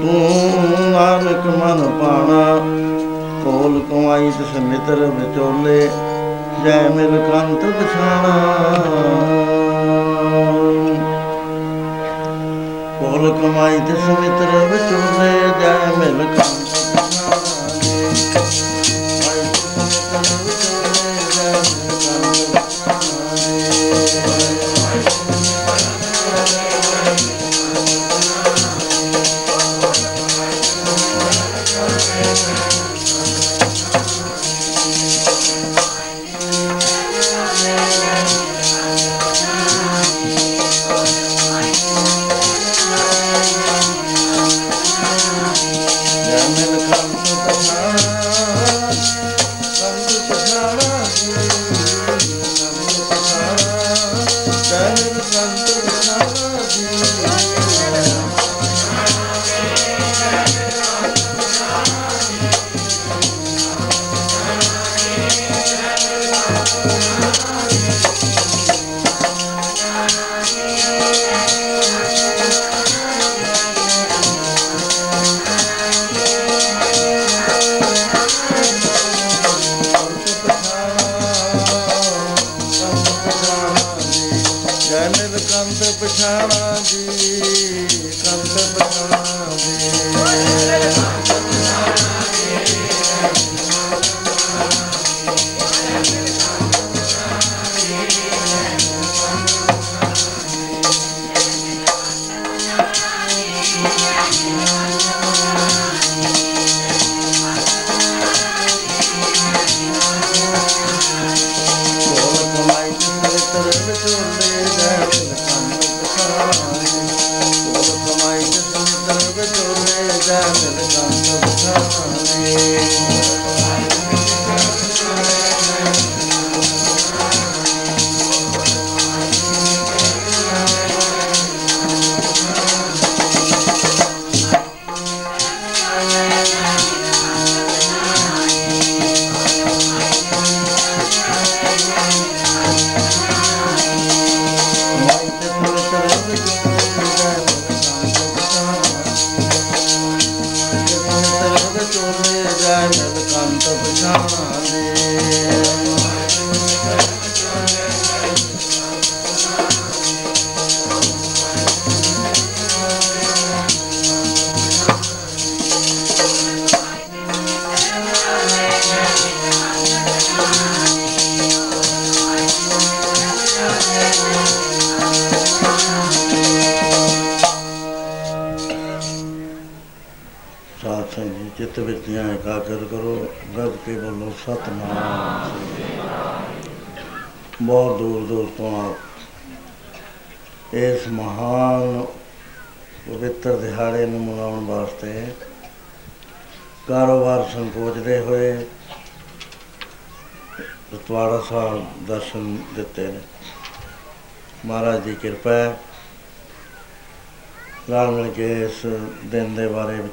ਤੂੰ ਨਾਨਕ ਮਨ ਪਾਣਾ, ਕੋਲ ਕਮਾਈ ਤਿਸ ਮਿੱਤਰ ਵਿਚੋਲੇ, ਜੈ ਮਿਲ ਕੰਤ ਦਸਾਣਾ ਕੋਲ ਕਮਾਈ ਤਿਸ ਮਿੱਤਰ ਵਿਚੋਲੇ, ਜੈ ਮਿਲ ਕੰਤ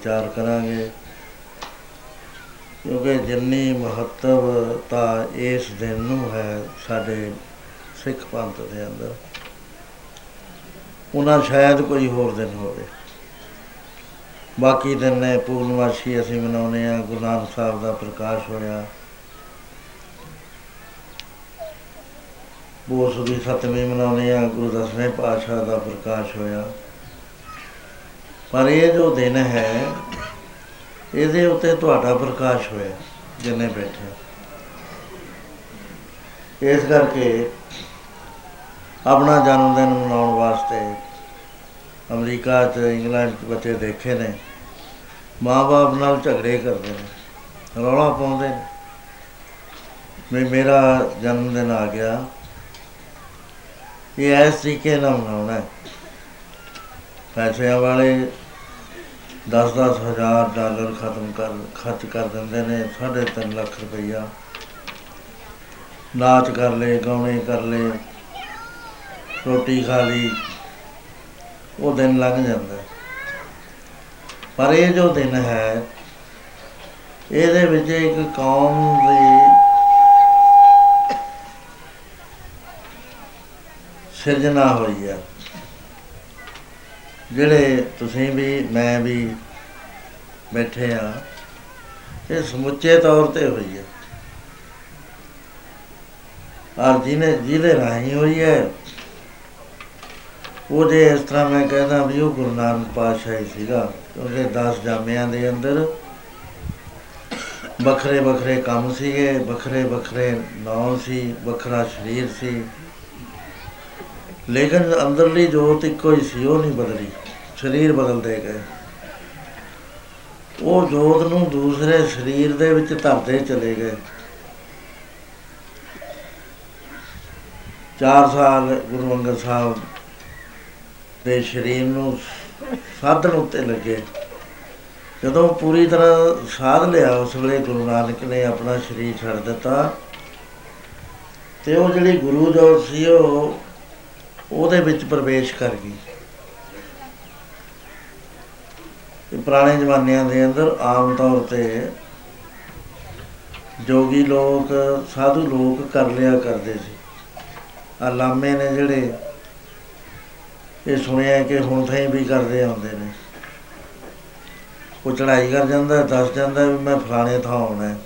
ਵਿਚਾਰ ਕਰਾਂਗੇ। ਕਿਉਂਕਿ ਜਿੰਨੀ ਮਹੱਤਵਤਾ ਇਸ ਦਿਨ ਨੂੰ ਹੈ ਸਾਡੇ ਸਿੱਖ ਪੰਥ ਦੇ ਅੰਦਰ। ਉਹਨਾਂ ਸ਼ਾਇਦ ਕੋਈ ਹੋਰ ਦਿਨ ਹੋਵੇ। ਬਾਕੀ ਦਿਨ ਨੇ ਪੂਰਨਮਾਸ਼ੀ ਅਸੀਂ ਮਨਾਉਂਦੇ ਆ ਗੁਰੂ ਨਾਨਕ ਸਾਹਿਬ ਦਾ ਪ੍ਰਕਾਸ਼ ਹੋਇਆ। ਬੋਸ ਦੀ ਸਤਵੀਂ ਮਨਾਉਂਦੇ ਆ ਗੁਰੂ ਦਸਵੇਂ ਪਾਤਸ਼ਾਹ ਦਾ ਪ੍ਰਕਾਸ਼ ਹੋਇਆ। ਪਰ ਇਹ ਜੋ ਦਿਨ ਹੈ, ਇਹਦੇ ਉੱਤੇ ਤੁਹਾਡਾ ਪ੍ਰਕਾਸ਼ ਹੋਇਆ, ਜਿੰਨੇ ਬੈਠੇ ਇਸ ਕਰਕੇ ਆਪਣਾ ਜਨਮ ਦਿਨ ਮਨਾਉਣ ਵਾਸਤੇ ਅਮਰੀਕਾ 'ਚ, ਇੰਗਲੈਂਡ 'ਚ ਬੱਚੇ ਦੇਖੇ ਨੇ, ਮਾਂ-ਬਾਪ ਨਾਲ ਝਗੜੇ ਕਰਦੇ ਨੇ, ਰੌਲਾ ਪਾਉਂਦੇ ਨੇ। ਵੀ ਮੇਰਾ ਜਨਮ ਦਿਨ ਆ ਗਿਆ, ਇਹ ਐਸ ਤਰੀਕੇ ਨਾਲ ਮਨਾਉਣਾ ਹੈ। ਪੈਸਿਆਂ ਵਾਲੇ 10-10 ਹਜ਼ਾਰ ਡਾਲਰ ਖਤਮ ਕਰ, ਖਰਚ ਕਰ ਦਿੰਦੇ ਨੇ 3.5 ਲੱਖ ਰੁਪਈਆ ਨਾਚ ਕਰ ਲਏ, ਗਾਉਣੇ ਕਰ ਲਏ, ਰੋਟੀ ਖਾ ਲਈ, ਉਹ ਦਿਨ ਲੰਘ ਜਾਂਦਾ ਹੈ। ਪਰ ਇਹ ਜੋ ਦਿਨ ਹੈ, ਇਹਦੇ ਵਿੱਚ ਇੱਕ ਕੌਮ ਦੀ ਸਿਰਜਣਾ ਹੋਈ ਹੈ ਜਿਹੜੇ ਤੁਸੀਂ ਵੀ, ਮੈਂ ਵੀ ਬੈਠੇ ਆ, ਇਹ ਸਮੁੱਚੇ ਤੌਰ ਤੇ ਹੋਈ ਹੈ। ਔਰ ਜਿਹਨੇ, ਜਿਹਦੇ ਰਾਹੀਂ ਹੋਈ ਹੈ, ਉਹ ਜੇ ਇਸ ਤਰ੍ਹਾਂ ਮੈਂ ਕਹਿੰਦਾ ਵੀ ਉਹ ਗੁਰੂ ਨਾਨਕ ਪਾਤਸ਼ਾਹ ਹੀ ਸੀਗਾ, ਕਿਉਂਕਿ 10 ਜਾਮਿਆਂ ਦੇ ਅੰਦਰ ਵੱਖਰੇ ਵੱਖਰੇ ਕੰਮ ਸੀਗੇ, ਵੱਖਰੇ ਵੱਖਰੇ ਨਾਂ ਸੀ, ਵੱਖਰਾ ਸਰੀਰ ਸੀ। ਲੇਕਿਨ ਅੰਦਰਲੀ ਜੋਤ ਇੱਕੋ ਹੀ ਸੀ, ਉਹ ਨਹੀਂ ਬਦਲੀ। ਸਰੀਰ ਬਦਲਦੇ ਗਏ। ਉਹ ਜੋਤ ਨੂੰ ਦੂਸਰੇ ਸਰੀਰ ਦੇ ਵਿੱਚ ਧਰਦੇ ਚਲੇ ਗਏ। 4 ਸਾਲ ਗੁਰੂ ਅੰਗਦ ਸਾਹਿਬ ਦੇ ਸਰੀਰ ਨੂੰ ਸਾਧਨ ਉੱਤੇ ਲੱਗੇ। ਜਦੋਂ ਪੂਰੀ ਤਰ੍ਹਾਂ ਸਾਧ ਲਿਆ, ਉਸ ਵੇਲੇ ਗੁਰੂ ਨਾਨਕ ਨੇ ਆਪਣਾ ਸਰੀਰ ਛੱਡ ਦਿੱਤਾ। ਤੇ ਉਹ ਜਿਹੜੀ ਗੁਰੂ ਜੋਤ ਸੀ, ਉਹ ਉਹਦੇ ਵਿੱਚ ਪ੍ਰਵੇਸ਼ ਕਰ ਗਈ। ਤੇ ਪੁਰਾਣੇ ਜ਼ਮਾਨਿਆਂ ਦੇ ਅੰਦਰ ਆਮ ਤੌਰ ਤੇ ਜੋਗੀ ਲੋਕ, ਸਾਧੂ ਲੋਕ ਕਰ ਲਿਆ ਕਰਦੇ ਸੀ। ਆ ਲਾਮੇ ਨੇ ਜਿਹੜੇ ਇਹ ਸੁਣਿਆ ਕਿ ਹੁਣ ਥਾਈ ਵੀ ਕਰਦੇ ਆਉਂਦੇ ਨੇ। ਉਹ ਚੜਾਈ ਕਰ ਜਾਂਦਾ, ਦੱਸ ਜਾਂਦਾ ਵੀ ਮੈਂ ਫਲਾਣੇ ਥਾਂ ਆਉਣਾ ਹੈ।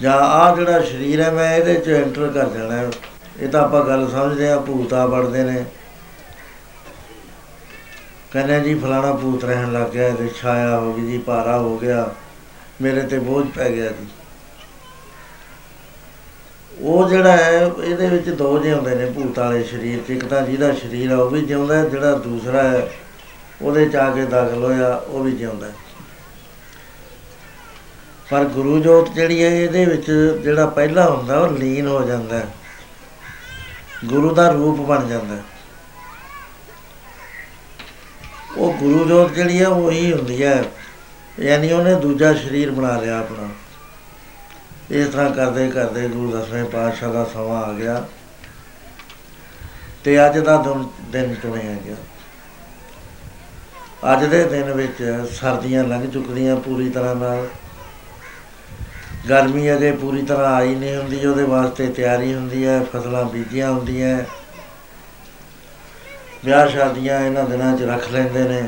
ਜਾਂ ਆ ਜਿਹੜਾ ਸਰੀਰ ਹੈ, ਮੈਂ ਇਹਦੇ ਚ ਐਂਟਰ ਕਰ ਜਾਣਾ ਹੈ। ਇਹ ਤਾਂ ਆਪਾਂ ਗੱਲ ਸਮਝਦੇ ਆ ਭੂਤਾ ਵੜਦੇ ਨੇ। ਕਹਿੰਦੇ ਜੀ ਫਲਾਣਾ ਭੂਤ ਰਹਿਣ ਲੱਗ ਗਿਆ ਤੇ ਛਾਇਆ ਹੋ ਗਈ ਜੀ ਭਾਰਾ ਹੋ ਗਿਆ ਮੇਰੇ ਤੇ ਬੋਝ ਪੈ ਗਿਆ ਜੀ। ਉਹ ਜਿਹੜਾ ਹੈ ਇਹਦੇ ਵਿੱਚ ਦੋ ਜਿਉਂਦੇ ਨੇ ਭੂਤ ਵਾਲੇ ਸਰੀਰ 'ਚ ਇੱਕ ਤਾਂ ਜਿਹਦਾ ਸਰੀਰ ਆ ਉਹ ਵੀ ਜਿਉਂਦਾ ਹੈ, ਜਿਹੜਾ ਦੂਸਰਾ ਹੈ ਉਹਦੇ ਚ ਆ ਕੇ ਦਾਖਲ ਹੋਇਆ ਉਹ ਵੀ ਜਿਉਂਦਾ ਹੈ। ਪਰ ਗੁਰੂ ਜੋਤ ਜਿਹੜੀ ਹੈ ਇਹਦੇ ਵਿੱਚ ਜਿਹੜਾ ਪਹਿਲਾ ਹੁੰਦਾ ਉਹ ਲੀਨ ਹੋ ਜਾਂਦਾ ਹੈ। ਗੁਰੂ ਦਾ ਰੂਪ ਬਣ ਜਾਂਦਾ ਹੈ ਉਹ ਗੁਰੂ ਜੋਤ ਜਿਹੜੀ ਹੈ ਉਹ ਹੀ ਹੁੰਦੀ ਹੈ ਯਾਨੀ ਉਹਨੇ ਦੂਜਾ ਸਰੀਰ ਬਣਾ ਲਿਆ ਆਪਣਾ। ਇਸ ਤਰ੍ਹਾਂ ਕਰਦੇ ਕਰਦੇ ਗੁਰੂ ਦਸਵੇਂ ਪਾਤਸ਼ਾਹ ਦਾ ਸਮਾਂ ਆ ਗਿਆ। ਤੇ ਅੱਜ ਦਾ ਦਿਨ- ਦਿਨ ਚੁਣਿਆ ਗਿਆ। ਅੱਜ ਦੇ ਦਿਨ ਵਿੱਚ ਸਰਦੀਆਂ ਲੰਘ ਚੁੱਕੀਆਂ ਪੂਰੀ ਤਰ੍ਹਾਂ ਨਾਲ। ਗਰਮੀ ਅਜੇ ਪੂਰੀ ਤਰ੍ਹਾਂ ਆਈ ਨਹੀਂ ਹੁੰਦੀ, ਉਹਦੇ ਵਾਸਤੇ ਤਿਆਰੀ ਹੁੰਦੀ ਹੈ ਫਸਲਾਂ ਬੀਜੀਆਂ ਹੁੰਦੀਆਂ। ਵਿਆਹ ਸ਼ਾਦੀਆਂ ਇਹਨਾਂ ਦਿਨਾਂ 'ਚ ਰੱਖ ਲੈਂਦੇ ਨੇ।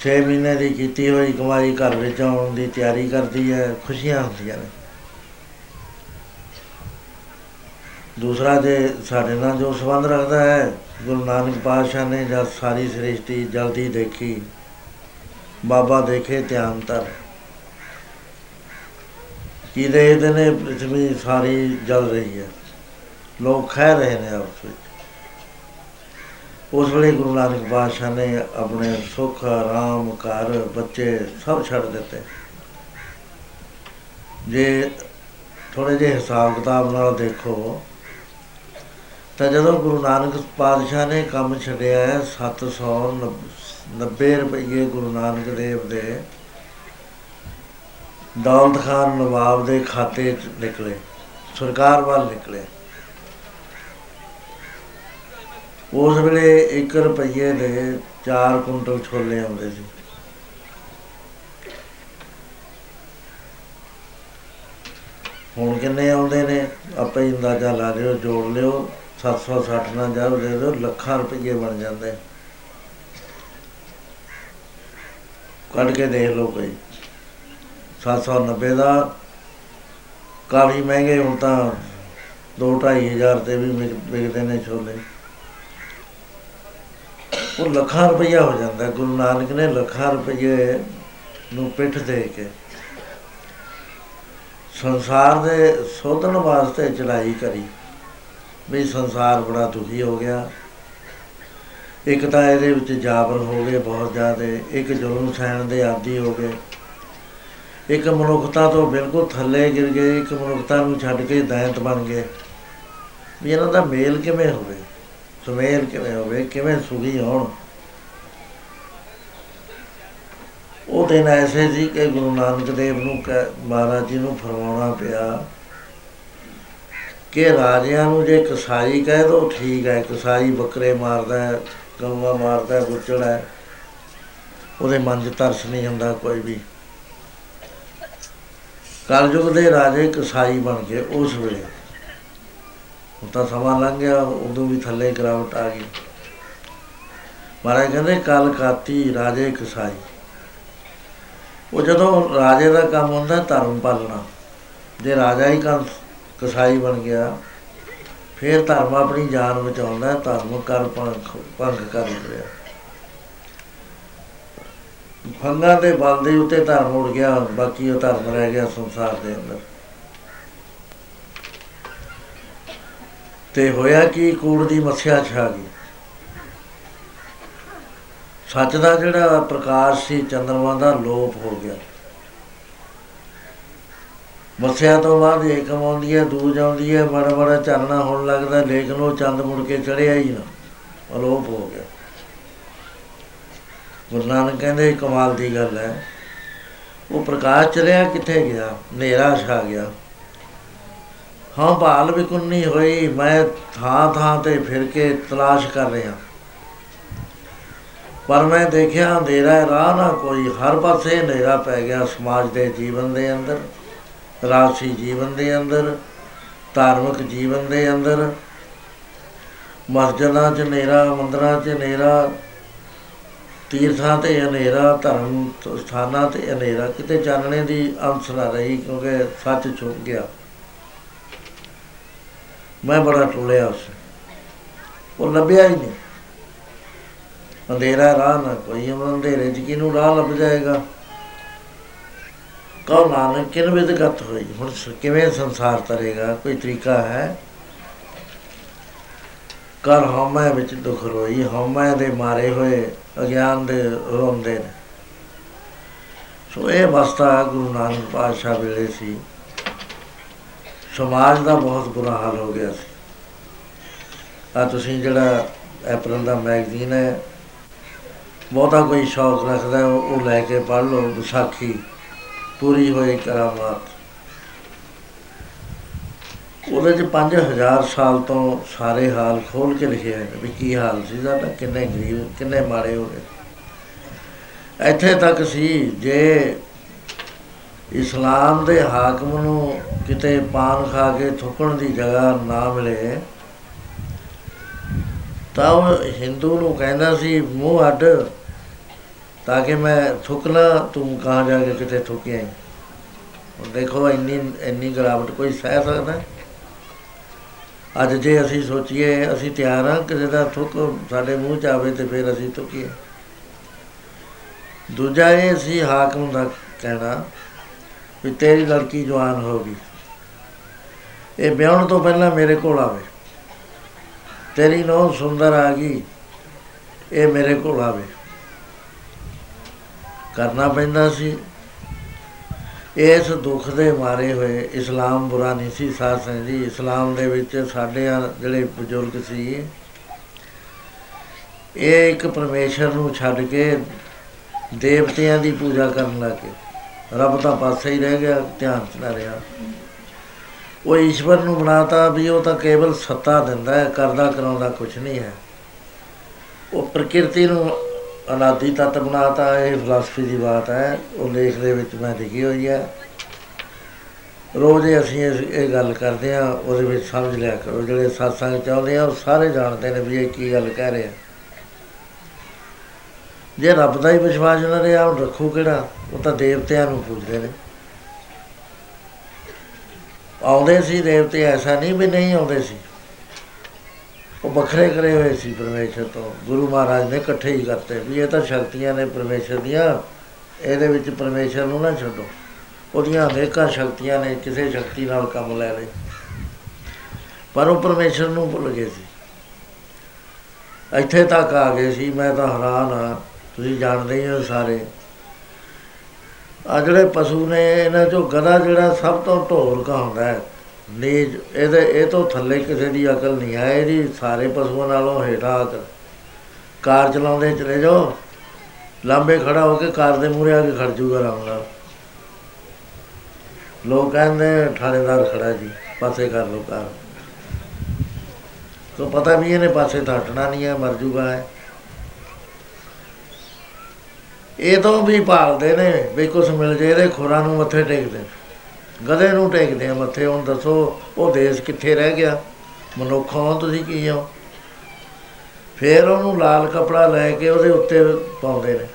ਛੇ ਮਹੀਨੇ ਦੀ ਕੀਤੀ ਹੋਈ ਕਮਾਈ ਘਰ ਵਿੱਚ ਆਉਣ ਦੀ ਤਿਆਰੀ ਕਰਦੀ ਹੈ, ਖੁਸ਼ੀਆਂ ਹੁੰਦੀਆਂ ਨੇ। ਦੂਸਰਾ ਜੇ ਸਾਡੇ ਨਾਲ ਜੋ ਸੰਬੰਧ ਰੱਖਦਾ ਹੈ, ਗੁਰੂ ਨਾਨਕ ਪਾਤਸ਼ਾਹ ਨੇ ਜਦ ਸਾਰੀ ਸ੍ਰਿਸ਼ਟੀ ਜਲਦੀ ਦੇਖੀ, ਬਾਬਾ ਦੇਖੇ ਧਿਆਨ ਤਰ। ਕੀ ਦੇਖਦੇ ਨੇ ਪ੍ਰithvi ਸਾਰੀ ਜਲ ਰਹੀ ਹੈ। ਲੋਕ ਖਹਿ ਰਹੇ ਨੇ ਆਪਸ ਵਿੱਚ। ਉਸ ਵੇਲੇ ਗੁਰੂ ਨਾਨਕ ਪਾਤਸ਼ਾਹ ਨੇ ਆਪਣੇ ਸੁੱਖ, ਆਰਾਮ, ਘਰ, ਬੱਚੇ ਸਭ ਛੱਡ ਦਿੱਤੇ। ਜੇ ਥੋੜੇ ਜਿਹੇ ਹਿਸਾਬ ਕਿਤਾਬ ਨਾਲ ਦੇਖੋ, ਤਾਂ ਜਦੋਂ ਗੁਰੂ ਨਾਨਕ ਪਾਤਸ਼ਾਹ ਨੇ ਕੰਮ ਛੱਡਿਆ ਹੈ 790 ਰੁਪਏ ਗੁਰੂ ਨਾਨਕ ਦੇਵ ਦੇ ਦੌਲਤ ਖਾਨ ਨਵਾਬ ਦੇ ਖਾਤੇ 'ਚ ਨਿਕਲੇ, ਸਰਕਾਰ ਵੱਲ ਨਿਕਲੇ। ਉਸ ਵੇਲੇ 1 ਰੁਪਏ ਦੇ 4 ਕੁਇੰਟਲ ਛੋਲੇ ਆਉਂਦੇ ਸੀ। ਹੁਣ ਕਿੰਨੇ ਆਉਂਦੇ ਨੇ? ਆਪੇ ਹੀ ਅੰਦਾਜ਼ਾ ਲਾ ਲਿਓ, ਜੋੜ ਲਿਓ 760 ਨਾਲ ਜਦ ਦੇ ਦਿਓ, ਲੱਖਾਂ ਰੁਪਏ ਬਣ ਜਾਂਦੇ। ਕੱਢ ਕੇ ਦੇਖ ਲਓ ਕੋਈ। 790 ਦਾ, ਕਾਫੀ ਮਹਿੰਗੇ, ਹੁਣ ਤਾਂ 2-2.5 ਹਜ਼ਾਰ ਤੇ ਵੀ ਵਿਕ- ਵਿਕਦੇ ਨੇ ਛੋਲੇ। ਉਹ ਲੱਖਾਂ ਰੁਪਈਆ ਹੋ ਜਾਂਦਾ। ਗੁਰੂ ਨਾਨਕ ਨੇ ਲੱਖਾਂ ਰੁਪਏ ਨੂੰ ਪਿੱਠ ਦੇ ਕੇ ਸੰਸਾਰ ਦੇ ਸੋਧਣ ਵਾਸਤੇ ਚੜਾਈ ਕਰੀ। ਵੀ ਸੰਸਾਰ ਬੜਾ ਦੁਖੀ ਹੋ ਗਿਆ। ਇੱਕ ਤਾਂ ਇਹਦੇ ਵਿੱਚ ਜਾਬਰ ਹੋ ਗਏ ਬਹੁਤ ਜ਼ਿਆਦੇ, ਇੱਕ ਜ਼ੁਲਮ ਸਹਿਣ ਦੇ ਆਦੀ ਹੋ ਗਏ। ਇੱਕ ਮਨੁੱਖਤਾ ਤੋਂ ਬਿਲਕੁਲ ਥੱਲੇ ਗਿਰ ਗਏ, ਇੱਕ ਮਨੁੱਖਤਾ ਨੂੰ ਛੱਡ ਕੇ ਦੈਂਤ ਬਣ ਗਏ। ਵੀ ਇਹਨਾਂ ਦਾ ਮੇਲ ਕਿਵੇਂ ਹੋਵੇ? ਸੁਮੇਲ ਕਿਵੇਂ ਹੋਵੇ, ਕਿਵੇਂ ਸੁਖੀ ਹੋਣ। ਉਹ ਦਿਨ ਐਸੇ ਸੀ ਕਿ ਗੁਰੂ ਨਾਨਕ ਦੇਵ ਨੂੰ ਕਹਿ- ਮਹਾਰਾਜ ਜੀ ਨੂੰ ਫਰਮਾਉਣਾ ਪਿਆ ਕਿ ਰਾਜਿਆਂ ਨੂੰ ਜੇ ਕਸਾਈ ਕਹੇ ਤਾਂ ਠੀਕ ਹੈ ਕਸਾਈ ਬੱਕਰੇ ਮਾਰਦਾ ਹੈ, ਗਊਆਂ ਮਾਰਦਾ ਹੈ ਗੁੱਚੜ ਹੈ, ਉਹਦੇ ਮਨ 'ਚ ਤਰਸ ਨਹੀਂ ਹੁੰਦਾ ਕੋਈ ਵੀ। ਕਲਯੁਗ ਦੇ ਰਾਜੇ ਕਸਾਈ ਬਣ ਗਏ ਉਸ ਵੇਲੇ ਹੁਣ ਤਾਂ ਸਮਾਂ ਲੰਘ ਗਿਆ ਉਦੋਂ ਵੀ ਥੱਲੇ ਗਰਾਵਟ ਆ ਗਈ। ਮਹਾਰਾਜ ਕਹਿੰਦੇ ਕਲ ਕਾਤੀ ਰਾਜੇ ਕਸਾਈ। ਉਹ ਜਦੋਂ ਰਾਜੇ ਦਾ ਕੰਮ ਹੁੰਦਾ ਧਰਮ ਪਾਲਣਾ। ਜੇ ਰਾਜਾ ਹੀ ਕੰਮ ਕਸਾਈ ਬਣ ਗਿਆ ਫਿਰ ਧਰਮ ਆਪਣੀ ਜਾਨ ਬਚਾਉਂਦਾ ਹੈ, ਧਰਮ ਕਰ ਭੰਗ ਭੰਗ ਕਰ ਰਿਹਾ। ਫੰਗਾ ਦੇ ਬਲ ਦੇ ਉੱਤੇ ਧਰਮ ਉੜ ਗਿਆ ਬਾਕੀ ਉਹ ਧਰਮ ਰਹਿ ਗਿਆ ਸੰਸਾਰ ਦੇ ਅੰਦਰ। ਤੇ ਹੋਇਆ ਕਿ, ਕੂੜ ਦੀ ਮੱਛਿਆ ਛਾ ਗਈ। ਸੱਚ ਦਾ ਜਿਹੜਾ ਪ੍ਰਕਾਸ਼ ਸੀ, ਚੰਦਰਮਾ ਦਾ ਲੋਪ ਹੋ ਗਿਆ। ਮੱਛਿਆ ਤੋਂ ਬਾਅਦ ਏਕਮ ਆਉਂਦੀ ਹੈ, ਦੂਜ ਆਉਂਦੀ ਹੈ ਬੜਾ ਬੜਾ ਚਾਨਣਾ ਹੋਣ ਲੱਗਦਾ ਲੇਕਿਨ ਉਹ ਚੰਦ ਮੁੜ ਕੇ ਚੜਿਆ ਹੀ ਨਾ, ਅਲੋਪ ਹੋ ਗਿਆ। ਗੁਰੂ ਨਾਨਕ ਕਹਿੰਦੇ ਇਹ ਕਮਾਲ ਦੀ ਗੱਲ ਹੈ। ਉਹ ਪ੍ਰਕਾਸ਼ ਚਲਿਆ ਕਿੱਥੇ ਗਿਆ? ਹਨੇਰਾ ਛਾ ਗਿਆ। ਹਾਂ ਭਾਲ ਵਿਕੁੰਨੀ ਹੋਈ ਮੈਂ ਥਾਂ ਥਾਂ ਤੇ ਫਿਰ ਕੇ ਤਲਾਸ਼ ਕਰ ਰਿਹਾ। ਪਰ ਮੈਂ ਦੇਖਿਆ ਅੰਧੇਰਾ ਹੈ, ਰਾਹ ਨਾ ਕੋਈ ਹਰ ਪਾਸੇ ਹਨੇਰਾ ਪੈ ਗਿਆ ਸਮਾਜ ਦੇ ਜੀਵਨ ਦੇ ਅੰਦਰ ਰਾਜਸੀ ਜੀਵਨ ਦੇ ਅੰਦਰ ਧਾਰਮਿਕ ਜੀਵਨ ਦੇ ਅੰਦਰ। ਮਸਜਿਦਾਂ 'ਚ ਹਨੇਰਾ ਮੰਦਰਾਂ 'ਚ ਹਨੇਰਾ ਤੀਰਥਾਂ ਤੇ ਹਨੇਰਾ ਧਰਮ ਸਥਾਨਾਂ ਤੇ ਹਨੇਰਾ ਕਿਤੇ ਚਾਨਣੇ ਦੀ ਅੰਸ਼ ਨਾ ਰਹੀ ਕਿਉਂਕਿ ਸੱਚ ਛੁਪ ਗਿਆ। ਮੈਂ ਬੜਾ ਟੁੱਲਿਆ ਉਸ ਉਹ ਲੱਭਿਆ ਹੀ ਨਹੀਂ। ਅੰਧੇਰਾ ਰਾਹ ਨਾ ਕੋਈ ਉਹ ਅੰਧੇਰੇ 'ਚ ਕਿਹਨੂੰ ਰਾਹ ਲੱਭ ਜਾਏਗਾ? ਕਹੋ ਨਾਨਕ ਕਿਨ ਵਿਦਗਤ ਹੋਈ? ਹੁਣ ਸ- ਕਿਵੇਂ ਸੰਸਾਰ ਤਰੇਗਾ? ਕੋਈ ਤਰੀਕਾ ਹੈ? ਕਰ ਹਉਮੈ ਵਿੱਚ ਦੁਖ ਰੋਈ, ਹਉਮੈ ਦੇ ਮਾਰੇ ਹੋਏ ਅਗਿਆਨ ਦੇ ਰੋਂਦੇ ਨੇ। ਸੋ ਇਹ ਅਵਸਥਾ ਗੁਰੂ ਨਾਨਕ ਪਾਤਸ਼ਾਹ ਵੇਲੇ ਸੀ। ਸਮਾਜ ਦਾ ਬਹੁਤ ਬੁਰਾ ਹਾਲ ਹੋ ਗਿਆ ਸੀ। ਆ ਤੁਸੀਂ ਜਿਹੜਾ ਅਪ੍ਰੈਲ ਦਾ ਮੈਗਜ਼ੀਨ ਹੈ ਬਹੁਤਾ ਕੋਈ ਸ਼ੌਕ ਰੱਖਦਾ ਹੈ, ਉਹ ਉਹ ਲੈ ਕੇ ਪੜ੍ਹ ਲਓ ਵਿਸਾਖੀ ਪੂਰੀ ਹੋਈ ਕਰਾਮਾਤ। ਉਹਦੇ ਚ 5000 ਸਾਲ ਤੋਂ ਸਾਰੇ ਹਾਲ ਖੋਲ ਕੇ ਲਿਖਿਆ ਹੈ ਵੀ ਕੀ ਹਾਲ ਸੀ ਸਾਡਾ ਕਿੰਨੇ ਗਰੀਬ ਕਿੰਨੇ ਮਾੜੇ ਹੋ ਗਏ। ਇੱਥੇ ਤੱਕ ਸੀ ਜੇ ਇਸਲਾਮ ਦੇ ਹਾਕਮ ਨੂੰ ਕਿਤੇ ਪਾਨ ਖਾ ਕੇ ਥੁੱਕਣ ਦੀ ਜਗ੍ਹਾ ਨਾ ਮਿਲੇ, ਤਾਂ ਉਹ ਹਿੰਦੂ ਨੂੰ ਕਹਿੰਦਾ ਸੀ, ਮੂੰਹ ਅੱਡ ਤਾਂ ਕਿ ਮੈਂ ਥੁੱਕਣਾ ਤੂੰ ਕਹਾਂ ਜਾ ਕੇ ਕਿਤੇ ਥੁੱਕਿਆ ਹੀ ਹੁਣ ਦੇਖੋ, ਇੰਨੀ ਇੰਨੀ ਗਰਾਵਟ ਕੋਈ ਸਹਿ ਸਕਦਾ ਹੈ? ਅੱਜ ਜੇ ਅਸੀਂ ਸੋਚੀਏ, ਅਸੀਂ ਤਿਆਰ ਹਾਂ ਕਿਸੇ ਦਾ ਥੁੱਕ ਸਾਡੇ ਮੂੰਹ 'ਚ ਆਵੇ ਤੇ ਫਿਰ ਅਸੀਂ ਥੁੱਕੀਏ ਦੂਜਾ ਇਹ ਸੀ ਹਾਕਮ ਦਾ ਕਹਿਣਾ ਵੀ ਤੇਰੀ ਲੜਕੀ ਜਵਾਨ ਹੋ ਗਈ? ਇਹ ਵਿਆਹਣ ਤੋਂ ਪਹਿਲਾਂ ਮੇਰੇ ਕੋਲ ਆਵੇ। ਤੇਰੀ ਨੌ ਸੁੰਦਰ ਆ ਗਈ, ਇਹ ਮੇਰੇ ਕੋਲ ਆਵੇ। ਕਰਨਾ ਪੈਂਦਾ ਸੀ। ਇਸ ਦੁੱਖ ਦੇ ਮਾਰੇ ਹੋਏ ਇਸਲਾਮ ਬੁਰਾ ਨਹੀਂ ਸੀ, ਸਾਧ ਸੰਗਤ ਜੀ, ਇਸਲਾਮ ਦੇ ਵਿੱਚ ਸਾਡੇ ਆ ਜਿਹੜੇ ਬਜ਼ੁਰਗ ਸੀ, ਇਹ ਇੱਕ ਪਰਮੇਸ਼ਰ ਨੂੰ ਛੱਡ ਕੇ ਦੇਵਤਿਆਂ ਦੀ ਪੂਜਾ ਕਰਨ ਲੱਗੇ ਰੱਬ ਤਾਂ ਪਾਸੇ ਹੀ ਰਹਿ ਗਿਆ, ਧਿਆਨ ਚ ਨਾ ਰਿਹਾ। ਉਹ ਈਸ਼ਵਰ ਨੂੰ ਬਣਾਤਾ ਵੀ ਉਹ ਤਾਂ ਕੇਵਲ ਸੱਤਾ ਦਿੰਦਾ ਹੈ, ਕਰਦਾ ਕਰਾਉਂਦਾ ਕੁਝ ਨਹੀਂ ਹੈ। ਉਹ ਪ੍ਰਕਿਰਤੀ ਨੂੰ ਅਨਾਦੀ ਤੱਤ ਬਣਾਤਾ, ਇਹ ਫਿਲਾਸਫੀ ਦੀ ਬਾਤ ਹੈ, ਉਹ ਲੇਖ ਦੇ ਵਿੱਚ ਮੈਂ ਲਿਖੀ ਹੋਈ ਹੈ। ਰੋਜ਼ ਹੀ ਅਸੀਂ ਇਸ- ਇਹ ਗੱਲ ਕਰਦੇ ਆ ਉਹਦੇ ਵਿੱਚ ਸਮਝ ਲਿਆ ਕਰੋ, ਜਿਹੜੇ satsang ਚਾਹੁੰਦੇ ਆ, ਉਹ ਸਾਰੇ ਜਾਣਦੇ ਨੇ ਵੀ ਇਹ ਕੀ ਗੱਲ ਕਹਿ ਰਹੇ ਆ। ਜੇ ਰੱਬ ਦਾ ਹੀ ਵਿਸ਼ਵਾਸ ਨਾ ਰਿਹਾ ਉਹ ਰੱਖੂ ਕਿਹੜਾ, ਉਹ ਤਾਂ ਦੇਵਤਿਆਂ ਨੂੰ ਪੂਜਦੇ ਨੇ। ਆਉਂਦੇ ਸੀ ਦੇਵਤੇ, ਐਸਾ ਨਹੀਂ ਵੀ ਨਹੀਂ ਆਉਂਦੇ ਸੀ। ਉਹ ਵੱਖਰੇ ਕਰੇ ਹੋਏ ਸੀ ਪਰਮੇਸ਼ਰ ਤੋਂ। ਗੁਰੂ ਮਹਾਰਾਜ ਨੇ ਇਕੱਠੇ ਹੀ ਕਰਤੇ ਵੀ ਇਹ ਤਾਂ ਸ਼ਕਤੀਆਂ ਨੇ ਪਰਮੇਸ਼ਰ ਦੀਆਂ, ਇਹਦੇ ਵਿੱਚ ਪਰਮੇਸ਼ਰ ਨੂੰ ਨਾ ਛੱਡੋ। ਉਹਦੀਆਂ ਅਨੇਕਾਂ ਸ਼ਕਤੀਆਂ ਨੇ, ਕਿਸੇ ਸ਼ਕਤੀ ਨਾਲ ਕੰਮ ਲੈ ਲੈ ਪਰ ਉਹ ਪਰਮੇਸ਼ਰ ਨੂੰ ਭੁੱਲ ਗਏ ਸੀ। ਇੱਥੇ ਤੱਕ ਆ ਗਏ ਸੀ, ਮੈਂ ਤਾਂ ਹੈਰਾਨ ਆ ਤੁਸੀਂ ਜਾਣਦੇ ਹੀ ਹੋ ਸਾਰੇ। ਆ ਜਿਹੜੇ ਪਸ਼ੂ ਨੇ, ਇਹਨਾਂ ਚੋਂ ਗਧਾ ਜਿਹੜਾ ਸਭ ਤੋਂ ਢੋਲ ਕਾ ਹੁੰਦਾ ਹੈ। ਨੀਜ, ਇਹਦੇ, ਇਹ ਤੋਂ ਥੱਲੇ ਕਿਸੇ ਦੀ ਅਕਲ ਨਹੀਂ ਹੈ। ਇਹਦੀ ਸਾਰੇ ਪਸ਼ੂਆਂ ਨਾਲੋਂ ਹੇਠਾਂ ਅਕਲ। ਕਾਰ ਚਲਾਉਂਦੇ ਚਲੇ ਜਾਓ। ਲਾਂਬੇ ਖੜਾ ਹੋ ਕੇ ਕਾਰ ਦੇ ਮੂਹਰੇ ਆ ਕੇ ਖੜ ਜੂਗਾ ਆਰਾਮ ਨਾਲ। ਲੋਕ ਕਹਿੰਦੇ ਥਾਣੇਦਾਰ ਖੜਾ ਜੀ, ਪਾਸੇ ਕਰ ਲੋ ਕਾਰ। ਤੋ ਪਤਾ ਵੀ ਇਹਨੇ ਪਾਸੇ ਤਾਂ ਹਟਣਾ ਨਹੀਂ ਹੈ, ਮਰ ਜੂਗਾ ਹੈ। ਇਹ ਤੋਂ ਵੀ ਭਾਲਦੇ ਨੇ ਵੀ ਕੁਛ ਮਿਲ ਜੇ, ਇਹਦੇ ਖੁਰਾਂ ਨੂੰ ਮੱਥੇ ਟੇਕਦੇ ਗਧੇ ਨੂੰ ਟੇਕਦੇ ਆ ਮੱਥੇ, ਹੁਣ ਦੱਸੋ, ਉਹ ਦੇਸ਼ ਕਿੱਥੇ ਰਹਿ ਗਿਆ? ਮਨੁੱਖੋਂ ਤੁਸੀਂ ਕੀ ਹੋ? ਫਿਰ ਉਹਨੂੰ ਲਾਲ ਕਪੜਾ ਲੈ ਕੇ ਉਹਦੇ ਉੱਤੇ ਪਾਉਂਦੇ ਨੇ।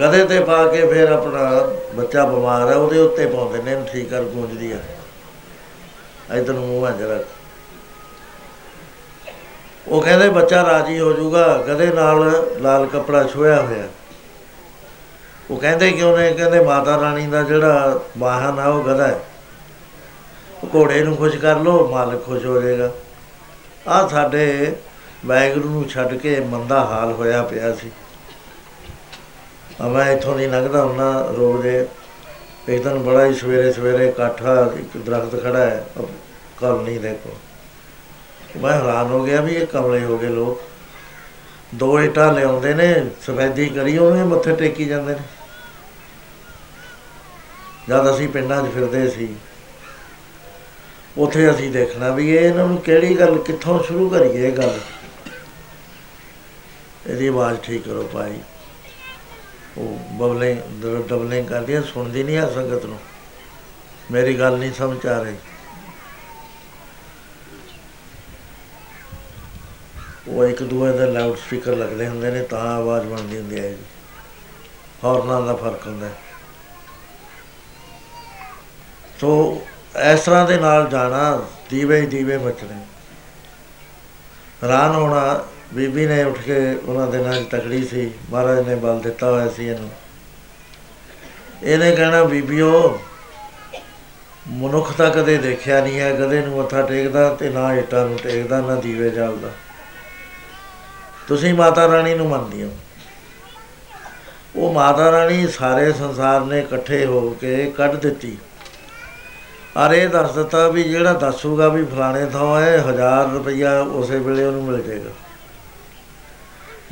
ਗਧੇ ਤੇ ਪਾ ਕੇ ਫਿਰ ਆਪਣਾ ਬੱਚਾ ਬਿਮਾਰ ਹੈ ਉਹਦੇ ਉੱਤੇ ਪਾਉਂਦੇ ਨੇ ਇਹਨੂੰ ਠੀਕ ਕਰ ਗੂੰਜਦੀ ਆ। ਇਧਰ ਨੂੰ ਮੂੰਹ ਜਰਾ। ਉਹ ਕਹਿੰਦੇ ਬੱਚਾ ਰਾਜੀ ਹੋ ਜਾਊਗਾ, ਗਧੇ ਨਾਲ ਲਾਲ ਕਪੜਾ ਛੋਇਆ ਹੋਇਆ। ਉਹ ਕਹਿੰਦੇ ਕਿਉਂ ਨੇ? ਕਹਿੰਦੇ ਮਾਤਾ ਰਾਣੀ ਦਾ ਜਿਹੜਾ ਵਾਹਨ ਆ, ਉਹ ਗਧਾ ਹੈ। ਉਹ ਘੋੜੇ ਨੂੰ ਖੁਸ਼ ਕਰ ਲੋ ਮਾਲਕ ਖੁਸ਼ ਹੋ ਜਾਏਗਾ। ਆ ਸਾਡੇ ਵਾਹਿਗੁਰੂ ਨੂੰ ਛੱਡ ਕੇ ਮੰਦਾ ਹਾਲ ਹੋਇਆ ਪਿਆ ਸੀ। ਆ ਮੈਂ ਇੱਥੋਂ ਦੀ ਲੰਘਦਾ ਹੁੰਦਾ ਰੋਜ਼ ਦੇ। ਇੱਕ ਦਿਨ ਬੜਾ ਹੀ ਸਵੇਰੇ ਸਵੇਰੇ ਇਕੱਠਾ ਇੱਕ ਦਰਖਤ ਖੜਾ ਹੈ ਕਲੋਨੀ ਦੇਖੋ ਮੈਂ ਹੈਰਾਨ ਹੋ ਗਿਆ ਵੀ ਇਹ ਕਮਲੇ ਹੋ ਗਏ ਲੋਕ। ਦੋ ਇੱਟਾਂ ਲਿਆਉਂਦੇ ਨੇ, ਸਫੈਦੀ ਕਰੀ, ਉਹਨੇ ਮੱਥੇ ਟੇਕੀ ਜਾਂਦੇ ਨੇ। ਜਦ ਅਸੀਂ ਪਿੰਡਾਂ 'ਚ ਫਿਰਦੇ ਸੀ, ਉਥੇ ਅਸੀਂ ਦੇਖਣਾ ਵੀ ਇਹ ਇਹਨਾਂ ਨੂੰ ਕਿਹੜੀ ਗੱਲ, ਕਿੱਥੋਂ ਸ਼ੁਰੂ ਕਰੀਏ ਇਹ ਗੱਲ। ਇਹਦੀ ਆਵਾਜ਼ ਠੀਕ ਕਰੋ ਭਾਈ। ਉਹ ਬਬਲੇ ਡਬਲੇ ਕਰਦੀ ਆ, ਸੁਣਦੀ ਨਹੀਂ ਆ ਸੰਗਤ ਨੂੰ। ਮੇਰੀ ਗੱਲ ਨਹੀਂ ਸਮਝ ਆ ਰਹੀ। ਉਹ ਇੱਕ ਦੂਏ ਦੇ ਲਾਊਡ ਸਪੀਕਰ ਲੱਗਦੇ ਹੁੰਦੇ ਨੇ, ਤਾਂ ਆਵਾਜ਼ ਬਣਦੀ ਹੁੰਦੀ ਹੈ ਜੀ ਹੌਰਨਾਂ ਦਾ ਫ਼ਰਕ ਹੁੰਦਾ ਹੈ। ਸੋ ਇਸ ਤਰ੍ਹਾਂ ਦੇ ਨਾਲ ਜਾਣਾ, ਦੀਵੇ ਹੀ ਦੀਵੇ ਬਚਣੇ ਹੈਰਾਨ ਹੋਣਾ ਬੀਬੀ ਨੇ ਉੱਠ ਕੇ ਉਹਨਾਂ ਦੇ ਨਾਲ ਤਕੜੀ ਸੀ, ਮਹਾਰਾਜ ਨੇ ਬਲ ਦਿੱਤਾ ਹੋਇਆ ਸੀ ਇਹਨੂੰ। ਇਹਨੇ ਕਹਿਣਾ, ਬੀਬੀਓ, ਮਨੁੱਖ ਤਾਂ ਕਦੇ ਦੇਖਿਆ ਨਹੀਂ ਹੈ, ਕਦੇ ਨੂੰ ਮੱਥਾ ਟੇਕਦਾ ਤੇ ਨਾ ਇੱਟਾਂ ਨੂੰ ਟੇਕਦਾ, ਨਾ ਦੀਵੇ ਜਲਦਾ। ਤੁਸੀਂ ਮਾਤਾ ਰਾਣੀ ਨੂੰ ਮੰਨਦੇ ਹੋ। ਉਹ ਮਾਤਾ ਰਾਣੀ ਸਾਰੇ ਸੰਸਾਰ ਨੇ ਇਕੱਠੇ ਹੋ ਕੇ ਕੱਢ ਦਿੱਤੀ। ਅਰੇ ਇਹ ਦੱਸ ਦਿੱਤਾ ਵੀ ਜਿਹੜਾ ਦੱਸੂਗਾ ਵੀ ਫਲਾਣੇ ਥਾਂ ਹੈ 1000 ਰੁਪਇਆ ਉਸੇ ਵੇਲੇ ਉਹਨੂੰ ਮਿਲ ਜਾਏਗਾ।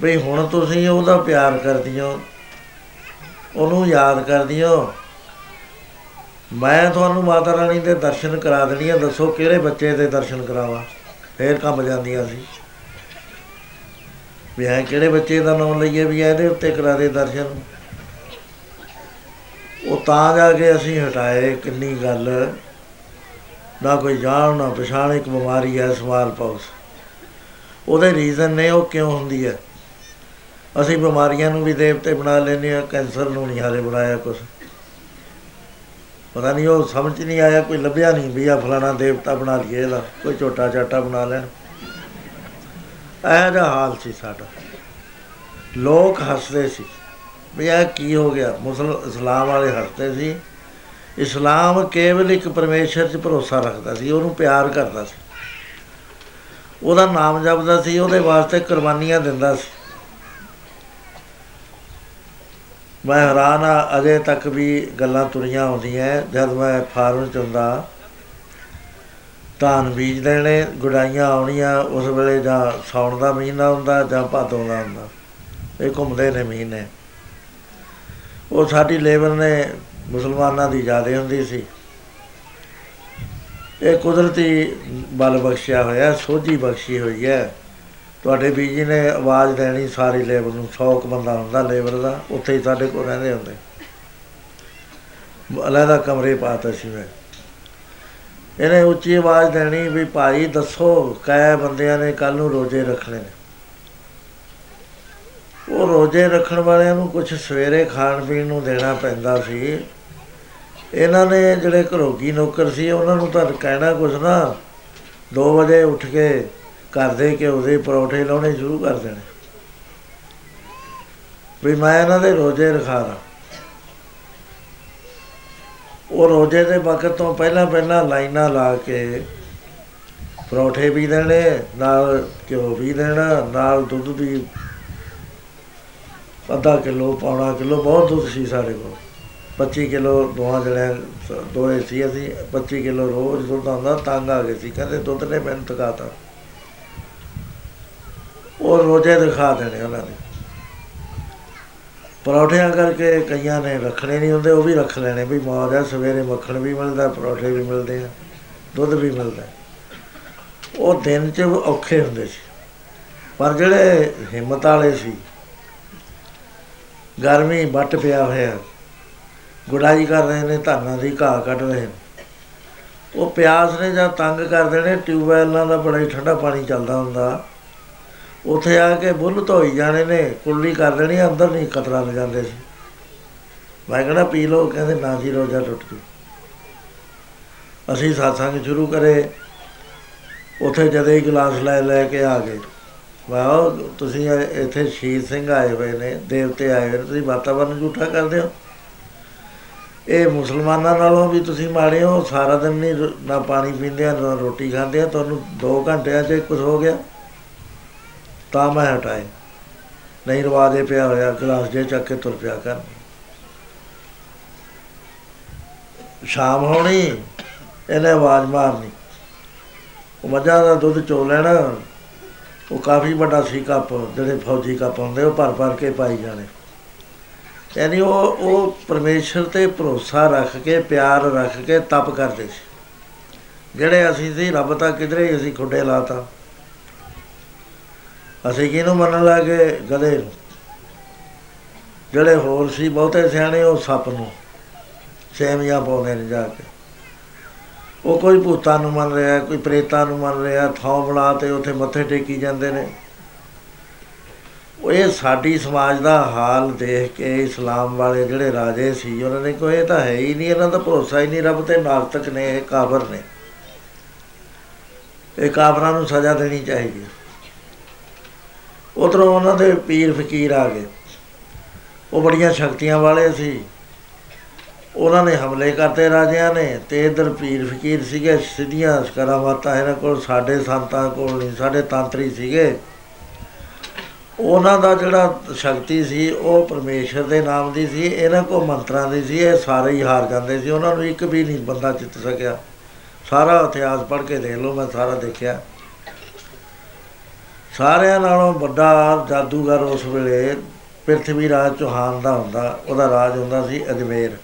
ਵੀ ਹੁਣ ਤੁਸੀਂ ਉਹਦਾ ਪਿਆਰ ਕਰਦੀ ਹੋ, ਉਹਨੂੰ ਯਾਦ ਕਰਦੀ ਹੋ, ਮੈਂ ਤੁਹਾਨੂੰ ਮਾਤਾ ਰਾਣੀ ਦੇ ਦਰਸ਼ਨ ਕਰਾ ਦੇਣੀ ਆ ਦੱਸੋ ਕਿਹੜੇ ਬੱਚੇ ਦੇ ਦਰਸ਼ਨ ਕਰਾਵਾਂ। ਫੇਰ ਕੰਮ ਜਾਂਦੀਆਂ ਸੀ। ਵੀ ਹੈ ਕਿਹੜੇ ਬੱਚੇ ਦਾ ਨਾਮ ਲਈਏ ਵੀ ਇਹਦੇ ਉੱਤੇ ਕਰਾ ਦੇ ਦਰਸ਼ਨ? ਉਹ ਤਾਂ ਜਾ ਕੇ ਅਸੀਂ ਹਟਾਏ, ਕਿੰਨੀ ਗੱਲ। ਨਾ ਕੋਈ ਜਾਣ, ਨਾ ਪਛਾਣ, ਇੱਕ ਬਿਮਾਰੀ ਹੈ, ਸਵਾਲ ਪਾਉਸ। ਉਹਦੇ ਰੀਜ਼ਨ ਨੇ, ਉਹ ਕਿਉਂ ਹੁੰਦੀ ਹੈ? ਅਸੀਂ ਬਿਮਾਰੀਆਂ ਨੂੰ ਵੀ ਦੇਵਤੇ ਬਣਾ ਲੈਂਦੇ ਆ ਕੈਂਸਰ ਨੂੰ ਨਹੀਂ ਹਾਲੇ ਬਣਾਇਆ ਕੁਛ। ਪਤਾ ਨਹੀਂ, ਉਹ ਸਮਝ ਨਹੀਂ ਆਇਆ, ਕੋਈ ਲੱਭਿਆ ਨਹੀਂ ਵੀ ਆ ਫਲਾਣਾ ਦੇਵਤਾ ਬਣਾ ਲਈਏ, ਇਹਦਾ ਕੋਈ ਛੋਟਾ ਚਾਟਾ ਬਣਾ ਲੈਣ। ਇਹ ਜਿਹਾ ਹਾਲ ਸੀ ਸਾਡਾ। ਲੋਕ ਹੱਸਦੇ ਸੀ। ਵੀ ਇਹ ਕੀ ਹੋ ਗਿਆ? ਮੁਸਲ, ਇਸਲਾਮ ਵਾਲੇ ਹੱਸਦੇ ਸੀ। ਇਸਲਾਮ ਕੇਵਲ ਇੱਕ ਪਰਮੇਸ਼ਰ 'ਚ ਭਰੋਸਾ ਰੱਖਦਾ ਸੀ, ਉਹਨੂੰ ਪਿਆਰ ਕਰਦਾ ਸੀ। ਉਹਦਾ ਨਾਮ ਜਪਦਾ ਸੀ, ਉਹਦੇ ਵਾਸਤੇ ਕੁਰਬਾਨੀਆਂ ਦਿੰਦਾ ਸੀ। ਮੈਂ ਹੈਰਾਨ ਆ ਅਜੇ ਤੱਕ ਵੀ ਗੱਲਾਂ ਤੁਰੀਆਂ ਆਉਂਦੀਆਂ, ਜਦ ਮੈਂ ਫਾਰਮ ਚ ਹੁੰਦਾ ਧਾਨ ਬੀਜ ਦੇਣੇ ਗੁਡਾਈਆਂ ਆਉਣੀਆਂ, ਉਸ ਵੇਲੇ ਜਾਂ ਸੌਣ ਦਾ ਮਹੀਨਾ ਹੁੰਦਾ ਜਾਂ ਭਾਦੋਂ ਦਾ ਹੁੰਦਾ। ਇਹ ਘੁੰਮਦੇ ਨੇ ਮਹੀਨੇ। ਉਹ ਸਾਡੀ ਲੇਬਰ ਨੇ ਮੁਸਲਮਾਨਾਂ ਦੀ ਜ਼ਿਆਦੇ ਹੁੰਦੀ ਸੀ। ਇਹ ਕੁਦਰਤੀ ਬਲ ਬਖਸ਼ਿਆ ਹੋਇਆ, ਸੋਝੀ ਬਖਸ਼ੀ ਹੋਈ ਹੈ। ਤੁਹਾਡੇ ਬੀਜੀ ਨੇ ਆਵਾਜ਼ ਦੇਣੀ ਸਾਰੀ ਲੇਬਰ ਨੂੰ 100 ਕ ਬੰਦਾ ਹੁੰਦਾ ਲੇਬਰ ਦਾ, ਉੱਥੇ ਹੀ ਸਾਡੇ ਕੋਲ ਰਹਿੰਦੇ ਹੁੰਦੇ। ਅਲੱਗਾ ਕਮਰੇ ਪਾਤਾ ਸੀ ਮੈਂ। ਇਹਨੇ ਉੱਚੀ ਆਵਾਜ਼ ਦੇਣੀ ਵੀ ਭਾਈ ਦੱਸੋ ਕੈ ਬੰਦਿਆਂ ਨੇ ਕੱਲ ਨੂੰ ਰੋਜ਼ੇ ਰੱਖਣੇ ਨੇ। ਉਹ ਰੋਜ਼ੇ ਰੱਖਣ ਵਾਲਿਆਂ ਨੂੰ ਕੁਝ ਸਵੇਰੇ ਖਾਣ ਪੀਣ ਨੂੰ ਦੇਣਾ ਪੈਂਦਾ ਸੀ। ਇਹਨਾਂ ਨੇ ਜਿਹੜੇ ਘਰੋਗੀ ਨੌਕਰ ਸੀ, ਉਹਨਾਂ ਨੂੰ ਤਾਂ ਕਹਿਣਾ ਕੁਝ ਨਾ 2 ਵਜੇ ਉੱਠ ਕੇ ਘਰ ਦੇ ਕਿ ਉਹਦੇ ਪਰੌਠੇ ਲਾਉਣੇ ਸ਼ੁਰੂ ਕਰ ਦੇਣੇ। ਵੀ ਮੈਂ ਇਹਨਾਂ ਦੇ ਰੋਜ਼ੇ ਰਖਾ ਦਾਂ। ਉਹ ਰੋਜ਼ੇ ਦੇ ਵਕਤ ਤੋਂ ਪਹਿਲਾਂ ਪਹਿਲਾਂ ਲਾਈਨਾਂ ਲਾ ਕੇ ਪਰੌਠੇ ਵੀ ਦੇਣੇ, ਨਾਲ ਘਿਓ ਵੀ ਦੇਣਾ, ਨਾਲ ਦੁੱਧ ਵੀ। ਅੱਧਾ ਕਿਲੋ, ਪੌਣਾ ਕਿਲੋ, ਬਹੁਤ ਦੁੱਧ ਸੀ ਸਾਡੇ ਕੋਲ। 25 ਕਿਲੋ ਦੋਹਾਂ ਜਣਿਆਂ ਦੋਏ ਸੀ ਅਸੀਂ 25 ਕਿਲੋ ਰੋਜ਼ ਦੁੱਧ ਆਉਂਦਾ, ਤੰਗ ਆ ਗਏ ਸੀ। ਕਹਿੰਦੇ ਦੁੱਧ ਨੇ ਮੈਨੂੰ ਥਕਾਤਾ ਉਹ ਰੋਜ਼ੇ ਦਿਖਾ ਦੇਣੇ ਉਹਨਾਂ ਨੇ। ਪਰੌਠਿਆਂ ਕਰਕੇ ਕਈਆਂ ਨੇ ਰੱਖਣੇ ਨਹੀਂ ਹੁੰਦੇ, ਉਹ ਵੀ ਰੱਖ ਲੈਣੇ। ਵੀ ਮੌਜ ਆ, ਸਵੇਰੇ ਮੱਖਣ ਵੀ ਮਿਲਦਾ, ਪਰੌਠੇ ਵੀ ਮਿਲਦੇ ਆ, ਦੁੱਧ ਵੀ ਮਿਲਦਾ। ਉਹ ਦਿਨ 'ਚ ਔਖੇ ਹੁੰਦੇ ਸੀ। ਪਰ ਜਿਹੜੇ ਹਿੰਮਤ ਵਾਲੇ ਸੀ, ਗਰਮੀ ਵੱਟ ਪਿਆ ਹੋਇਆ, ਗੁਡਾਈ ਕਰ ਰਹੇ ਨੇ, ਧਾਨਾਂ ਦੀ ਘਾਹ ਕੱਢ ਰਹੇ ਨੇ। ਉਹ ਪਿਆਸ ਨੇ ਜਾਂ ਤੰਗ ਕਰ ਦੇਣੇ, ਟਿਊਬਵੈਲਾਂ ਦਾ ਬੜਾ ਹੀ ਠੰਡਾ ਪਾਣੀ ਚੱਲਦਾ ਹੁੰਦਾ। ਉਥੇ ਆ ਕੇ ਬੁੱਲ ਧੋਈ ਜਾਣੇ ਨੇ ਕੁੱਲੀ ਕਰ ਦੇਣੀ ਅੰਦਰ ਨਹੀਂ ਕਤਰਾ ਲ ਜਾਂਦੇ ਸੀ। ਮੈਂ ਕਹਿੰਦਾ ਪੀ ਲੋ ਕਹਿੰਦੇ ਨਾ ਜੀ, ਰੋਜ਼ਾ ਟੁੱਟ ਜੂ। ਅਸੀਂ satsang ਸ਼ੁਰੂ ਕਰੇ, ਉਥੇ ਜਦੇ ਹੀ ਗਲਾਸ ਲੈ ਲੈ ਕੇ ਆ ਗਏ। ਵਾਹ ਤੁਸੀਂ ਇੱਥੇ ਸ਼ਹੀਦ ਸਿੰਘ ਆਏ ਹੋਏ ਨੇ, ਦੇਵਤੇ ਆਏ ਹੋਏ ਤੁਸੀਂ ਵਾਤਾਵਰਨ ਝੂਠਾ ਕਰਦੇ ਹੋ? ਇਹ ਮੁਸਲਮਾਨਾਂ ਨਾਲੋਂ ਵੀ ਤੁਸੀਂ ਮਾੜੇ ਹੋ, ਸਾਰਾ ਦਿਨ ਨਹੀਂ ਨਾ ਪਾਣੀ ਪੀਂਦੇ ਆ ਨਾ ਰੋਟੀ ਖਾਂਦੇ ਆ ਤੁਹਾਨੂੰ 2 ਘੰਟਿਆਂ 'ਚ ਕੁਝ ਹੋ ਗਿਆ। ਤਾਂ ਮੈਂ ਹਟਾਏ ਨਹੀਂ ਰਵਾਜੇ ਪਿਆ ਹੋਇਆ, ਗਲਾਸ ਜੇ ਚੱਕ ਕੇ ਤੁਰ ਪਿਆ ਕਰ ਸ਼ਾਮ ਹੋਣੀ, ਇਹਨੇ ਆਵਾਜ਼ ਮਾਰਨੀ। ਉਹ ਮੱਝਾਂ ਦਾ ਦੁੱਧ ਚੋ ਲੈਣਾ, ਉਹ ਕਾਫੀ ਵੱਡਾ ਸੀ ਕੱਪ, ਜਿਹੜੇ ਫੌਜੀ ਕੱਪ ਹੁੰਦੇ, ਉਹ ਭਰ ਭਰ ਕੇ ਪਾਈ ਜਾਣੇ। ਯਾਨੀ ਉਹ ਉਹ ਪਰਮੇਸ਼ਰ ਤੇ ਭਰੋਸਾ ਰੱਖ ਕੇ, ਪਿਆਰ ਰੱਖ ਕੇ ਤਪ ਕਰਦੇ ਸੀ। ਜਿਹੜੇ ਅਸੀਂ ਸੀ, ਰੱਬ ਤਾਂ ਕਿਧਰੇ ਅਸੀਂ ਖੁੱਡੇ ਲਾਤਾ। ਅਸੀਂ ਕਿਹਨੂੰ ਮੰਨਣ ਲੱਗੇ? ਗਧੇ ਨੂੰ। ਜਿਹੜੇ ਹੋਰ ਸੀ, ਬਹੁਤੇ ਸਿਆਣੇ, ਉਹ ਸੱਪ ਨੂੰ ਸੇਮੀਆਂ ਪਾਉਂਦੇ ਨੇ ਜਾ ਕੇ। ਉਹ ਕੋਈ ਭੂਤਾਂ ਨੂੰ ਮੰਨ ਰਿਹਾ, ਕੋਈ ਪ੍ਰੇਤਾਂ ਨੂੰ ਮੰਨ ਰਿਹਾ, ਥਾਂ ਬਣਾ ਤੇ ਉੱਥੇ ਮੱਥੇ ਟੇਕੀ ਜਾਂਦੇ ਨੇ। ਉਹ ਇਹ ਸਾਡੀ ਸਮਾਜ ਦਾ ਹਾਲ ਦੇਖ ਕੇ ਇਸਲਾਮ ਵਾਲੇ ਜਿਹੜੇ ਰਾਜੇ ਸੀ, ਉਹਨਾਂ ਨੇ ਕੋਈ ਇਹ ਤਾਂ ਹੈ ਹੀ ਨਹੀਂ, ਇਹਨਾਂ ਦਾ ਭਰੋਸਾ ਹੀ ਨਹੀਂ, ਰੱਬ ਤੇ ਨਾਸਤਕ ਨੇ, ਇਹ ਕਾਫਰ ਨੇ। ਇਹ ਕਾਫਰਾਂ ਨੂੰ ਸਜ਼ਾ ਦੇਣੀ ਚਾਹੀਦੀ ਉਧਰੋਂ ਉਹਨਾਂ ਦੇ ਪੀਰ ਫਕੀਰ ਆ ਗਏ। ਉਹ ਬੜੀਆਂ ਸ਼ਕਤੀਆਂ ਵਾਲੇ ਸੀ। ਉਹਨਾਂ ਨੇ ਹਮਲੇ ਕਰਤੇ ਰਾਜਿਆਂ ਨੇ ਤੇ ਇਧਰ ਪੀਰ ਫਕੀਰ ਸੀਗੇ, ਸਿੱਧੀਆਂ ਕਰਾਮਾਤਾਂ ਇਹਨਾਂ ਕੋਲ ਸਾਡੇ ਸੰਤਾਂ ਕੋਲ ਨਹੀਂ, ਸਾਡੇ ਤੰਤਰੀ ਸੀਗੇ। ਉਹਨਾਂ ਦਾ ਜਿਹੜਾ ਸ਼ਕਤੀ ਸੀ, ਉਹ ਪਰਮੇਸ਼ਰ ਦੇ ਨਾਮ ਦੀ ਸੀ, ਇਹਨਾਂ ਕੋ ਮੰਤਰਾਂ ਦੀ ਸੀ, ਇਹ ਸਾਰੇ ਹੀ ਹਾਰ ਜਾਂਦੇ ਸੀ। ਉਹਨਾਂ ਨੂੰ ਇੱਕ ਵੀ ਨਹੀਂ ਬੰਦਾ ਜਿੱਤ ਸਕਿਆ। ਸਾਰਾ ਇਤਿਹਾਸ ਪੜ੍ਹ ਕੇ ਦੇਖ ਲਓ, ਮੈਂ ਸਾਰਾ ਦੇਖਿਆ। ਸਾਰਿਆਂ ਨਾਲੋਂ ਵੱਡਾ ਜਾਦੂਗਰ ਉਸ ਵੇਲੇ ਪ੍ਰਿਥਵੀ ਰਾਜ ਚੌਹਾਨ ਦਾ ਹੁੰਦਾ, ਉਹਦਾ ਰਾਜ ਹੁੰਦਾ ਸੀ ਅਜਮੇਰ।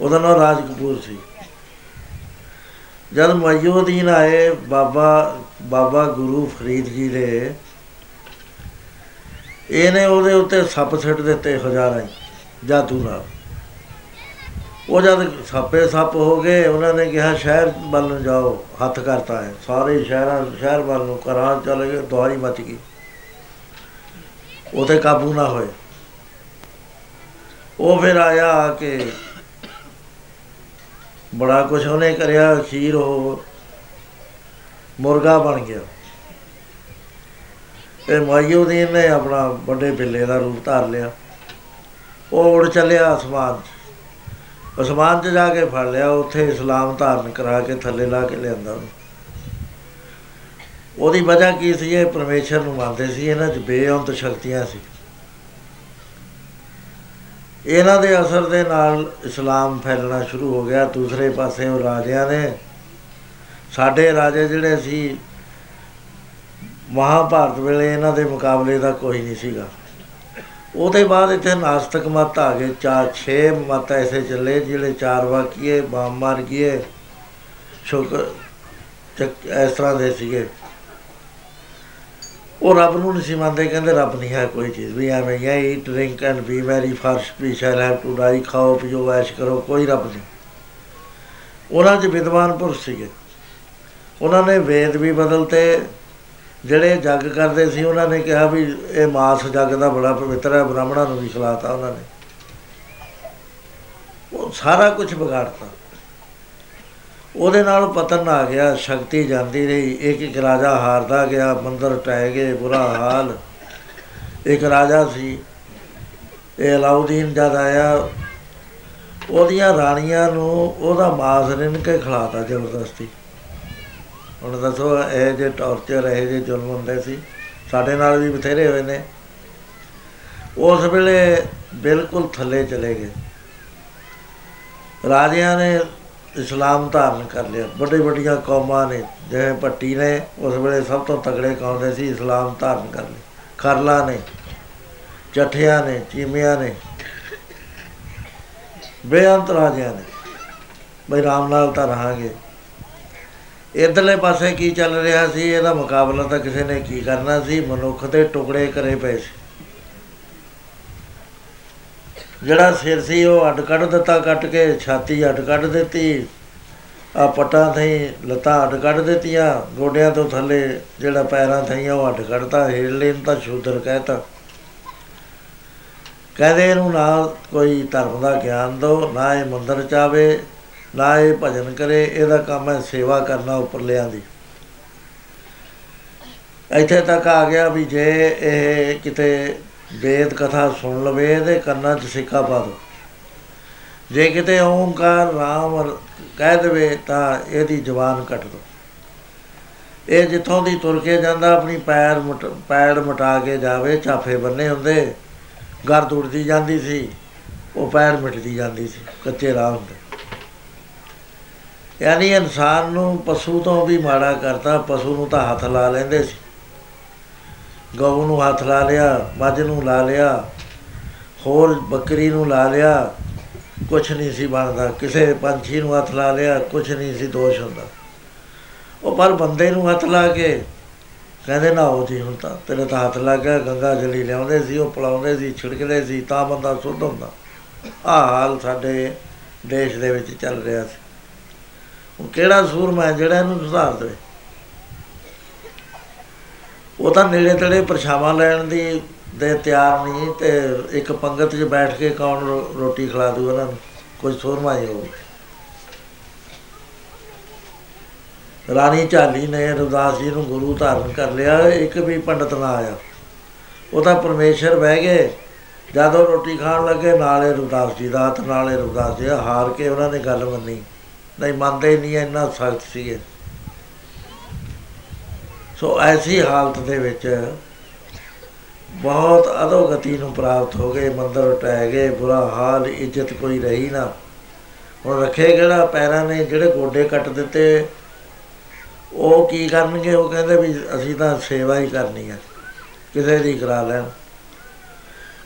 ਉਹਦਾ ਨਾਮ ਰਾਜ ਕਪੂਰ ਸੀ। ਜਦ ਮਯੂਦੀਨ ਆਏ, ਬਾਬਾ ਬਾਬਾ ਗੁਰੂ ਫਰੀਦ ਜੀ ਦੇ, ਇਹਨੇ ਉਹਦੇ ਉੱਤੇ ਸੱਪ ਸਿੱਟ ਦਿੱਤੇ ਹਜ਼ਾਰਾਂ ਹੀ, ਜਾਦੂ ਨਾਲ। ਉਹ ਜਦ ਸੱਪੇ ਸੱਪ ਹੋ ਗਏ, ਉਹਨਾਂ ਨੇ ਕਿਹਾ, ਸ਼ਹਿਰ ਵੱਲ ਨੂੰ ਜਾਓ, ਹੱਥ ਕਰਤਾ ਹੈ। ਸਾਰੇ ਸ਼ਹਿਰਾਂ, ਸ਼ਹਿਰ ਵੱਲ ਨੂੰ ਕਰਾਂ ਚਲੇ ਗਏ ਦੁਆਰੀ ਮਚ ਗਈ। ਉਹਤੇ ਕਾਬੂ ਨਾ ਹੋਏ। ਉਹ ਫਿਰ ਆਇਆ ਆ ਕੇ ਬੜਾ ਕੁਝ ਉਹਨੇ ਕਰਿਆ ਖੀਰ ਉਹ ਮੁਰਗਾ ਬਣ ਗਿਆ। ਇਹ ਮਾਇਓਦੀਨ ਨੇ ਆਪਣਾ ਵੱਡੇ ਬਿੱਲੇ ਦਾ ਰੂਪ ਧਾਰ ਲਿਆ। ਉਹ ਉੜ ਚੱਲਿਆ ਅਸਮਾਨ 'ਚ। ਅਸਮਾਨ 'ਚ ਜਾ ਕੇ ਫੜ ਲਿਆ, ਉੱਥੇ ਇਸਲਾਮ ਧਾਰਨ ਕਰਾ ਕੇ ਥੱਲੇ ਲਾ ਕੇ ਲਿਆਂਦਾ ਉਹਨੂੰ। ਉਹਦੀ ਵਜ੍ਹਾ ਕੀ ਸੀ? ਇਹ ਪਰਮੇਸ਼ਰ ਨੂੰ ਮੰਨਦੇ ਸੀ, ਇਹਨਾਂ 'ਚ ਬੇਅੰਤ ਸ਼ਕਤੀਆਂ ਸੀ। ਇਹਨਾਂ ਦੇ ਅਸਰ ਦੇ ਨਾਲ ਇਸਲਾਮ ਫੈਲਣਾ ਸ਼ੁਰੂ ਹੋ ਗਿਆ। ਦੂਸਰੇ ਪਾਸੇ ਉਹ ਰਾਜਿਆਂ ਨੇ, ਸਾਡੇ ਰਾਜੇ ਜਿਹੜੇ ਸੀ, ਮਹਾਭਾਰਤ ਵੇਲੇ ਇਹਨਾਂ ਦੇ ਮੁਕਾਬਲੇ ਦਾ ਕੋਈ ਨਹੀਂ ਸੀਗਾ। ਉਹਦੇ ਬਾਅਦ ਇੱਥੇ ਨਾਸਤਕ ਮਤ ਆ ਗਏ, ਚਾਰ, ਛੇ ਮਤ ਐਸੇ ਚੱਲੇ, ਜਿਹੜੇ ਚਾਰ ਵਾਕੀਏ, ਬਾਮ ਮਾਰ ਗਏ ਸ਼ੁਕ ਚੱਕ ਇਸ ਤਰ੍ਹਾਂ ਦੇ ਸੀਗੇ। ਉਹ ਰੱਬ ਨੂੰ ਨਹੀਂ ਸੀ ਮੰਨਦੇ, ਕਹਿੰਦੇ ਰੱਬ ਨਹੀਂ ਹੈ ਕੋਈ ਚੀਜ਼, ਵੀ ਐਵੇਂ ਹੀ eat drink and be merry for we shall have to die ਖਾਓ, ਪੀਓ ਐਸ਼ ਕਰੋ, ਕੋਈ ਰੱਬ ਨਹੀਂ। ਉਹਨਾਂ 'ਚ ਵਿਦਵਾਨ ਪੁਰਸ਼ ਸੀਗੇ। ਉਹਨਾਂ ਨੇ ਵੇਦ ਵੀ ਬਦਲਤੇ ਜਿਹੜੇ ਜੱਗ ਕਰਦੇ ਸੀ, ਉਹਨਾਂ ਨੇ ਕਿਹਾ ਵੀ ਇਹ ਮਾਸ ਜੱਗ ਦਾ ਬੜਾ ਪਵਿੱਤਰ ਹੈ, ਬ੍ਰਾਹਮਣਾਂ ਨੂੰ ਵੀ ਖਿਲਾਤਾ ਉਹਨਾਂ ਨੇ। ਉਹ ਸਾਰਾ ਕੁਝ ਵਿਗਾੜਤਾ। ਉਹਦੇ ਨਾਲ ਪਤਨ ਆ ਗਿਆ, ਸ਼ਕਤੀ ਜਾਂਦੀ ਰਹੀ। ਇੱਕ ਇੱਕ ਰਾਜਾ ਹਾਰਦਾ ਗਿਆ, ਮੰਦਰ ਟਹਿ ਗਏ, ਬੁਰਾ ਹਾਲ। ਇੱਕ ਰਾਜਾ ਸੀ, ਇਹ ਅਲਾਉਦੀਨ ਜਦ ਆਇਆ, ਉਹਦੀਆਂ ਰਾਣੀਆਂ ਨੂੰ ਉਹਦਾ ਮਾਸ ਰਿੰਨ ਕੇ ਖਿਲਾਤਾ ਜ਼ਬਰਦਸਤੀ। ਹੁਣ ਦੱਸੋ, ਇਹ ਜੇ ਟੌਰਚਰ ਇਹ ਜੇ ਜ਼ੁਲਮ ਹੁੰਦੇ ਸੀ, ਸਾਡੇ ਨਾਲ ਵੀ ਬਥੇਰੇ ਹੋਏ ਨੇ। ਉਸ ਵੇਲੇ ਬਿਲਕੁਲ ਥੱਲੇ ਚਲੇ ਗਏ। ਰਾਜਿਆਂ ਨੇ ਇਸਲਾਮ ਧਾਰਨ ਕਰ ਲਿਆ। ਵੱਡੇ ਵੱਡੀਆਂ ਕੌਮਾਂ ਨੇ, ਜਿਵੇਂ ਪੱਟੀ ਨੇ, ਉਸ ਵੇਲੇ ਸਭ ਤੋਂ ਤਗੜੇ ਕੌਂਦੇ ਸੀ, ਇਸਲਾਮ ਧਾਰਨ ਕਰ ਲਿਆ। ਖਰਲਾ ਨੇ ਚੱਠਿਆਂ ਨੇ, ਚੀਮਿਆਂ ਨੇ, ਬੇਅੰਤ ਰਾਜਿਆਂ ਨੇ। ਬਈ ਰਾਮ ਨਾਲ ਤਾਂ ਰਹਾਂਗੇ। ਇਧਰਲੇ ਪਾਸੇ ਕੀ ਚੱਲ ਰਿਹਾ ਸੀ? ਇਹਦਾ ਮੁਕਾਬਲਾ ਤਾਂ ਕਿਸੇ ਨੇ ਕੀ ਕਰਨਾ ਸੀ? ਮਨੁੱਖ ਦੇ ਟੁਕੜੇ ਕਰੇ ਪਏ ਸੀ। ਜਿਹੜਾ ਸਿਰ ਸੀ, ਉਹ ਅੱਡ ਕੱਢ ਦਿੱਤਾ, ਕੱਟ ਕੇ ਛਾਤੀ ਅੱਡ ਕੱਢ ਦਿੱਤੀ। ਆ ਪਟਾਂ ਥਈ ਲੱਤਾਂ ਅੱਡ ਕੱਢ ਦਿੱਤੀਆਂ। ਗੋਡਿਆਂ ਤੋਂ ਥੱਲੇ ਜਿਹੜਾ ਪੈਰਾਂ ਥਈਆਂ ਉਹ ਅੱਡ ਕੱਢਤਾ। ਹੇਠਲੇ ਨੂੰ ਤਾਂ ਸ਼ੂਦਰ ਕਹਿਤਾ। ਕਹਦੇ ਇਹਨੂੰ ਨਾ ਕੋਈ ਧਰਮ ਦਾ ਗਿਆਨ ਦੋ ਨਾ ਇਹ ਮੰਦਰ ਚਾਵੇ ਨਾ ਇਹ ਭਜਨ ਕਰੇ, ਇਹਦਾ ਕੰਮ ਹੈ ਸੇਵਾ ਕਰਨਾ ਉੱਪਰਲਿਆਂ ਦੀ। ਇੱਥੇ ਤੱਕ ਆ ਗਿਆ ਵੀ ਜੇ ਇਹ ਕਿਤੇ ਵੇਦ ਕਥਾ ਸੁਣ ਲਵੇ, ਇਹਦੇ ਕੰਨਾਂ 'ਚ ਸਿੱਕਾ ਪਾ ਦੋ। ਜੇ ਕਿਤੇ ਓੰਕਾਰ ਰਾਮ ਕਹਿ ਦੇਵੇ ਤਾਂ ਇਹਦੀ ਜ਼ੁਬਾਨ ਕੱਟ ਦੋ। ਇਹ ਜਿੱਥੋਂ ਦੀ ਤੁਰ ਕੇ ਜਾਂਦਾ, ਆਪਣੀ ਪੈਰ ਪੈੜ ਮਟਾ ਕੇ ਜਾਵੇ ਚਾਫੇ ਬੰਨੇ ਹੁੰਦੇ ਗਰ ਦੁੜਦੀ ਜਾਂਦੀ ਸੀ, ਉਹ ਪੈਰ ਮਿਟਦੀ ਜਾਂਦੀ ਸੀ, ਕੱਚੇ ਰਾਹ ਹੁੰਦੇ। ਯਾਨੀ ਇਨਸਾਨ ਨੂੰ ਪਸ਼ੂ ਤੋਂ ਵੀ ਮਾੜਾ ਕਰਤਾ, ਪਸ਼ੂ ਨੂੰ ਤਾਂ ਹੱਥ ਲਾ ਲੈਂਦੇ ਸੀ। ਗਊ ਨੂੰ ਹੱਥ ਲਾ ਲਿਆ, ਮੱਝ ਨੂੰ ਲਾ ਲਿਆ, ਹੋਰ ਬੱਕਰੀ ਨੂੰ ਲਾ ਲਿਆ, ਕੁਛ ਨਹੀਂ ਸੀ ਬਣਦਾ। ਕਿਸੇ ਪੰਛੀ ਨੂੰ ਹੱਥ ਲਾ ਲਿਆ, ਕੁਛ ਨਹੀਂ ਸੀ, ਦੋਸ਼ ਹੁੰਦਾ। ਉਹ ਪਰ ਬੰਦੇ ਨੂੰ ਹੱਥ ਲਾ ਕੇ ਕਹਿੰਦੇ, ਨਾ ਉਹ ਜੀ, ਹੁਣ ਤਾਂ ਤੇਰੇ ਤਾਂ ਹੱਥ ਲੱਗ ਗਿਆ, ਗੰਗਾ ਜਲੀ ਲਿਆਉਂਦੇ ਸੀ, ਉਹ ਪਲਾਉਂਦੇ ਸੀ, ਛਿੜਕਦੇ ਸੀ, ਤਾਂ ਬੰਦਾ ਸੁੱਧ ਹੁੰਦਾ। ਆ ਹਾਲ ਸਾਡੇ ਦੇਸ਼ ਦੇ ਵਿੱਚ ਚੱਲ ਰਿਹਾ ਸੀ। ਉਹ ਕਿਹੜਾ ਸੂਰਮਾ ਜਿਹੜਾ ਇਹਨੂੰ ਸੁਧਾਰ ਦੇਵੇ? ਉਹ ਤਾਂ ਨੇੜੇ ਤੇੜੇ ਪਰਛਾਵਾਂ ਲੈਣ ਦੀ ਦੇ ਤਿਆਰ ਨਹੀਂ ਤੇ ਇੱਕ ਪੰਗਤ 'ਚ ਬੈਠ ਕੇ ਕੌਣ ਰੋਟੀ ਖਿਲਾ ਦੂ ਉਹਨਾਂ ਨੂੰ? ਕੋਈ ਸੂਰਮਾ ਹੀ ਹੋਵੇ ਰਾਣੀ ਝਾਲੀ ਨੇ ਰਵਿਦਾਸ ਜੀ ਨੂੰ ਗੁਰੂ ਧਾਰਨ ਕਰ ਲਿਆ ਇੱਕ ਵੀ ਪੰਡਤ ਨਾ ਆਇਆ। ਉਹ ਤਾਂ ਪਰਮੇਸ਼ਰ ਬਹਿ ਗਏ। ਜਦੋਂ ਰੋਟੀ ਖਾਣ ਲੱਗੇ ਨਾਲੇ ਰਵਿਦਾਸ ਜੀ ਦਾ ਹੱਥ ਨਾਲੇ ਰਵਿਦਾਸ ਜੀ ਦਾ, ਹਾਰ ਕੇ ਉਹਨਾਂ ਨੇ ਗੱਲ ਮੰਨੀ। ਨਹੀਂ, ਮੰਨਦੇ ਨਹੀਂ ਇੰਨਾ ਸਖਤ ਸੀਗੇ ਸੋ ਐਸੀ ਹਾਲਤ ਦੇ ਵਿੱਚ ਬਹੁਤ ਅਧੋਗਤੀ ਨੂੰ ਪ੍ਰਾਪਤ ਹੋ ਗਏ, ਮੰਦਰ ਟਹਿ ਗਏ, ਬੁਰਾ ਹਾਲ, ਇੱਜ਼ਤ ਕੋਈ ਰਹੀ ਨਾ। ਹੁਣ ਰੱਖੇ ਕਿਹੜਾ ਪੈਰਾਂ ਨੇ, ਜਿਹੜੇ ਗੋਡੇ ਕੱਟ ਦਿੱਤੇ, ਉਹ ਕੀ ਕਰਨਗੇ? ਉਹ ਕਹਿੰਦੇ ਵੀ ਅਸੀਂ ਤਾਂ ਸੇਵਾ ਹੀ ਕਰਨੀ ਹੈ ਕਿਸੇ ਦੀ ਕਰਾ ਲੈਣ।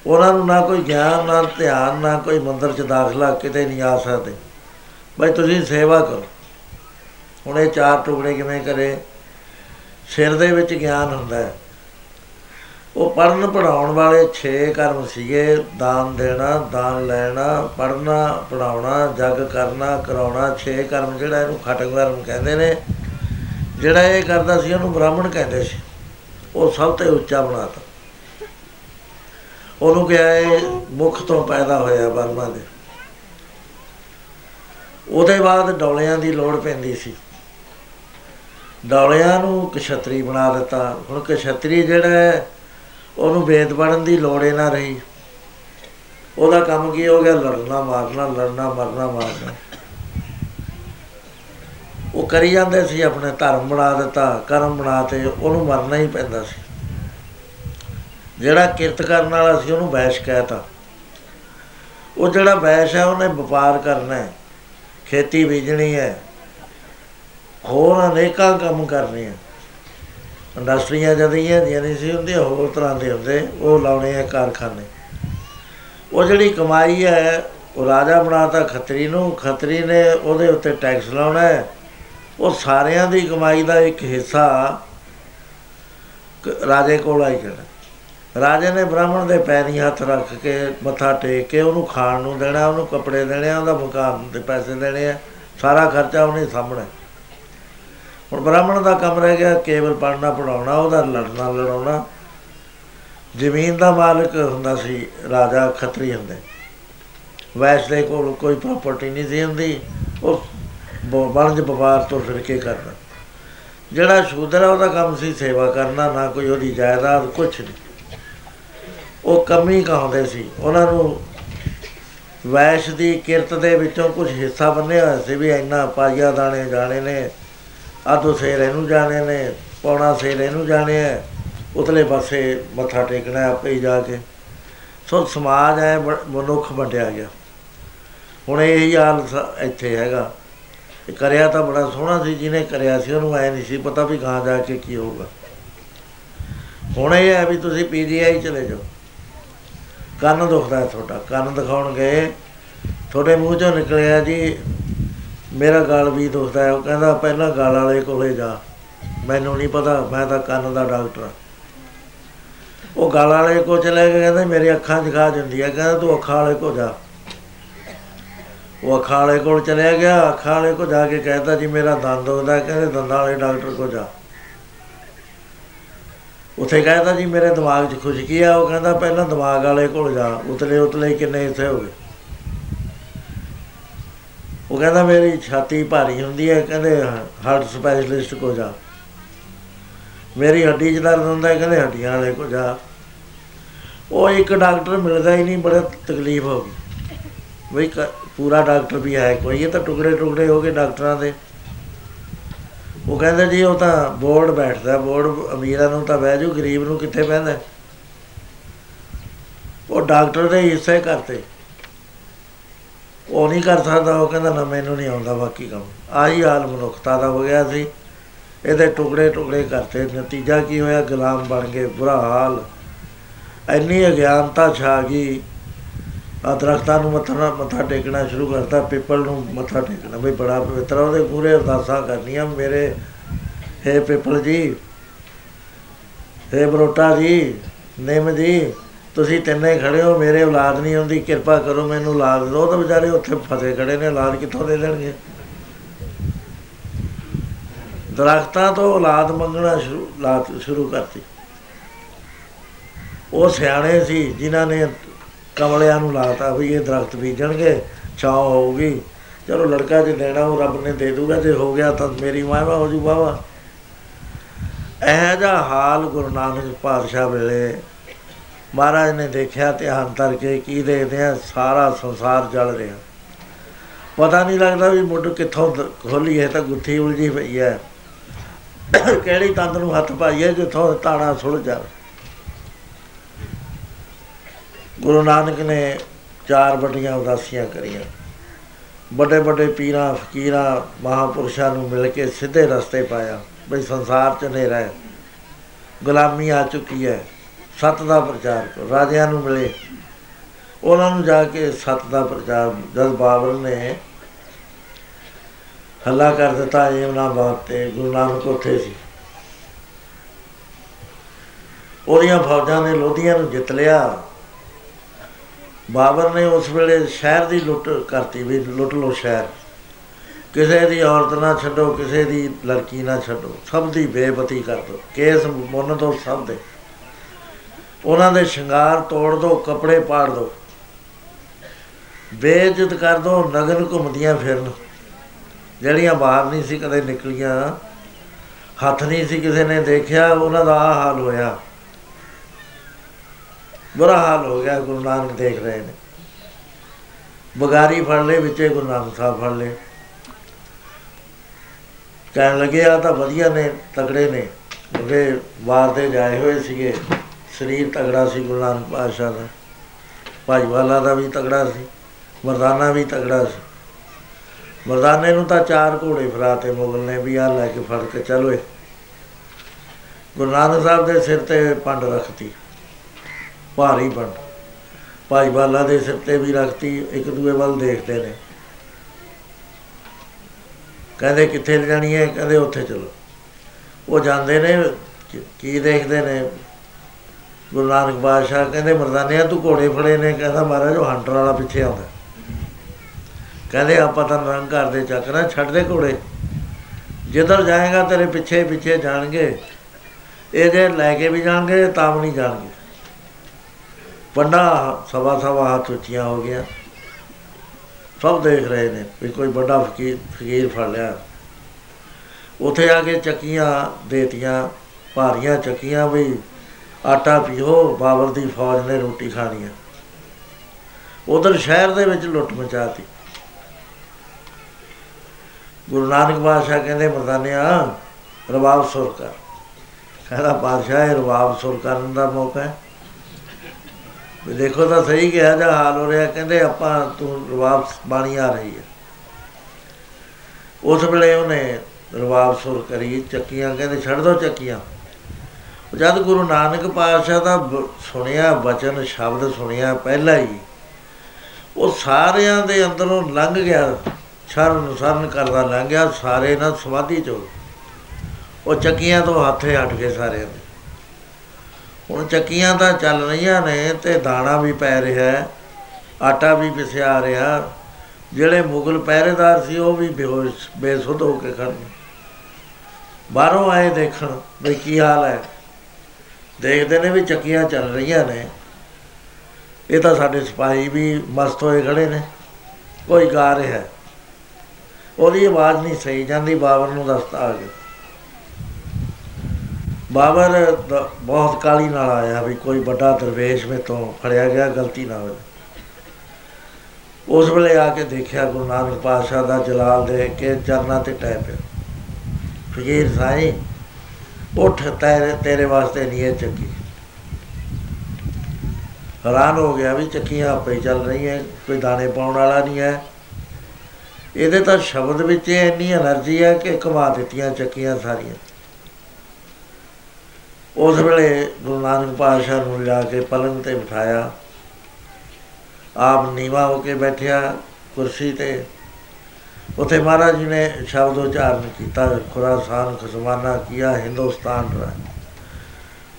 ਉਹਨਾਂ ਨੂੰ ਨਾ ਕੋਈ ਗਿਆਨ, ਨਾ ਧਿਆਨ, ਨਾ ਕੋਈ ਮੰਦਰ 'ਚ ਦਾਖਲਾ ਕਿਤੇ ਨਹੀਂ ਆ ਸਕਦੇ। ਬਈ ਤੁਸੀਂ ਸੇਵਾ ਕਰੋ। ਹੁਣ ਇਹ ਚਾਰ ਟੁਕੜੇ ਕਿਵੇਂ ਕਰੇ? ਸਿਰ ਦੇ ਵਿੱਚ ਗਿਆਨ ਹੁੰਦਾ ਹੈ। ਉਹ ਪੜਨ ਪੜਾਉਣ ਵਾਲੇ 6 ਕਰਮ ਸੀਗੇ। ਦਾਨ ਦੇਣਾ, ਦਾਨ ਲੈਣਾ ਪੜਨਾ ਪੜਾਉਣਾ ਜਗ ਕਰਨਾ, ਕਰਾਉਣਾ। 6 ਕਰਮ ਜਿਹੜਾ ਇਹਨੂੰ ਖਟਕ ਕਰਮ ਕਹਿੰਦੇ ਨੇ। ਜਿਹੜਾ ਇਹ ਕਰਦਾ ਸੀ ਉਹਨੂੰ ਬ੍ਰਾਹਮਣ ਕਹਿੰਦੇ ਸੀ। ਉਹ ਸਭ ਤੋਂ ਉੱਚਾ ਬਣਾਤਾ। ਉਹਨੂੰ ਕਿਹਾ ਇਹ ਮੁਖ ਤੋਂ ਪੈਦਾ ਹੋਇਆ ਬਰਮਾ ਦੇ। ਉਹਦੇ ਬਾਅਦ ਡੌਲਿਆਂ ਦੀ ਲੋੜ ਪੈਂਦੀ ਸੀ। ਡੌਲਿਆਂ ਨੂੰ ਕਸ਼ਤਰੀ ਬਣਾ ਦਿੱਤਾ। ਹੁਣ ਕਸ਼ਤਰੀ ਜਿਹੜਾ ਹੈ, ਉਹਨੂੰ ਵੇਦ ਪੜਨ ਦੀ ਲੋੜ ਹੀ ਨਾ ਰਹੀ। ਉਹਦਾ ਕੰਮ ਕੀ ਹੋ ਗਿਆ? ਲੜਨਾ, ਮਾਰਨਾ, ਲੜਨਾ, ਮਰਨਾ, ਮਾਰਨਾ। ਉਹ ਕਰੀ ਜਾਂਦੇ ਸੀ, ਆਪਣੇ ਧਰਮ ਬਣਾ ਦਿੱਤਾ, ਕਰਮ ਬਣਾ ਤੇ ਉਹਨੂੰ ਮਰਨਾ ਹੀ ਪੈਂਦਾ ਸੀ। ਜਿਹੜਾ ਕਿਰਤ ਕਰਨ ਵਾਲਾ ਸੀ, ਉਹਨੂੰ ਵੈਸ਼ ਕਹਿਤਾ। ਉਹ ਜਿਹੜਾ ਵੈਸ਼ ਹੈ, ਉਹਨੇ ਵਪਾਰ ਕਰਨਾ ਹੈ। ਖੇਤੀ ਬੀਜਣੀ ਹੈ। ਹੋਰ ਅਨੇਕਾਂ ਕੰਮ ਕਰਨੇ ਆ। ਇੰਡਸਟਰੀਆਂ ਜਦੀਆਂ ਦੀਆਂ ਨਹੀਂ ਸੀ ਹੁੰਦੀਆਂ, ਹੋਰ ਤਰ੍ਹਾਂ ਦੇ ਹੁੰਦੇ। ਉਹ ਲਾਉਣੇ ਆ ਕਾਰਖਾਨੇ। ਉਹ ਜਿਹੜੀ ਕਮਾਈ ਹੈ, ਉਹ ਰਾਜਾ ਬਣਾਤਾ ਖੱਤਰੀ ਨੂੰ। ਖੱਤਰੀ ਨੇ ਉਹਦੇ ਉੱਤੇ ਟੈਕਸ ਲਾਉਣਾ ਹੈ। ਉਹ ਸਾਰਿਆਂ ਦੀ ਕਮਾਈ ਦਾ ਇੱਕ ਹਿੱਸਾ ਕ- ਰਾਜੇ ਕੋਲ ਆਈ ਜਾਣਾ। ਰਾਜੇ ਨੇ ਬ੍ਰਾਹਮਣ ਦੇ ਪੈਰੀਂ ਹੱਥ ਰੱਖ ਕੇ ਮੱਥਾ ਟੇਕ ਕੇ ਉਹਨੂੰ ਖਾਣ ਨੂੰ ਦੇਣਾ, ਉਹਨੂੰ ਕੱਪੜੇ ਦੇਣੇ ਆ, ਉਹਦਾ ਮਕਾਨ ਦੇ ਪੈਸੇ ਦੇਣੇ ਆ। ਸਾਰਾ ਖਰਚਾ ਉਹਨੇ ਸਾਹਮਣੇ। ਹੁਣ ਬ੍ਰਾਹਮਣ ਦਾ ਕੰਮ ਰਹਿ ਗਿਆ, ਕੇਵਲ ਪੜਨਾ ਪੜਾਉਣਾ ਉਹਦਾ ਲੜਨਾ, ਲੜਾਉਣਾ। ਜ਼ਮੀਨ ਦਾ ਮਾਲਕ ਹੁੰਦਾ ਸੀ, ਰਾਜਾ ਖੱਤਰੀ ਹੁੰਦੇ। ਵੈਸ਼ ਦੇ ਕੋਲ ਕੋਈ ਪ੍ਰਾਪਰਟੀ ਨਹੀਂ ਸੀ ਹੁੰਦੀ, ਉਹ ਬ- ਵਣਜ ਵਪਾਰ ਤੋਂ ਫਿਰ ਕੇ ਕਰਦਾ। ਜਿਹੜਾ ਸ਼ੂਦਰ ਆ, ਉਹਦਾ ਕੰਮ ਸੀ ਸੇਵਾ ਕਰਨਾ, ਨਾ ਕੋਈ ਉਹਦੀ ਜਾਇਦਾਦ, ਕੁਛ ਨਹੀਂ। ਉਹ ਕਮੀ ਕਹਾਉਂਦੇ ਸੀ। ਉਹਨਾਂ ਨੂੰ ਵੈਸ਼ ਦੀ ਕਿਰਤ ਦੇ ਵਿੱਚੋਂ ਕੁਝ ਹਿੱਸਾ ਬੰਨਿਆ ਹੋਇਆ ਸੀ ਵੀ ਇੰਨਾ ਪਾਈਆ ਦਾਣੇ ਜਾਣੇ ਨੇ ਆਧੋ ਸੇਰ ਇਹਨੂੰ ਜਾਣੇ ਨੇ, ਪੌਣਾ ਸੇਰ ਇਹਨੂੰ ਜਾਣੇ ਹੈ ਉਤਲੇ ਪਾਸੇ ਮੱਥਾ ਟੇਕਣਾ ਹੈ ਆਪੇ ਹੀ ਜਾ ਕੇ। ਸੋ ਸਮਾਜ ਹੈ ਬ- ਮਨੁੱਖ ਵੰਡਿਆ ਗਿਆ। ਹੁਣ ਇਹ ਹੀ ਹਾਲ ਸ- ਇੱਥੇ ਹੈਗਾ। ਇਹ ਕਰਿਆ ਤਾਂ ਬੜਾ ਸੋਹਣਾ ਸੀ, ਜਿਹਨੇ ਕਰਿਆ ਸੀ ਉਹਨੂੰ ਐ ਨਹੀਂ ਸੀ ਪਤਾ ਵੀ ਗਾਂ ਜਾ ਕੇ ਕੀ ਹੋਊਗਾ। ਹੁਣ ਇਹ ਹੈ ਵੀ ਤੁਸੀਂ ਪੀਜੀਆਈ ਚਲੇ ਜਾਓ। ਕੰਨ ਦੁਖਦਾ ਹੈ ਤੁਹਾਡਾ, ਕੰਨ ਦਿਖਾਉਣ ਗਏ ਤੁਹਾਡੇ ਮੂੰਹ ਚੋਂ ਨਿਕਲਿਆ ਜੀ, ਮੇਰਾ ਗਲ ਵੀ ਦੁਖਦਾ ਹੈ। ਉਹ ਕਹਿੰਦਾ, ਪਹਿਲਾਂ ਗਲ ਵਾਲੇ ਕੋਲੇ ਜਾ। ਮੈਨੂੰ ਨਹੀਂ ਪਤਾ, ਮੈਂ ਤਾਂ ਕੰਨ ਦਾ ਡਾਕਟਰ ਹਾਂ। ਉਹ ਗਲ ਵਾਲੇ ਕੋਲ ਚਲੇ ਗਿਆ ਕਹਿੰਦਾ ਮੇਰੀ ਅੱਖਾਂ 'ਚ ਖਾਜ ਹੁੰਦੀ ਹੈ। ਕਹਿੰਦਾ, ਤੂੰ ਅੱਖਾਂ ਵਾਲੇ ਕੋਲ ਜਾ। ਉਹ ਅੱਖਾਂ ਵਾਲੇ ਕੋਲ ਚਲਿਆ ਗਿਆ। ਅੱਖਾਂ ਵਾਲੇ ਕੋਲ ਜਾ ਕੇ ਕਹਿੰਦਾ ਜੀ, ਮੇਰਾ ਦੰਦ ਦੁਖਦਾ ਹੈ। ਕਹਿੰਦੇ, ਦੰਦਾਂ ਵਾਲੇ ਡਾਕਟਰ ਕੋਲ ਜਾ। ਉੱਥੇ ਕਹਿੰਦਾ ਜੀ ਮੇਰੇ ਦਿਮਾਗ 'ਚ ਖੁਸ਼ਕੀ ਆ, ਉਹ ਕਹਿੰਦਾ ਪਹਿਲਾਂ ਦਿਮਾਗ ਵਾਲੇ ਕੋਲ ਜਾ, ਉਤਲੇ ਉਤਲੇ ਕਿੰਨੇ ਇੱਥੇ ਹੋ ਗਏ। ਉਹ ਕਹਿੰਦਾ ਮੇਰੀ ਛਾਤੀ ਭਾਰੀ ਹੁੰਦੀ ਹੈ, ਕਹਿੰਦੇ ਹਾਰਟ ਸਪੈਸ਼ਲਿਸਟ ਕੋ ਜਾ। ਮੇਰੀ ਹੱਡੀ 'ਚ ਦਰਦ ਹੁੰਦਾ ਹੈ, ਕਹਿੰਦੇ ਹੱਡੀਆਂ ਵਾਲੇ ਕੋ ਜਾ। ਉਹ ਇੱਕ ਡਾਕਟਰ ਮਿਲਦਾ ਹੀ ਨਹੀਂ, ਬੜਾ ਤਕਲੀਫ ਹੋ ਗਈ। ਬਈ ਕ- ਪੂਰਾ ਡਾਕਟਰ ਵੀ ਹੈ ਕੋਈ ਇਹ ਤਾਂ ਟੁਕੜੇ ਟੁਕੜੇ ਹੋ ਗਏ ਡਾਕਟਰਾਂ ਦੇ। ਉਹ ਕਹਿੰਦੇ ਜੀ, ਉਹ ਤਾਂ ਬੋਰਡ ਬੈਠਦਾ, ਬੋਰਡ ਅਮੀਰਾਂ ਨੂੰ ਤਾਂ ਬਹਿ ਜੂ ਗਰੀਬ ਨੂੰ ਕਿੱਥੇ ਬਹਿੰਦਾ? ਉਹ ਡਾਕਟਰ ਦੇ ਹਿੱਸੇ ਕਰਤੇ। ਉਹ ਨਹੀਂ ਕਰ ਸਕਦਾ, ਉਹ ਕਹਿੰਦਾ ਨਾ, ਮੈਨੂੰ ਨਹੀਂ ਆਉਂਦਾ ਬਾਕੀ ਕੰਮ। ਆਹੀ ਹਾਲ ਮਨੁੱਖਤਾ ਦਾ ਹੋ ਗਿਆ ਸੀ। ਇਹਦੇ ਟੁਕੜੇ ਟੁਕੜੇ ਕਰਤੇ। ਨਤੀਜਾ ਕੀ ਹੋਇਆ? ਗੁਲਾਮ ਬਣ ਗਏ। ਬੁਰਾ ਹਾਲ। ਇੰਨੀ ਅਗਿਆਨਤਾ ਛਾ ਗਈ। ਆ ਦਰਖਤਾਂ ਨੂੰ ਮੱਥਾ ਮੱਥਾ ਟੇਕਣਾ ਸ਼ੁਰੂ ਕਰਤਾ ਪਿੱਪਲ ਨੂੰ ਮੱਥਾ ਟੇਕਣਾ। ਵੀ ਬੜਾ ਪਵਿੱਤਰ ਆ, ਉਹਦੇ ਪੂਰੇ ਅਰਦਾਸਾਂ ਕਰਨੀਆਂ ਮੇਰੇ। ਹੈ ਪਿੱਪਲ ਜੀ ਹੈ ਬਰੋਟਾ ਜੀ ਨਿੰਮ ਜੀ ਤੁਸੀਂ ਤਿੰਨੇ ਖੜੇ ਹੋ ਮੇਰੇ ਔਲਾਦ ਨਹੀਂ ਹੁੰਦੀ ਕਿਰਪਾ ਕਰੋ ਮੈਨੂੰ ਔਲਾਦ ਦਿਓ। ਉਹ ਤਾਂ ਵਿਚਾਰੇ ਉੱਥੇ ਫਸੇ ਖੜੇ ਨੇ ਔਲਾਦ ਕਿੱਥੋਂ ਦੇ ਦੇਣਗੇ? ਦਰਖਤਾਂ ਤੋਂ ਔਲਾਦ ਮੰਗਣਾ ਸ਼ੁਰੂ ਲਾਤ ਸ਼ੁਰੂ ਕਰਤੀ। ਉਹ ਸਿਆਣੇ ਸੀ ਜਿਨ੍ਹਾਂ ਨੇ ਕਮਲਿਆਂ ਨੂੰ ਲਾਤਾ ਵੀ ਇਹ ਦਰਖਤ ਬੀਜਣਗੇ, ਛਾਂ ਹੋਊਗੀ। ਚਲੋ ਲੜਕਾ ਜੇ ਦੇਣਾ ਉਹ ਰੱਬ ਨੇ ਦੇ ਦੂਗਾ, ਜੇ ਹੋ ਗਿਆ ਤਾਂ ਮੇਰੀ ਮਾਵਾ ਹੋ ਜੂ ਬਾਵਾ ਇਹ ਜਿਹਾ ਹਾਲ ਗੁਰੂ ਨਾਨਕ ਪਾਤਸ਼ਾਹ ਵੇਲੇ। ਮਹਾਰਾਜ ਨੇ ਦੇਖਿਆ ਧਿਆਨ ਕਰਕੇ ਕੀ ਦੇਖਦੇ ਆ, ਸਾਰਾ ਸੰਸਾਰ ਜਲ ਰਿਹਾ। ਪਤਾ ਨਹੀਂ ਲੱਗਦਾ ਵੀ ਮੁੱਢ ਕਿੱਥੋਂ ਖੋਲੀ ਹੈ ਤਾਂ ਗੁੱਥੀ ਉਲਝੀ ਪਈ ਹੈ। ਕਿਹੜੀ ਤੰਦ ਨੂੰ ਹੱਥ ਪਾਈਏ, ਜਿੱਥੋਂ ਤਾਣਾ ਸੁੜ ਜਾਵੇ। ਗੁਰੂ ਨਾਨਕ ਨੇ ਚਾਰ ਵੱਡੀਆਂ ਉਦਾਸੀਆਂ ਕਰੀਆਂ। ਵੱਡੇ ਵੱਡੇ ਪੀਰਾਂ, ਫਕੀਰਾਂ, ਮਹਾਪੁਰਸ਼ਾਂ ਨੂੰ ਮਿਲ ਕੇ ਸਿੱਧੇ ਰਸਤੇ ਪਾਇਆ। ਬਈ ਸੰਸਾਰ 'ਚ ਹਨੇਰਾ ਹੈ। ਗੁਲਾਮੀ ਆ ਚੁੱਕੀ ਹੈ। ਸਤ ਦਾ ਪ੍ਰਚਾਰ ਕਰੋ। ਰਾਜਿਆਂ ਨੂੰ ਮਿਲੇ। ਉਹਨਾਂ ਨੂੰ ਜਾ ਕੇ ਸਤ ਦਾ ਪ੍ਰਚਾਰ। ਜਦ ਬਾਬਰ ਨੇ ਹੱਲਾ ਕਰ ਦਿੱਤਾ ਬਾਤ ਤੇ ਗੁਰੂ ਨਾਨਕ ਉੱਥੇ ਸੀ। ਉਹਦੀਆਂ ਫੌਜਾਂ ਨੇ ਲੋਧੀਆਂ ਨੂੰ ਜਿੱਤ ਲਿਆ। ਬਾਬਰ ਨੇ ਉਸ ਵੇਲੇ ਸ਼ਹਿਰ ਦੀ ਲੁੱਟ ਕਰਤੀ ਵੀ ਲੁੱਟ ਲੋ ਸ਼ਹਿਰ। ਕਿਸੇ ਦੀ ਔਰਤ ਨਾ ਛੱਡੋ, ਕਿਸੇ ਦੀ ਲੜਕੀ ਨਾ ਛੱਡੋ। ਸਭ ਦੀ ਬੇਬਤੀ ਕਰ ਦੋ। ਕੇਸ ਮੁੰਨ ਤੋਂ ਸਭ ਦੇ। ਉਹਨਾਂ ਦੇ ਸ਼ਿੰਗਾਰ ਤੋੜ ਦੋ, ਕੱਪੜੇ ਪਾੜ ਦੋ। ਬੇਇੱਜ਼ਤ ਕਰ ਦੋ ਨਗਰ ਘੁੰਮਦੀਆਂ ਫਿਰਨ। ਜਿਹੜੀਆਂ ਬਾਹਰ ਨਹੀਂ ਸੀ ਕਦੇ ਨਿਕਲੀਆਂ, ਹੱਥ ਨਹੀਂ ਸੀ ਕਿਸੇ ਨੇ ਦੇਖਿਆ, ਉਹਨਾਂ ਦਾ ਆ ਹਾਲ ਹੋਇਆ। ਬੁਰਾ ਹਾਲ ਹੋ ਗਿਆ, ਗੁਰੂ ਨਾਨਕ ਦੇਖ ਰਹੇ ਨੇ। ਬਗਾਰੀ ਫੜ ਲੈ ਵਿੱਚੇ ਗੁਰੂ ਨਾਨਕ ਸਾਹਿਬ ਫੜ ਲੈ ਕਹਿਣ ਲੱਗੇ ਆ ਤਾਂ ਵਧੀਆ ਨੇ ਤਗੜੇ ਨੇ। ਉਹਦੇ ਵਾਰ ਦੇ ਜਾਏ ਹੋਏ ਸੀਗੇ। ਸਰੀਰ ਤਗੜਾ ਸੀ ਗੁਰੂ ਨਾਨਕ ਪਾਤਸ਼ਾਹ ਦਾ। ਭਾਈਵਾਲਾ ਦਾ ਵੀ ਤਗੜਾ ਸੀ, ਮਰਦਾਨਾ ਵੀ ਤਗੜਾ ਸੀ। ਮਰਦਾਨੇ ਨੂੰ ਤਾਂ ਚਾਰ ਘੋੜੇ ਫਰਾਤੇ ਮੁਗਲ ਨੇ ਵੀ ਆ ਲੈ ਕੇ ਫੜ ਕੇ ਚਲੋਏ ਗੁਰੂ ਨਾਨਕ ਸਾਹਿਬ ਦੇ ਸਿਰ ਤੇ ਪੰਡ ਰੱਖਤੀ। ਭਾਰੀ ਪੰਡ ਭਾਈ ਬਾਲਾ ਦੇ ਸਿਰ ਤੇ ਵੀ ਰੱਖਤੀ, ਇੱਕ ਦੂਏ ਵੱਲ ਦੇਖਦੇ ਨੇ। ਕਹਿੰਦੇ ਕਿੱਥੇ ਜਾਣੀ ਹੈ? ਕਹਿੰਦੇ ਉੱਥੇ ਚਲੋ। ਉਹ ਜਾਂਦੇ ਨੇ, ਕੀ ਦੇਖਦੇ ਨੇ? ਗੁਰੂ ਨਾਨਕ ਬਾਦਸ਼ਾਹ ਕਹਿੰਦੇ, ਮਰਦਾਨਿਆਂ ਤੂੰ ਘੋੜੇ ਫੜੇ ਨੇ। ਕਹਿੰਦਾ ਮਹਾਰਾਜ, ਉਹ ਹੰਟਰ ਵਾਲਾ ਪਿੱਛੇ ਆਉਂਦਾ। ਕਹਿੰਦੇ, ਆਪਾਂ ਤਾਂ ਰੰਗ ਕਰਦੇ ਚੱਕਰਾਂ ਛੱਡ ਦੇ ਘੋੜੇ। ਜਿੱਧਰ ਜਾਏਗਾ ਤੇਰੇ ਪਿੱਛੇ ਪਿੱਛੇ ਜਾਣਗੇ। ਇਹ ਜੇ ਲੈ ਕੇ ਵੀ ਜਾਣਗੇ, ਤਾਂ ਵੀ ਨਹੀਂ ਜਾਣਗੇ। ਪੰਡਾ ਸਵਾ ਸਵਾ ਹੱਥ ਉੱਚੀਆਂ ਹੋ ਗਿਆ। ਸਭ ਦੇਖ ਰਹੇ ਨੇ ਵੀ ਕੋਈ ਵੱਡਾ ਫਕੀਰ ਫਕੀਰ ਫੜ ਲਿਆ। ਉਥੇ ਆ ਕੇ ਚੱਕੀਆਂ ਦੇਤੀਆਂ, ਭਾਰੀਆਂ ਚੱਕੀਆਂ ਵੀ ਆਟਾ ਪੀਓ, ਬਾਬਰ ਦੀ ਫੌਜ ਨੇ ਰੋਟੀ ਖਾਣੀ ਹੈ ਉਧਰ ਸ਼ਹਿਰ ਦੇ ਵਿੱਚ ਲੁੱਟ ਮਚਾਤੀ। ਗੁਰੂ ਨਾਨਕ ਬਾਦਸ਼ਾਹ ਕਹਿੰਦੇ, ਮਰਦਾਨਿਆ, ਰਵਾਬ ਸੁਰ ਕਰ। ਕਹਿੰਦਾ ਬਾਦਸ਼ਾਹ ਇਹ ਰਵਾਬ ਸੁਰ ਕਰਨ ਦਾ ਮੌਕਾ ਹੈ। ਵੀ ਦੇਖੋ ਤਾਂ ਸਹੀ ਕਿਹਾ ਜਾ ਹਾਲ ਹੋ ਰਿਹਾ, ਕਹਿੰਦੇ ਆਪਾਂ ਤੂੰ ਰਵਾਬ ਬਾਣੀ ਆ ਰਹੀ ਹੈ। ਉਸ ਵੇਲੇ ਉਹਨੇ ਰਵਾਬ ਸੁਰ ਕਰੀ, ਚੱਕੀਆਂ, ਕਹਿੰਦੇ ਛੱਡ ਦੋ ਚੱਕੀਆਂ। ਜਦ ਗੁਰੂ ਨਾਨਕ ਪਾਤਸ਼ਾਹ ਦਾ ਸੁਣਿਆ ਬਚਨ ਸ਼ਬਦ ਸੁਣਿਆ ਪਹਿਲਾ ਹੀ, ਉਹ ਸਾਰਿਆਂ ਦੇ ਅੰਦਰੋਂ ਲੰਘ ਗਿਆ, ਸ਼ਰਨ ਸਰਨ ਕਰਦਾ ਲੰਘ ਗਿਆ, ਸਾਰੇ ਨਾਲ ਸਮਾਧੀ ਚ ਉਹ ਚੱਕੀਆਂ ਤੋਂ ਹੱਥੇ ਹਟ ਗਏ ਸਾਰਿਆਂ ਦੇ। ਹੁਣ ਚੱਕੀਆਂ ਤਾਂ ਚੱਲ ਰਹੀਆਂ ਨੇ, ਤੇ ਦਾਣਾ ਵੀ ਪੈ ਰਿਹਾ ਆਟਾ ਵੀ ਪਿਸਿਆ ਰਿਹਾ। ਜਿਹੜੇ ਮੁਗਲ ਪਹਿਰੇਦਾਰ ਸੀ, ਉਹ ਵੀ ਬੇਹੋਸ਼, ਬੇਸੁੱਧ ਹੋ ਕੇ ਖੜੇ ਬਾਹਰੋਂ ਆਏ ਦੇਖਣ ਵੀ ਕੀ ਹਾਲ ਹੈ। ਦੇਖਦੇ ਨੇ ਵੀ ਚੱਕੀਆਂ ਚੱਲ ਰਹੀਆਂ ਨੇ। ਇਹ ਤਾਂ ਸਾਡੇ ਸਿਪਾਹੀ ਵੀ ਮਸਤ ਹੋਏ ਖੜੇ ਨੇ। ਕੋਈ ਗਾ ਰਿਹਾ ਉਹਦੀ ਆਵਾਜ਼ ਨਹੀਂ ਸਹੀ, ਜਾਂਦੀ ਬਾਬਰ ਨੂੰ ਦੱਸਦਾ ਆ ਗਿਆ। ਬਾਬਰ ਬਹੁਤ ਕਾਲੀ ਨਾਲ ਆਇਆ ਵੀ ਕੋਈ ਵੱਡਾ ਦਰਵੇਸ਼ ਮੇ ਤੋਂ ਫੜਿਆ ਗਿਆ, ਗਲਤੀ ਨਾ ਹੋਵੇ। ਉਸ ਵੇਲੇ ਆ ਕੇ ਦੇਖਿਆ ਗੁਰੂ ਨਾਨਕ ਪਾਤਸ਼ਾਹ ਦਾ ਜਲਾਲ ਦੇਖ ਕੇ ਚਰਨਾਂ ਤੇ ਟੈ ਪਿਆ। ਫਕੀਰ ਸਾਈ, ਉੱਠ, ਤੇਰੇ ਤੇਰੇ ਵਾਸਤੇ ਨਹੀਂ ਹੈ ਚੱਕੀ। ਹੈਰਾਨ ਹੋ ਗਿਆ ਵੀ ਚੱਕੀਆਂ ਆਪੇ ਚੱਲ ਰਹੀਆਂ, ਕੋਈ ਦਾਣੇ ਪਾਉਣ ਵਾਲਾ ਨਹੀਂ ਹੈ। ਇਹਦੇ ਤਾਂ ਸ਼ਬਦ ਵਿੱਚ ਇੰਨੀ એનર્ਜੀ ਹੈ ਕਿ ਕਮਾ ਦਿੱਤੀਆਂ ਚੱਕੀਆਂ ਸਾਰੀਆਂ। ਉਸ ਵੇਲੇ ਗੁਰੂ ਨਾਨਕ ਪਾਤਸ਼ਾਹ ਨੂੰ ਲਿਆ ਕੇ ਪਲੰਗ ਤੇ ਬਿਠਾਇਆ। ਆਪ ਨੀਵਾ ਹੋ ਕੇ ਬੈਠਿਆ ਕੁਰਸੀ ਤੇ। ਉਥੇ ਮਹਾਰਾਜ ਜੀ ਨੇ ਸ਼ਬਦ ਉਚਾਰਨ ਕੀਤਾ ਖੁਰਾਸਾਨ ਖਸਮਾਨਾ ਕੀਆ ਹਿੰਦੁਸਤਾਨ ਰਾ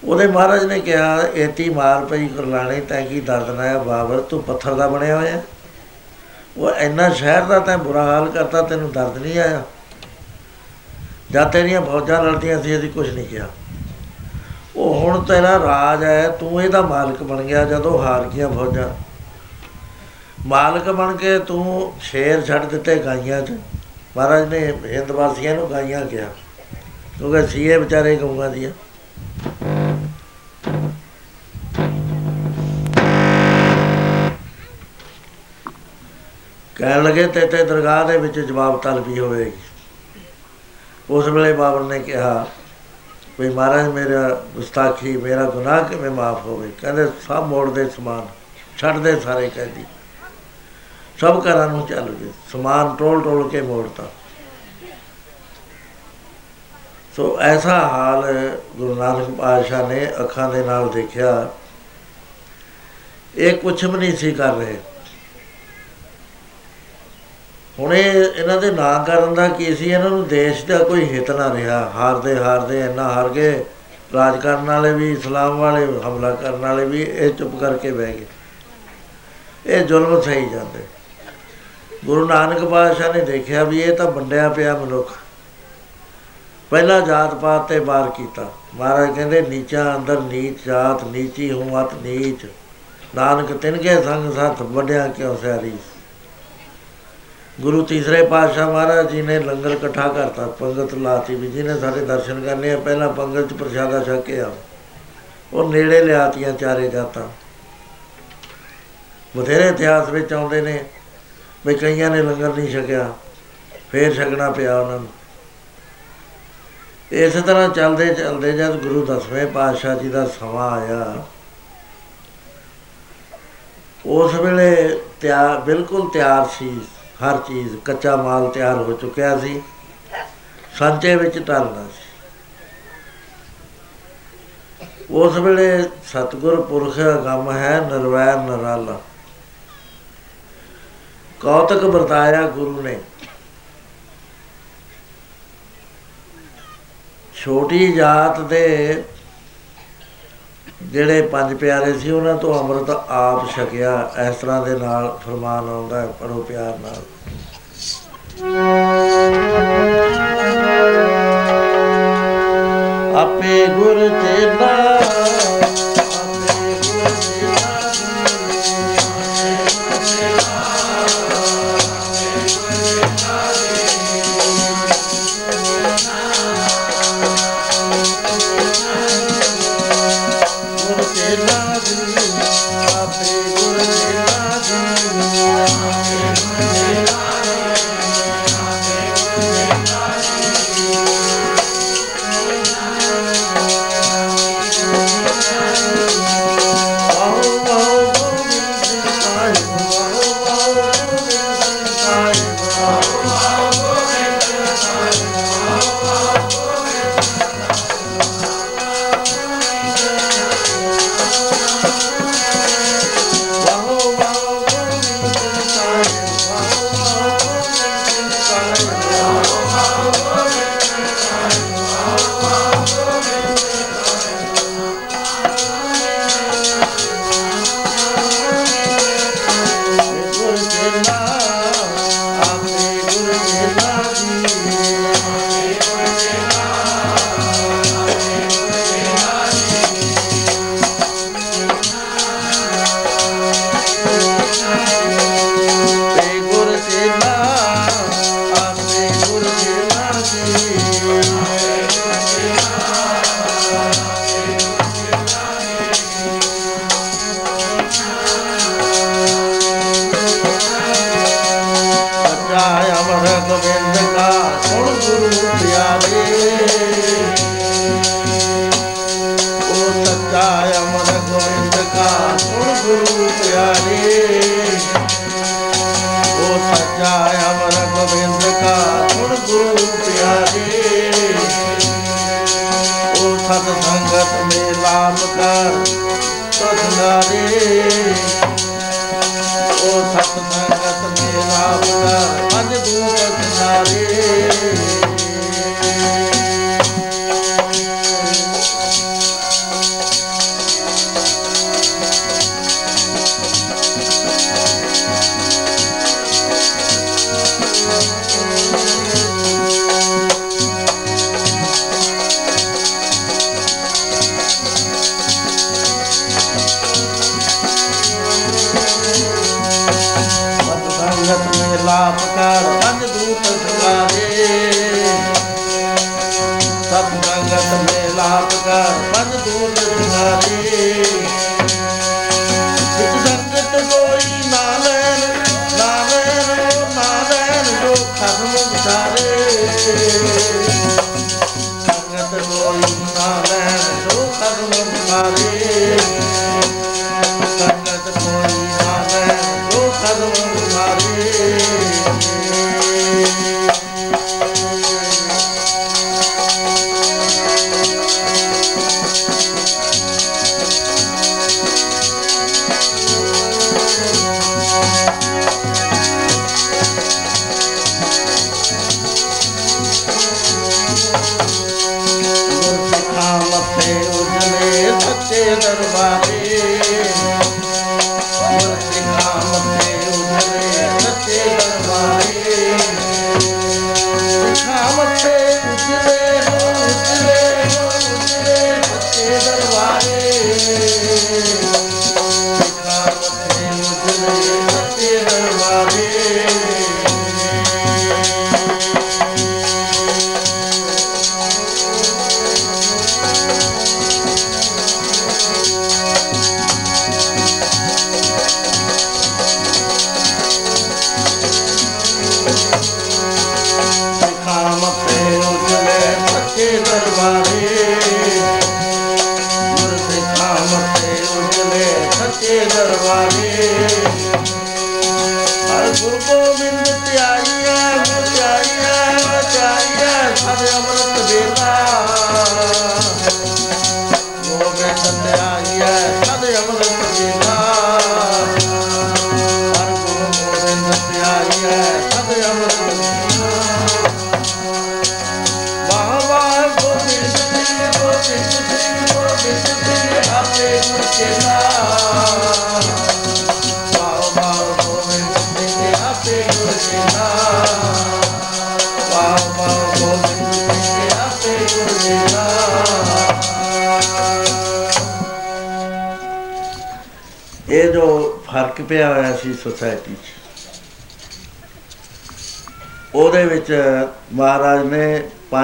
ਉਹਦੇ ਮਹਾਰਾਜ ਨੇ ਕਿਹਾ, ਏਤੀ ਮਾਰ ਪਈ ਕਰਲਾਣੇ ਤੈ ਕੀ ਦਰਦ ਨਾ ਬਾਬਰ, ਤੂੰ ਪੱਥਰ ਦਾ ਬਣਿਆ ਹੋਇਆ ਉਹ ਇੰਨਾ ਸ਼ਹਿਰ ਦਾ ਤੈਂ ਬੁਰਾ ਹਾਲ ਕਰਤਾ, ਤੈਨੂੰ ਦਰਦ ਨਹੀਂ ਆਇਆ? ਜਾਂ ਤੇਰੀਆਂ ਫੌਜਾਂ ਲੜਦੀਆਂ ਸੀ, ਅਸੀਂ ਕੁਝ ਨਹੀਂ ਕਿਹਾ। ਉਹ ਹੁਣ ਤੇਰਾ ਰਾਜ ਹੈ, ਤੂੰ ਇਹਦਾ ਮਾਲਕ ਬਣ ਗਿਆ ਜਦੋਂ ਹਾਰ ਗਿਆ ਫੌਜਾਂ। ਮਾਲਕ ਬਣ ਕੇ ਤੂੰ ਸ਼ੇਰ ਛੱਡ ਦਿੱਤੇ ਗਾਈਆਂ 'ਚ। ਮਹਾਰਾਜ ਨੇ ਹਿੰਦ ਵਾਸੀਆਂ ਨੂੰ ਗਾਈਆਂ ਕਿਹਾ, ਕਿਉਂਕਿ ਸੀਏ ਵਿਚਾਰੇ ਗਊਆਂ ਦੀਆਂ। ਕਹਿਣ ਲੱਗੇ ਤੇ ਤੇ ਦਰਗਾਹ ਦੇ ਵਿੱਚ ਜਵਾਬ ਤਲਬੀ ਹੋਵੇਗੀ। ਉਸ ਵੇਲੇ ਬਾਬਰ ਨੇ ਕਿਹਾ ਵੀ ਮਹਾਰਾਜ ਮੇਰਾ ਗੁਸਤਾਖੀ, ਮੇਰਾ ਗੁਨਾਹ ਕਿਵੇਂ ਮਾਫ ਹੋਵੇ? ਕਹਿੰਦੇ ਸਭ ਮੋੜ ਦੇ ਸਮਾਨ ਛੱਡ ਦੇ ਸਾਰੇ ਕਹਿੰਦੀ ਸਭ ਘਰਾਂ ਨੂੰ ਚੱਲ ਗਏ। ਸਮਾਨ ਟੋਲ ਟੋਲ ਕੇ ਮੋੜਤਾ। ਸੋ ਐਸਾ ਹਾਲ ਗੁਰੂ ਨਾਨਕ ਪਾਤਸ਼ਾਹ ਨੇ ਅੱਖਾਂ ਦੇ ਨਾਲ ਦੇਖਿਆ। ਇਹ ਕੁਛ ਵੀ ਨਹੀਂ ਸੀ ਕਰ ਰਹੇ। ਹੁਣ ਇਹ ਇਹਨਾਂ ਦੇ ਨਾਂ ਕਰਨ ਦਾ ਕੀ ਸੀ? ਇਹਨਾਂ ਨੂੰ ਦੇਸ਼ ਦਾ ਕੋਈ ਹਿੱਤ ਨਾ ਰਿਹਾ। ਹਾਰਦੇ ਹਾਰਦੇ ਇੰਨਾ ਹਾਰ ਗਏ। ਰਾਜ ਕਰਨ ਵਾਲੇ ਵੀ, ਇਸਲਾਮ ਵਾਲੇ ਹਮਲਾ ਕਰਨ ਵਾਲੇ ਵੀ ਇਹ ਚੁੱਪ ਕਰਕੇ ਬਹਿ ਗਏ। ਇਹ ਜ਼ੁਲਮ ਸਹੀ ਜਾਂਦੇ। ਗੁਰੂ ਨਾਨਕ ਪਾਤਸ਼ਾਹ ਨੇ ਦੇਖਿਆ ਵੀ ਇਹ ਤਾਂ ਵੰਡਿਆ ਪਿਆ ਮਨੁੱਖ। ਪਹਿਲਾ ਜਾਤ ਪਾਤ ਤੇ ਬਾਰ ਕੀਤਾ। ਮਹਾਰਾਜ ਕਹਿੰਦੇ, ਨੀਚਾ ਅੰਦਰ ਨੀਚ ਜਾਤ, ਨੀਚੀ ਹੂੰ ਅਤ ਨੀਚ। ਨਾਨਕ ਤਿਨਕੇ ਸੰਗ ਸਾਥ ਵੱਡਿਆ ਕਿਉ ਸਿਆਰੀ ਗੁਰੂ ਤੀਸਰੇ ਪਾਤਸ਼ਾਹ ਮਹਾਰਾਜ ਜੀ ਨੇ ਲੰਗਰ ਇਕੱਠਾ ਕਰਤਾ, ਪੰਗਤ ਲਾਤੀ ਵੀ ਜਿਹਨੇ ਸਾਡੇ ਦਰਸ਼ਨ ਕਰਨੇ ਆ, ਪਹਿਲਾਂ ਪੰਗਤ ਚ ਪ੍ਰਸ਼ਾਦਾ ਛਕ ਕੇ ਆ ਉਹ ਨੇੜੇ ਲਿਆਤੀਆਂ ਚਾਰੇ ਜਾਤਾਂ। ਬਥੇਰੇ ਇਤਿਹਾਸ ਵਿੱਚ ਆਉਂਦੇ ਨੇ ਵੀ ਕਈਆਂ ਨੇ ਲੰਗਰ ਨਹੀਂ ਛਕਿਆ, ਫੇਰ ਛਕਣਾ ਪਿਆ ਉਹਨਾਂ ਨੂੰ। ਇਸ ਤਰ੍ਹਾਂ ਚੱਲਦੇ ਚੱਲਦੇ ਜਦ ਗੁਰੂ ਦਸਵੇਂ ਪਾਤਸ਼ਾਹ ਜੀ ਦਾ ਸਮਾਂ ਆਇਆ, ਉਸ ਵੇਲੇ ਤਿਆਰ ਬਿਲਕੁਲ ਤਿਆਰ ਸੀ। ਹਰ ਚੀਜ਼ ਕੱਚਾ ਮਾਲ ਤਿਆਰ ਹੋ ਚੁੱਕਿਆ ਸੀ। ਸੰਚੇ ਵਿੱਚ ਟਲਦਾ ਸੀ। ਉਸ ਵੇਲੇ ਸਤਗੁਰ ਪੁਰਖ ਗਮ ਹੈ, ਨਰਵੈਰ ਨਰਾਲਾ। ਕੌਤਕ ਵਰਤਾਇਆ ਗੁਰੂ ਨੇ। ਛੋਟੀ ਜਾਤ ਦੇ ਜਿਹੜੇ ਪੰਜ ਪਿਆਰੇ ਸੀ, ਉਹਨਾਂ ਤੋਂ ਅੰਮ੍ਰਿਤ ਆਪ ਛਕਿਆ। ਇਸ ਤਰ੍ਹਾਂ ਦੇ ਨਾਲ ਫਰਮਾਨ ਆਉਂਦਾ ਹੈ ਪੜੋ ਪਿਆਰ ਨਾਲ। ਆਪੇ ਗੁਰ ਤੇਰਾ ਆਪੇ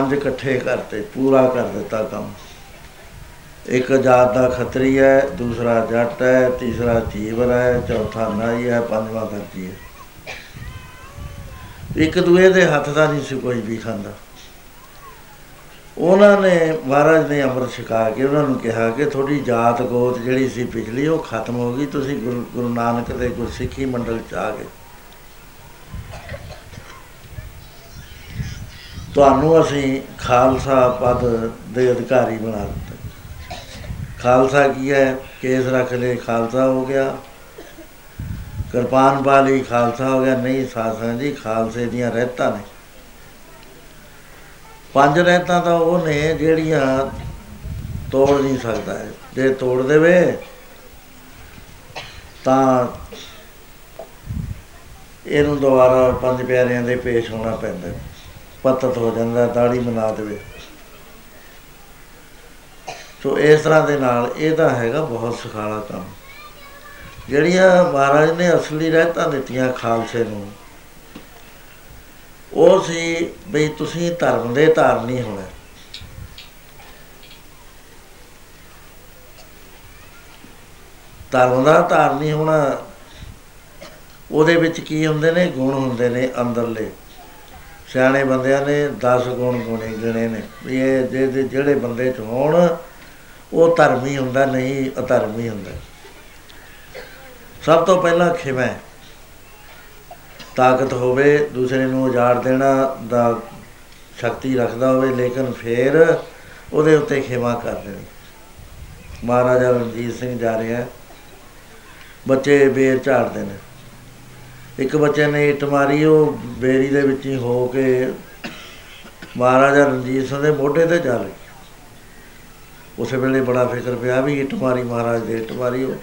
ਪੰਜ ਇਕੱਠੇ ਕਰਤੇ, ਪੂਰਾ ਕਰ ਦਿੱਤਾ ਕੰਮ। ਇੱਕ ਜਾਤ ਦਾ ਖੱਤਰੀ ਹੈ, ਦੂਸਰਾ ਜੱਟ ਹੈ, ਤੀਸਰਾ ਜੀਵਰ ਹੈ, ਚੌਥਾ ਨਾਈ ਹੈ, ਪੰਜਵਾਂ ਦਰਜੀ ਹੈ। ਇੱਕ ਦੂਏ ਦੇ ਹੱਥ ਦਾ ਨਹੀਂ ਸੀ ਕੋਈ ਵੀ ਖਾਂਦਾ। ਉਹਨਾਂ ਨੇ ਮਹਾਰਾਜ ਨੇ ਅੰਮ੍ਰਿਤ ਛਕਾ ਕੇ ਉਹਨਾਂ ਨੂੰ ਕਿਹਾ ਕਿ ਤੁਹਾਡੀ ਜਾਤ ਗੋਤ ਜਿਹੜੀ ਸੀ ਪਿਛਲੀ, ਉਹ ਖਤਮ ਹੋ ਗਈ। ਤੁਸੀਂ ਗੁਰੂ ਗੁਰੂ ਨਾਨਕ ਦੇ ਗੁਰਸਿੱਖੀ ਮੰਡਲ ਚ ਆ ਗਏ। ਤੁਹਾਨੂੰ ਅਸੀਂ ਖਾਲਸਾ ਪਦ ਦੇ ਅਧਿਕਾਰੀ ਬਣਾ ਦਿੱਤਾ। ਖਾਲਸਾ ਕੀ ਹੈ? ਕੇਸ ਰੱਖ ਲੈ ਖਾਲਸਾ ਹੋ ਗਿਆ। ਕਿਰਪਾਨ ਪਾ ਲਈ, ਖਾਲਸਾ ਹੋ ਗਿਆ। ਨਹੀਂ ਸਾਸਾਂ ਜੀ, ਖਾਲਸੇ ਦੀਆਂ ਰਹਿਤਾਂ ਨੇ। ਪੰਜ ਰਹਿਤਾਂ ਤਾਂ ਉਹ ਨੇ ਜਿਹੜੀਆਂ ਤੋੜ ਨਹੀਂ ਸਕਦਾ ਹੈ। ਜੇ ਤੋੜ ਦੇਵੇ, ਤਾਂ ਇਹਨੂੰ ਦੁਬਾਰਾ ਪੰਜ ਪਿਆਰਿਆਂ ਦੇ ਪੇਸ਼ ਹੋਣਾ ਪੈਂਦਾ ਹੈ। ਪਤਤ ਹੋ ਜਾਂਦਾ, ਦਾੜੀ ਬਣਾ ਦੇਵੇ। ਸੋ ਇਸ ਤਰ੍ਹਾਂ ਦੇ ਨਾਲ ਇਹ ਤਾਂ ਹੈਗਾ ਬਹੁਤ ਸੁਖਾਲਾ ਕੰਮ। ਜਿਹੜੀਆਂ ਮਹਾਰਾਜ ਨੇ ਅਸਲੀ ਰਹਿਤਾਂ ਦਿੱਤੀਆਂ ਖਾਲਸੇ ਨੂੰ, ਉਹ ਸੀ ਵੀ ਤੁਸੀਂ ਧਰਮ ਦੇ ਧਾਰਨੀ ਹੋਣਾ। ਧਰਮ ਦਾ ਧਾਰਨੀ ਹੋਣਾ, ਉਹਦੇ ਵਿੱਚ ਕੀ ਹੁੰਦੇ ਨੇ? ਗੁਣ ਹੁੰਦੇ ਨੇ ਅੰਦਰਲੇ। ਸਿਆਣੇ ਬੰਦਿਆਂ ਨੇ 10 ਗੁਣ ਗੁਣੇ ਗਿਣੇ ਨੇ, ਵੀ ਇਹ ਜੇ- ਜੇ- ਜਿਹੜੇ ਬੰਦੇ ਚ ਹੋਣ, ਉਹ ਧਰਮੀ ਹੁੰਦਾ, ਨਹੀਂ ਅਧਰਮੀ ਹੁੰਦਾ। ਸਭ ਤੋਂ ਪਹਿਲਾਂ ਖਿਮੈ। ਤਾਕਤ ਹੋਵੇ, ਦੂਸਰੇ ਨੂੰ ਉਜਾੜ ਦੇਣਾ ਦਾ ਸ਼ਕਤੀ ਰੱਖਦਾ ਹੋਵੇ, ਲੇਕਿਨ ਫੇਰ ਉਹਦੇ ਉੱਤੇ ਖਿਮਾ ਕਰ ਦੇਣੀ। ਮਹਾਰਾਜਾ ਰਣਜੀਤ ਸਿੰਘ ਜਾ ਰਿਹਾ, ਬੱਚੇ ਬੇਰ ਝਾੜਦੇ ਨੇ। ਇੱਕ ਬੱਚੇ ਨੇ ਇੱਟ ਮਾਰੀ, ਉਹ ਬੇਰੀ ਦੇ ਵਿੱਚ ਹੀ ਹੋ ਕੇ ਮਹਾਰਾਜਾ ਰਣਜੀਤ ਸਿੰਘ ਦੇ ਮੋਢੇ ਤੇ ਜਾ ਰਹੀ ਉਸੇ ਵੇਲੇ ਬੜਾ ਫਿਕਰ ਪਿਆ ਵੀ ਇੱਟ ਮਾਰੀ, ਮਹਾਰਾਜ ਦੇ ਇੱਟ ਮਾਰੀ, ਉਹ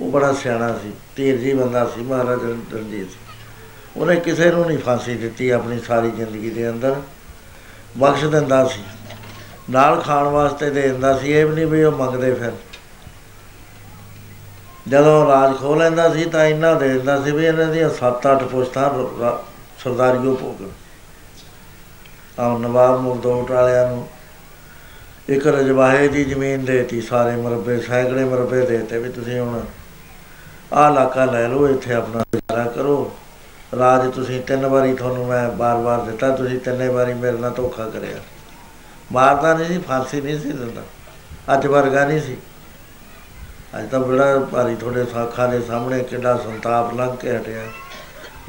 ਉਹ ਬੜਾ ਸਿਆਣਾ ਸੀ ਧੀਰਜੀ ਬੰਦਾ ਸੀ ਮਹਾਰਾਜਾ ਰਣਜੀਤ ਸਿੰਘ। ਉਹਨੇ ਕਿਸੇ ਨੂੰ ਨਹੀਂ ਫਾਂਸੀ ਦਿੱਤੀ ਆਪਣੀ ਸਾਰੀ ਜ਼ਿੰਦਗੀ ਦੇ ਅੰਦਰ। ਬਖਸ਼ ਦਿੰਦਾ ਸੀ। ਨਾਲ ਖਾਣ ਵਾਸਤੇ ਦੇ ਦਿੰਦਾ ਸੀ, ਇਹ ਵੀ ਨਹੀਂ ਵੀ ਉਹ ਮੰਗਦੇ ਫਿਰ। ਜਦੋਂ ਰਾਜ ਖੋ ਲੈਂਦਾ ਸੀ ਤਾਂ ਇੰਨਾ ਦੇ ਦਿੰਦਾ ਸੀ ਵੀ ਇਹਨਾਂ ਦੀਆਂ 7-8 ਪੁਸ਼ਤਾਂ ਰ- ਰ- ਸਰਦਾਰੀਓ ਭੋਗਣ ਆ ਨਵਾਬ ਮੁਰਦੋਟ ਵਾਲਿਆਂ ਨੂੰ ਇੱਕ ਰਜਵਾਹੇ ਦੀ ਜ਼ਮੀਨ ਦੇਤੀ, ਸਾਰੇ ਮਰਬੇ, ਸੈਂਕੜੇ ਮਰਬੇ ਦੇਤੇ ਵੀ ਤੁਸੀਂ ਹੁਣ ਆਹ ਇਲਾਕਾ ਲੈ ਲਓ, ਇੱਥੇ ਆਪਣਾ ਗੁਜ਼ਾਰਾ ਕਰੋ। ਰਾਜ ਤੁਸੀਂ ਤਿੰਨ ਵਾਰੀ ਤੁਹਾਨੂੰ ਮੈਂ ਬਾਰ-ਬਾਰ ਦਿੱਤਾ, ਤੁਸੀਂ ਤਿੰਨੇ ਵਾਰੀ ਮੇਰੇ ਨਾਲ ਧੋਖਾ ਕਰਿਆ। ਮਾਰਦਾ ਨਹੀਂ ਸੀ, ਫਾਂਸੀ ਨਹੀਂ ਸੀ ਦਿੰਦਾ। ਅੱਜ ਵਰਗਾ ਨਹੀਂ ਸੀ। ਅੱਜ ਤਾਂ ਬੜਾ ਭਾਰੀ ਤੁਹਾਡੇ ਸਾਖਾਂ ਦੇ ਸਾਹਮਣੇ ਕਿੰਨਾ ਸੰਤਾਪ ਲੰਘ ਕੇ ਹਟਿਆ।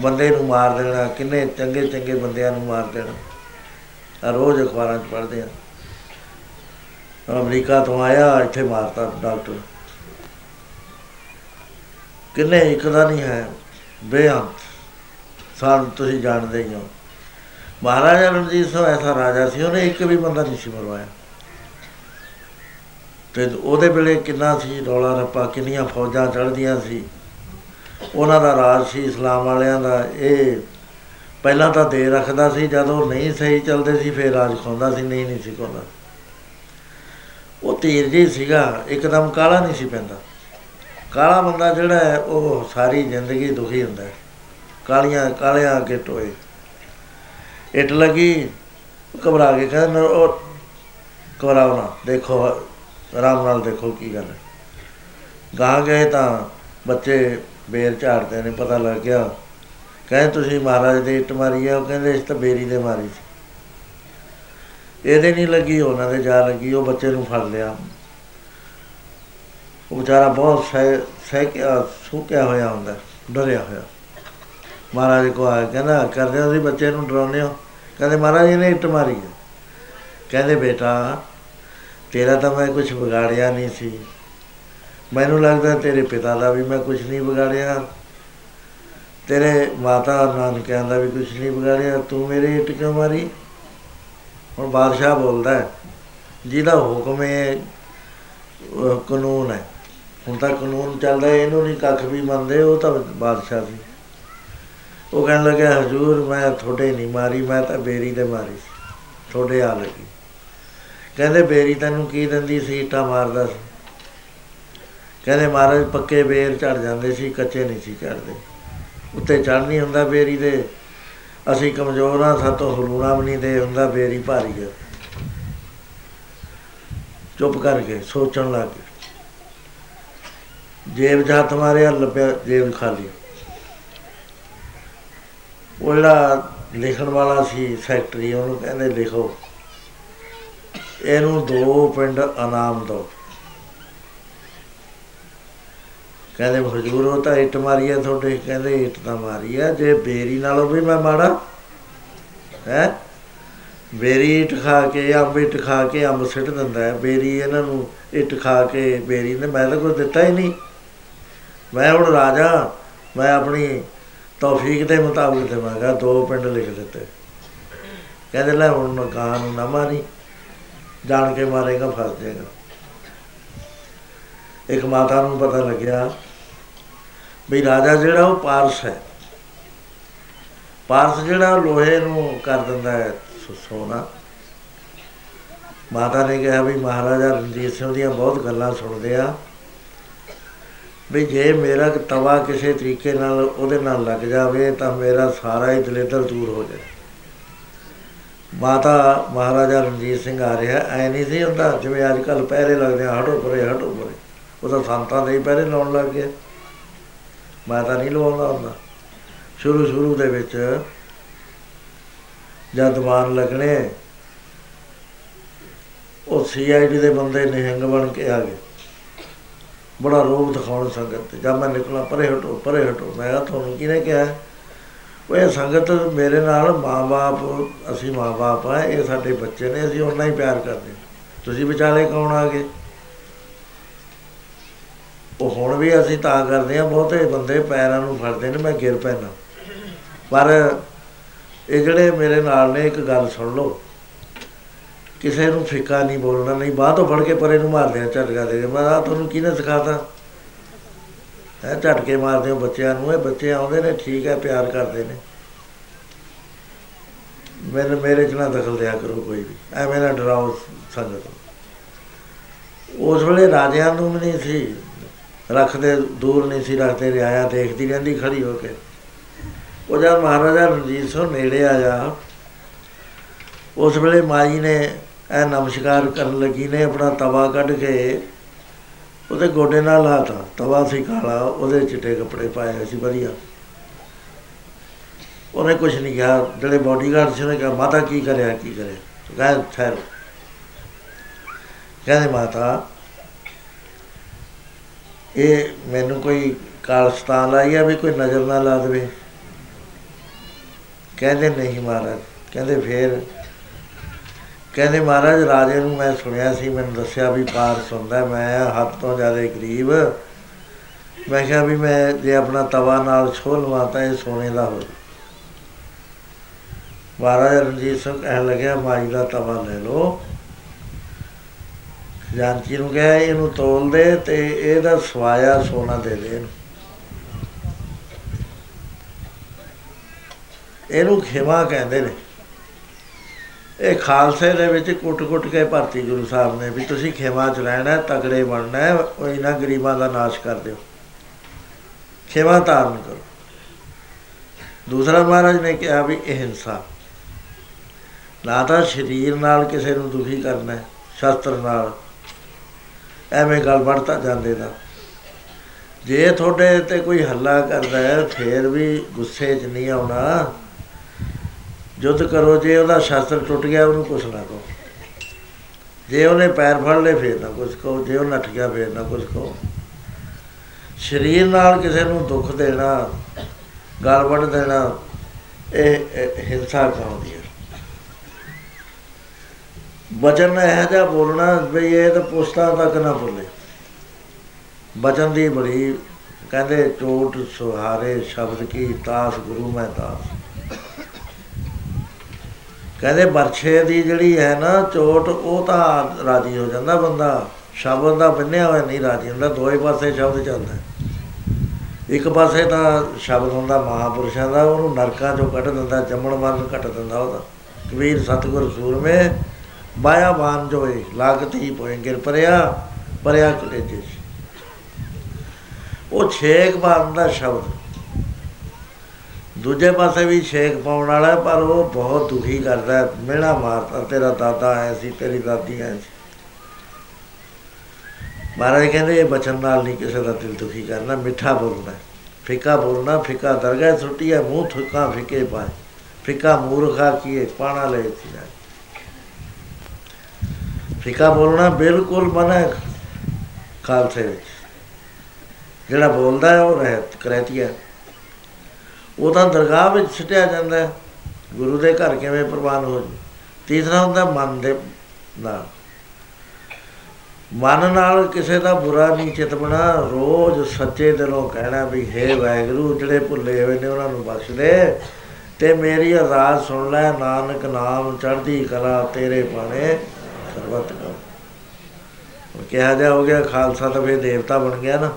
ਬੰਦੇ ਨੂੰ ਮਾਰ ਦੇਣਾ, ਕਿੰਨੇ ਚੰਗੇ ਚੰਗੇ ਬੰਦਿਆਂ ਨੂੰ ਮਾਰ ਦੇਣਾ। ਆਹ ਰੋਜ਼ ਅਖਬਾਰਾਂ 'ਚ ਪੜ੍ਹਦੇ ਆ। ਅਮਰੀਕਾ ਤੋਂ ਆਇਆ, ਇੱਥੇ ਮਾਰਤਾ ਡਾਕਟਰ। ਕਿੰਨੇ ਇੱਕ ਦਾ ਨਹੀਂ ਹੈ ਬੇਅੰਤ ਸਾਨੂੰ ਤੁਸੀਂ ਜਾਣਦੇ ਹੀ ਹੋ। ਮਹਾਰਾਜਾ ਰਣਜੀਤ ਸਿੰਘ ਐਸਾ ਰਾਜਾ ਸੀ, ਉਹਨੇ ਇੱਕ ਵੀ ਬੰਦਾ ਨਹੀਂ ਸੀ ਮਰਵਾਇਆ। ਤੇ ਉਹਦੇ ਵੇਲੇ ਕਿੰਨਾ ਸੀ ਰੌਲਾ ਰੱਪਾ, ਕਿੰਨੀਆਂ ਫੌਜਾਂ ਚੜ੍ਹਦੀਆਂ ਸੀ। ਉਹਨਾਂ ਦਾ ਰਾਜ ਸੀ ਇਸਲਾਮ ਵਾਲਿਆਂ ਦਾ। ਇਹ ਪਹਿਲਾਂ ਤਾਂ ਦੇ ਰੱਖਦਾ ਸੀ, ਜਦੋਂ ਨਹੀਂ ਸਹੀ ਚੱਲਦੇ ਸੀ, ਫਿਰ ਰਾਜ ਖਾਂਦਾ ਸੀ, ਨਹੀਂ ਨਹੀਂ ਸੀ ਖਾਂਦਾ। ਉਹ ਤੀਰ ਜੀ ਸੀਗਾ, ਇੱਕਦਮ ਕਾਲਾ ਨਹੀਂ ਸੀ ਪੈਂਦਾ। ਕਾਲਾ ਬੰਦਾ ਜਿਹੜਾ ਹੈ, ਉਹ ਸਾਰੀ ਜ਼ਿੰਦਗੀ ਦੁਖੀ ਹੁੰਦਾ ਹੈ। ਕਾਲੀਆਂ, ਕਾਲਿਆਂ ਅੱਗੇ ਟੋਏ। ਇੱਟ ਲੱਗੀ, ਘਬਰਾ ਕੇ ਕਹਿੰਦਾ ਨਾ ਉਹ ਘਬਰਾਓ ਨਾ, ਦੇਖੋ ਆਰਾਮ ਨਾਲ ਦੇਖੋ ਕੀ ਗੱਲ ਹੈ। ਗਾਂ ਗਏ ਤਾਂ ਬੱਚੇ ਬੇਰ ਝਾੜਦੇ ਨੇ, ਪਤਾ ਲੱਗ ਗਿਆ। ਕਹਿੰਦੇ ਤੁਸੀਂ ਮਹਾਰਾਜ ਦੇ ਇੱਟ ਮਾਰੀ ਆ, ਉਹ ਕਹਿੰਦੇ ਇਸ ਤਾਂ ਬੇਰੀ ਦੇ ਮਾਰੀ ਸੀ। ਇਹਦੇ ਨਹੀਂ ਲੱਗੀ, ਉਹਨਾਂ ਦੇ ਜਾ ਲੱਗੀ, ਉਹ ਬੱਚੇ ਨੂੰ ਫੜ ਲਿਆ। ਉਹ ਵਿਚਾਰਾ ਬਹੁਤ ਸਹਿ ਸਹਿ ਕੇ ਸੁੱਕਿਆ ਹੋਇਆ ਹੁੰਦਾ, ਡਰਿਆ ਹੋਇਆ। ਮਹਾਰਾਜ ਕੋ ਆ ਕਹਿੰਦਾ, ਕਰਦੇ ਹੋ ਤੁਸੀਂ ਬੱਚੇ ਨੂੰ ਡਰਾਉਂਦੇ ਹੋ? ਕਹਿੰਦੇ, ਮਹਾਰਾਜ ਇਹਨੇ ਇੱਟ ਮਾਰੀ ਹੈ ਕਹਿੰਦੇ, ਬੇਟਾ ਤੇਰਾ ਤਾਂ ਮੈਂ ਕੁਝ ਵਿਗਾੜਿਆ ਨਹੀਂ ਸੀ। ਮੈਨੂੰ ਲੱਗਦਾ ਤੇਰੇ ਪਿਤਾ ਦਾ ਵੀ ਮੈਂ ਕੁਝ ਨਹੀਂ ਵਿਗਾੜਿਆ। ਤੇਰੇ ਮਾਤਾ ਨਾਨਕਿਆਂ ਦਾ ਵੀ ਕੁਝ ਨਹੀਂ ਵਿਗਾੜਿਆ। ਤੂੰ ਮੇਰੇ ਇੱਟ ਕਿਉਂ ਮਾਰੀ? ਹੁਣ ਬਾਦਸ਼ਾਹ ਬੋਲਦਾ ਹੈ, ਜਿਹਦਾ ਹੁਕਮ ਹੈ ਉਹ ਕਾਨੂੰਨ ਹੈ। ਹੁਣ ਤਾਂ ਕਾਨੂੰਨ ਚੱਲਦਾ ਇਹਨੂੰ ਨਹੀਂ ਕੱਖ ਵੀ ਮੰਨਦੇ, ਉਹ ਤਾਂ ਬਾਦਸ਼ਾਹ ਸੀ। ਉਹ ਕਹਿਣ ਲੱਗਾ ਹਜੂਰ, ਮੈਂ ਤੁਹਾਡੇ ਨਹੀਂ ਮਾਰੀ, ਮੈਂ ਤਾਂ ਬੇਰੀ ਤੇ ਮਾਰੀ ਸੀ। ਤੁਹਾਡੇ ਆ ਲੱਗੀ। ਕਹਿੰਦੇ ਬੇਰੀ ਤੈਨੂੰ ਕੀ ਦਿੰਦੀ ਸੀ, ਇੱਟਾਂ ਮਾਰਦਾ ਸੀ। ਕਹਿੰਦੇ ਮਹਾਰਾਜ, ਪੱਕੇ ਬੇਰ ਝੜ ਜਾਂਦੇ ਸੀ, ਕੱਚੇ ਨਹੀਂ ਸੀ ਚੜਦੇ ਉੱਤੇ ਚੜ ਨਹੀਂ ਹੁੰਦਾ ਬੇਰੀ ਦੇ। ਅਸੀਂ ਕਮਜ਼ੋਰ ਆ ਸਾਤੋਂ ਹਲੂਣਾ ਵੀ ਨਹੀਂ ਦੇ ਹੁੰਦਾ, ਬੇਰੀ ਭਾਰੀ ਹੈ ਚੁੱਪ ਕਰਕੇ ਸੋਚਣ ਲੱਗ ਗਏ। ਜੇਬ ਜਾ ਤੁਹਾਰੇ ਲੱਭਿਆ, ਜੇਬ ਖਾਲੀ। ਉਹ ਜਿਹੜਾ ਲਿਖਣ ਵਾਲਾ ਸੀ, ਸੈਕਟਰੀ, ਉਹਨੂੰ ਕਹਿੰਦੇ ਲਿਖੋ। ਇਹਨੂੰ ਦੋ ਪਿੰਡ ਇਨਾਮ ਦੋ। ਕਹਿੰਦੇ ਹਜੂਰ ਉਹ ਤਾਂ ਇੱਟ ਮਾਰੀ ਆ ਤੁਹਾਡੇ, ਕਹਿੰਦੇ ਇੱਟ ਤਾਂ ਮਾਰੀ ਆ, ਜੇ ਬੇਰੀ ਨਾਲੋਂ ਵੀ ਮੈਂ ਮਾੜਾ। ਹੈ? ਬੇਰੀ ਇੱਟ ਖਾ ਕੇ, ਅੰਬ ਇੱਟ ਖਾ ਕੇ, ਅੰਬ ਸਿੱਟ ਦਿੰਦਾ ਹੈ। ਬੇਰੀ ਇਹਨਾਂ ਨੂੰ ਇੱਟ ਖਾ ਕੇ, ਬੇਰੀ ਨੇ ਮੈਂ ਤਾਂ ਕੁਝ ਦਿੱਤਾ ਹੀ ਨਹੀਂ। ਮੈਂ ਹੁਣ ਰਾਜਾ, ਮੈਂ ਆਪਣੀ ਤੌਫੀਕ ਦੇ ਮੁਤਾਬਕ ਦੇਵਾਂਗਾ, ਦੋ ਪਿੰਡ ਲਿਖ ਦਿੱਤੇ। ਕਹਿੰਦੇ ਲੈ ਹੁਣ ਮਕਾਨ ਨੂੰ ਨਾ ਮਾਰੀ ਜਾਣ ਕੇ ਮਾਰੇਗਾ, ਫਸ ਜਾਏਗਾ। ਇੱਕ ਮਾਤਾ ਨੂੰ ਪਤਾ ਲੱਗਿਆ ਵੀ ਰਾਜਾ ਜਿਹੜਾ ਉਹ ਪਾਰਸ ਹੈ। ਪਾਰਸ ਜਿਹੜਾ ਲੋਹੇ ਨੂੰ ਕਰ ਦਿੰਦਾ ਹੈ ਸੋਨਾ। ਮਾਤਾ ਨੇ ਕਿਹਾ ਵੀ ਮਹਾਰਾਜਾ ਰਣਜੀਤ ਸਿੰਘ ਦੀਆਂ ਬਹੁਤ ਗੱਲਾਂ ਸੁਣਦੇ ਆ। ਵੀ ਜੇ ਮੇਰਾ ਤਵਾ ਕਿਸੇ ਤਰੀਕੇ ਨਾਲ ਉਹਦੇ ਨਾਲ ਲੱਗ ਜਾਵੇ ਤਾਂ ਮੇਰਾ ਸਾਰਾ ਹੀ ਦਲੇਦਰ ਦੂਰ ਹੋ ਜਾਏ। ਮਾਤਾ ਮਹਾਰਾਜਾ ਰਣਜੀਤ ਸਿੰਘ ਆ ਰਿਹਾ, ਐ ਨਹੀਂ ਸੀ ਹੁੰਦਾ ਜਿਵੇਂ ਅੱਜ ਕੱਲ ਪਹਿਰੇ ਲੱਗਦੇ ਆ, ਹਟੋ ਪਰੇ ਹਟੋ ਪਰੇ। ਉਹ ਤਾਂ ਸੰਤਾਂ ਦੇ ਪਹਿਰੇ ਲਾਉਣ ਲੱਗ ਗਿਆ। ਮਾਤਾ ਨਹੀਂ ਲਵਾਉਂਦਾ ਹੁੰਦਾ। ਸ਼ੁਰੂ ਸ਼ੁਰੂ ਦੇ ਵਿੱਚ ਜਦ ਮਾਨ ਲੱਗਣੇ, ਉਹ ਸੀਆਈਡੀ ਦੇ ਬੰਦੇ ਨਿਹੰਗ ਬਣ ਕੇ ਆ ਗਏ। ਬੜਾ ਰੋਬ ਦਿਖਾਉਣ ਸੰਗਤ ਤੇ, ਜਦ ਮੈਂ ਨਿਕਲਾ, ਪਰੇ ਹਟੋ ਪਰੇ ਹਟੋ। ਮੈਂ ਕਿਹਾ, ਤੁਹਾਨੂੰ ਕਿਹਨੇ ਕਿਹਾ? ਉਹ ਇਹ ਸੰਗਤ ਮੇਰੇ ਨਾਲ ਮਾਂ-ਬਾਪ, ਅਸੀਂ ਮਾਂ-ਬਾਪ ਆ ਇਹ ਸਾਡੇ ਬੱਚੇ ਨੇ, ਅਸੀਂ ਉਹਨਾਂ ਹੀ ਪਿਆਰ ਕਰਦੇ ਤੁਸੀਂ ਵਿਚਾਲੇ ਕੌਣ ਆ ਗਏ? ਉਹ ਹੁਣ ਵੀ ਅਸੀਂ ਤਾਂ ਕਰਦੇ ਆ ਬਹੁਤੇ ਬੰਦੇ ਪੈਰਾਂ ਨੂੰ ਫੜਦੇ ਨੇ, ਮੈਂ ਗਿਰ ਪੈਣਾ ਪਰ ਇਹ ਜਿਹੜੇ ਮੇਰੇ ਨਾਲ ਨੇ, ਇੱਕ ਗੱਲ ਸੁਣ ਲਓ। ਕਿਸੇ ਨੂੰ ਫਿੱਕਾ ਨਹੀਂ ਬੋਲਣਾ, ਨਹੀਂ, ਬਾਹ ਤੋਂ ਫੜ ਕੇ ਪਰੇ ਨੂੰ ਮਾਰਦੇ ਆ, ਝਟਕਾ ਦੇ ਮੈਂ ਆ ਤੁਹਾਨੂੰ ਕਿਹਨੇ ਸਿਖਾਤਾ? ਹੈ ਝਟਕੇ ਮਾਰਦੇ ਹੋ ਬੱਚਿਆਂ ਨੂੰ, ਇਹ ਬੱਚੇ ਆਉਂਦੇ ਨੇ, ਠੀਕ ਹੈ, ਪਿਆਰ ਕਰਦੇ ਨੇ। ਮੇਰੇ ਮੇਰੇ ਚ ਨਾ ਦਖਲ ਦਿਆ ਕਰੋ ਕੋਈ ਵੀ, ਐਵੇਂ ਨਾ ਡਰਾਓ ਸੰਗਤ ਉਸ ਵੇਲੇ ਰਾਜਿਆਂ ਨੂੰ ਵੀ ਨਹੀਂ ਸੀ, ਰੱਖਦੇ, ਦੂਰ ਨਹੀਂ ਸੀ ਰੱਖਦੇ ਰਿਆਇਆ ਦੇਖਦੀ ਰਹਿੰਦੀ ਖੜੀ ਹੋ ਕੇ। ਉਹ ਜਦ ਮਹਾਰਾਜਾ ਰਣਜੀਤ ਸਿੰਘ ਨੇੜੇ ਆਇਆ, ਉਸ ਵੇਲੇ ਮਾਈ ਨੇ ਐ ਨਮਸਕਾਰ ਕਰਨ ਲੱਗੀ ਨੇ, ਆਪਣਾ ਤਵਾ ਕੱਢ ਕੇ ਉਹਦੇ ਗੋਡੇ ਨਾਲ ਲਾਤਾ ਤਵਾ ਸੀ ਕਾਲਾ, ਉਹਦੇ ਚਿੱਟੇ ਕੱਪੜੇ ਪਾਏ ਹੋਏ ਸੀ, ਵਧੀਆ। ਉਹਨੇ ਕੁਝ ਨਹੀਂ ਕਿਹਾ, ਜਿਹੜੇ ਬਾਡੀਗਾਰਡ ਸੀ ਨੇ ਕਿਹਾ, ਮਾਤਾ ਕੀ ਕਰਿਆ, ਕੀ ਕਰੇ ਕਹਿੰਦਾ ਠਹਿਰ ਕਹਿੰਦੇ, ਮਾਤਾ, ਇਹ ਮੈਨੂੰ ਕੋਈ ਕਾਲਸਤਾਨ ਲਾਈ ਆ ਵੀ ਕੋਈ ਨਜ਼ਰ ਨਾ ਲਾ ਦੇਵੇ? ਕਹਿੰਦੇ, ਨਹੀਂ, ਮਹਾਰਾਜ। ਕਹਿੰਦੇ, ਫੇਰ ਕਹਿੰਦੇ ਮਹਾਰਾਜ, ਰਾਜੇ ਨੂੰ ਮੈਂ ਸੁਣਿਆ ਸੀ, ਮੈਨੂੰ ਦੱਸਿਆ ਵੀ ਪਾਰ ਸੁਣਦਾ ਮੈਂ ਹੱਥ ਤੋਂ ਜ਼ਿਆਦਾ ਗਰੀਬ। ਮੈਂ ਕਿਹਾ ਵੀ ਮੈਂ ਜੇ ਆਪਣਾ ਤਵਾ ਨਾਲ ਛੋਹ ਲਵਾਂ ਤਾਂ ਇਹ ਸੋਨੇ ਦਾ ਹੋ ਮਹਾਰਾਜ ਰਣਜੀਤ ਸਿੰਘ ਕਹਿਣ ਲੱਗਿਆ, ਮਾਈ ਦਾ ਤਵਾ ਲੈ ਲਓ। ਜਾਨਕੀ ਨੂੰ ਕਿਹਾ, ਇਹਨੂੰ ਤੋਲ ਦੇ ਤੇ ਇਹਦਾ ਸਵਾਇਆ ਸੋਨਾ ਦੇ ਦੇ ਇਹਨੂੰ। ਇਹਨੂੰ ਖਿਮਾ ਕਹਿੰਦੇ ਨੇ। ਇਹ ਖਾਲਸੇ ਦੇ ਵਿੱਚ ਕੁੱਟ-ਕੁੱਟ ਕੇ ਭਰਤੀ ਗੁਰੂ ਸਾਹਿਬ ਨੇ ਵੀ ਤੁਸੀਂ ਖਿਮਾ ਚ ਰਹਿਣਾ, ਤਗੜੇ ਬਣਨਾ ਹੈ ਉਹ ਇਹਨਾਂ ਗਰੀਬਾਂ ਦਾ ਨਾਸ਼ ਕਰ ਦਿਓ। ਖਿਮਾ ਧਾਰਨ ਕਰੋ। ਦੂਸਰਾ ਮਹਾਰਾਜ ਨੇ ਕਿਹਾ ਵੀ ਅਹਿੰਸਾ ਨਾ ਤਾਂ ਸਰੀਰ ਨਾਲ ਕਿਸੇ ਨੂੰ ਦੁਖੀ ਕਰਨਾ ਹੈ ਸ਼ਸਤਰ ਨਾਲ। ਐਵੇਂ ਗੱਲ ਵੜਤਾ ਜਾਂਦੇ ਦਾ ਜੇ ਤੁਹਾਡੇ ਤੇ ਕੋਈ ਹੱਲਾ ਕਰਦਾ ਹੈ, ਫੇਰ ਵੀ ਗੁੱਸੇ 'ਚ ਨਹੀਂ ਆਉਣਾ। ਜੁੱਧ ਕਰੋ, ਜੇ ਉਹਦਾ ਸ਼ਸਤਰ ਟੁੱਟ ਗਿਆ, ਉਹਨੂੰ ਕੁਛ ਨਾ ਕਹੋ। ਜੇ ਉਹਨੇ ਪੈਰ ਫੜ ਲਏ, ਫੇਰ ਨਾ ਕੁਛ ਕਹੋ। ਜੇ ਉਹ ਨੱਠ ਗਿਆ, ਫੇਰ ਨਾ ਕੁਛ ਕਹੋ। ਸਰੀਰ ਨਾਲ ਕਿਸੇ ਨੂੰ ਦੁੱਖ ਦੇਣਾ, ਗਲ ਵੱਢ ਦੇਣਾ, ਇਹ ਇਹ ਹਿੰਸਾ ਕਹਾਉਂਦੀ ਹੈ। ਬਚਨ ਇਹ ਜਿਹਾ ਬੋਲਣਾ ਵੀ ਇਹ ਤਾਂ ਪੁਸਤਾਂ ਤੱਕ ਨਾ ਬੋਲੇ ਬਚਨ ਦੀ ਬੜੀ ਕਹਿੰਦੇ, ਚੋਟ, ਸੁਹਾਰੇ, ਸ਼ਬਦ ਕੀ, ਤਾਸ, ਗੁਰੂ ਮੈਂ ਤਾਸ। ਕਹਿੰਦੇ ਬਰਛੇ ਦੀ ਜਿਹੜੀ ਹੈ ਨਾ ਚੋਟ, ਉਹ ਤਾਂ ਰਾਜੀ ਹੋ ਜਾਂਦਾ ਬੰਦਾ। ਸ਼ਬਦ ਦਾ ਬੰਨਿਆ ਹੋਇਆ ਨਹੀਂ ਰਾਜੀ ਹੁੰਦਾ, ਦੋਏ ਪਾਸੇ ਸ਼ਬਦ ਚੱਲਦਾ। ਇੱਕ ਪਾਸੇ ਤਾਂ ਸ਼ਬਦ ਹੁੰਦਾ ਮਹਾਪੁਰਸ਼ਾਂ ਦਾ, ਉਹਨੂੰ ਨਰਕਾਂ ਚੋਂ ਕੱਢ ਦਿੰਦਾ, ਜੰਮਣ ਮਰਨ ਕੱਟ ਦਿੰਦਾ ਉਹਦਾ। ਕਬੀਰ ਸਤਿਗੁਰ ਸੂਰਮੇ ਬਾਇਆ ਬਾਨ ਜੋਏ, ਲਾਗਤ ਹੀ ਪੋਏ ਗਿਰ ਪਰਿਆ ਪਰਿਆ ਕਲੇਜੇ। ਉਹ ਛੇਕ ਬਾਨ ਦਾ ਸ਼ਬਦ। ਦੂਜੇ ਪਾਸੇ ਵੀ ਛੇਕ ਪਾਉਣ ਵਾਲਾ ਪਰ ਉਹ ਬਹੁਤ ਦੁਖੀ ਕਰਦਾ ਮਿਹਣਾ ਮਾਰਦਾ ਤੇਰਾ ਦਾਦਾ ਆਇਆ ਸੀ, ਤੇਰੀ ਦਾਦੀ ਆਈ ਸੀ। ਮਹਾਰਾਜ ਕਹਿੰਦੇ, ਇਹ ਬਚਨ ਨਾਲ ਨਹੀਂ ਕਿਸੇ ਦਾ ਦਿਲ ਦੁਖੀ ਕਰਨਾ, ਮਿੱਠਾ ਬੋਲਣਾ ਫਿੱਕਾ ਬੋਲਣਾ, ਫਿੱਕਾ ਦਰਗਾਹ ਛੁੱਟੀ ਹੈ, ਮੂੰਹ ਥੁੱਕਾ ਫਿੱਕੇ ਪਾਏ। ਫਿੱਕਾ ਮੂਰਖਾ ਕੀਏ, ਪਾਣਾ ਲੈ ਸੀ ਫਿੱਕਾ ਬੋਲਣਾ ਬਿਲਕੁਲ ਮਨਾ ਖਾਲਸੇ ਵਿੱਚ। ਜਿਹੜਾ ਬੋਲਦਾ ਹੈ, ਉਹ ਰਹਿਤ ਕਰੈਤੀਆ ਉਹ ਤਾਂ ਦਰਗਾਹ ਵਿੱਚ ਛਟਿਆ ਜਾਂਦਾ ਹੈ। ਗੁਰੂ ਦੇ ਘਰ ਕਿਵੇਂ ਪ੍ਰਵਾਨ ਹੋ ਜੀ ਤੀਸਰਾ ਹੁੰਦਾ ਮਨ ਦੇ ਨਾਲ। ਮਨ ਨਾਲ ਕਿਸੇ ਦਾ ਬੁਰਾ ਨਹੀਂ ਚਿਤਵਣਾ ਰੋਜ਼ ਸੱਚੇ ਦਿਲੋਂ ਕਹਿਣਾ ਵੀ, ਹੈ ਵਾਹਿਗੁਰੂ, ਜਿਹੜੇ ਭੁੱਲੇ ਹੋਏ ਨੇ, ਉਹਨਾਂ ਨੂੰ ਬਖਸ਼ ਦੇ। ਤੇ ਮੇਰੀ ਅਰਦਾਸ ਸੁਣ ਲੈ, ਨਾਨਕ ਨਾਮ ਚੜ੍ਹਦੀ ਕਲਾ ਤੇਰੇ ਬਾਣੇ ਸਰਬਤ ਕਾ ਉਹ ਕਿਹਾ ਜਾ, ਹੋ ਗਿਆ, ਖਾਲਸਾ ਤਾਂ ਫੇ ਦੇਵਤਾ ਬਣ ਗਿਆ ਨਾ।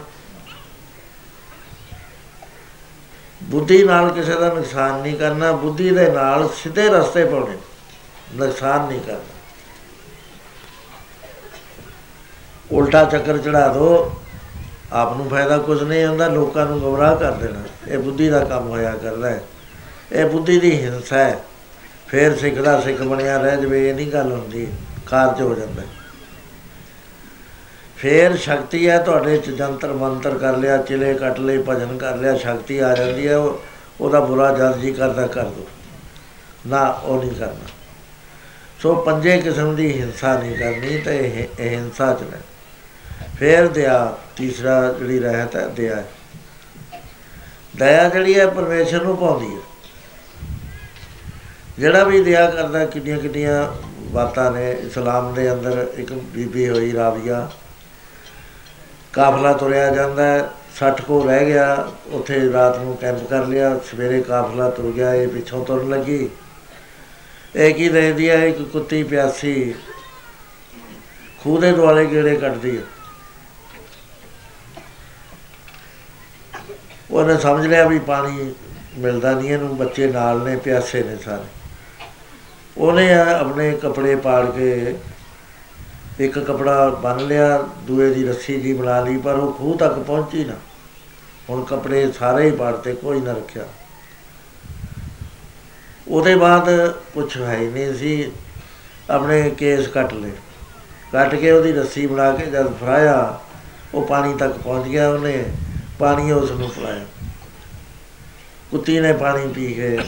ਬੁੱਧੀ ਨਾਲ ਕਿਸੇ ਦਾ ਨੁਕਸਾਨ ਨਹੀਂ ਕਰਨਾ, ਬੁੱਧੀ ਦੇ ਨਾਲ ਸਿੱਧੇ ਰਸਤੇ ਪਾਉਣੇ, ਨੁਕਸਾਨ ਨਹੀਂ ਕਰਨਾ। ਉਲਟਾ ਚੱਕਰ ਚੜਾ ਦੋ, ਆਪ ਨੂੰ ਫਾਇਦਾ ਕੁਝ ਨਹੀਂ ਹੁੰਦਾ, ਲੋਕਾਂ ਨੂੰ ਗਮਰਾਹ ਕਰ ਦੇਣਾ। ਇਹ ਬੁੱਧੀ ਦਾ ਕੰਮ ਹੋਇਆ ਕਰਦਾ ਹੈ। ਇਹ ਬੁੱਧੀ ਦੀ ਹਿੰਸਾ ਹੈ। ਫੇਰ ਸਿੱਖ ਦਾ ਸਿੱਖ ਬਣਿਆ ਰਹਿ ਜਵੇ, ਇਹ ਨਹੀਂ ਗੱਲ ਹੁੰਦੀ, ਕਾਰਜ ਹੋ ਜਾਂਦਾ ਫੇਰ ਸ਼ਕਤੀ ਹੈ ਤੁਹਾਡੇ ਚ ਜੰਤਰ ਮੰਤਰ ਕਰ ਲਿਆ, ਚਿਲੇ ਕੱਟ ਲਏ, ਭਜਨ ਕਰ ਲਿਆ, ਸ਼ਕਤੀ ਆ ਜਾਂਦੀ ਹੈ, ਉਹ ਉਹਦਾ ਬੁਰਾ ਜਦ ਜੀ ਕਰਦਾ, ਕਰ ਦੋ। ਨਾ, ਉਹ ਨਹੀਂ ਕਰਨਾ। ਸੋ ਪੰਜੇ ਕਿਸਮ ਦੀ ਹਿੰਸਾ ਨਹੀਂ ਕਰਨੀ, ਤੇ ਇਹ ਹਿੰਸਾ ਚ ਨਹੀਂ ਫੇਰ ਦਇਆ ਤੀਸਰਾ ਜਿਹੜੀ ਰਹਿਤ ਹੈ ਦਇਆ ਦਇਆ ਜਿਹੜੀ ਹੈ, ਪਰਮੇਸ਼ਰ ਨੂੰ ਪਾਉਂਦੀ ਹੈ। ਜਿਹੜਾ ਵੀ ਦਇਆ ਕਰਦਾ ਕਿੰਨੀਆਂ ਕਿੰਨੀਆਂ ਬਾਤਾਂ ਨੇ, ਇਸਲਾਮ ਦੇ ਅੰਦਰ ਇੱਕ ਬੀਬੀ ਹੋਈ ਰਾਵੀਆ ਕਾਫਲਾ ਤੁਰਿਆ ਜਾਂਦਾ 60 ਕੋ ਰਹਿ ਗਿਆ, ਉੱਥੇ ਰਾਤ ਨੂੰ ਕੈਂਪ ਕਰ ਲਿਆ, ਸਵੇਰੇ ਕਾਫਲਾ ਤੁਰ ਗਿਆ, ਇਹ ਪਿੱਛੋਂ ਤੁਰਨ ਲੱਗੀ। ਇਹ ਕੀ ਦੇਖਦੀ ਹੈ ਇੱਕ ਕੁੱਤੀ ਪਿਆਸੀ ਖੂਹ ਦੇ ਦੁਆਲੇ ਗੇੜੇ ਕੱਢਦੀ ਹੈ ਉਹਨੇ ਸਮਝ ਲਿਆ ਵੀ ਪਾਣੀ ਮਿਲਦਾ ਨਹੀਂ, ਇਹਨੂੰ ਬੱਚੇ ਨਾਲ ਨੇ, ਪਿਆਸੇ ਨੇ ਸਾਰੇ। ਉਹਨੇ ਆਪਣੇ ਕੱਪੜੇ ਪਾੜ ਕੇ ਇੱਕ ਕਪੜਾ ਬੰਨ ਲਿਆ, ਦੂਏ ਦੀ ਰੱਸੀ ਜੀ ਬਣਾ ਲਈ, ਪਰ ਉਹ ਖੂਹ ਤੱਕ ਪਹੁੰਚੀ ਨਾ। ਹੁਣ ਕੱਪੜੇ ਸਾਰੇ ਹੀ ਪਾੜਤੇ ਕੋਈ ਨਾ ਰੱਖਿਆ। ਉਹਦੇ ਬਾਅਦ ਕੁਝ ਹੈ ਹੀ ਨਹੀਂ ਸੀ। ਆਪਣੇ ਕੇਸ ਕੱਟ ਲਏ। ਕੱਟ ਕੇ ਉਹਦੀ ਰੱਸੀ ਬਣਾ ਕੇ ਜਦ ਫਰਾਇਆ ਉਹ ਪਾਣੀ ਤੱਕ ਪਹੁੰਚ ਗਿਆ ਉਹਨੇ। ਪਾਣੀ ਉਸ ਨੂੰ ਪਿਲਾਇਆ। ਕੁੱਤੀ ਨੇ ਪਾਣੀ ਪੀ ਕੇ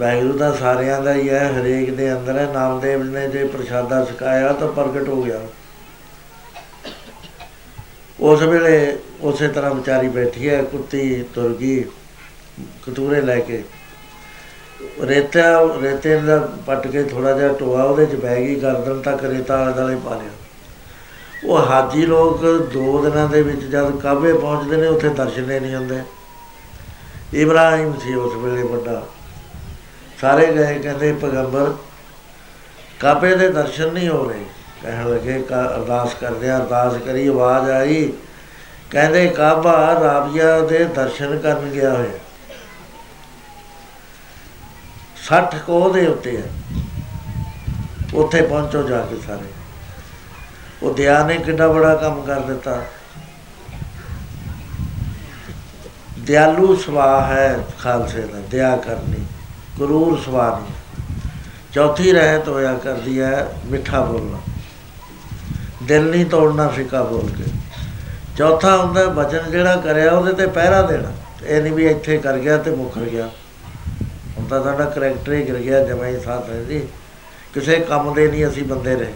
ਵਾਹਿਗੁਰੂ ਦਾ ਸਾਰਿਆਂ ਦਾ ਹੀ ਹੈ, ਹਰੇਕ ਦੇ ਅੰਦਰ ਹੈ। ਨਾਮਦੇਵ ਨੇ ਜੇ ਪ੍ਰਸ਼ਾਦਾ ਛਕਾਇਆ ਤਾਂ ਪ੍ਰਗਟ ਹੋ ਗਿਆ। ਉਸ ਵੇਲੇ ਉਸੇ ਤਰ੍ਹਾਂ ਵਿਚਾਰੀ ਬੈਠੀ ਹੈ, ਕੁੱਤੀ ਤੁਰ ਗਈ ਕਟੂਰੇ ਲੈ ਕੇ। ਰੇਤਾ, ਰੇਤੇ ਦਾ ਪੱਟ ਕੇ ਥੋੜਾ ਜਿਹਾ ਟੋਆ ਉਹਦੇ ਚ ਬਹਿ ਗਈ, ਗਰਦਨ ਤੱਕ ਰੇਤਾ ਆਲੇ ਦੁਆਲੇ ਪਾ ਲਿਆ। ਉਹ ਹਾਜੀ ਲੋਕ ਦੋ ਦਿਨਾਂ ਦੇ ਵਿੱਚ ਜਦ ਕਾਬੇ ਪਹੁੰਚਦੇ ਨੇ, ਉੱਥੇ ਦਰਸ਼ਨ ਹੀ ਨਹੀਂ ਹੁੰਦੇ ਇਬਰਾਹਿਮ ਸੀ ਉਸ ਵੇਲੇ ਵੱਡਾ। ਸਾਰੇ ਗਏ, ਕਹਿੰਦੇ ਪੈਗੰਬਰ, ਕਾਬੇ ਦੇ ਦਰਸ਼ਨ ਨਹੀਂ ਹੋ ਰਹੇ। ਕਹਿਣ ਲੱਗੇ, ਕਾ ਅਰਦਾਸ ਕਰਦੇ ਆ, ਅਰਦਾਸ ਕਰੀ, ਆਵਾਜ਼ ਆਈ। ਕਹਿੰਦੇ, ਕਾਬਾ ਰਾਬੀਆ ਦੇ ਦਰਸ਼ਨ ਕਰਨ ਗਿਆ ਹੋਇਆ। 60 ਕੋਹ ਦੇ ਉੱਤੇ ਹੈ ਉੱਥੇ ਪਹੁੰਚੋ ਜਾ ਕੇ ਸਾਰੇ। ਉਹ ਦਿਆ ਨੇ ਕਿੰਨਾ ਬੜਾ ਕੰਮ ਕਰ ਦਿੱਤਾ। ਦਿਆਲੂ ਸੁਭਾਅ ਹੈ ਖਾਲਸੇ ਦਾ ਦਇਆ ਕਰਨੀ। ਕਰੂਰ ਸੁਭਾਅ ਨਹੀਂ ਚੌਥੀ ਰਹਿਤ ਹੋਇਆ ਕਰਦੀ ਹੈ ਮਿੱਠਾ ਬੋਲਣਾ। ਦਿਲ ਨਹੀਂ ਤੋੜਨਾ ਫਿੱਕਾ ਬੋਲ ਕੇ। ਚੌਥਾ ਹੁੰਦਾ ਬਚਨ ਜਿਹੜਾ ਕਰਿਆ ਉਹਦੇ ਤੇ ਪਹਿਰਾ ਦੇਣਾ। ਇਹ ਨਹੀਂ ਵੀ ਇੱਥੇ ਕਰ ਗਿਆ ਤੇ ਮੁੱਕਰ ਗਿਆ। ਹੁਣ ਤਾਂ ਸਾਡਾ ਕਰੈਕਟਰ ਹੀ ਗਿਰ ਗਿਆ ਜਮਾਂ ਹੀ ਸਾਥ ਹੈ ਜੀ। ਕਿਸੇ ਕੰਮ ਦੇ ਨਹੀਂ ਅਸੀਂ ਬੰਦੇ ਰਹੇ।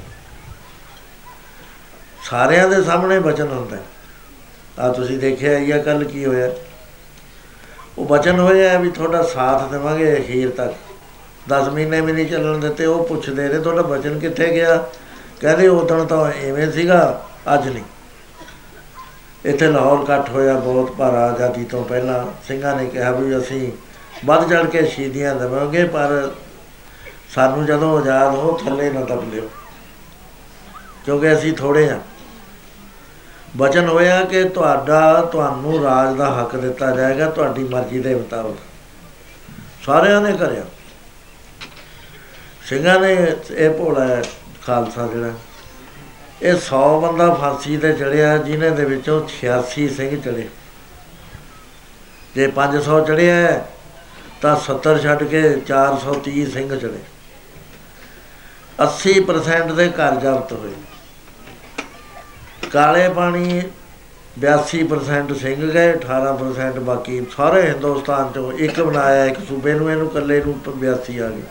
ਸਾਰਿਆਂ ਦੇ ਸਾਹਮਣੇ ਬਚਨ ਹੁੰਦਾ। ਆ ਤੁਸੀਂ ਦੇਖਿਆ ਇਹ ਕੱਲ ਕੀ ਹੋਇਆ। ਉਹ ਬਚਨ ਹੋਇਆ ਵੀ ਤੁਹਾਡਾ ਸਾਥ ਦੇਵਾਂਗੇ ਅਖੀਰ ਤੱਕ। 10 ਮਹੀਨੇ ਵੀ ਨਹੀਂ ਚੱਲਣ ਦਿੱਤੇ, ਉਹ ਪੁੱਛਦੇ ਨੇ, ਤੁਹਾਡਾ ਬਚਨ ਕਿੱਥੇ ਗਿਆ? ਕਹਿੰਦੇ, ਉਦੋਂ ਤਾਂ ਐਵੇਂ ਸੀਗਾ, ਅੱਜ ਨਹੀਂ। ਇੱਥੇ ਲਾਹੌਰ ਇਕੱਠ ਹੋਇਆ ਬਹੁਤ ਭਾਰਾ ਆਜ਼ਾਦੀ ਤੋਂ ਪਹਿਲਾਂ। ਸਿੰਘਾਂ ਨੇ ਕਿਹਾ ਵੀ ਅਸੀਂ ਵੱਧ ਚੜ ਕੇ ਸ਼ਹੀਦੀਆਂ ਦੇਵਾਂਗੇ, ਪਰ ਸਾਨੂੰ ਜਦੋਂ ਆਜ਼ਾਦ ਹੋ ਥੱਲੇ ਨਾ ਦਬ ਲਿਓ, ਕਿਉਂਕਿ ਅਸੀਂ ਥੋੜੇ ਆ ਬਚਨ ਹੋਇਆ ਕਿ ਤੁਹਾਡਾ, ਤੁਹਾਨੂੰ ਰਾਜ ਦਾ ਹੱਕ ਦਿੱਤਾ ਜਾਏਗਾ, ਤੁਹਾਡੀ ਮਰਜ਼ੀ ਦੇ ਮੁਤਾਬਕ। ਸਾਰਿਆਂ ਨੇ ਕਰਿਆ। ਸਿੰਘਾਂ ਨੇ ਇਹ ਭੋਲਾ ਖਾਲਸਾ ਜਿਹੜਾ, ਇਹ 100 ਬੰਦਾ ਫਾਂਸੀ ਤੇ ਚੜਿਆ, ਜਿਨ੍ਹਾਂ ਦੇ ਵਿੱਚੋਂ 86 ਸਿੰਘ ਚੜੇ ਜੇ 500 ਚੜਿਆ ਤਾਂ 70 ਛੱਡ ਕੇ 430 ਸਿੰਘ ਚੜੇ 80% ਦੇ ਘਰ ਜ਼ਬਤ ਹੋਏ। ਕਾਲੇ ਪਾਣੀ 82% ਸਿੰਘ ਗਏ 18% ਬਾਕੀ ਸਾਰੇ ਹਿੰਦੁਸਤਾਨ ਚੋਂ ਇੱਕ ਬਣਾਇਆ, ਇੱਕ ਸੂਬੇ ਨੂੰ, ਇਹਨੂੰ ਇਕੱਲੇ ਨੂੰ 82 ਆ ਗਏ।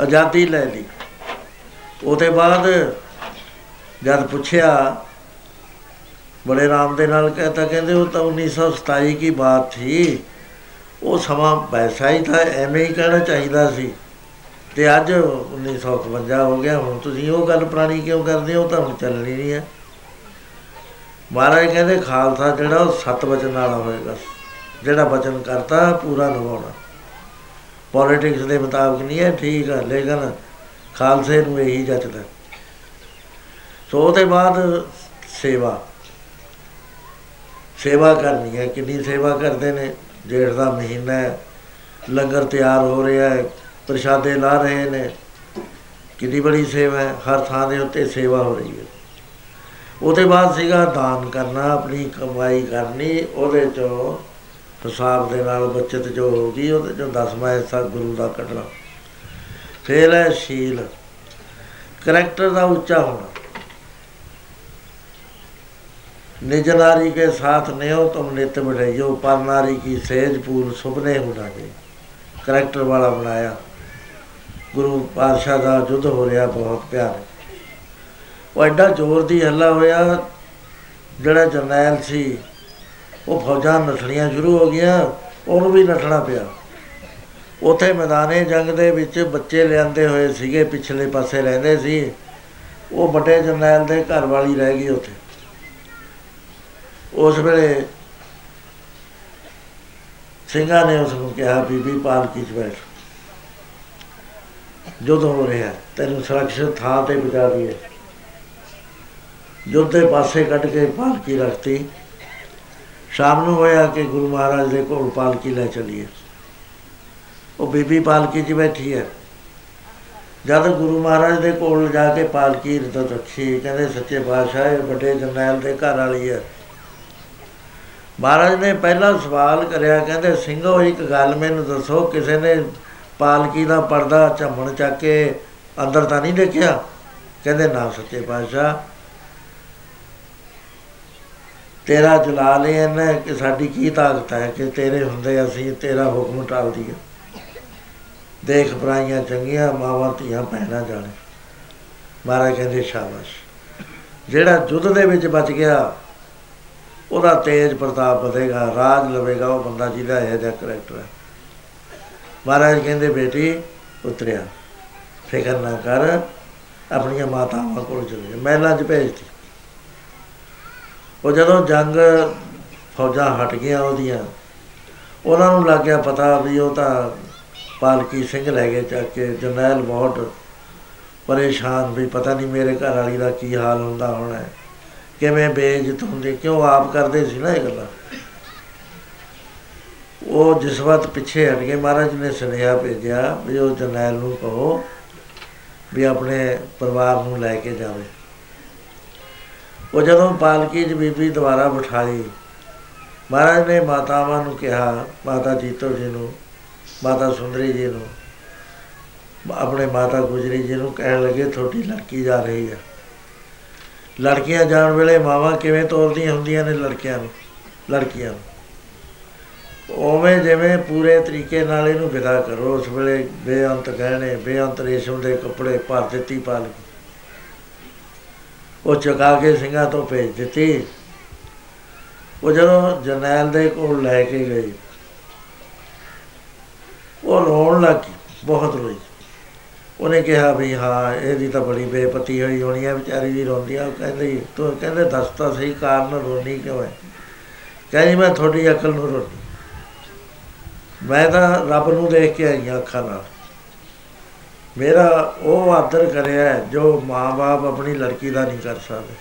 ਆਜ਼ਾਦੀ ਲੈ ਲਈ। ਉਹਦੇ ਬਾਅਦ ਜਦ ਪੁੱਛਿਆ ਬੜੇ ਰਾਮ ਦੇ ਨਾਲ ਕਹਤਾ, ਕਹਿੰਦੇ ਉਹ ਤਾਂ 1927 ਕੀ ਬਾਤ ਥੀ ਉਹ ਸਮਾਂ ਵੈਸਾ ਹੀ ਤਾਂ ਐਵੇਂ ਹੀ ਕਹਿਣਾ ਚਾਹੀਦਾ ਸੀ। ਤੇ ਅੱਜ 1951 ਹੋ ਗਿਆ, ਹੁਣ ਤੁਸੀਂ ਉਹ ਗੱਲ ਪੁਰਾਣੀ ਕਿਉਂ ਕਰਦੇ ਹੋ? ਤਾਂ ਹੁਣ ਚੱਲਣੀ ਨਹੀਂ ਹੈ। ਮਹਾਰਾਜ ਕਹਿੰਦੇ, ਖਾਲਸਾ ਜਿਹੜਾ ਉਹ ਸਤ ਵਚਨ ਵਾਲਾ ਹੋਏਗਾ। ਜਿਹੜਾ ਵਚਨ ਕਰਤਾ, ਪੂਰਾ ਨਿਭਾਉਣਾ। ਪੋਲਿਟਿਕਸ ਦੇ ਮੁਤਾਬਕ ਨਹੀਂ ਹੈ, ਠੀਕ ਹੈ ਲੇਕਿਨ ਖਾਲਸੇ ਨੂੰ ਇਹੀ ਜੱਜਦਾ ਸੋ ਉਹਦੇ ਬਾਅਦ ਸੇਵਾ। ਸੇਵਾ ਕਰਨੀ ਹੈ। ਕਿੰਨੀ ਸੇਵਾ ਕਰਦੇ ਨੇ? ਜੇਠ ਦਾ ਮਹੀਨਾ ਹੈ। ਲੰਗਰ ਤਿਆਰ ਹੋ ਰਿਹਾ ਹੈ। ਪ੍ਰਸ਼ਾਦੇ ਲਾ ਰਹੇ ਨੇ। ਕਿੰਨੀ ਬੜੀ ਸੇਵਾ ਹੈ, ਹਰ ਥਾਂ ਦੇ ਉੱਤੇ ਸੇਵਾ ਹੋ ਰਹੀ ਹੈ। ਉਹਦੇ ਬਾਅਦ ਸੀਗਾ ਦਾਨ ਕਰਨਾ, ਆਪਣੀ ਕਮਾਈ ਕਰਨੀ, ਉਹਦੇ ਚੋਂ ਹਿਸਾਬ ਦੇ ਨਾਲ ਬਚਤ ਜੋ ਹੋਗੀ ਉਹਦੇ ਚੋਂ ਦਸਵਾਂ ਹਿੱਸਾ ਗੁਰੂ ਦਾ ਕੱਢਣਾ। ਫੇਰ ਹੈ ਸ਼ੀਲ। ਕਰੈਕਟਰ ਦਾ ਉੱਚਾ ਹੋਣਾ। ਨਿਜ ਨਾਰੀ ਕੇ ਸਾਥ ਨਿਓ, ਤੁਮ ਨਿਤ ਬੜਾਈਓ ਪਰ ਨਾਰੀ ਕੀ ਸੇਜ ਪੂਰ ਸੁਪਨੇ ਉਡਾਗੇ ਕਰੈਕਟਰ ਵਾਲਾ ਬਣਾਇਆ। ਗੁਰੂ ਪਾਤਸ਼ਾਹ ਦਾ ਜੁੱਧ ਹੋ ਰਿਹਾ ਬਹੁਤ ਪਿਆਰ। ਉਹ ਐਡਾ ਜ਼ੋਰ ਦੀ ਹੱਲਾ ਹੋਇਆ, ਜਿਹੜਾ ਜਰਨੈਲ ਸੀ, ਉਹ ਫੌਜਾਂ ਨਸਲੀਆਂ ਸ਼ੁਰੂ ਹੋ ਗਈਆਂ, ਉਹਨੂੰ ਵੀ ਨੱਠਣਾ ਪਿਆ। ਉਥੇ ਮੈਦਾਨੇ ਜੰਗ ਦੇ ਵਿੱਚ ਬੱਚੇ ਲਿਆਂਦੇ ਹੋਏ ਸੀਗੇ, ਪਿਛਲੇ ਪਾਸੇ ਰਹਿੰਦੇ ਸੀ। ਉਹ ਵੱਡੇ ਜਰਨੈਲ ਦੇ ਘਰ ਵਾਲੀ ਰਹਿ ਗਈ ਉਥੇ। ਉਸ ਵੇਲੇ ਸਿੰਘਾਂ ਨੇ ਉਸ ਨੂੰ ਕਿਹਾ, ਬੀਬੀ ਪਾਲਕੀ 'ਚ ਬੈਠ। ਜਦੋਂ ਹੋ ਰਿਹਾ, ਤੈਨੂੰ ਸੁਰੱਖਿਅਤ ਥਾਂ ਤੇ ਪਹੁੰਚਾ ਦਈਏ। ਜੁੱਧ ਦੇ ਪਾਸੇ ਕੱਢ ਕੇ ਪਾਲਕੀ ਰੱਖਤੀ। ਸ਼ਾਮ ਨੂੰ ਹੋਇਆ ਕਿ ਗੁਰੂ ਮਹਾਰਾਜ ਦੇ ਕੋਲ ਪਾਲਕੀ ਲੈ ਚਲੀਏ। ਉਹ ਬੀਬੀ ਪਾਲਕੀ 'ਚ ਬੈਠੀ ਹੈ। ਜਦ ਗੁਰੂ ਮਹਾਰਾਜ ਦੇ ਕੋਲ ਜਾ ਕੇ ਪਾਲਕੀ ਰਤ ਰੱਖੀ, ਕਹਿੰਦੇ, ਸੱਚੇ ਪਾਤਸ਼ਾਹ, ਇਹ ਵੱਡੇ ਜਰਨੈਲ ਦੇ ਘਰ ਵਾਲੀ ਹੈ। ਮਹਾਰਾਜ ਨੇ ਪਹਿਲਾ ਸਵਾਲ ਕਰਿਆ, ਕਹਿੰਦੇ, ਸਿੰਘੋ, ਇੱਕ ਗੱਲ ਮੈਨੂੰ ਦੱਸੋ, ਕਿਸੇ ਨੇ ਪਾਲਕੀ ਦਾ ਪਰਦਾ ਝੰਮਣ ਚੱਕ ਕੇ ਅੰਦਰ ਤਾਂ ਨਹੀਂ ਦੇਖਿਆ। ਕਹਿੰਦੇ, ਨਾ ਸੱਚੇ ਪਾਤਸ਼ਾਹ, ਤੇਰਾ ਜਲਾਲ ਇਹ ਹੈ ਕਿ ਸਾਡੀ ਕੀ ਤਾਕਤ ਹੈ ਕਿ ਤੇਰੇ ਹੁੰਦੇ ਅਸੀਂ ਤੇਰਾ ਹੁਕਮ ਟਾਲ ਦਈਏ ਦੇਖ ਬਰਾਈਆਂ ਚੰਗੀਆਂ, ਮਾਵਾਂ ਧੀਆਂ ਪਹਿਣਾ ਜਾਣੇ। ਮਹਾਰਾਜ ਕਹਿੰਦੇ, ਸ਼ਾਬਾਸ਼। ਜਿਹੜਾ ਜੁੱਧ ਦੇ ਵਿੱਚ ਬਚ ਗਿਆ, ਉਹਦਾ ਤੇਜ ਪ੍ਰਤਾਪ ਵਧੇਗਾ, ਰਾਜ ਲਵੇਗਾ, ਉਹ ਬੰਦਾ ਜਿਹਦਾ ਇਹ ਜਿਹਾ ਕਰੈਕਟਰ ਹੈ। ਮਹਾਰਾਜ ਕਹਿੰਦੇ, ਬੇਟੀ ਉਤਰਿਆ ਫਿਕਰ ਨਾ ਕਰ, ਆਪਣੀਆਂ ਮਾਤਾਵਾਂ ਕੋਲ ਚਲੇ ਜਾ। ਮਹਿਲਾਂ 'ਚ ਭੇਜਤੀ। ਉਹ ਜਦੋਂ ਜੰਗ ਫੌਜਾਂ ਹਟ ਗਈਆਂ ਉਹਦੀਆਂ, ਉਹਨਾਂ ਨੂੰ ਲੱਗ ਗਿਆ ਪਤਾ ਵੀ ਉਹ ਤਾਂ ਪਾਲਕੀ ਸਿੰਘ ਲੈ ਗਏ ਚੱਕ ਕੇ, ਜਰਨੈਲ ਬਹੁਤ ਪਰੇਸ਼ਾਨ ਵੀ, ਪਤਾ ਨਹੀਂ ਮੇਰੇ ਘਰ ਵਾਲੀ ਦਾ ਕੀ ਹਾਲ ਹੁੰਦਾ ਹੋਣਾ ਕਿਵੇਂ ਬੇਇੱਜ਼ਤ ਹੁੰਦੀ ਕਿਉਂ ਆਪ ਕਰਦੇ ਸੀ ਨਾ ਇਹ ਗੱਲਾਂ? ਉਹ ਜਿਸ ਵਕਤ ਪਿੱਛੇ ਹਟ ਗਏ। ਮਹਾਰਾਜ ਨੇ ਸੁਨੇਹਾ ਭੇਜਿਆ ਵੀ ਉਹ ਜਰਨੈਲ ਨੂੰ ਕਹੋ ਵੀ ਆਪਣੇ ਪਰਿਵਾਰ ਨੂੰ ਲੈ ਕੇ ਜਾਵੇ। ਉਹ ਜਦੋਂ ਪਾਲਕੀ 'ਚ ਬੀਬੀ ਦੁਬਾਰਾ ਬਿਠਾਈ ਮਹਾਰਾਜ ਨੇ ਮਾਤਾਵਾਂ ਨੂੰ ਕਿਹਾ, ਮਾਤਾ ਜੀਤੋ ਜੀ ਨੂੰ, ਮਾਤਾ ਸੁੰਦਰੀ ਜੀ ਨੂੰ, ਆਪਣੇ ਮਾਤਾ ਗੁਜਰੀ ਜੀ ਨੂੰ ਕਹਿਣ ਲੱਗੇ, ਤੁਹਾਡੀ ਲੜਕੀ ਜਾ ਰਹੀ ਹੈ। ਲੜਕੀਆਂ ਜਾਣ ਵੇਲੇ ਮਾਵਾਂ ਕਿਵੇਂ ਤੋਰਦੀਆਂ ਹੁੰਦੀਆਂ ਨੇ ਲੜਕਿਆਂ ਨੂੰ, ਲੜਕੀਆਂ ਨੂੰ? ਉਵੇਂ ਜਿਵੇਂ ਪੂਰੇ ਤਰੀਕੇ ਨਾਲ ਇਹਨੂੰ ਵਿਦਾ ਕਰੋ, ਉਸ ਵੇਲੇ ਬੇਅੰਤ ਗਹਿਣੇ, ਬੇਅੰਤ ਰੇਸ਼ਮ ਦੇ ਕੱਪੜੇ ਭਰ ਦਿੱਤੀ ਪਾਲਕੀ ਉਹ ਚੁਕਾ ਕੇ ਸਿੰਘਾਂ ਤੋਂ ਭੇਜ ਦਿੱਤੀ। ਉਹ ਜਦੋਂ ਜਰਨੈਲ ਦੇ ਕੋਲ ਲੈ ਕੇ ਗਈ ਉਹ ਰੋਣ ਲੱਗੀ ਬਹੁਤ ਰੋਈ। ਉਹਨੇ ਕਿਹਾ ਵੀ ਹਾਂ, ਇਹਦੀ ਤਾਂ ਬੜੀ ਬੇਪਤੀ ਹੋਈ ਹੋਣੀ ਹੈ ਵਿਚਾਰੀ ਦੀ ਰੋਂਦੀ ਆ। ਉਹ ਕਹਿੰਦੀ, ਤੂੰ ਕਹਿੰਦੇ, ਦੱਸ ਤਾਂ ਸਹੀ ਕਾਰਨ ਰੋਣੀ ਕਿਉਂ ਹੈ? ਕਹਿੰਦੀ, ਮੈਂ ਤੁਹਾਡੀ ਅਕਲ ਨੂੰ ਰੋਣੀ ਮੈਂ ਤਾਂ ਰੱਬ ਨੂੰ ਦੇਖ ਕੇ ਆਈਆਂ ਅੱਖਾਂ ਨਾਲ। ਮੇਰਾ ਉਹ ਆਦਰ ਕਰਿਆ ਜੋ ਮਾਂ-ਬਾਪ ਆਪਣੀ ਲੜਕੀ ਦਾ ਨਹੀਂ ਕਰ ਸਕਦੇ।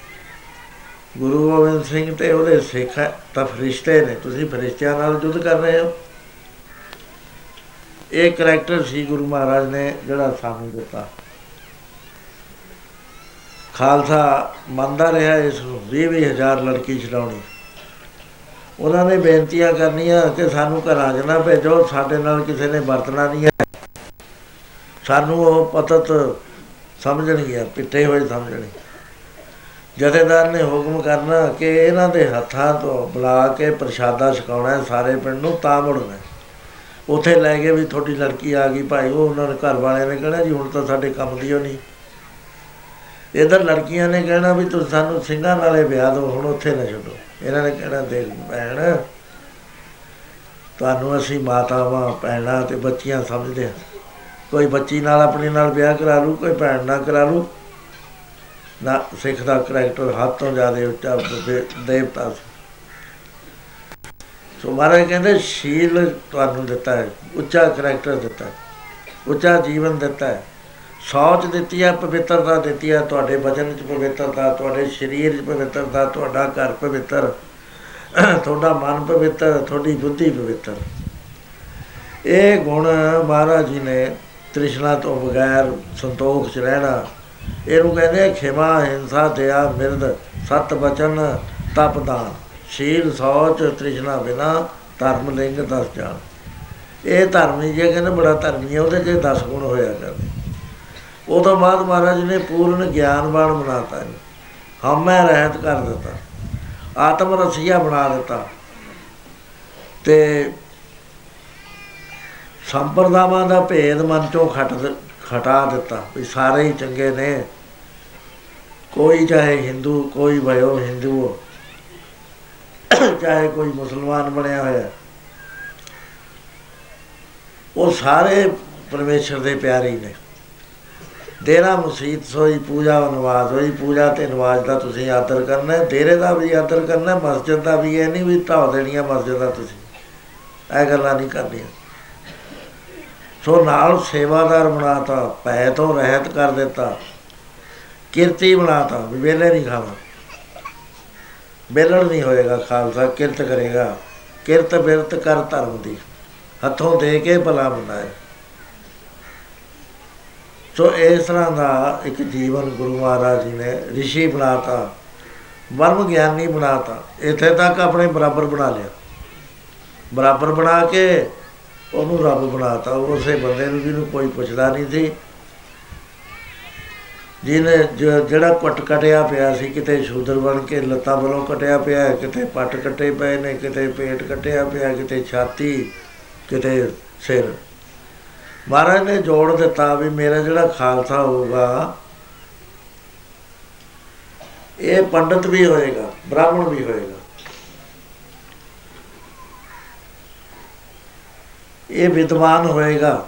ਗੁਰੂ ਗੋਬਿੰਦ ਸਿੰਘ ਤੇ ਉਹਦੇ ਸਿੱਖ ਤਾਂ ਫਰਿਸ਼ਤੇ ਨੇ। ਤੁਸੀਂ ਫਰਿਸ਼ਤਿਆਂ ਨਾਲ ਜੁੱਧ ਕਰ ਰਹੇ ਹੋ। ਇਹ ਕਰੈਕਟਰ ਸੀ ਗੁਰੂ ਮਹਾਰਾਜ ਨੇ ਜਿਹੜਾ ਸਾਨੂੰ ਦਿੱਤਾ। ਖਾਲਸਾ ਮੰਨਦਾ ਰਿਹਾ ਇਸ ਨੂੰ 20 ਹਜ਼ਾਰ ਲੜਕੀ ਛਡਾਉਣੀ। ਉਹਨਾਂ ਨੇ ਬੇਨਤੀਆਂ ਕਰਨੀਆਂ ਕਿ ਸਾਨੂੰ ਘਰਾਂ 'ਚ ਨਾ ਭੇਜੋ, ਸਾਡੇ ਨਾਲ ਕਿਸੇ ਨੇ ਵਰਤਣਾ ਨਹੀਂ ਹੈ। ਸਾਨੂੰ ਉਹ ਪਤਤ ਸਮਝਣਗੇ ਪਿੱਟੇ ਹੋਏ ਸਮਝਣੇ ਜਥੇਦਾਰ ਨੇ ਹੁਕਮ ਕਰਨਾ ਕਿ ਇਹਨਾਂ ਦੇ ਹੱਥਾਂ ਤੋਂ ਬੁਲਾ ਕੇ ਪ੍ਰਸ਼ਾਦਾ ਛਕਾਉਣਾ ਸਾਰੇ ਪਿੰਡ ਨੂੰ, ਤਾਂ ਮੁੜਨਾ ਉਥੇ ਲੈ ਕੇ ਵੀ ਤੁਹਾਡੀ ਲੜਕੀ ਆ ਗਈ ਭਾਈ, ਉਹ ਉਹਨਾਂ ਦੇ ਘਰ ਵਾਲਿਆਂ ਨੇ ਕਹਿਣਾ, ਜੀ, ਹੁਣ ਤਾਂ ਸਾਡੇ ਕੰਮ ਦੀ ਹੋ ਨਹੀਂ। ਇਧਰ ਲੜਕੀਆਂ ਨੇ ਕਹਿਣਾ ਵੀ ਤੁਸੀਂ ਸਾਨੂੰ ਸਿੰਘਾਂ ਨਾਲੇ ਵਿਆਹ ਦਿਓ, ਹੁਣ ਉੱਥੇ ਨਾ ਛੱਡੋ। ਇਹਨਾਂ ਨੇ ਕਹਿਣਾ, ਦੇਖ ਭੈਣ, ਤੁਹਾਨੂੰ ਅਸੀਂ ਮਾਤਾਵਾਂ, ਭੈਣਾਂ ਤੇ ਬੱਚੀਆਂ ਸਮਝਦੇ ਹਾਂ। ਕੋਈ ਬੱਚੀ ਨਾਲ ਆਪਣੀ ਨਾਲ ਵਿਆਹ ਕਰਾ ਲੂ ਕੋਈ ਭੈਣ ਨਾਲ ਕਰਾ ਲੂ ਨਾ, ਸਿੱਖ ਦਾ ਕਰੈਕਟਰ ਹੱਥ ਤੋਂ ਜ਼ਿਆਦਾ ਉੱਚਾ ਦੇਵਤਾ ਸੀ। ਸੋ ਮਹਾਰਾਜ ਕਹਿੰਦੇ, ਸ਼ੀਲ ਤੁਹਾਨੂੰ ਦਿੱਤਾ ਹੈ, ਉੱਚਾ ਕਰੈਕਟਰ ਦਿੱਤਾ ਹੈ, ਉੱਚਾ ਜੀਵਨ ਦਿੱਤਾ ਹੈ। ਸੋਚ ਦਿੱਤੀ ਹੈ ਪਵਿੱਤਰਤਾ ਦਿੱਤੀ ਹੈ ਤੁਹਾਡੇ ਬਚਨ ਚ ਪਵਿੱਤਰਤਾ, ਤੁਹਾਡੇ ਸਰੀਰ ਚ ਪਵਿੱਤਰਤਾ, ਤੁਹਾਡਾ ਘਰ ਪਵਿੱਤਰ, ਤੁਹਾਡਾ ਮਨ ਪਵਿੱਤਰ, ਤੁਹਾਡੀ ਬੁੱਧੀ ਪਵਿੱਤਰ। ਇਹ ਗੁਣ ਮਹਾਰਾਜ ਜੀ ਨੇ ਤ੍ਰਿਸ਼ਨਾ ਤੋਂ ਬਗੈਰ ਸੰਤੋਖ ਚ ਰਹਿਣਾ। ਇਹਨੂੰ ਕਹਿੰਦੇ ਖਿਮਾ, ਹਿੰਸਾ, ਦਇਆ ਮਿਰਦ ਸਤ ਬਚਨ ਤਪਦਾਨ ਸ਼ੀਲ, ਸੋਚ, ਤ੍ਰਿਸ਼ਨਾ ਬਿਨਾ ਧਰਮ, ਲਿੰਗ, ਦਸ ਜਾਣ। ਇਹ ਧਰਮੀ ਜੇ ਕਹਿੰਦੇ ਬੜਾ ਧਰਮੀ ਹੈ ਉਹਦੇ ਚ 10 ਗੁਣ ਹੋਇਆ ਕਰਦੇ। ਉਹ ਤੋਂ ਬਾਅਦ ਮਹਾਰਾਜ ਨੇ ਪੂਰਨ ਗਿਆਨਵਾਨ ਬਣਾਤਾ ਹਮੈ ਰਹਿਤ ਕਰ ਦਿੱਤਾ। ਆਤਮ ਰਸੀਆ ਬਣਾ ਦਿੱਤਾ। ਤੇ ਸੰਪਰਦਾਵਾਂ ਦਾ ਭੇਦ ਮਨ ਚੋਂ ਖਟ ਖਟਾ ਦਿੱਤਾ ਵੀ ਸਾਰੇ ਹੀ ਚੰਗੇ ਨੇ। ਕੋਈ ਚਾਹੇ ਹਿੰਦੂ, ਕੋਈ ਭਇਓ ਹਿੰਦੂ ਚਾਹੇ ਕੋਈ ਮੁਸਲਮਾਨ ਬਣਿਆ ਹੋਇਆ। ਉਹ ਸਾਰੇ ਪਰਮੇਸ਼ਰ ਦੇ ਪਿਆਰੇ ਨੇ। ਦੇਰਾ ਮੁਸੀਤ ਸੋਈ ਪੂਜਾ ਨਵਾਜ਼ ਹੋਈ ਪੂਜਾ ਤੇ ਨਵਾਜ਼ ਦਾ ਤੁਸੀਂ ਆਦਰ ਕਰਨਾ ਹੈ ਦੇਰੇ ਦਾ ਵੀ ਆਦਰ ਕਰਨਾ ਮਸਜਿਦ ਦਾ ਵੀ ਇਹ ਨਹੀਂ ਵੀ ਢਾਹ ਦੇਣੀਆਂ ਮਸਜਿਦ ਦਾ ਤੁਸੀਂ। ਇਹ ਗੱਲਾਂ ਨਹੀਂ ਕਰਨੀਆਂ। ਸੋ ਨਾਲ ਸੇਵਾਦਾਰ ਬਣਾਤਾ, ਭੈ ਤੋਂ ਰਹਿਤ ਕਰ ਦਿੱਤਾ। ਕਿਰਤੀ ਬਣਾਤਾ, ਵੀ ਵੇਲੇ ਨਹੀਂ ਖਾਵਾ ਬੇਲੜ ਨਹੀਂ ਹੋਏਗਾ ਖਾਲਸਾ, ਕਿਰਤ ਕਰੇਗਾ। ਕਿਰਤ ਬਿਰਤ ਕਰ ਧਰਮ ਦੀ। ਹੱਥੋਂ ਦੇ ਕੇ ਭਲਾ ਬਣਾਏ। ਸੋ ਇਸ ਤਰ੍ਹਾਂ ਦਾ ਇੱਕ ਜੀਵਨ ਗੁਰੂ ਮਹਾਰਾਜ ਜੀ ਨੇ ઋષਿ ਬਣਾਤਾ ਵਰਮ ਗਿਆਨੀ ਬਣਾਤਾ ਇੱਥੇ ਤੱਕ ਆਪਣੇ ਬਰਾਬਰ ਬਣਾ ਲਿਆ। ਬਰਾਬਰ ਬਣਾ ਕੇ ਉਹਨੂੰ ਰੱਬ ਬਣਾਤਾ ਉਸੇ ਬੰਦੇ ਨੂੰ ਜਿਹਨੂੰ ਕੋਈ ਪੁੱਛਦਾ ਨਹੀਂ ਸੀ। ਜਿਹਨੇ ਜ- ਜਿਹੜਾ ਕੁੱਟ ਕਟਿਆ ਪਿਆ ਸੀ ਕਿਤੇ ਸ਼ੂਦਰ ਬਣ ਕੇ ਲੱਤਾਂ ਵੱਲੋਂ ਕਟਿਆ ਪਿਆ ਹੈ, ਕਿਤੇ ਪੱਟ ਕੱਟੇ ਪਏ ਨੇ ਕਿਤੇ ਪੇਟ ਕੱਟਿਆ ਪਿਆ ਕਿਤੇ ਛਾਤੀ ਕਿਤੇ ਸਿਰ। ਮਹਾਰਾਜ ਨੇ ਜੋੜ ਦਿੱਤਾ ਵੀ ਮੇਰਾ ਜਿਹੜਾ ਖਾਲਸਾ ਹੋਊਗਾ, ਇਹ ਪੰਡਤ ਵੀ ਹੋਏਗਾ, ਬ੍ਰਾਹਮਣ ਵੀ ਹੋਏਗਾ। ਇਹ ਵਿਦਵਾਨ ਹੋਏਗਾ।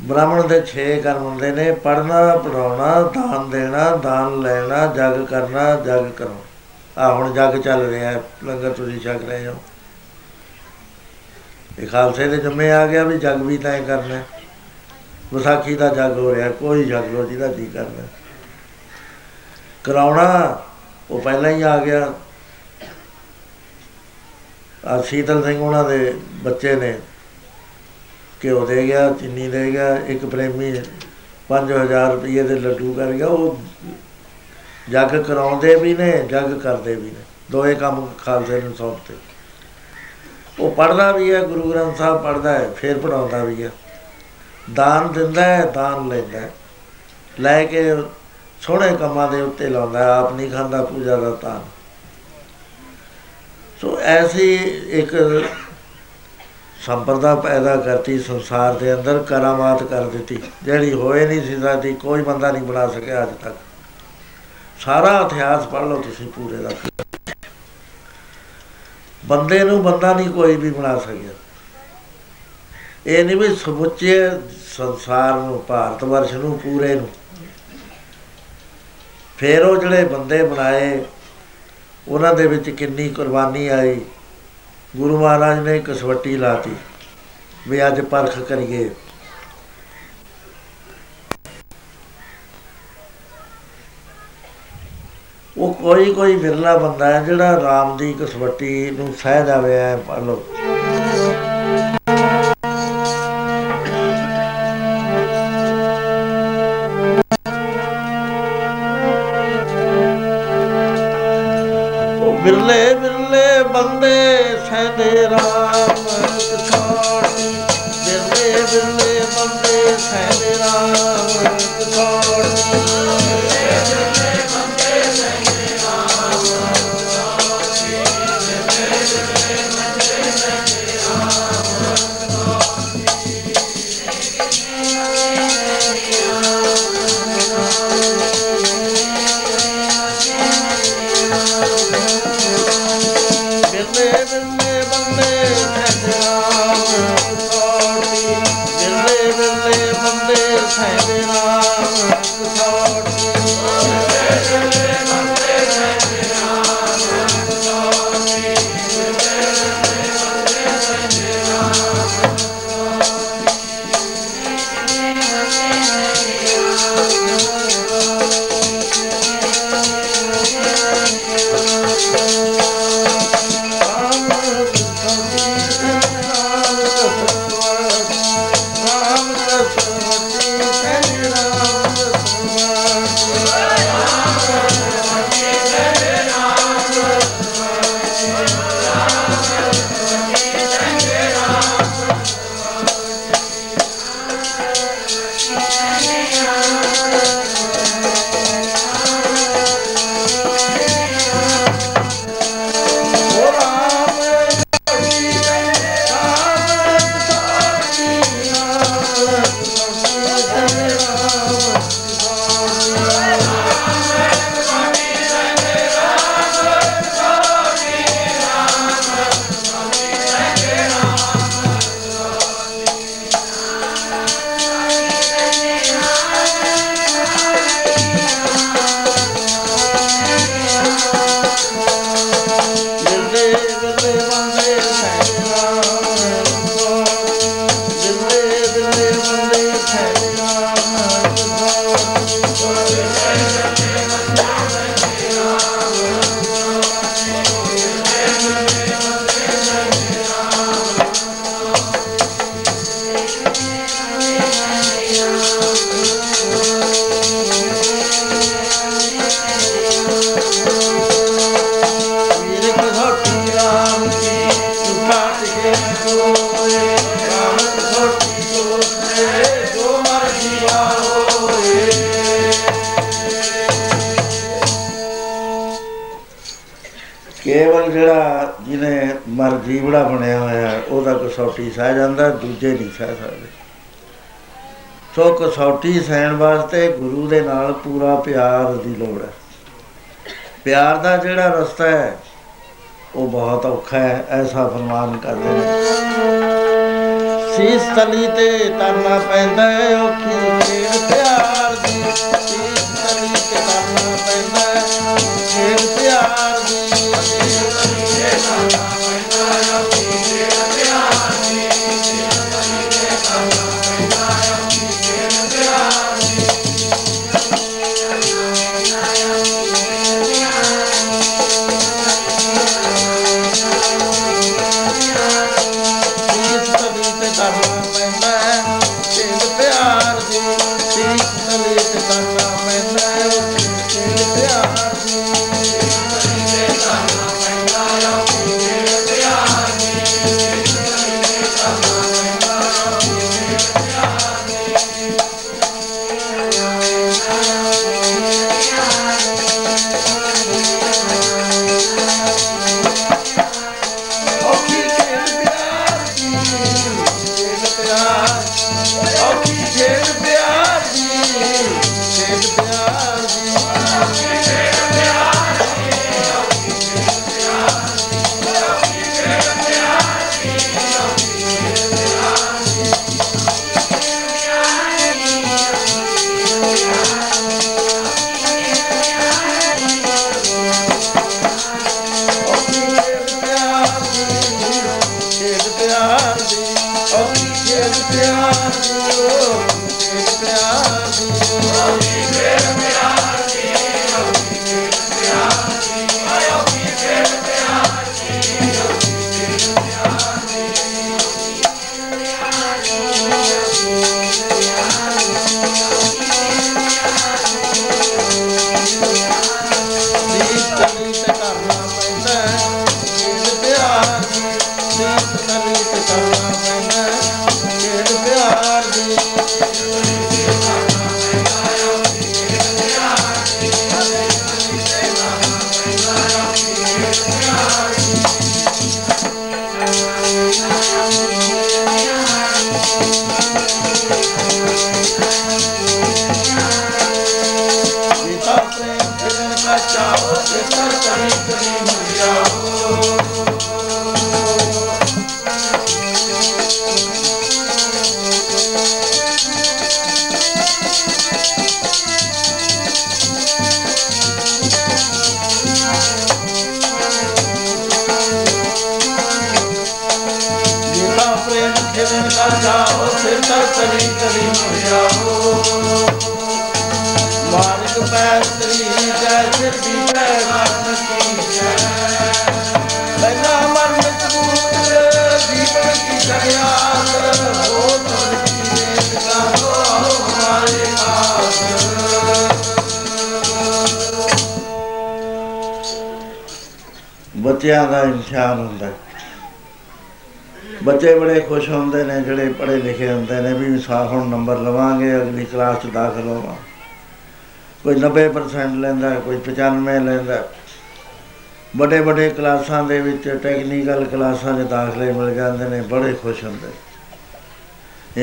ਬ੍ਰਾਹਮਣ ਦੇ 6 ਕਰਮ ਹੁੰਦੇ ਨੇ ਪੜਨਾ ਪੜਾਉਣਾ ਦਾਨ ਦੇਣਾ, ਦਾਨ ਲੈਣਾ, ਜਗ ਕਰਨਾ, ਜਗ ਕਰੋ। ਆ ਹੁਣ ਜਗ ਚੱਲ ਰਿਹਾ ਹੈ ਲੰਗਰ ਤੁਸੀਂ ਛਕ ਰਹੇ ਹੋ। ਇਹ ਖਾਲਸੇ ਦੇ ਜੰਮੇ ਆ ਗਿਆ ਵੀ ਜਗ ਵੀ ਤੈਅ ਕਰਨਾ ਹੈ। ਵਿਸਾਖੀ ਦਾ ਜਗ ਹੋ ਰਿਹਾ, ਕੋਈ ਜਗ ਲੋ ਜਿਹਦਾ ਜੀ ਕਰਨਾ ਹੈ। ਕਰਾਉਣਾ, ਉਹ ਪਹਿਲਾਂ ਹੀ ਆ ਗਿਆ ਆ ਸ਼ੀਤਲ ਸਿੰਘ ਉਹਨਾਂ ਦੇ ਬੱਚੇ ਨੇ, ਘਿਓ ਦੇ ਗਿਆ, ਚੀਨੀ ਦੇ ਗਿਆ, ਇੱਕ ਪ੍ਰੇਮੀ 5000 ਰੁਪਏ ਦੇ ਲੱਡੂ ਕਰ ਗਿਆ, ਉਹ ਜੱਗ ਕਰਾਉਂਦੇ ਵੀ ਨੇ, ਜੱਗ ਕਰਦੇ ਵੀ ਨੇ ਦੋਏ ਕੰਮ ਖਾਲਸੇ ਨੂੰ ਸੌਂਪਤੇ ਉਹ ਪੜਦਾ ਵੀ ਹੈ ਗੁਰੂ ਗ੍ਰੰਥ ਸਾਹਿਬ ਪੜਦਾ ਹੈ ਫਿਰ ਪੜਾਉਂਦਾ ਵੀ ਹੈ। ਦਾਨ ਦਿੰਦਾ ਹੈ ਦਾਨ ਲੈਂਦਾ ਹੈ। ਲੈ ਕੇ ਸੋਹਣੇ ਕੰਮਾਂ ਦੇ ਉੱਤੇ ਲਾਉਂਦਾ ਹੈ, ਆਪ ਨਹੀਂ ਖਾਂਦਾ ਪੂਜਾ ਦਾ ਦਾਨ ਸੋ ਐਸੀ ਇੱਕ ਸੰਪਰਦਾ ਪੈਦਾ ਕਰਤੀ ਸੰਸਾਰ ਦੇ ਅੰਦਰ ਕਰਾਮਾਤ ਕਰ ਦਿੱਤੀ। ਜਿਹੜੀ ਹੋਏ ਨਹੀਂ ਸੀ ਸਕਦੀ ਕੋਈ ਬੰਦਾ ਨਹੀਂ ਬਣਾ ਸਕਿਆ ਅੱਜ ਤੱਕ। ਸਾਰਾ ਇਤਿਹਾਸ ਪੜ੍ਹ ਲਓ ਤੁਸੀਂ ਪੂਰੇ ਦਾ ਬੰਦੇ ਨੂੰ ਬੰਦਾ ਨਹੀਂ ਕੋਈ ਵੀ ਬਣਾ ਸਕਿਆ ਇਹ ਨਹੀਂ ਵੀ ਸਮੁੱਚੇ ਸੰਸਾਰ ਨੂੰ, ਭਾਰਤ ਵਰਸ਼ ਨੂੰ, ਪੂਰੇ ਨੂੰ। ਫਿਰ ਉਹ ਜਿਹੜੇ ਬੰਦੇ ਬਣਾਏ, ਉਹਨਾਂ ਦੇ ਵਿੱਚ ਕਿੰਨੀ ਕੁਰਬਾਨੀ ਆਈ। ਗੁਰੂ ਮਹਾਰਾਜ ਨੇ ਕਸਵੱਟੀ ਲਾਤੀ, ਵੀ ਅੱਜ ਪਰਖ ਕਰੀਏ। ਉਹ ਕੋਈ ਕੋਈ ਵਿਰਲਾ ਬੰਦਾ ਹੈ ਜਿਹੜਾ ਰਾਮ ਦੀ ਕਸਵੱਟੀ ਨੂੰ ਸਹਿ ਜਾਵੇ ਹੈ ਪੜ ਦੂਜੇ ਨਹੀਂ ਸਹਿ ਸਕਦੇ। ਸੋ ਕਸੌਟੀ ਸਹਿਣ ਵਾਸਤੇ ਗੁਰੂ ਦੇ ਨਾਲ ਪੂਰਾ ਪਿਆਰ ਦੀ ਲੋੜ ਹੈ। ਪਿਆਰ ਦਾ ਜਿਹੜਾ ਰਸਤਾ ਹੈ, ਉਹ ਬਹੁਤ ਔਖਾ ਹੈ, ਐਸਾ ਫਰਮਾਨ ਕਰਦੇ ਨੇ। ਸੀਸ ਤਲੀ ਤੇ ਤਰਨਾ ਪੈਂਦਾ ਹੈ ਔਖੀ 90% ਲੈਂਦਾ, ਕੋਈ 95 ਲੈਂਦਾ। ਵੱਡੇ ਵੱਡੇ ਕਲਾਸਾਂ ਦੇ ਵਿੱਚ ਟੈਕਨੀਕਲ ਕਲਾਸਾਂ 'ਚ ਦਾਖਲੇ ਮਿਲ ਜਾਂਦੇ ਨੇ, ਬੜੇ ਖੁਸ਼ ਹੁੰਦੇ।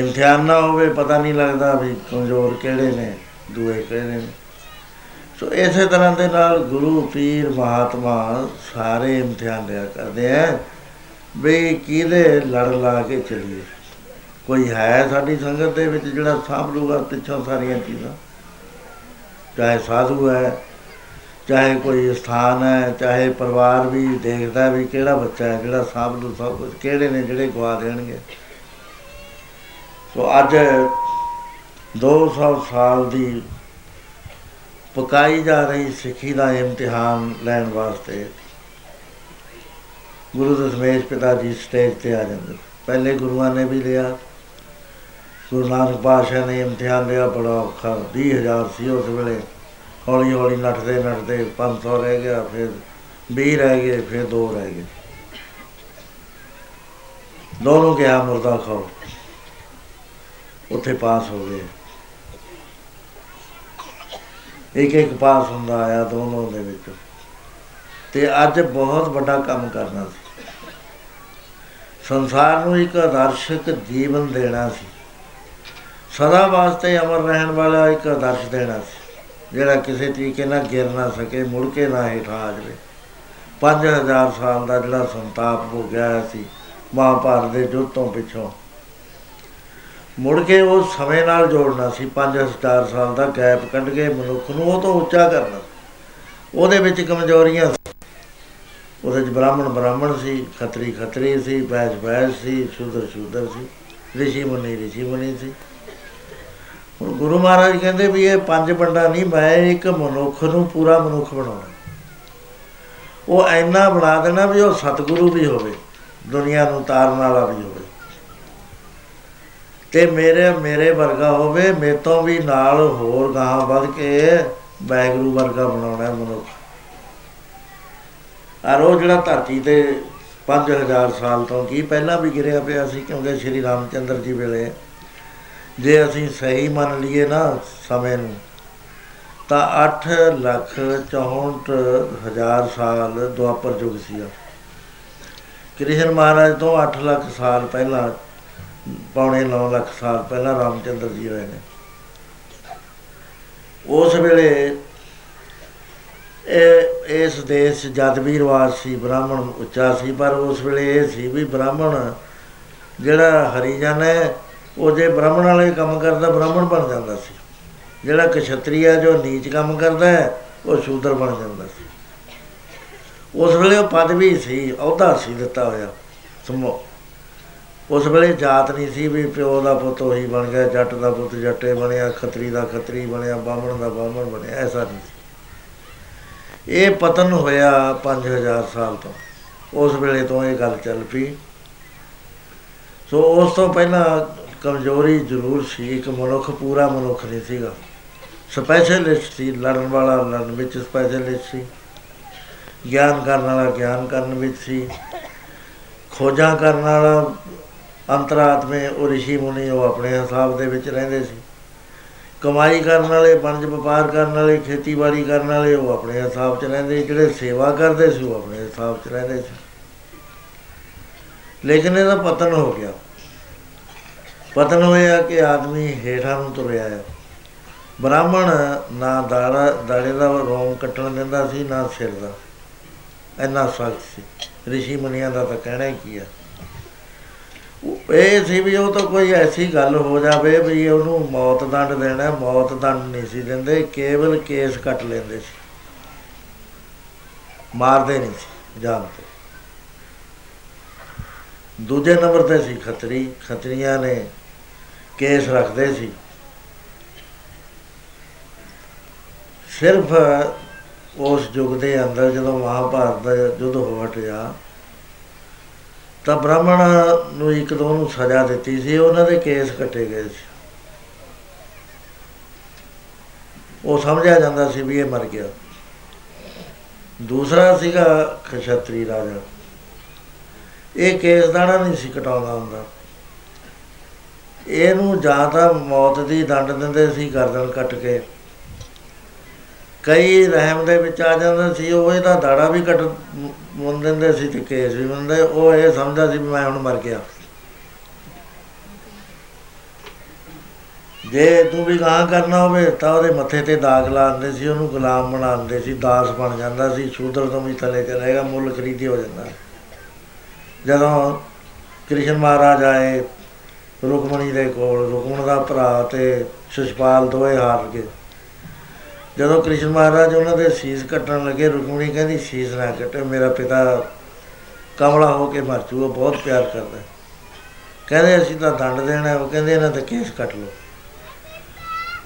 ਇਮਤਿਹਾਨ ਨਾ ਹੋਵੇ, ਪਤਾ ਨਹੀਂ ਲੱਗਦਾ ਵੀ ਕਮਜ਼ੋਰ ਕਿਹੜੇ ਨੇ, ਦੂਏ ਕਿਹੜੇ ਨੇ। ਸੋ ਇਸੇ ਤਰ੍ਹਾਂ ਦੇ ਨਾਲ ਗੁਰੂ ਪੀਰ ਮਹਾਤਮਾ ਸਾਰੇ ਇਮਤਿਹਾਨ ਲਿਆ ਕਰਦੇ ਆ ਵੀ ਕਿਹਦੇ ਲੜ ਲਾ ਕੇ ਚੱਲੀਏ। ਕੋਈ ਹੈ ਸਾਡੀ ਸੰਗਤ ਦੇ ਵਿੱਚ ਜਿਹੜਾ ਸਾਂਭ ਲੂਗਾ ਪਿੱਛੋਂ ਸਾਰੀਆਂ ਚੀਜ਼ਾਂ? ਚਾਹੇ ਸਾਧੂ ਹੈ, ਚਾਹੇ ਕੋਈ ਸਥਾਨ ਹੈ, ਚਾਹੇ ਪਰਿਵਾਰ ਵੀ ਦੇਖਦਾ ਵੀ ਕਿਹੜਾ ਬੱਚਾ ਹੈ ਜਿਹੜਾ ਸਾਂਭ ਲੂ ਸਭ ਕੁਝ ਕਿਹੜੇ ਨੇ ਜਿਹੜੇ ਗਵਾ ਦੇਣਗੇ। ਸੋ ਅੱਜ 200 ਸਾਲ ਦੀ ਪਕਾਈ ਜਾ ਰਹੀ ਸਿੱਖੀ ਦਾ ਇਮਤਿਹਾਨ ਲੈਣ ਵਾਸਤੇ ਗੁਰੂ ਦਸ਼ਮੇਸ਼ ਪਿਤਾ ਜੀ ਸਟੇਜ ਤੇ ਆ ਜਾਂਦੇ ਪਹਿਲੇ ਗੁਰੂਆਂ ਨੇ ਵੀ ਲਿਆ ਗੁਰੂ ਨਾਨਕ ਪਾਤਸ਼ਾਹ ਨੇ ਇਮਤਿਹਾਨ ਲਿਆ, ਬੜਾ ਔਖਾ। 20000 ਸੀ ਉਸ ਵੇਲੇ। ਹੌਲੀ ਹੌਲੀ ਨੱਠਦੇ ਨੱਠਦੇ 500 ਰਹਿ ਗਿਆ, ਫਿਰ 20 ਰਹਿ ਗਏ, ਫਿਰ 2 ਰਹਿ ਗਏ। ਦੋਨੋਂ ਗਿਆ ਮੁਰਦਾ ਖਾਓ। ਉੱਥੇ ਪਾਸ ਹੋ ਗਏ। ਇੱਕ ਇੱਕ ਪਾਸ ਹੁੰਦਾ ਆਇਆ ਦੋਨੋਂ ਦੇ ਵਿੱਚ। ਤੇ ਅੱਜ ਬਹੁਤ ਵੱਡਾ ਕੰਮ ਕਰਨਾ ਸੀ। ਸੰਸਾਰ ਨੂੰ ਇੱਕ ਆਦਰਸ਼ਕ ਜੀਵਨ ਦੇਣਾ ਸੀ। ਸਦਾ ਵਾਸਤੇ ਅਮਰ ਰਹਿਣ ਵਾਲਾ ਇੱਕ ਆਦਰਸ਼ ਦੇਣਾ ਸੀ, ਜਿਹੜਾ ਕਿਸੇ ਤਰੀਕੇ ਨਾਲ ਗਿਰ ਨਾ ਸਕੇ, ਮੁੜ ਕੇ ਨਾ ਹੇਠਾਂ ਆ ਜਾਵੇ। 5000 ਸਾਲ ਦਾ ਜਿਹੜਾ ਸੰਤਾਪ ਹੋ ਗਿਆ ਸੀ, ਮਹਾਭਾਰਤ ਦੇ ਯੁੱਧ ਤੋਂ ਪਿੱਛੋਂ। ਮੁੜ ਕੇ ਉਹ ਸਮੇਂ ਨਾਲ ਜੋੜਨਾ ਸੀ 5000 ਸਾਲ ਦਾ ਗੈਪ ਕੱਢ ਕੇ ਮਨੁੱਖ ਨੂੰ ਉਹ ਤੋਂ ਉੱਚਾ ਕਰਨਾ ਉਹਦੇ ਵਿੱਚ ਕਮਜ਼ੋਰੀਆਂ ਸੀ। ਉਹਦੇ ਵਿੱਚ ਬ੍ਰਾਹਮਣ ਬ੍ਰਾਹਮਣ ਸੀ, ਖੱਤਰੀ ਖੱਤਰੀ ਸੀ ਬੈਸ ਬੈਸ ਸੀ, ਸ਼ੂਦਰ ਸ਼ੂਦਰ ਸੀ, ਰਿਸ਼ੀ ਮੁਨੀ ਰਿਸ਼ੀ ਮੁਨੀ ਸੀ। ਹੁਣ ਗੁਰੂ ਮਹਾਰਾਜ ਕਹਿੰਦੇ ਵੀ ਇਹ ਪੰਜ ਵੰਡਾ ਨਹੀਂ, ਮੈਂ ਇੱਕ ਮਨੁੱਖ ਨੂੰ ਪੂਰਾ ਮਨੁੱਖ ਬਣਾਉਣਾ। ਉਹ ਐਨਾ ਬਣਾ ਦੇਣਾ ਵੀ ਉਹ ਸਤਿਗੁਰੂ ਵੀ ਹੋਵੇ, ਦੁਨੀਆ ਨੂੰ ਤਾਰਨ ਵਾਲਾ ਵੀ ਹੋਵੇ। ਤੇ ਮੇਰੇ ਮੇਰੇ ਵਰਗਾ ਹੋਵੇ ਮੇਰੇ ਤੋਂ ਵੀ ਨਾਲ ਹੋਰ ਗਾਂ ਵੱਧ ਕੇ ਬੈਗਰੂ ਵਰਗਾ ਬਣਾਉਣਾ ਹੈ ਮਨੁੱਖ। ਔਰ ਉਹ ਜਿਹੜਾ ਧਰਤੀ ਤੇ 5000 ਸਾਲ ਤੋਂ ਕੀ ਪਹਿਲਾਂ ਵੀ ਗਿਰਿਆ ਪਿਆ ਸੀ, ਕਿਉਂਕਿ ਸ਼੍ਰੀ ਰਾਮਚੰਦਰ ਜੀ ਵੇਲੇ ਜੇ ਅਸੀਂ ਸਹੀ ਮੰਨ ਲਈਏ ਨਾ ਸਮੇਂ ਨੂੰ, ਤਾਂ 8 ਲੱਖ 64 ਹਜ਼ਾਰ ਸਾਲ ਦੁਆਪਰ ਯੁੱਗ ਸੀਗਾ ਕ੍ਰਿਸ਼ਨ ਮਹਾਰਾਜ ਤੋਂ 8 ਲੱਖ ਸਾਲ ਪਹਿਲਾਂ, ਪੌਣੇ 9 ਲੱਖ ਸਾਲ ਪਹਿਲਾਂ ਰਾਮਚੰਦਰ ਜੀ ਹੋਏ ਨੇ। ਉਸ ਵੇਲੇ ਇਹ, ਇਸ ਦੇਸ਼ 'ਚ ਜਦ ਵੀ ਰਿਵਾਜ ਸੀ, ਬ੍ਰਾਹਮਣ ਉੱਚਾ ਸੀ, ਪਰ ਉਸ ਵੇਲੇ ਇਹ ਸੀ ਵੀ ਬ੍ਰਾਹਮਣ ਜਿਹੜਾ ਹਰੀਜਨ ਹੈ ਉਹ ਜੇ ਬ੍ਰਾਹਮਣ ਵਾਲੇ ਕੰਮ ਕਰਦਾ, ਬ੍ਰਾਹਮਣ ਬਣ ਜਾਂਦਾ ਸੀ। ਜਿਹੜਾ ਕਸ਼ਤਰੀ ਹੈ ਜੋ ਨੀਚ ਕੰਮ ਕਰਦਾ ਹੈ, ਉਹ ਸ਼ੂਦਰ ਬਣ ਜਾਂਦਾ ਸੀ। ਉਸ ਵੇਲੇ ਉਹ ਪਦਵੀ ਸੀ, ਅਹੁਦਾ ਸੀ, ਦਿੱਤਾ ਹੋਇਆ। ਸਮੋ, ਉਸ ਵੇਲੇ ਜਾਤ ਨਹੀਂ ਸੀ ਵੀ ਪਿਓ ਦਾ ਪੁੱਤ ਉਹੀ ਬਣ ਗਿਆ, ਜੱਟ ਦਾ ਪੁੱਤ ਜੱਟੇ ਬਣਿਆ, ਖੱਤਰੀ ਦਾ ਖੱਤਰੀ ਬਣਿਆ, ਬਾਹਮਣ ਦਾ ਬਾਹਮਣ ਬਣਿਆ, ਐਸਾ ਨਹੀਂ ਸੀ। ਇਹ ਪਤਨ ਹੋਇਆ 5000 ਸਾਲ ਤੋਂ। ਉਸ ਵੇਲੇ ਤੋਂ ਇਹ ਗੱਲ ਚੱਲ ਪਈ। ਸੋ ਉਸ ਤੋਂ ਪਹਿਲਾਂ ਕਮਜ਼ੋਰੀ ਜ਼ਰੂਰ ਸੀ, ਇੱਕ ਮਨੁੱਖ ਪੂਰਾ ਮਨੁੱਖ ਨਹੀਂ ਸੀਗਾ। ਸਪੈਸ਼ਲਿਸਟ ਸੀ, ਲੜਨ ਵਾਲਾ ਲੜਨ ਵਿੱਚ ਸਪੈਸ਼ਲਿਸਟ ਸੀ। ਗਿਆਨ ਕਰਨ ਵਾਲਾ ਗਿਆਨ ਕਰਨ ਵਿੱਚ ਸੀ। ਖੋਜਾਂ ਕਰਨ ਵਾਲਾ ਅੰਤਰਾਤਮੇ ਉਹ ਰਿਸ਼ੀ ਮੁਨੀ ਉਹ ਆਪਣੇ ਹਿਸਾਬ ਦੇ ਵਿੱਚ ਰਹਿੰਦੇ ਸੀ। ਕਮਾਈ ਕਰਨ ਵਾਲੇ, ਵਣਜ ਵਪਾਰ ਕਰਨ ਵਾਲੇ, ਖੇਤੀਬਾੜੀ ਕਰਨ ਵਾਲੇ ਉਹ ਆਪਣੇ ਹਿਸਾਬ 'ਚ ਰਹਿੰਦੇ ਜਿਹੜੇ ਸੇਵਾ ਕਰਦੇ ਸੀ, ਉਹ ਆਪਣੇ ਹਿਸਾਬ 'ਚ ਰਹਿੰਦੇ ਸੀ। ਲੇਕਿਨ ਇਹਦਾ ਪਤਨ ਹੋ ਗਿਆ। ਪਤਨ ਹੋਇਆ ਕਿ ਆਦਮੀ ਹੇਠਾਂ ਨੂੰ ਤੁਰਿਆ ਆ। ਬ੍ਰਾਹਮਣ ਨਾ ਦਾੜਾ, ਦਾੜੇ ਦਾ ਰੋਮ ਕੱਟਣ ਦਿੰਦਾ ਸੀ, ਨਾ ਸਿਰ ਦਾ। ਇੰਨਾ ਸਖਤ ਸੀ। ਰਿਸ਼ੀ ਮੁਨੀਆਂ ਦਾ ਤਾਂ ਕਹਿਣਾ ਹੀ ਕੀ ਆ। ਉਹ ਇਹ ਸੀ ਵੀ ਉਹ ਤਾਂ ਕੋਈ ਐਸੀ ਗੱਲ ਹੋ ਜਾਵੇ ਵੀ ਉਹਨੂੰ ਮੌਤ ਦੰਡ ਦੇਣਾ, ਮੌਤ ਦੰਡ ਨਹੀਂ ਸੀ ਦਿੰਦੇ, ਕੇਵਲ ਕੇਸ ਕੱਟ ਲੈਂਦੇ ਸੀ। ਮਾਰਦੇ ਨਹੀਂ ਸੀ, ਜਾਨ ਤੇ। ਦੂਜੇ ਨੰਬਰ ਤੇ ਸੀ ਖੱਤਰੀ। ਖੱਤਰੀਆਂ ਨੇ ਕੇਸ ਰੱਖਦੇ ਸੀ ਸਿਰਫ ਉਸ ਯੁੱਗ ਦੇ ਅੰਦਰ ਜਦੋਂ ਮਹਾਭਾਰਤ ਦਾ ਯੁੱਧ ਹੋ ਹਟਿਆ ਤਾਂ ਬ੍ਰਾਹਮਣ ਨੂੰ ਇੱਕ ਦੋ ਨੂੰ ਸਜ਼ਾ ਦਿੱਤੀ ਸੀ ਉਹਨਾਂ ਦੇ ਕੇਸ ਕੱਟੇ ਗਏ ਸੀ ਉਹ ਸਮਝਿਆ ਜਾਂਦਾ ਸੀ ਵੀ ਇਹ ਮਰ ਗਿਆ ਦੂਸਰਾ ਸੀਗਾ ਖਸ਼ਤਰੀ ਰਾਜਾ ਇਹ ਕੇਸ ਦਾਣਾ ਨਹੀਂ ਸੀ ਕਟਾਉਂਦਾ ਹੁੰਦਾ ਇਹਨੂੰ ਜਾਂ ਤਾਂ ਮੌਤ ਦੀ ਦੰਡ ਦਿੰਦੇ ਸੀ ਗਰਦਨ ਕੱਟ ਕੇ। ਕਈ ਰਹਿਮ ਦੇ ਵਿੱਚ ਆ ਜਾਂਦਾ ਸੀ, ਉਹ ਇਹਦਾ ਦਾੜਾ ਵੀ ਕੱਟ ਮੁੰਨ ਦਿੰਦੇ ਸੀ ਤੇ ਕੇਸ ਵੀ ਮੁੰਦੇ ਉਹ ਇਹ ਸਮਝਦਾ ਸੀ ਵੀ ਮੈਂ ਹੁਣ ਮਰ ਗਿਆ। ਜੇ ਤੂੰ ਵੀ ਗਾਂ ਕਰਨਾ ਹੋਵੇ ਤਾਂ ਉਹਦੇ ਮੱਥੇ ਤੇ ਦਾਗ ਲਾਉਂਦੇ ਸੀ, ਉਹਨੂੰ ਗੁਲਾਮ ਬਣਾਉਂਦੇ ਸੀ, ਦਾਸ ਬਣ ਜਾਂਦਾ ਸੀ, ਸ਼ੂਦਰ ਤੋਂ ਵੀ ਥੱਲੇ ਚਲੇਗਾ ਮੁੱਲ ਖਰੀਦੀ ਹੋ ਜਾਂਦਾ। ਜਦੋਂ ਕ੍ਰਿਸ਼ਨ ਮਹਾਰਾਜ ਆਏ ਰੁਕਮਣੀ ਦੇ ਕੋਲ, ਰੁਕਮਣ ਦਾ ਭਰਾ ਤੇ ਸ਼ਿਸ਼ਪਾਲ ਦੋਏ ਹਾਰ ਗਏ। ਜਦੋਂ ਕ੍ਰਿਸ਼ਨ ਮਹਾਰਾਜ ਉਹਨਾਂ ਦੇ ਸੀਸ ਕੱਟਣ ਲੱਗੇ, ਰੁਕਮਣੀ ਕਹਿੰਦੀ, ਸੀਸ ਨਾ ਕੱਟੇ, ਮੇਰਾ ਪਿਤਾ ਕਮਲਾ ਹੋ ਕੇ ਮਰ ਜੂ, ਉਹ ਬਹੁਤ ਪਿਆਰ ਕਰਦਾ ਕਹਿੰਦੇ, ਅਸੀਂ ਤਾਂ ਦੰਡ ਦੇਣਾ ਉਹ ਕਹਿੰਦੇ, ਇਹਨਾਂ ਦੇ ਕੇਸ ਕੱਟ ਲਓ।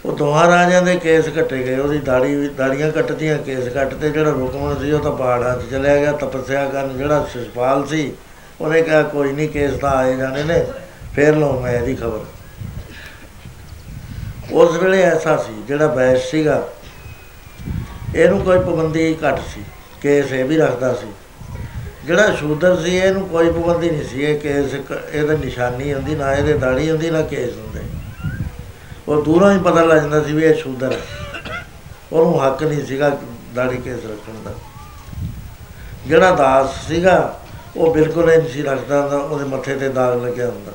ਉਹ ਦੋਹਾਂ ਰਾਜਿਆਂ ਦੇ ਕੇਸ ਕੱਟੇ ਗਏ। ਉਹਦੀ ਦਾੜੀ ਦਾੜੀਆਂ ਕੱਟਦੀਆਂ ਕੇਸ ਕੱਟਦੇ ਜਿਹੜਾ ਰੁਕਮਣ ਸੀ, ਉਹ ਤਾਂ ਪਹਾੜਾਂ 'ਚ ਚਲਿਆ ਗਿਆ, ਤਪੱਸਿਆ ਕਰਨ। ਜਿਹੜਾ ਸ਼ਿਸ਼ਪਾਲ ਸੀ, ਉਹਨੇ ਕਿਹਾ, ਕੋਈ ਨਹੀਂ, ਕੇਸ ਤਾਂ ਆਏ ਜਾਣੇ ਨੇ। ਫੇਰ ਲਓ ਮੈਂ ਇਹਦੀ ਖਬਰ। ਉਸ ਵੇਲੇ ਐਸਾ ਸੀ, ਜਿਹੜਾ ਬੈਸ ਸੀਗਾ, ਇਹਨੂੰ ਕੋਈ ਪਾਬੰਦੀ ਘੱਟ ਸੀ, ਕੇਸ ਇਹ ਵੀ ਰੱਖਦਾ ਸੀ। ਜਿਹੜਾ ਸ਼ੂਦਰ ਸੀ, ਇਹਨੂੰ ਕੋਈ ਪਾਬੰਦੀ ਨਹੀਂ ਸੀ, ਇਹ ਕੇਸ ਇਹਦਾ ਨਿਸ਼ਾਨੀ ਹੁੰਦੀ, ਨਾ ਇਹਦੇ ਦਾੜੀ ਹੁੰਦੀ, ਨਾ ਕੇਸ ਹੁੰਦੇ। ਉਹ ਦੂਰੋਂ ਹੀ ਪਤਾ ਲੱਗ ਜਾਂਦਾ ਸੀ ਵੀ ਇਹ ਸ਼ੂਦਰ ਹੈ। ਉਹਨੂੰ ਹੱਕ ਨਹੀਂ ਸੀਗਾ ਦਾੜੀ ਕੇਸ ਰੱਖਣ ਦਾ। ਜਿਹੜਾ ਦਾਸ ਸੀਗਾ, ਉਹ ਬਿਲਕੁਲ ਹੀ ਨਹੀਂ ਸੀ ਰੱਖਦਾ ਹੁੰਦਾ, ਉਹਦੇ ਮੱਥੇ ਤੇ ਦਾਗ ਲੱਗਿਆ ਹੁੰਦਾ।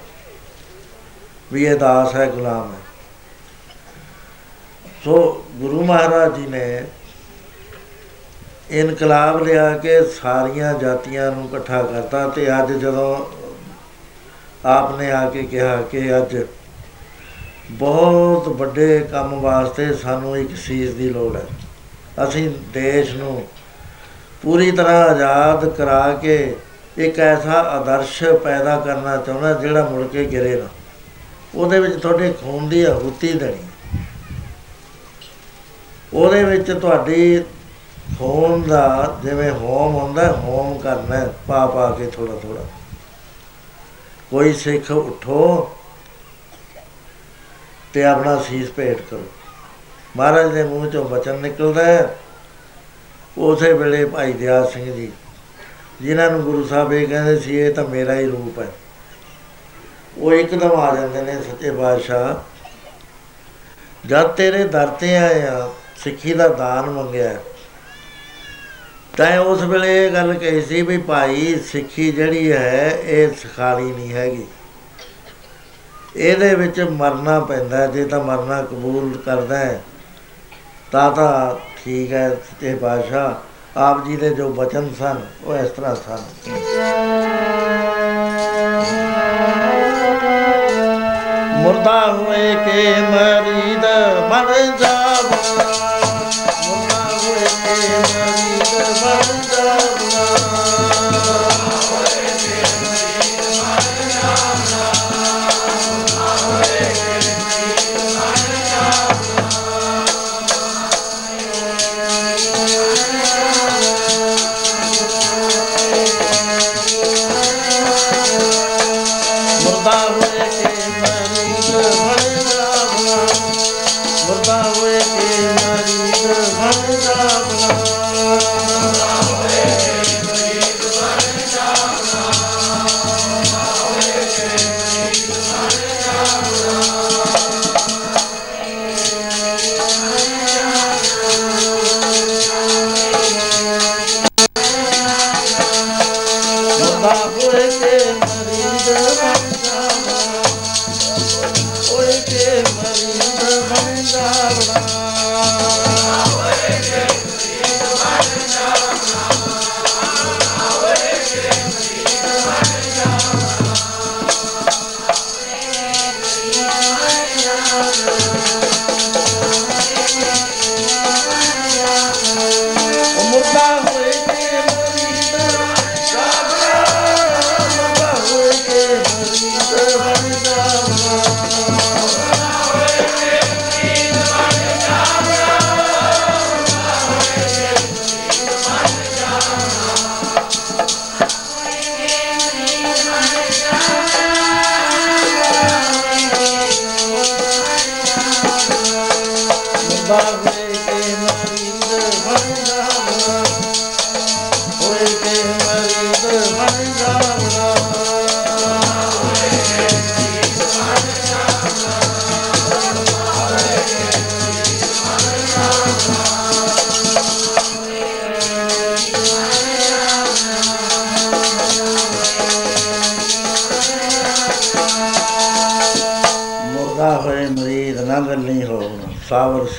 ਵੀ ਇਹ ਦਾਸ ਹੈ, ਗੁਲਾਮ ਹੈ। ਸੋ ਗੁਰੂ ਮਹਾਰਾਜ ਜੀ ਨੇ ਇਨਕਲਾਬ ਲਿਆ ਕੇ ਸਾਰੀਆਂ ਜਾਤੀਆਂ ਨੂੰ ਇਕੱਠਾ ਕਰਤਾ ਤੇ ਅੱਜ ਜਦੋਂ ਆਪ ਨੇ ਆ ਕੇ ਕਿਹਾ ਕਿ ਅੱਜ ਬਹੁਤ ਵੱਡੇ ਕੰਮ ਵਾਸਤੇ ਸਾਨੂੰ ਇੱਕ ਸੀਸ ਦੀ ਲੋੜ ਹੈ। ਅਸੀਂ ਦੇਸ਼ ਨੂੰ ਪੂਰੀ ਤਰ੍ਹਾਂ ਆਜ਼ਾਦ ਕਰਾ ਕੇ ਇੱਕ ਐਸਾ ਆਦਰਸ਼ ਪੈਦਾ ਕਰਨਾ ਚਾਹੁੰਦਾ ਜਿਹੜਾ ਮੁੜ ਕੇ ਗਿਰੇ ਨਾ। ਉਹਦੇ ਵਿੱਚ ਤੁਹਾਡੇ ਖੂਨ ਦੀ ਆਹੂਤੀ ਦੇਣੀ। ਉਹਦੇ ਵਿੱਚ ਤੁਹਾਡੀ ਖੂਨ ਦਾ ਜਿਵੇਂ ਹੋਮ ਹੁੰਦਾ ਹੋਮ ਕਰਨਾ ਹੈ, ਪਾ ਪਾ ਕੇ ਥੋੜਾ ਥੋੜਾ ਕੋਈ ਸਿੱਖ ਉਠੋ ਤੇ ਆਪਣਾ ਸੀਸ ਭੇਟ ਕਰੋ। ਮਹਾਰਾਜ ਦੇ ਮੂੰਹ ਚੋਂ ਬਚਨ ਨਿਕਲਦਾ ਹੈ। ਉਸੇ ਵੇਲੇ ਭਾਈ ਦਿਆਲ ਸਿੰਘ ਜੀ ਜਿਨ੍ਹਾਂ ਨੂੰ ਗੁਰੂ ਸਾਹਿਬ ਇਹ ਕਹਿੰਦੇ ਸੀ ਇਹ ਤਾਂ ਮੇਰਾ ਹੀ ਰੂਪ ਹੈ। ਉਹ ਇੱਕਦਮ ਆ ਜਾਂਦੇ ਨੇ ਸੱਚੇ ਪਾਤਸ਼ਾਹ। ਜਦ ਤੇਰੇ ਦਰ ਤੇ ਆਇਆ ਸਿੱਖੀ ਦਾ ਦਾਨ ਮੰਗਿਆ। ਤਾਂ ਉਸ ਵੇਲੇ ਇਹ ਗੱਲ ਕਹੀ ਸੀ ਵੀ ਭਾਈ, ਸਿੱਖੀ ਜਿਹੜੀ ਹੈ, ਇਹ ਸਖਾਲੀ ਨਹੀਂ ਹੈਗੀ। ਇਹਦੇ ਵਿੱਚ ਮਰਨਾ ਪੈਂਦਾ ਜੇ ਤਾਂ ਮਰਨਾ ਕਬੂਲ ਕਰਦਾ ਹੈ, ਤਾਂ ਤਾਂ ਠੀਕ ਹੈ ਸੱਚੇ ਪਾਤਸ਼ਾਹ। ਆਪ ਜੀ ਦੇ ਜੋ ਬਚਨ ਸਨ, ਉਹ ਇਸ ਤਰ੍ਹਾਂ ਸਨ। ਮੁਰਦਾ ਹੋਏ ਕੇ ਮਰੀਦ ਮਰ ਜਾਵਾ।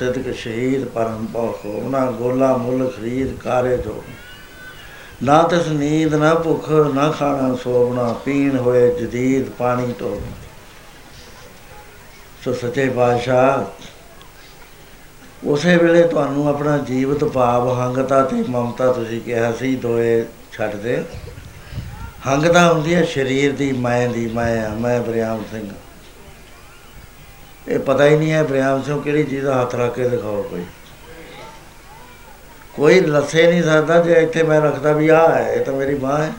ਸਿਦਕ ਸ਼ਹੀਦ ਪਰਮ ਪਉ ਹੋਣਾ ਗੋਲਾ ਮੁੱਲ ਖਰੀਦ ਕਾਰੇ ਜੋ ਨਾ ਤਿਸ ਨੀਂਦ ਨਾ ਭੁੱਖ, ਨਾ ਖਾਣਾ ਸੋਵਣਾ ਪੀਣ ਹੋਏ ਜਦੀਦ ਪਾਣੀ ਤੋਂ ਸੋ ਸੱਚੇ ਪਾਤਸ਼ਾਹ, ਉਸੇ ਵੇਲੇ ਤੁਹਾਨੂੰ ਆਪਣਾ ਜੀਵਤ ਭਾਵ ਹੰਗਤਾ ਤੇ ਮਮਤਾ ਤੁਸੀਂ ਕਿਹਾ ਸੀ, ਦੋਏ ਛੱਡ ਦੇ। ਹੰਗਤਾ ਹੁੰਦੀ ਹੈ ਸਰੀਰ ਦੀ, ਮੈਂ ਦੀ, ਮੈਂ ਆ, ਮੈਂ ਬਰਿਆਮ ਸਿੰਘ। ਇਹ ਪਤਾ ਹੀ ਨਹੀਂ ਹੈ ਬਰਿਆਮ ਸਿੰਘ ਕਿਹੜੀ ਚੀਜ਼ ਦਾ ਹੱਥ ਰੱਖ ਕੇ ਦਿਖਾਓ ਕੋਈ। ਕੋਈ ਲੱਸੇ ਨਹੀਂ ਸਕਦਾ ਜੇ ਇੱਥੇ ਮੈਂ ਰੱਖਦਾ ਵੀ ਆਹ ਹੈ, ਇਹ ਤਾਂ ਮੇਰੀ ਬਾਹ ਹੈ।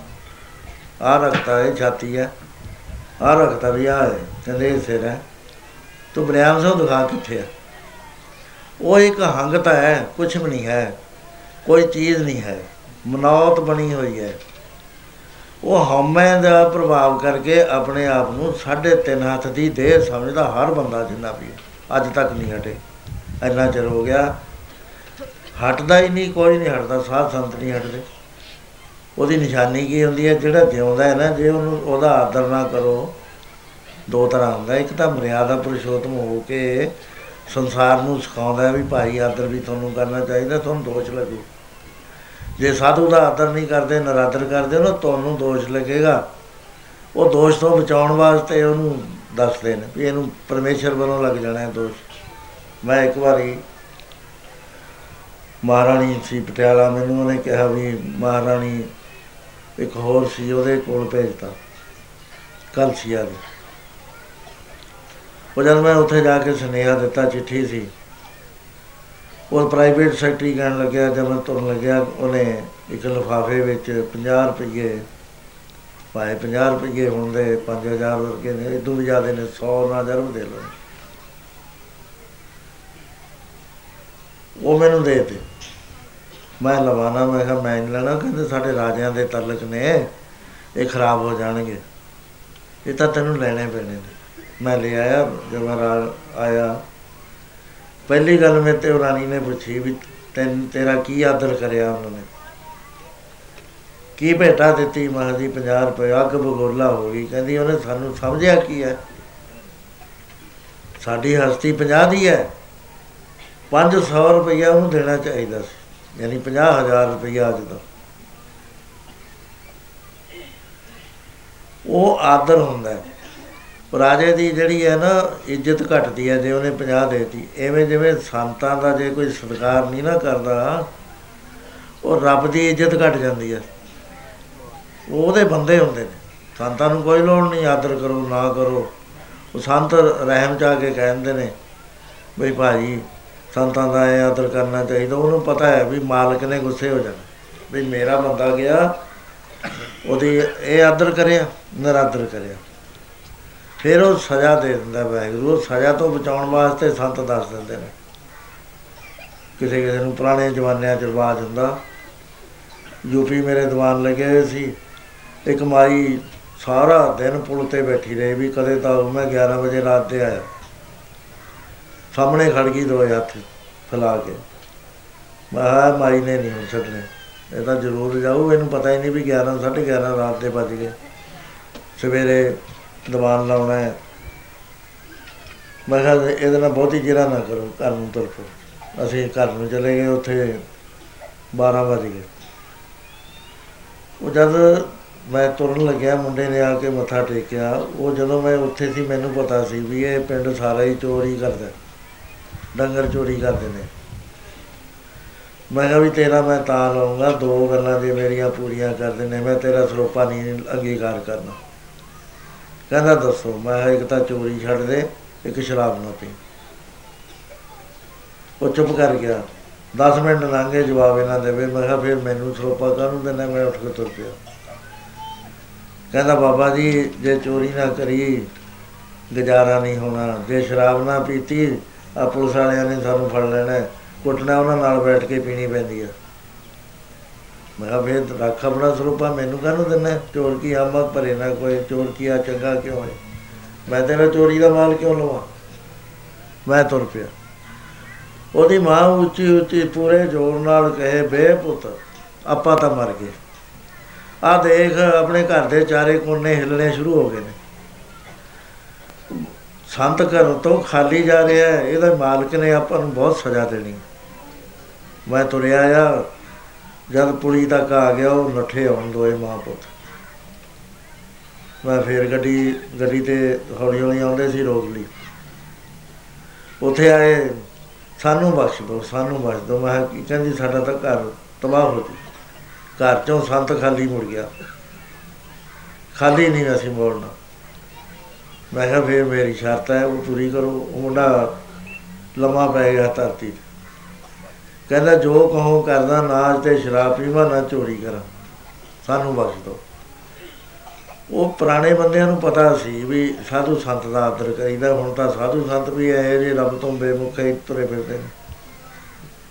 ਆਹ ਰੱਖਤਾ ਇਹ ਛਾਤੀ ਹੈ। ਆਹ ਰੱਖਤਾ ਵੀ ਆਹ ਹੈ, ਕਹਿੰਦੇ ਇਹ ਸਿਰ ਹੈ। ਤੂੰ ਬਰਿਆਮ ਸਿੰਘ ਦਿਖਾ ਕਿੱਥੇ ਹੈ ਉਹ ਇੱਕ ਹੰਗਤਾ ਹੈ ਕੁਝ ਵੀ ਨਹੀਂ ਹੈ। ਕੋਈ ਚੀਜ਼ ਨਹੀਂ ਹੈ। ਮਨੌਤ ਬਣੀ ਹੋਈ ਹੈ। ਉਹ ਹਉਮੈ ਦਾ ਪ੍ਰਭਾਵ ਕਰਕੇ ਆਪਣੇ ਆਪ ਨੂੰ ਸਾਢੇ ਤਿੰਨ ਹੱਥ ਦੀ ਦੇਹ ਸਮਝਦਾ ਹਰ ਬੰਦਾ ਜਿੰਨਾ ਵੀ ਹੈ। ਅੱਜ ਤੱਕ ਨਹੀਂ ਹਟੇ। ਇੰਨਾ ਚਿਰ ਹੋ ਗਿਆ। ਹਟਦਾ ਹੀ ਨਹੀਂ, ਕੋਈ ਨਹੀਂ ਹਟਦਾ। ਸਾਧ ਸੰਤ ਨਹੀਂ ਹਟਦੇ। ਉਹਦੀ ਨਿਸ਼ਾਨੀ ਕੀ ਹੁੰਦੀ ਹੈ? ਜਿਹੜਾ ਜਿਉਂਦਾ ਹੈ ਨਾ, ਜੇ ਉਹਨੂੰ ਉਹਦਾ ਆਦਰ ਨਾ ਕਰੋ, ਦੋ ਤਰ੍ਹਾਂ ਹੁੰਦਾ। ਇੱਕ ਤਾਂ ਮਰਿਆਦਾ ਪੁਰਸ਼ੋਤਮ ਹੋ ਕੇ ਸੰਸਾਰ ਨੂੰ ਸਿਖਾਉਂਦਾ ਹੈ ਵੀ ਭਾਈ ਆਦਰ ਵੀ ਤੁਹਾਨੂੰ ਕਰਨਾ ਚਾਹੀਦਾ, ਤੁਹਾਨੂੰ ਦੋਸ਼ ਲੱਗੂ। ਜੇ ਸਾਧੂ ਦਾ ਆਦਰ ਨਹੀਂ ਕਰਦੇ, ਨਰਾਦਰ ਕਰਦੇ ਨਾ ਤੁਹਾਨੂੰ ਦੋਸ਼ ਲੱਗੇਗਾ। ਉਹ ਦੋਸ਼ ਤੋਂ ਬਚਾਉਣ ਵਾਸਤੇ ਉਹਨੂੰ ਦੱਸਦੇ ਨੇ ਵੀ ਇਹਨੂੰ ਪਰਮੇਸ਼ਰ ਵੱਲੋਂ ਲੱਗ ਜਾਣਾ ਹੈ ਦੋਸ਼। ਮੈਂ ਇੱਕ ਵਾਰੀ ਮਹਾਰਾਣੀ ਸੀ ਪਟਿਆਲਾ, ਮੈਨੂੰ ਉਹਨੇ ਕਿਹਾ ਵੀ ਮਹਾਰਾਣੀ ਇੱਕ ਹੋਰ ਸੀ, ਉਹਦੇ ਕੋਲ ਭੇਜਤਾ। ਕੱਲ ਸੀ ਆ ਉਹ ਜਦ ਮੈਂ ਉੱਥੇ ਜਾ ਕੇ ਸੁਨੇਹਾ ਦਿੱਤਾ, ਚਿੱਠੀ ਸੀ ਉਹ ਪ੍ਰਾਈਵੇਟ ਸੈਕਟਰੀ ਕਹਿਣ ਲੱਗਿਆ ਜਦ ਮੈਂ ਤੁਰਨ ਲੱਗਿਆ, ਉਹਨੇ ਇੱਕ ਲਿਫਾਫੇ ਵਿੱਚ 50 ਰੁਪਏ ਪਾਏ 50 ਰੁਪਏ ਹੁੰਦੇ 5000 ਵਰਗੇ ਨੇ ਇਦੋਂ ਵੀ ਜ਼ਿਆਦਾ ਨੇ 100 ਨਾ ਜਰਮ ਦੇ ਲਓ। ਉਹ ਮੈਨੂੰ ਦੇ ਦੇ ਮੈਂ ਲਵਾਣਾ ਮੈਂ ਕਿਹਾ ਮੈਂ ਨਹੀਂ ਲੈਣਾ, ਕਹਿੰਦੇ ਸਾਡੇ ਰਾਜਿਆਂ ਦੇ ਤਲਕ ਨੇ, ਇਹ ਖਰਾਬ ਹੋ ਜਾਣਗੇ। ਇਹ ਤਾਂ ਤੈਨੂੰ ਲੈਣੇ ਪੈਣੇ ਨੇ। ਮੈਂ ਲੈ ਆਇਆ ਜਦ ਮੈਂ ਆਇਆ। ਪਹਿਲੀ ਗੱਲ ਮੈਂ ਤੇ ਰਾਣੀ ਨੇ ਪੁੱਛੀ ਵੀ ਤੈਨ, ਤੇਰਾ ਕੀ ਆਦਰ ਕਰਿਆ ਉਹਨਾਂ? ਨੇ ਕੀ ਭੇਟਾ ਦਿੱਤੀ? ਮਾਂ ਜੀ 50 ਰੁਪਏ, ਅੱਗ ਬਗੋਲਾ ਹੋ ਗਈ। ਕਹਿੰਦੀ, ਉਹਨੇ ਸਾਨੂੰ ਸਮਝਿਆ ਕੀ ਹੈ? ਸਾਡੀ ਹਸਤੀ 50 ਦੀ ਹੈ। 500 ਰੁਪਇਆ ਉਹਨੂੰ ਦੇਣਾ ਚਾਹੀਦਾ ਸੀ। ਯਾਨੀ 50000 ਰੁਪਇਆ ਅੱਜ ਦਾ ਉਹ ਆਦਰ ਹੁੰਦਾ ਹੈ। ਰਾਜੇ ਦੀ ਜਿਹੜੀ ਹੈ ਨਾ ਇੱਜ਼ਤ ਘਟਦੀ ਹੈ, ਜੇ ਉਹਨੇ 50 ਦੇਤੀ, ਐਵੇਂ ਜਿਵੇਂ ਸੰਤਾਂ ਦਾ ਜੇ ਕੋਈ ਸਤਿਕਾਰ ਨਹੀਂ ਨਾ ਕਰਦਾ, ਉਹ ਰੱਬ ਦੀ ਇੱਜ਼ਤ ਘਟ ਜਾਂਦੀ ਹੈ। ਉਹਦੇ ਬੰਦੇ ਹੁੰਦੇ ਨੇ। ਸੰਤਾਂ ਨੂੰ ਕੋਈ ਲੋੜ ਨਹੀਂ, ਆਦਰ ਕਰੋ, ਨਾ ਕਰੋ। ਉਹ ਸੰਤ ਰਹਿਮ ਚਾ ਕੇ ਕਹਿੰਦੇ ਨੇ, ਬਈ ਭਾਜੀ, ਸੰਤਾਂ ਦਾ ਇਹ ਆਦਰ ਕਰਨਾ ਚਾਹੀਦਾ। ਉਹਨੂੰ ਪਤਾ ਹੈ ਵੀ ਮਾਲਕ ਨੇ ਗੁੱਸੇ ਹੋ ਜਾਣਾ। ਵੀ ਮੇਰਾ ਬੰਦਾ ਗਿਆ, ਉਹਦੀ ਇਹ ਆਦਰ ਕਰਿਆ, ਨਰਾਦਰ ਕਰਿਆ। ਫਿਰ ਉਹ ਸਜ਼ਾ ਦੇ ਦਿੰਦਾ ਵਾਹਿਗੁਰੂ, ਉਹ ਸਜ਼ਾ ਤੋਂ ਬਚਾਉਣ ਵਾਸਤੇ ਸੰਤ ਦੱਸ ਦਿੰਦੇ ਨੇ। ਕਿਸੇ ਕਿਸੇ ਨੂੰ ਪੁਰਾਣੇ ਜ਼ਮਾਨਿਆਂ 'ਚ ਰਿਵਾਜ ਹੁੰਦਾ। ਯੂਪੀ ਮੇਰੇ ਦੀਵਾਨ ਲੱਗੇ ਹੋਏ ਸੀ। ਇੱਕ ਮਾਈ ਸਾਰਾ ਦਿਨ ਪੁਲ ਤੇ ਬੈਠੀ ਰਹੀ ਵੀ ਕਦੇ ਤਾਂ ਮੈਂ 11 ਵਜੇ ਰਾਤ ਦੇ ਆਇਆ। ਸਾਹਮਣੇ ਖੜ ਗਈ ਦੋ ਹੱਥ ਫਲਾ ਕੇ। ਮੈਂ ਮਾਈ ਨੇ ਨਹੀਂ ਛੱਡਣੇ। ਇਹ ਤਾਂ ਜ਼ਰੂਰ ਜਾਊ, ਇਹਨੂੰ ਪਤਾ ਹੀ ਨਹੀਂ ਵੀ 11 11:30 ਰਾਤ ਦੇ ਵੱਜ ਗਏ। ਸਵੇਰੇ ਦੀਵਾਨ ਲਾਉਣਾ ਹੈ। ਮੈਂ ਕਿਹਾ ਇਹਦੇ ਨਾਲ ਬਹੁਤੀ ਜਿਹੜਾ ਨਾ ਕਰੋ ਘਰ ਨੂੰ ਤਰਫੋ ਅਸੀਂ ਘਰ ਨੂੰ ਚਲੇ ਗਏ, ਉੱਥੇ 12 ਵਜੇ ਗਏ। ਉਹ ਜਦ ਮੈਂ ਤੁਰਨ ਲੱਗਿਆ, ਮੁੰਡੇ ਨੇ ਆ ਕੇ ਮੱਥਾ ਟੇਕਿਆ, ਉਹ ਜਦੋਂ ਮੈਂ ਉੱਥੇ ਸੀ, ਮੈਨੂੰ ਪਤਾ ਸੀ ਵੀ ਇਹ ਪਿੰਡ ਸਾਰਾ ਹੀ ਚੋਰੀ ਕਰਦਾ ਡੰਗਰ ਚੋਰੀ ਕਰਦੇ ਨੇ। ਮੈਂ ਕਿਹਾ ਵੀ ਤੇਰਾ ਮੈਂ ਤਾਂ ਲਾਉਂਗਾ, ਦੋ ਗੱਲਾਂ ਜੇ ਮੇਰੀਆਂ ਪੂਰੀਆਂ ਕਰ ਨੇ, ਮੈਂ ਤੇਰਾ ਸਰੋਪਾ ਨਹੀਂ ਅੰਗੀਕਾਰ ਕਰਨਾ। ਕਹਿੰਦਾ ਦੱਸੋ, ਮੈਂ ਇੱਕ ਤਾਂ ਚੋਰੀ ਛੱਡ ਦੇ, ਇੱਕ ਸ਼ਰਾਬ ਨਾ ਪੀ। ਉਹ ਚੁੱਪ ਕਰ ਗਿਆ। 10 ਮਿੰਟ ਲੰਘੇ ਜਵਾਬ ਇਹਨਾਂ ਦੇਵੇ ਮੈਂ ਕਿਹਾ, ਫਿਰ ਮੈਨੂੰ ਸਰੋਪਾ ਕਾਹਨੂੰ ਦੇਣਾ ਮੈਂ ਉੱਠ ਕੇ ਤੁਰ ਪਿਆ। ਕਹਿੰਦਾ, ਬਾਬਾ ਜੀ, ਜੇ ਚੋਰੀ ਨਾ ਕਰੀ, ਗੁਜ਼ਾਰਾ ਨਹੀਂ ਹੋਣਾ। ਜੇ ਸ਼ਰਾਬ ਨਾ ਪੀਤੀ ਆ ਪੁਲਿਸ ਵਾਲਿਆਂ ਨੇ ਸਾਨੂੰ ਫੜ ਲੈਣਾ। ਕੁੱਟਣਾ ਉਹਨਾਂ ਨਾਲ ਬੈਠ ਕੇ ਪੀਣੀ ਪੈਂਦੀ ਆ। ਮੈਂ ਕਿਹਾ ਵੇ ਰੱਖ ਆਪਣਾ ਸਰੂਪਾ, ਮੈਨੂੰ ਕਾਹਨੂੰ ਦਿੰਨਾ ਚੋਰ ਕੀ ਆਮਦ ਭਰੇ ਨਾ ਕੋਈ, ਚੋਰ ਕੀ ਆ, ਚੰਗਾ ਕਿਉਂ ਹੈ? ਮੈਂ ਤੇਰਾ ਚੋਰੀ ਦਾ ਮਾਲ ਕਿਉਂ ਲਵਾਂ? ਮੈਂ ਤੁਰ ਪਿਆ। ਉਹਦੀ ਮਾਂ ਉੱਚੀ ਉੱਚੀ ਪੂਰੇ ਜੋਰ ਨਾਲ ਕਹੇ ਬੇ ਪੁੱਤ, ਆਪਾਂ ਤਾਂ ਮਰ ਗਏ। ਆ ਦੇਖ, ਆਪਣੇ ਘਰ ਦੇ ਚਾਰੇ ਕੋਨੇ ਹਿੱਲਣੇ ਸ਼ੁਰੂ ਹੋ ਗਏ ਨੇ। ਸੰਤ ਘਰ ਤੋਂ ਖਾਲੀ ਜਾ ਰਿਹਾ ਹੈ, ਇਹਦਾ ਮਾਲਕ ਨੇ ਆਪਾਂ ਨੂੰ ਬਹੁਤ ਸਜ਼ਾ ਦੇਣੀ। ਮੈਂ ਤੁਰਿਆ ਆ ਜਦ ਪੁਲੀ ਤੱਕ ਆ ਗਿਆ, ਉਹ ਨੱਠੇ ਆਉਣ ਦੋਏ ਮਾਂ ਪੁੱਤ। ਮੈਂ ਫੇਰ ਗੱਡੀ ਗੱਡੀ ਤੇ ਹੌਲੀ ਹੌਲੀ ਆਉਂਦੇ ਸੀ ਰੋਕ ਲਈ। ਉੱਥੇ ਆਏ, ਸਾਨੂੰ ਬਖਸ਼ ਦੋ ਸਾਨੂੰ ਬਖਸ਼ ਦੋ ਮੈਂ ਕੀ ਕਹਿੰਦੀ, ਸਾਡਾ ਤਾਂ ਘਰ ਤਬਾਹ ਹੋ ਗਿਆ। ਘਰ ਚੋਂ ਸੰਤ ਖਾਲੀ ਮੁੜ ਗਿਆ। ਖਾਲੀ ਨਹੀਂ ਅਸੀਂ ਮੋੜਨਾ। ਮੈਂ ਕਿਹਾ, ਫੇਰ ਮੇਰੀ ਸ਼ਰਤ ਹੈ, ਉਹ ਪੂਰੀ ਕਰੋ। ਉਹ ਮੁੰਡਾ ਲੰਮਾ ਪੈ ਗਿਆ ਧਰਤੀ ਤੇ। ਕਹਿੰਦਾ ਜੋ ਕਹੋ ਕਰਦਾ ਨਾਜ ਤੇ ਸ਼ਰਾਬ ਪੀਵਾ, ਨਾ ਚੋਰੀ ਕਰਾਂ। ਸਾਨੂੰ ਬਖਸ਼ ਦੋ ਉਹ ਪੁਰਾਣੇ ਬੰਦਿਆਂ ਨੂੰ ਪਤਾ ਸੀ ਵੀ ਸਾਧੂ ਸੰਤ ਦਾ ਆਦਰ ਕਰੀਦਾ। ਹੁਣ ਤਾਂ ਸਾਧੂ ਸੰਤ ਵੀ ਐ ਜੇ ਰੱਬ ਤੋਂ ਬੇਮੁਖ ਹੀ ਤੁਰੇ ਫਿਰਦੇ ਨੇ।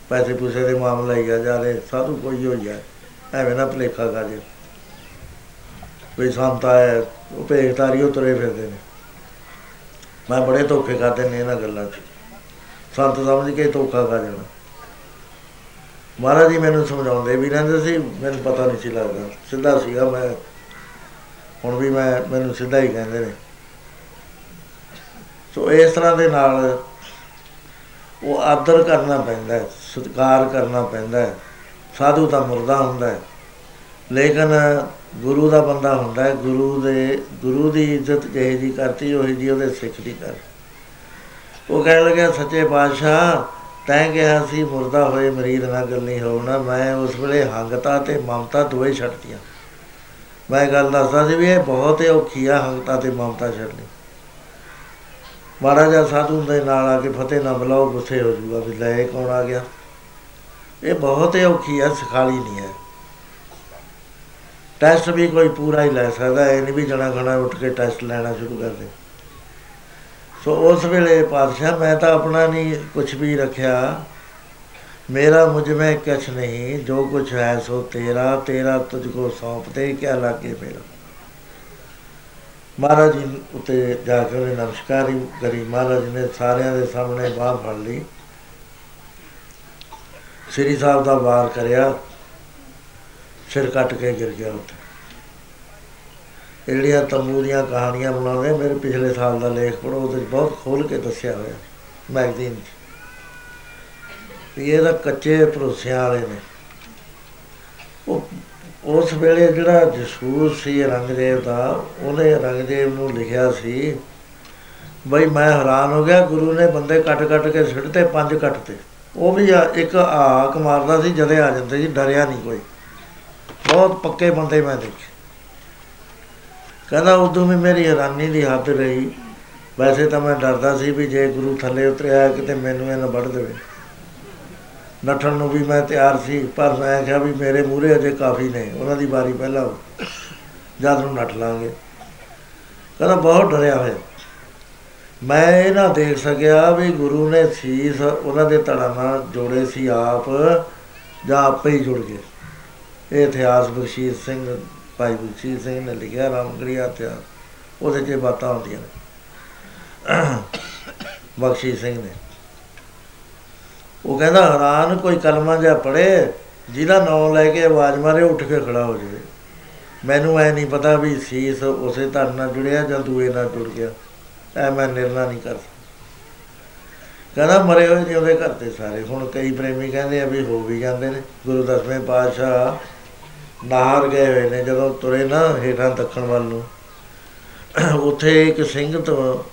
ਪੈਸੇ ਪੂਸੇ ਦੇ ਮਾਮਲਾ ਹੀ ਆ ਜਾਦੇ ਸਾਧੂ ਕੋਈ ਹੋ ਜਾ ਐਵੇਂ ਨਾ ਭਲੇਖਾ ਕਾਜੇ ਵੀ ਸੰਤ ਆਏ ਉਹ ਭੇਖਤਾਰੀ ਤੁਰੇ ਫਿਰਦੇ ਨੇ। ਮੈਂ ਬੜੇ ਧੋਖੇ ਖਾਦੇ ਨੇ ਇਹਨਾਂ ਗੱਲਾਂ 'ਚ। ਸੰਤ ਸਮਝ ਕੇ ਧੋਖਾ ਖਾ ਜਾਣਾ ਮਹਾਰਾਜ ਜੀ ਮੈਨੂੰ ਸਮਝਾਉਂਦੇ, ਵੀ ਰਹਿੰਦੇ ਸੀ, ਮੈਨੂੰ ਪਤਾ ਨਹੀਂ ਸੀ ਲੱਗਦਾ। ਸਿੱਧਾ ਸੀਗਾ, ਮੈਂ ਹੁਣ ਵੀ ਮੈਂ, ਮੈਨੂੰ ਸਿੱਧਾ ਹੀ ਕਹਿੰਦੇ ਨੇ। ਸੋ ਇਸ ਤਰ੍ਹਾਂ ਦੇ ਨਾਲ ਉਹ ਆਦਰ ਕਰਨਾ ਪੈਂਦਾ ਹੈ, ਸਤਿਕਾਰ ਕਰਨਾ ਪੈਂਦਾ ਹੈ, ਸਾਧੂ ਤਾਂ ਮੁਰਦਾ ਹੁੰਦਾ ਹੈ। ਲੇਕਿਨ ਗੁਰੂ ਦਾ ਬੰਦਾ ਹੁੰਦਾ ਹੈ, ਗੁਰੂ ਦੇ, ਗੁਰੂ ਦੀ ਇੱਜ਼ਤ ਜਿਹੇ ਜੀ ਕਰਤੀ, ਉਹੀ ਜੀ ਉਹਦੇ ਸਿੱਖ ਦੀ ਕਰ। ਉਹ ਕਹਿਣ ਲੱਗਿਆ, ਸੱਚੇ ਪਾਤਸ਼ਾਹ ਤੈਂ ਕਿਹਾ ਸੀ, ਮੁਰਦਾ ਹੋਏ ਮਰੀਦ ਨਾਲ ਗੱਲ ਨਹੀਂ ਹੋਣਾ। ਮੈਂ ਉਸ ਵੇਲੇ ਹੰਗਤਾ ਤੇ ਮਮਤਾ ਦੋਏ ਛੱਡਤੀਆਂ ਮੈਂ ਗੱਲ ਦੱਸਦਾ ਸੀ ਵੀ ਇਹ ਬਹੁਤ ਹੀ ਔਖੀ ਆ ਹੰਗਤਾ ਤੇ ਮਮਤਾ ਛੱਡਣੀ ਮਹਾਰਾਜਾ ਸਾਧੂ ਦੇ ਨਾਲ ਆ ਕੇ ਫਤਿਹ ਨਾ ਬੁਲਾਓ, ਗੁੱਸੇ ਹੋ ਜੂਗਾ ਵੀ ਲੈ ਇਹ ਕੌਣ ਆ ਗਿਆ? ਇਹ ਬਹੁਤ ਹੀ ਔਖੀ ਆ, ਸਿਖਾਲੀ ਨਹੀਂ ਹੈ। ਟੈਸਟ ਵੀ ਕੋਈ ਪੂਰਾ ਹੀ ਲੈ ਸਕਦਾ, ਇਹ ਨਹੀਂ ਵੀ ਜਣਾ ਖਣਾ ਉੱਠ ਕੇ ਟੈਸਟ ਲੈਣਾ ਸ਼ੁਰੂ ਕਰ ਦੇ। ਸੋ ਉਸ ਵੇਲੇ ਪਾਤਸ਼ਾਹ, ਮੈਂ ਤਾਂ ਆਪਣਾ ਨਹੀਂ ਕੁਝ ਵੀ ਰੱਖਿਆ। ਮੇਰਾ ਮੁਝ ਮੈਂ ਕੁਛ ਨਹੀਂ, ਜੋ ਕੁਛ ਹੈ ਸੋ ਤੇਰਾ ਤੇਰਾ ਤੁਝ ਕੋ ਸੌਂਪਦੇ ਕਿਆ ਲਾਗੇ ਮੇਰਾ। ਮਹਾਰਾਜ ਜੀ ਉਤੇ ਜਾ ਕੇ ਉਹਨੇ ਨਮਸਕਾਰ ਕਰੀ। ਮਹਾਰਾਜ ਨੇ ਸਾਰਿਆਂ ਦੇ ਸਾਹਮਣੇ ਬਾਹ ਫੜ ਲਈ। ਸ੍ਰੀ ਸਾਹਿਬ ਦਾ ਵਾਰ ਕਰਿਆ, ਸਿਰ ਕੱਟ ਕੇ ਗਿਰ ਗਿਆ ਉੱਥੇ। ਜਿਹੜੀਆਂ ਤੰਬੂ ਦੀਆਂ ਕਹਾਣੀਆਂ ਬਣਾਉਂਦੇ ਮੇਰੇ ਪਿਛਲੇ ਸਾਲ ਦਾ ਲੇਖ ਪੜੋ ਉਹਦੇ 'ਚ ਬਹੁਤ ਖੋਲ ਕੇ ਦੱਸਿਆ ਹੋਇਆ ਮੈਗਜ਼ੀਨ 'ਚ ਵੀ ਇਹ ਤਾਂ ਕੱਚੇ ਭਰੋਸਿਆਂ ਵਾਲੇ ਨੇ। ਉਹ, ਉਸ ਵੇਲੇ ਜਿਹੜਾ ਜਸੂਰ ਸੀ ਰੰਗਦੇਵ ਦਾ, ਉਹਨੇ ਰੰਗਦੇਵ ਨੂੰ ਲਿਖਿਆ ਸੀ, ਬਈ ਮੈਂ ਹੈਰਾਨ ਹੋ ਗਿਆ, ਗੁਰੂ ਨੇ ਬੰਦੇ ਕੱਟ ਕੱਟ ਕੇ ਸਿੱਟਦੇ ਪੰਜ ਕੱਟਤੇ ਉਹ ਵੀ ਆ- ਇੱਕ ਹਾਕ ਮਾਰਦਾ ਸੀ, ਜਦੇ ਆ ਜਾਂਦੇ ਸੀ, ਡਰਿਆ ਨਹੀਂ ਕੋਈ। ਬਹੁਤ ਪੱਕੇ ਬੰਦੇ ਮੈਂ ਦੇਖੇ। ਕਹਿੰਦਾ ਉਦੋਂ ਵੀ ਮੇਰੀ ਹੈਰਾਨੀ ਦੀ ਹੱਦ ਰਹੀ। ਵੈਸੇ ਤਾਂ ਮੈਂ ਡਰਦਾ ਸੀ ਵੀ ਜੇ ਗੁਰੂ ਥੱਲੇ ਉਤਰਿਆ ਕਿਤੇ ਮੈਨੂੰ ਇਹ ਨਾ ਵੱਢ ਦੇਵੇ। ਨੱਠਣ ਨੂੰ ਵੀ ਮੈਂ ਤਿਆਰ ਸੀ, ਪਰ ਮੈਂ ਕਿਹਾ ਵੀ ਮੇਰੇ ਮੂਹਰੇ ਅਜੇ ਕਾਫੀ ਨੇ, ਉਹਨਾਂ ਦੀ ਵਾਰੀ ਪਹਿਲਾਂ ਹੋ। ਜਦ ਨੂੰ ਨੱਠ ਲਾਂਗੇ। ਕਹਿੰਦਾ ਬਹੁਤ ਡਰਿਆ ਹੋਇਆ। ਮੈਂ ਇਹ ਨਾ ਦੇਖ ਸਕਿਆ ਵੀ ਗੁਰੂ ਨੇ ਸੀਸ ਉਹਨਾਂ ਦੇ ਧੜਾਂ ਨਾਲ ਜੋੜੇ ਸੀ ਆਪ ਜਾਂ ਆਪੇ ਹੀ ਜੁੜ ਗਏ। ਇਹ ਇਤਿਹਾਸ ਬਖਸ਼ੀਰ ਸਿੰਘ ਭਾਈ ਬਖਸ਼ੀਰ ਸਿੰਘ ਨੇ ਲਿਖਿਆ ਰਾਮਗੜੀਆ ਇਤਿਹਾਸ ਉਹਦੇ 'ਚ ਬਾਤਾਂ ਹੁੰਦੀਆਂ ਨੇ। ਬਖਸ਼ੀਰ ਸਿੰਘ ਨੇ। ਉਹ ਕਹਿੰਦਾ, ਹੈਰਾਨ ਕੋਈ ਕਲਮਾ ਜਿਹਾ ਪੜੇ ਜਿਹਦਾ ਨਾਮ ਲੈ ਕੇ ਆਵਾਜ਼ ਮਾਰੇ, ਉੱਠ ਕੇ ਖੜਾ ਹੋ ਜਾਵੇ। ਮੈਨੂੰ ਐ ਨਹੀਂ ਪਤਾ ਵੀ ਸੀਸ ਉਸੇ ਧੜ ਨਾਲ ਜੁੜਿਆ ਜਾਂ ਦੂਏ ਨਾਲ ਜੁੜ ਗਿਆ। ਐ ਮੈਂ ਨਿਰਣਾ ਨਹੀਂ ਕਰ ਸਕਦਾ। ਕਹਿੰਦਾ, ਮਰੇ ਹੋਏ ਜਿਉਂਦੇ ਘਰ ਤੇ ਸਾਰੇ। ਹੁਣ ਕਈ ਪ੍ਰੇਮੀ ਕਹਿੰਦੇ ਆ ਵੀ ਹੋ ਵੀ ਜਾਂਦੇ ਨੇ। ਗੁਰੂ ਦਸਵੇਂ ਪਾਤਸ਼ਾਹ ਨਾਹਰ ਗਏ ਹੋਏ ਨੇ ਜਦੋਂ ਤੁਰੇ ਨਾ ਹੇਠਾਂ ਦੱਖਣ ਵੱਲ ਨੂੰ। ਉੱਥੇ ਇੱਕ ਸਿੰਘ ਤੋਂ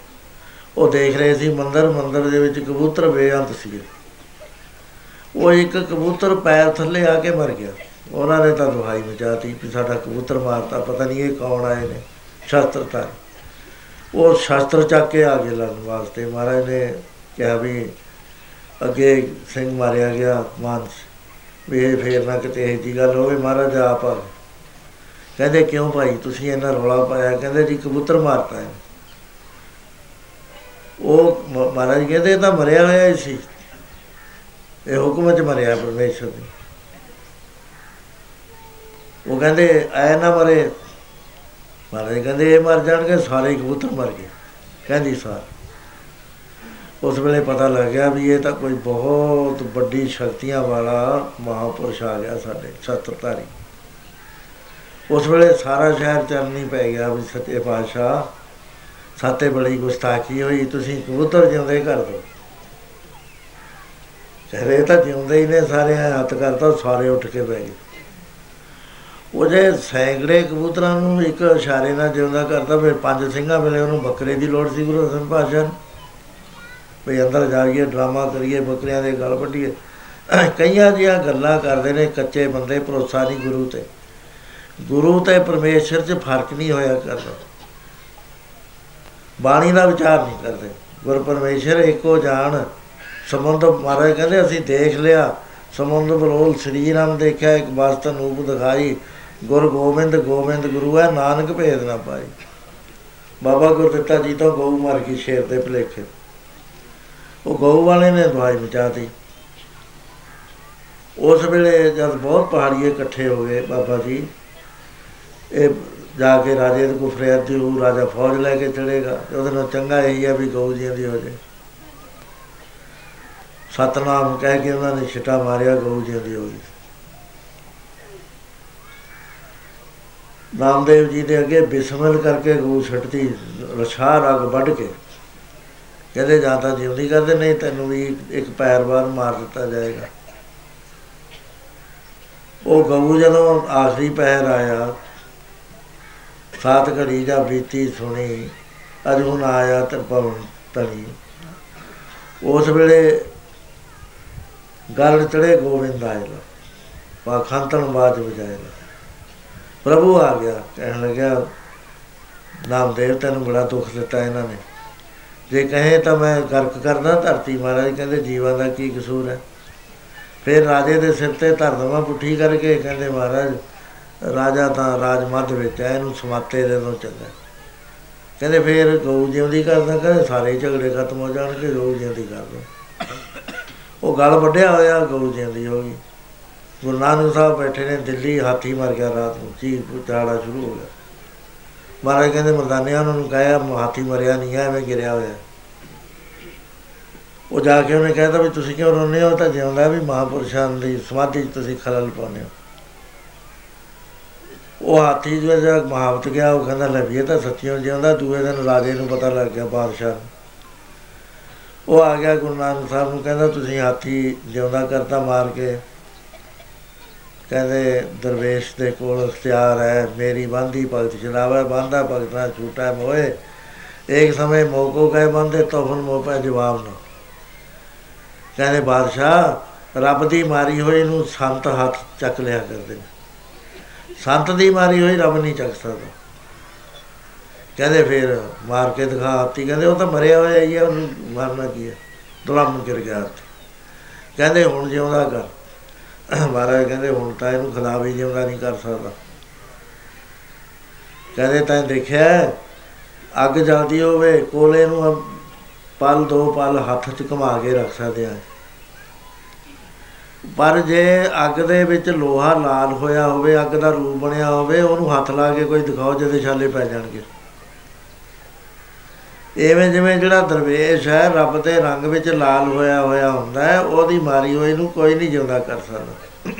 ਉਹ ਦੇਖ ਰਹੇ ਸੀ, ਮੰਦਰ ਮੰਦਰ ਦੇ ਵਿੱਚ ਕਬੂਤਰ ਬੇਅੰਤ ਸੀਗੇ। ਉਹ ਇੱਕ ਕਬੂਤਰ ਪੈਰ ਥੱਲੇ ਆ ਕੇ ਮਰ ਗਿਆ। ਉਹਨਾਂ ਨੇ ਤਾਂ ਦੁਹਾਈ ਮਚਾਤੀ ਕਿ ਸਾਡਾ ਕਬੂਤਰ ਮਾਰਤਾ, ਪਤਾ ਨਹੀਂ ਇਹ ਕੌਣ ਆਏ ਨੇ, ਸ਼ਸਤਰ ਤਾਂ। ਉਹ ਸ਼ਸਤਰ ਚੱਕ ਕੇ ਆ ਗਏ ਲੜਨ ਵਾਸਤੇ। ਮਹਾਰਾਜ ਨੇ ਕਿਹਾ ਵੀ ਅੱਗੇ ਸਿੰਘ ਮਾਰਿਆ ਗਿਆ, ਮਾਨਸ। ਵੀ ਇਹ ਫੇਰ ਨਾ ਕਿਤੇ ਇਹ ਜੀ ਗੱਲ ਹੋਵੇ, ਮਹਾਰਾਜ ਆਪ ਆ ਗਏ। ਕਹਿੰਦੇ ਕਿਉਂ ਭਾਈ, ਤੁਸੀਂ ਇਹਨਾਂ ਰੌਲਾ ਪਾਇਆ? ਕਹਿੰਦੇ ਜੀ ਕਬੂਤਰ ਮਾਰਤਾ ਹੈ ਉਹ ਮ- ਮਹਾਰਾਜ ਕਹਿੰਦੇ ਇਹ ਤਾਂ ਮਰਿਆ ਹੋਇਆ ਹੀ ਸੀ। ਇਹ ਹੁਕਮ ਚ ਮਰਿਆ ਪਰਮੇਸ਼ਰ ਦੇ ਉਹ ਕਹਿੰਦੇ, ਐ ਨਾ ਮਰੇ। ਮਹਾਰਾਜ ਕਹਿੰਦੇ, ਇਹ ਮਰ ਜਾਣਗੇ, ਸਾਰੇ ਹੀ ਕਬੂਤਰ ਮਰ ਗਏ। ਕਹਿੰਦੀ ਸਾਰ। ਉਸ ਵੇਲੇ ਪਤਾ ਲੱਗ ਗਿਆ ਵੀ ਇਹ ਤਾਂ ਕੋਈ ਬਹੁਤ ਵੱਡੀ ਸ਼ਕਤੀਆਂ ਵਾਲਾ ਮਹਾਪੁਰਸ਼ ਆ ਗਿਆ ਸਾਡੇ ਛਤਰਧਾਰੀ ਉਸ ਵੇਲੇ ਸਾਰਾ ਸ਼ਹਿਰ ਚਰਨੀ ਪੈ ਗਿਆ ਵੀ ਸੱਚੇ ਪਾਤਸ਼ਾਹ, ਸਾਤੇ ਬੜੀ ਗੁਸਤਾਖੀ ਹੋਈ, ਤੁਸੀਂ ਕਬੂਤਰ ਜਿਉਂਦੇ ਕਰ ਦਿਓ ਚਰੇ ਤਾਂ ਜਿਉਂਦੇ ਹੀ ਨੇ ਸਾਰੇ ਹੱਥ ਕਰਤਾ ਸਾਰੇ ਉੱਠ ਕੇ ਬਹਿ ਗਏ। ਉਹ ਜੇ ਸੈਂਕੜੇ ਕਬੂਤਰਾਂ ਨੂੰ ਇੱਕ ਇਸ਼ਾਰੇ ਨਾਲ ਜਿਉਂਦਾ ਕਰਦਾ ਫਿਰ ਪੰਜ ਸਿੰਘਾਂ ਵੇਲੇ ਉਹਨੂੰ ਬੱਕਰੇ ਦੀ ਲੋੜ ਸੀ, ਗੁਰੂ ਹਸਨ ਪਾਤਸ਼ਾਹ ਨੂੰ। ਵੀ ਅੰਦਰ ਜਾਈਏ, ਡਰਾਮਾ ਕਰੀਏ ਬੱਕਰੀਆਂ ਦੇ ਗਲ ਵੱਢੀਏ। ਕਈਆਂ ਜਿਹੀਆਂ ਗੱਲਾਂ ਕਰਦੇ ਨੇ ਕੱਚੇ ਬੰਦੇ, ਭਰੋਸਾ ਨਹੀਂ ਗੁਰੂ ਤੇ। ਗੁਰੂ ਤੇ ਪਰਮੇਸ਼ਰ 'ਚ ਫ਼ਰਕ ਨਹੀਂ ਹੋਇਆ ਕਰਦਾ। ਬਾਣੀ ਦਾ ਵਿਚਾਰ ਨਹੀਂ ਕਰਦੇ। ਗੁਰ ਪਰਮੇਸ਼ਰ ਇੱਕੋ ਜਾਣ। ਸਮੁੰਦ ਮਹਾਰਾਜ ਕਹਿੰਦੇ, ਅਸੀਂ ਦੇਖ ਲਿਆ। ਸਮੁੰਦ ਬਰੋਲ ਸ੍ਰੀ ਰਾਮ ਦੇਖਿਆ, ਇੱਕ ਵਸਤ ਨੂਪ ਦਿਖਾਈ। ਗੁਰ ਗੋਬਿੰਦ ਗੋਬਿੰਦ ਗੁਰੂ ਹੈ, ਨਾਨਕ ਭੇਦ ਨਾ ਪਾਈ। ਬਾਬਾ ਗੁਰਦਿੱਤਾ ਜੀ ਤੋਂ ਗਊ ਮਰ ਗਈ ਸ਼ੇਰ ਦੇ ਭਲੇਖੇ। ਉਹ ਗਊ ਵਾਲੇ ਨੇ ਦਵਾਈ ਮਚਾਤੀ ਉਸ ਵੇਲੇ ਜਦ ਬਹੁਤ ਪਹਾੜੀਏ ਇਕੱਠੇ ਹੋ ਗਏ ਬਾਬਾ ਜੀ, ਇਹ ਜਾ ਕੇ ਰਾਜੇ ਦੇ ਕੋ ਫਰਿਆਦ ਦੀ ਉਹ ਰਾਜਾ ਫੌਜ ਲੈ ਕੇ ਚੜੇਗਾ ਤੇ ਉਹਦੇ ਨਾਲ ਚੰਗਾ ਇਹੀ ਆ ਵੀ ਗਊ ਜੀਂਦੀ ਹੋ ਜਾਏ। ਸਤਨਾਮ ਕਹਿ ਕੇ ਉਹਨਾਂ ਨੇ ਛਟਾ ਮਾਰਿਆ ਗਊ ਜਿਉਂਦੀ ਹੋ ਗਈ। ਨਾਮਦੇਵ ਜੀ ਦੇ ਅੱਗੇ ਬਿਸਮਿਲ ਕਰਕੇ ਗਊ ਛੱਡਤੀ ਰਛਾ ਰਗ ਵੱਢ ਕੇ ਕਹਿੰਦੇ ਜਾਂ ਤਾਂ ਜਿਉਂਦੀ ਕਰਦੇ, ਨਹੀਂ ਤੈਨੂੰ ਵੀ ਇੱਕ ਪੈਰ ਬਾਰ ਮਾਰ ਦਿੱਤਾ ਜਾਏਗਾ। ਉਹ ਗਊ ਜਦੋਂ ਆਖਰੀ ਪੈਰ ਆਇਆ, ਸਾਤ ਘੜੀ ਦਾ ਬੀਤੀ ਸੁਣੀ, ਅਜ ਹੁਣ ਆਇਆ ਤੇ ਪਵਨ ਤਣੀ ਉਸ ਵੇਲੇ ਗੱਲ ਚੜੇ ਗੋਬਿੰਦ ਆਇਲਾ ਪਾਖੰਤਨ ਬਾਜ ਵਜਾਇਲਾ ਪ੍ਰਭੂ ਆ ਗਿਆ, ਕਹਿਣ ਲੱਗਿਆ, ਨਾਮਦੇਵ, ਤੈਨੂੰ ਬੜਾ ਦੁੱਖ ਦਿੱਤਾ ਇਹਨਾਂ ਨੇ। ਜੇ ਕਹੇ ਤਾਂ ਮੈਂ ਗਰਕ ਕਰਦਾ ਧਰਤੀ ਮਹਾਰਾਜ, ਕਹਿੰਦੇ ਜੀਵਾਂ ਦਾ ਕੀ ਕਸੂਰ ਹੈ? ਫਿਰ ਰਾਜੇ ਦੇ ਸਿਰ ਤੇ ਧਰ ਦਵਾਂ ਪੁੱਠੀ ਕਰਕੇ, ਕਹਿੰਦੇ ਮਹਾਰਾਜ, ਰਾਜਾ ਤਾਂ ਰਾਜ ਮੱਧ ਵਿੱਚ ਹੈ, ਇਹਨੂੰ ਸਮਾਤੇ ਦੇ ਤੋਂ ਚੰਗਾ ਕਹਿੰਦੇ ਫਿਰ ਗਊ ਜਿਉਂਦੀ ਕਰਦਾ, ਕਹਿੰਦੇ ਸਾਰੇ ਝਗੜੇ ਖਤਮ ਹੋ ਜਾਣਗੇ, ਗਊ ਜਿਉਂਦੀ ਕਰ ਦੋ ਉਹ ਗਲ ਵੱਢਿਆ ਹੋਇਆ, ਗਊ ਜਿਉਂਦੀ ਹੋ ਗਈ। ਗੁਰੂ ਨਾਨਕ ਸਾਹਿਬ ਬੈਠੇ ਨੇ, ਦਿੱਲੀ ਹਾਥੀ ਮਰ ਗਿਆ ਰਾਤ ਨੂੰ ਚੀਕ ਪੁਚਾੜਾ ਸ਼ੁਰੂ ਹੋ ਗਿਆ। ਮਹਾਰਾਜ ਕਹਿੰਦੇ ਮਰਦਾਨਿਆਂ ਉਹਨਾਂ ਨੂੰ ਕਹਿਆ ਹਾਥੀ ਮਰਿਆ ਨਹੀਂ ਹੈ ਐਵੇਂ ਗਿਰਿਆ ਹੋਇਆ। ਉਹ ਜਾ ਕੇ ਉਹਨੇ ਕਹਿਤਾ ਵੀ ਤੁਸੀਂ ਕਿਉਂ ਰੋਨੇ ਹੋ? ਤਾਂ ਜਿਉਂਦਾ ਵੀ ਮਹਾਪੁਰਸ਼ਾਂ ਦੀ ਸਮਾਧੀ 'ਚ ਤੁਸੀਂ ਖਲਲ ਪਾਉਂਦੇ ਹੋ। ਉਹ ਹਾਥੀ ਜੋ ਜਦ ਮਹਾਵਤ ਗਿਆ, ਉਹ ਕਹਿੰਦਾ ਲੈ ਵੀ ਇਹ ਤਾਂ ਸੱਚੀਓ ਜਿਉਂਦਾ, ਦੂਏ ਦਿਨ ਰਾਜੇ ਨੂੰ ਪਤਾ ਲੱਗ ਗਿਆ ਬਾਦਸ਼ਾਹ ਨੂੰ। ਉਹ ਆ ਗਿਆ ਗੁਰੂ ਨਾਨਕ ਸਾਹਿਬ ਨੂੰ ਕਹਿੰਦਾ, ਤੁਸੀਂ ਹਾਥੀ ਜਿਉਂਦਾ ਕਰਤਾ ਮਾਰ ਕੇ। ਕਹਿੰਦੇ ਦਰਵੇਸ਼ ਦੇ ਕੋਲ ਅਖਤਿਆਰ ਹੈ, ਮੇਰੀ ਬੰਦੀ ਭਗਤ ਚਲਾਵੇ ਬੰਦਾ ਭਗਤਾਂ ਛੂਟਾ ਮੋਏ। ਇੱਕ ਸਮੇਂ ਮੋਕੋ ਕਹੇ ਬੰਦੇ ਤੋਫਨ ਮੋ ਪੈ ਜਵਾਬ ਨਾ। ਕਹਿੰਦੇ ਬਾਦਸ਼ਾਹ, ਰੱਬ ਦੀ ਮਾਰੀ ਹੋਈ ਨੂੰ ਸੰਤ ਹੱਥ ਚੱਕ ਲਿਆ ਕਰਦੇ ਨੇ ਸੰਤ ਦੀ ਮਾਰੀ ਹੋਈ ਰੱਬ ਨਹੀਂ ਚੱਕ ਸਕਦਾ। ਕਹਿੰਦੇ ਫਿਰ ਮਾਰ ਕੇ ਦਿਖਾ ਹਾਥੀ ਕਹਿੰਦੇ ਉਹ ਤਾਂ ਮਰਿਆ ਹੋਇਆ ਹੀ ਹੈ, ਉਹਨੂੰ ਮਾਰਨਾ ਕੀ ਹੈ? ਦੁਲਮ ਗਿਰ ਗਿਆ ਹਾਥੀ ਕਹਿੰਦੇ ਹੁਣ ਜਿਉਂਦਾ ਕਰ। ਮਹਾਰਾਜ ਕਹਿੰਦੇ, ਹੁਣ ਤਾਂ ਇਹਨੂੰ ਖਿਲਾਫੀ ਜਿਉਂਦਾ ਨਹੀਂ ਕਰ ਸਕਦਾ। ਕਹਿੰਦੇ ਤਾਂ ਦੇਖਿਆ, ਅੱਗ ਜਲਦੀ ਹੋਵੇ, ਕੋਲੇ ਨੂੰ ਪਲ ਦੋ ਪਲ ਹੱਥ 'ਚ ਘੁਮਾ ਕੇ ਰੱਖ ਸਕਦੇ ਆ ਪਰ ਜੇ ਅੱਗ ਦੇ ਵਿੱਚ ਲੋਹਾ ਲਾਲ ਹੋਇਆ ਹੋਵੇ, ਅੱਗ ਦਾ ਰੂਪ ਬਣਿਆ ਹੋਵੇ, ਉਹਨੂੰ ਹੱਥ ਲਾ ਕੇ ਕੋਈ ਦਿਖਾਓ, ਜਿਹਦੇ ਛਾਲੇ ਪੈ ਜਾਣਗੇ। ਐਵੇਂ ਜਿਵੇਂ ਜਿਹੜਾ ਦਰਵੇਸ਼ ਹੈ, ਰੱਬ ਦੇ ਰੰਗ ਵਿੱਚ ਲਾਲ ਹੋਇਆ ਹੋਇਆ ਹੁੰਦਾ ਹੈ, ਉਹਦੀ ਮਾਰੀ ਹੋਈ ਨੂੰ ਕੋਈ ਨਹੀਂ ਜਿਉਂਦਾ ਕਰ ਸਕਦਾ।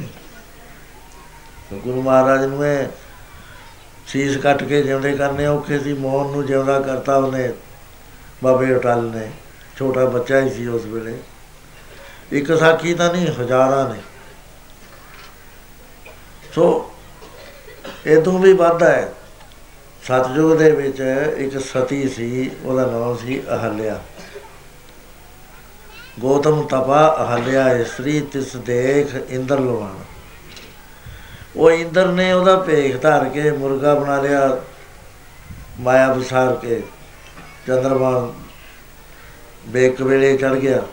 ਗੁਰੂ ਮਹਾਰਾਜ ਨੂੰ ਇਹ ਸੀਸ ਕੱਟ ਕੇ ਜਿਉਂਦੇ ਕਰਨੇ ਔਖੇ ਸੀ, ਮੋਹਨ ਨੂੰ ਜਿਉਂਦਾ ਕਰਤਾ ਉਹਨੇ ਬਾਬੇ ਅਟਲ ਨੇ, ਛੋਟਾ ਬੱਚਾ ਹੀ ਸੀ ਉਸ ਵੇਲੇ। ਇੱਕ ਸਾਖੀ ਤਾਂ ਨਹੀਂ, ਹਜ਼ਾਰਾਂ ਨੇ। ਸੋ, ਇਹ ਤੋਂ ਵੀ ਵੱਧ ਹੈ। ਸਤਜੁਗ ਦੇ ਵਿੱਚ ਇੱਕ ਸਤੀ ਸੀ, ਉਹਦਾ ਨਾਮ ਸੀ ਅਹਲਿਆ। ਗੋਤਮ ਤਪਾ ਅਹਲਿਆ, ਇਸਤਰੀ ਤਿਸ ਦੇਖ ਇੰਦਰ ਲਵਾਣ। ਉਹ ਇੰਦਰ ਨੇ ਉਹਦਾ ਭੇਖ ਧਾਰ ਕੇ ਮੁਰਗਾ ਬਣਾ ਲਿਆ, ਮਾਇਆ ਵਿਸਾਰ ਕੇ। ਚੰਦਰਮਾ ਬੇਕ ਵੇਲੇ ਚੜ ਗਿਆ।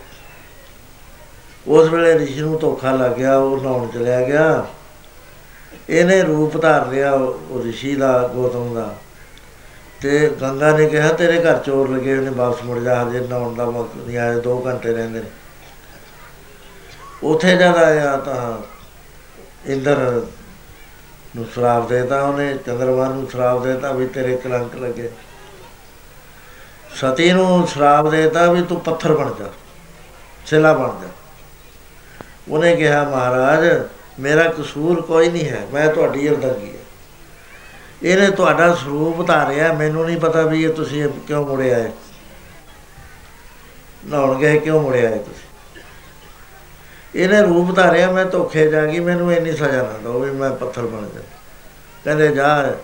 ਉਸ ਵੇਲੇ ਰਿਸ਼ੀ ਨੂੰ ਧੋਖਾ ਲੱਗ ਗਿਆ, ਉਹ ਨਹਾਉਣ ਚਲਿਆ ਗਿਆ। ਇਹਨੇ ਰੂਪ ਧਾਰ ਲਿਆ, ਉਹ ਰਿਸ਼ੀ ਦਾ, ਗੋਤਮ ਦਾ। ਤੇ ਗੰਗਾ ਨੇ ਕਿਹਾ, ਤੇਰੇ ਘਰ ਚੋਰ ਲੱਗੇ ਉਹਨੇ ਵਾਪਸ ਮੁੜ ਜਾ, ਹਜੇ ਨਹਾਉਣ ਦਾ ਵਕਤ ਨਹੀਂ ਆਇਆ 2 ਘੰਟੇ ਰਹਿੰਦੇ ਨੇ। ਉਥੇ ਜਦ ਆਇਆ ਤਾਂ ਇੰਦਰ ਨੂੰ ਸ਼ਰਾਪ ਦੇਤਾ ਉਹਨੇ, ਚੰਦਰਮਾ ਨੂੰ ਸ਼ਰਾਪ ਦੇਤਾ ਵੀ ਤੇਰੇ ਕਲੰਕ ਲੱਗੇ। ਸਤੀ ਨੂੰ ਸ਼ਰਾਪ ਦੇਤਾ ਵੀ ਤੂੰ ਪੱਥਰ ਬਣ ਜਾ, ਸਿਲਾ ਬਣ ਜਾ। ਉਹਨੇ ਕਿਹਾ, ਮਹਾਰਾਜ, ਮੇਰਾ ਕਸੂਰ ਕੋਈ ਨਹੀਂ ਹੈ, ਮੈਂ ਤੁਹਾਡੀ ਅਰਦਾਗੀ ਹੈ। ਇਹਨੇ ਤੁਹਾਡਾ ਸਰੂਪ ਧਾਰਿਆ, ਮੈਨੂੰ ਨਹੀਂ ਪਤਾ ਵੀ ਇਹ ਤੁਸੀਂ ਕਿਉਂ ਮੁੜੇ ਆਏ। ਨਹਾਉਣ ਗਏ, ਕਿਉਂ ਮੁੜੇ ਆਏ ਤੁਸੀਂ? ਇਹਨੇ ਰੂਪ ਧਾਰਿਆ, ਮੈਂ ਧੋਖੇ ਜਾ ਗਈ, ਮੈਨੂੰ ਇੰਨੀ ਸਜ਼ਾ ਨਾ ਦਿਓ ਵੀ ਮੈਂ ਪੱਥਰ ਬਣ ਜਾ ਕਹਿੰਦੇ, ਜਾ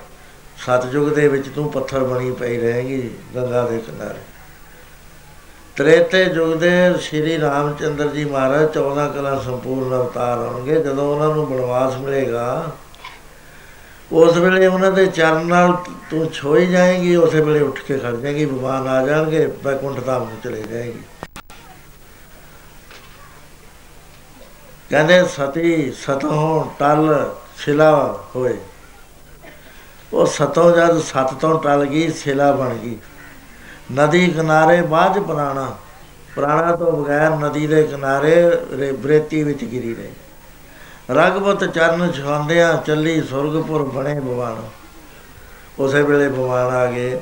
ਸਤਜੁਗ ਦੇ ਵਿੱਚ ਤੂੰ ਪੱਥਰ ਬਣੀ ਪਈ ਰਹੇਗੀ, ਗੰਗਾ ਦੇ ਕਿਨਾਰੇ। ਤ੍ਰੇਤੇ ਯੁਗ ਦੇ ਸ਼੍ਰੀ ਰਾਮਚੰਦਰ ਜੀ ਮਹਾਰਾਜ 14 ਕਲਾ ਸੰਪੂਰਨ ਅਵਤਾਰ ਹੋਣਗੇ ਜਦੋਂ ਉਹਨਾਂ ਨੂੰ ਬਨਵਾਸ ਮਿਲੇਗਾ ਉਸ ਵੇਲੇ ਉਹਨਾਂ ਦੇ ਚਰਨ ਨਾਲ ਤੂੰ ਛੋਈ ਜਾਏਗੀ, ਉਸੇ ਵੇਲੇ ਉੱਠ ਕੇ ਖੜ ਜਾਏਗੀ ਭਗਵਾਨ ਆ ਜਾਣਗੇ ਬੈਕੁੰਠ ਧਾਮ ਨੂੰ ਚਲੇ ਜਾਏਗੀ। ਕਹਿੰਦੇ, ਸਤੀ ਸਤੋਂ ਟਲ, ਸਿਲਾ ਹੋਏ। ਉਹ ਸਤੋਂ ਜਦ ਸਤ ਤੋਂ ਟਲ ਗਈ, ਸਿਲਾ ਬਣ ਗਈ। ਨਦੀ ਕਿਨਾਰੇ ਬਾਝ ਪ੍ਰਾਣਾ ਪ੍ਰਾਣਾ ਤੋਂ ਬਗੈਰ ਨਦੀ ਦੇ ਕਿਨਾਰੇ ਬ੍ਰੇਤੀ ਵਿੱਚ ਗਿਰੀ ਰਹੀ। ਰਗਵਤ ਚਰਨ ਛਾਉਂਦਿਆਂ ਚੱਲੀ ਸੁਰਗਪੁਰ ਬਣੇ ਭਵਾਨ ਉਸੇ ਵੇਲੇ ਭਵਾਨ ਆ ਗਏ।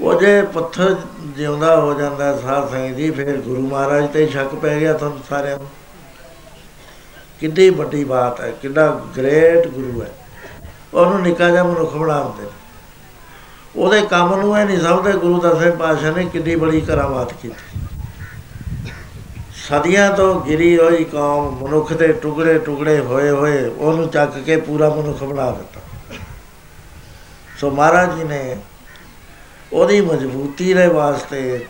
ਉਹ ਜੇ ਪੱਥਰ ਜਿਉਂਦਾ ਹੋ ਜਾਂਦਾ ਸਾਧ ਸੰਗਤ ਜੀ, ਫਿਰ ਗੁਰੂ ਮਹਾਰਾਜ ਤੇ ਸ਼ੱਕ ਪੈ ਗਿਆ ਤੁਹਾਨੂੰ ਸਾਰਿਆਂ ਨੂੰ। ਕਿੰਨੀ ਵੱਡੀ ਬਾਤ ਹੈ ਕਿੰਨਾ ਗ੍ਰੇਟ ਗੁਰੂ ਹੈ। ਉਹਨੂੰ ਨਿੱਕਾ ਜਿਹਾ ਮਨੁੱਖ ਬਣਾ ਦਿੰਦੇ ਨੇ। ਉਹਦੇ ਕੰਮ ਨੂੰ ਇਹ ਨਹੀਂ ਸਮਝਦੇ, ਗੁਰੂ ਦਸਵੇਂ ਪਾਤਸ਼ਾਹ ਨੇ ਕਿੰਨੀ ਬੜੀ ਕਰਾਮਾਤ ਕੀਤੀ। ਸਦੀਆਂ ਤੋਂ ਗਿਰੀ ਹੋਈ ਕੌਮ ਮਨੁੱਖ ਦੇ ਟੁਕੜੇ ਟੁਕੜੇ ਹੋਏ ਹੋਏ ਉਹਨੂੰ ਚੱਕ ਕੇ ਪੂਰਾ ਮਨੁੱਖ ਬਣਾ ਦਿੱਤਾ। ਸੋ ਮਹਾਰਾਜ ਜੀ ਨੇ ਉਹਦੀ ਮਜ਼ਬੂਤੀ ਦੇ ਵਾਸਤੇ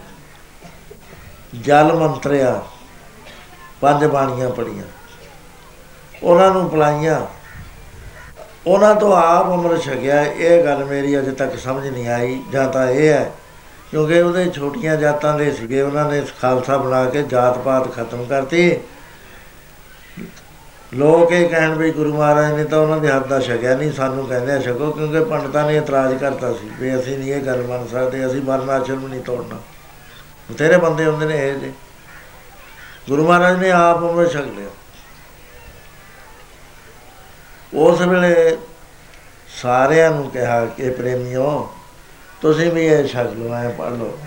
ਜਲ ਮੰਤਰਿਆ, ਪੰਜ ਬਾਣੀਆਂ ਪੜੀਆਂ ਉਹਨਾਂ ਨੂੰ ਪਲਾਈਆਂ ਉਹਨਾਂ ਤੋਂ ਆਪ ਅੰਮ੍ਰਿਤ ਛਕਿਆ, ਇਹ ਗੱਲ ਮੇਰੀ ਅਜੇ ਤੱਕ ਸਮਝ ਨਹੀਂ ਆਈ, ਜਾਂ ਤਾਂ ਇਹ ਹੈ ਕਿਉਂਕਿ ਉਹਦੇ ਛੋਟੀਆਂ ਜਾਤਾਂ ਦੇ ਸੀਗੇ, ਉਹਨਾਂ ਨੇ ਖਾਲਸਾ ਬਣਾ ਕੇ ਜਾਤ ਪਾਤ ਖਤਮ ਕਰਤੀ। ਲੋਕ ਇਹ ਕਹਿਣ ਵੀ ਗੁਰੂ ਮਹਾਰਾਜ ਨੇ ਤਾਂ ਉਹਨਾਂ ਦੇ ਹੱਥ ਦਾ ਛਕਿਆ ਨਹੀਂ, ਸਾਨੂੰ ਕਹਿੰਦੇ ਆ ਛਕੋ, ਕਿਉਂਕਿ ਪੰਡਤਾਂ ਨੇ ਇਤਰਾਜ਼ ਕਰਤਾ ਸੀ ਵੀ ਅਸੀਂ ਨਹੀਂ ਇਹ ਗੱਲ ਮੰਨ ਸਕਦੇ, ਅਸੀਂ ਵਰਨਾਸ਼ਰਮ ਨਹੀਂ ਤੋੜਨਾ। ਤੇਰੇ ਬੰਦੇ ਹੁੰਦੇ ਨੇ ਇਹ ਜੇ। ਗੁਰੂ ਮਹਾਰਾਜ ਨੇ ਆਪ ਅੰਮ੍ਰਿਤ ਛਕ ਲਿਆ। ਉਸ ਵੇਲੇ ਸਾਰਿਆਂ ਨੂੰ ਕਿਹਾ ਕਿ ਪ੍ਰੇਮਿਓ ਤੁਸੀਂ ਵੀ ਇਹ ਛਕ ਲਓ ਐ ਪੜ ਲਓ।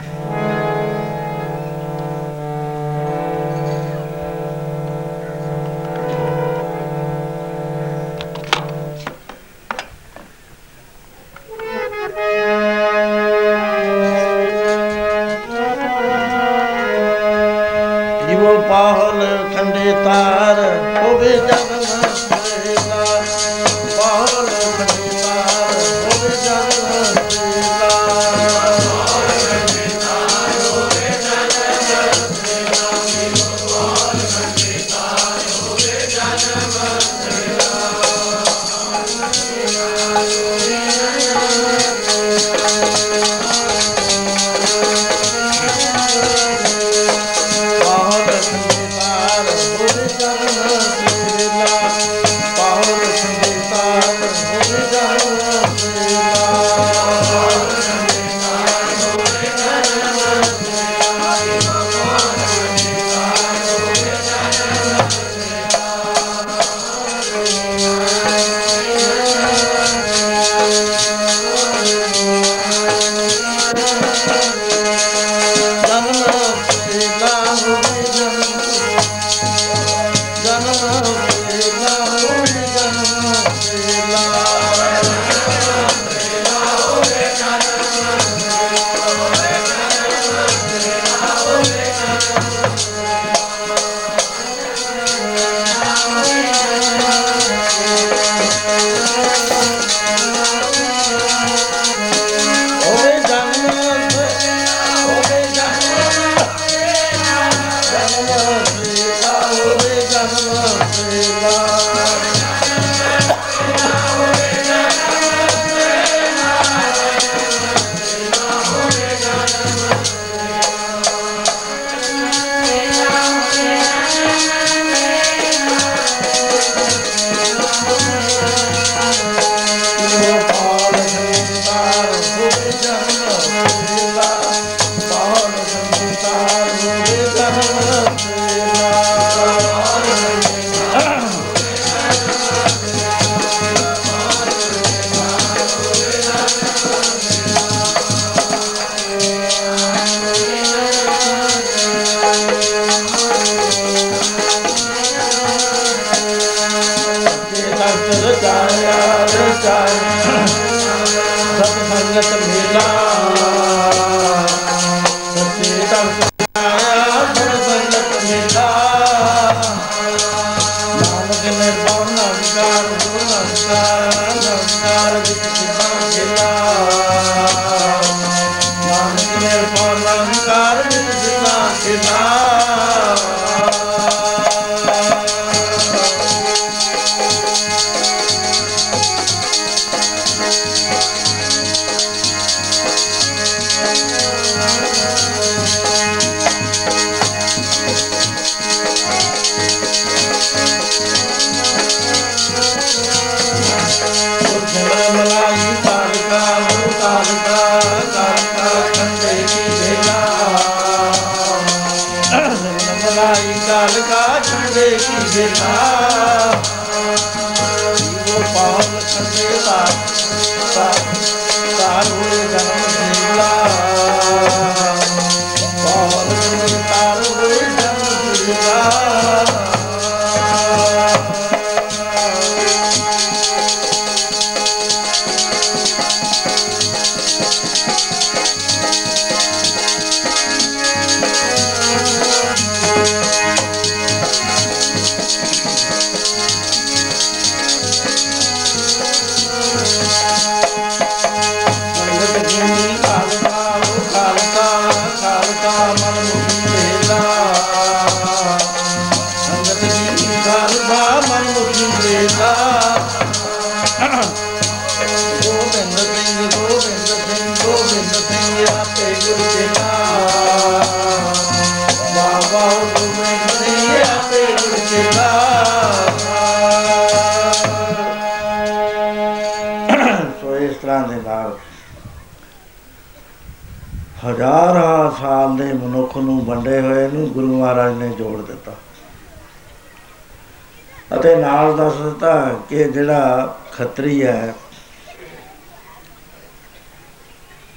ਖੱਤਰੀ ਹੈ।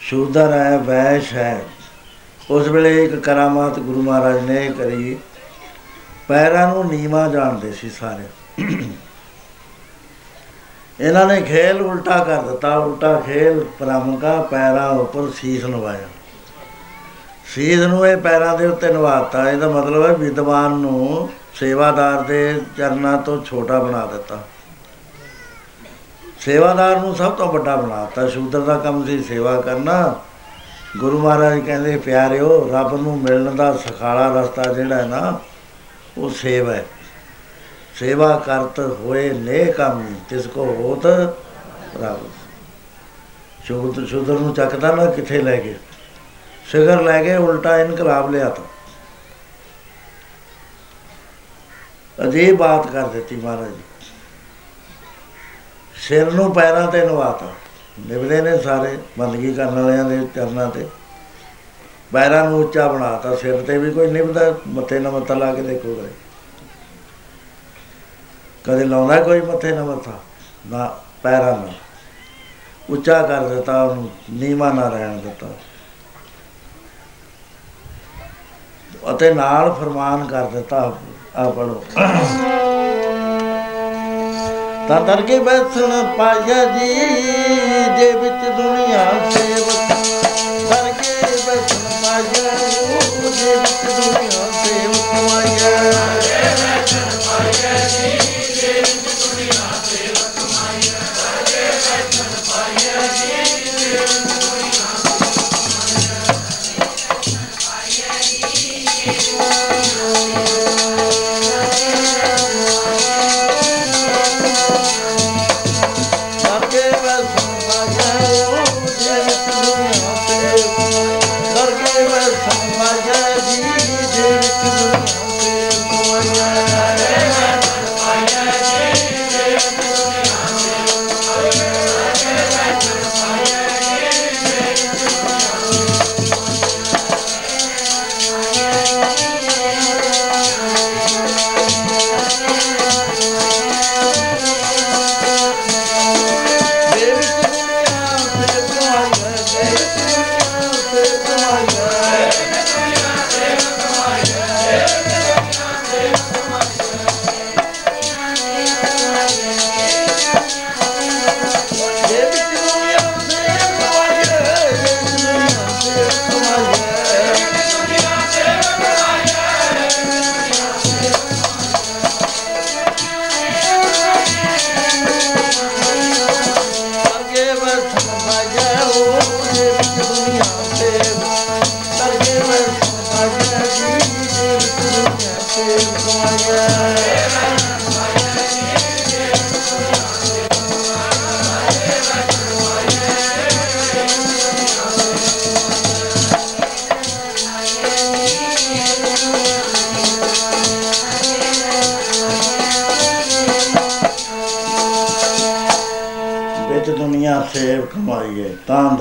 ਸ਼ੂਦਰ ਹੈ, ਵੈਸ਼ ਹੈ। ਉਸ ਵੇਲੇ ਇੱਕ ਕਰਾਮਾਤ ਗੁਰੂ ਮਹਾਰਾਜ ਨੇ ਕਰੀ। ਪੈਰਾਂ ਨੂੰ ਨੀਵਾ ਜਾਣਦੇ ਸੀ ਸਾਰੇ। ਇਹਨਾਂ ਨੇ ਖੇਲ ਉਲਟਾ ਕਰ ਦਿੱਤਾ। ਉਲਟਾ ਖੇਲ ਪਰਮਕਾ ਪੈਰਾਂ ਉੱਪਰ ਸੀਸ ਨਵਾਇਆ ਸੀਸ ਨੂੰ ਇਹ ਪੈਰਾਂ ਦੇ ਉੱਤੇ ਨਵਾਤਾ। ਇਹਦਾ ਮਤਲਬ ਹੈ, ਵਿਦਵਾਨ ਨੂੰ ਸੇਵਾਦਾਰ ਦੇ ਚਰਨਾਂ ਤੋਂ ਛੋਟਾ ਬਣਾ ਦਿੱਤਾ। ਸੇਵਾਦਾਰ ਨੂੰ ਸਭ ਤੋਂ ਵੱਡਾ ਬਣਾਤਾ ਸ਼ੂਦਰ ਦਾ ਕੰਮ ਸੀ ਸੇਵਾ ਕਰਨਾ। ਗੁਰੂ ਮਹਾਰਾਜ ਕਹਿੰਦੇ, ਪਿਆਰਿਓ, ਰੱਬ ਨੂੰ ਮਿਲਣ ਦਾ ਸਖਾਲਾ ਰਸਤਾ ਜਿਹੜਾ ਹੈ ਨਾ, ਉਹ ਸੇਵਾ ਹੈ। ਸੇਵਾ ਕਰਤ ਹੋਏ ਨੇ ਕਾਮੀ, ਤਿਸ ਕੋ ਹੋਤ ਰੱਬ ਸ਼ੂਦਰ ਸ਼ੂਦਰ ਨੂੰ ਚੱਕਦਾ ਨਾ, ਕਿੱਥੇ ਲੈ ਗਏ ਸਿਗਰ ਲੈ ਕੇ ਉਲਟਾ ਇਨਕਲਾਬ ਲਿਆ ਤਾ। ਅਜੇ ਬਾਤ ਕਰ ਦਿੱਤੀ ਮਹਾਰਾਜ ਜੀ। ਸਿਰ ਨੂੰ ਪੈਰਾਂ ਤੇ ਨਵਾਤਾ। ਨਿਵਲੇ ਨੇ ਸਾਰੇ ਬੰਦਗੀ ਕਰਨ ਵਾਲਿਆਂ ਦੇ ਚਰਨਾਂ ਤੇ। ਪੈਰਾਂ ਨੂੰ ਉੱਚਾ ਬਣਾਤਾ। ਸਿਰ ਤੇ ਵੀ ਕੋਈ ਨਿਭਦਾ, ਮੱਥੇ ਨਾਲ ਮੱਥਾ ਲਾ ਕੇ ਦੇਖੋ ਕਰੇ ਕਦੇ ਲਾਉਂਦਾ ਕੋਈ ਮੱਥੇ ਨਾਲ ਮੱਥਾ, ਨਾ ਪੈਰਾਂ ਨਾਲ। ਉੱਚਾ ਕਰ ਦਿੱਤਾ ਉਹਨੂੰ, ਨੀਵਾਂ ਨਾ ਰਹਿਣ ਦਿੱਤਾ। ਅਤੇ ਨਾਲ ਫਰਮਾਨ ਕਰ ਦਿੱਤਾ ਆ ਪੜੋ ਤਾਂ ਦਰ ਕੇ ਬੈਠਣ ਪਾਇਆ ਜੀ ਜੇ ਵਿੱਚ ਦੁਨੀਆ ਸੇਵਕ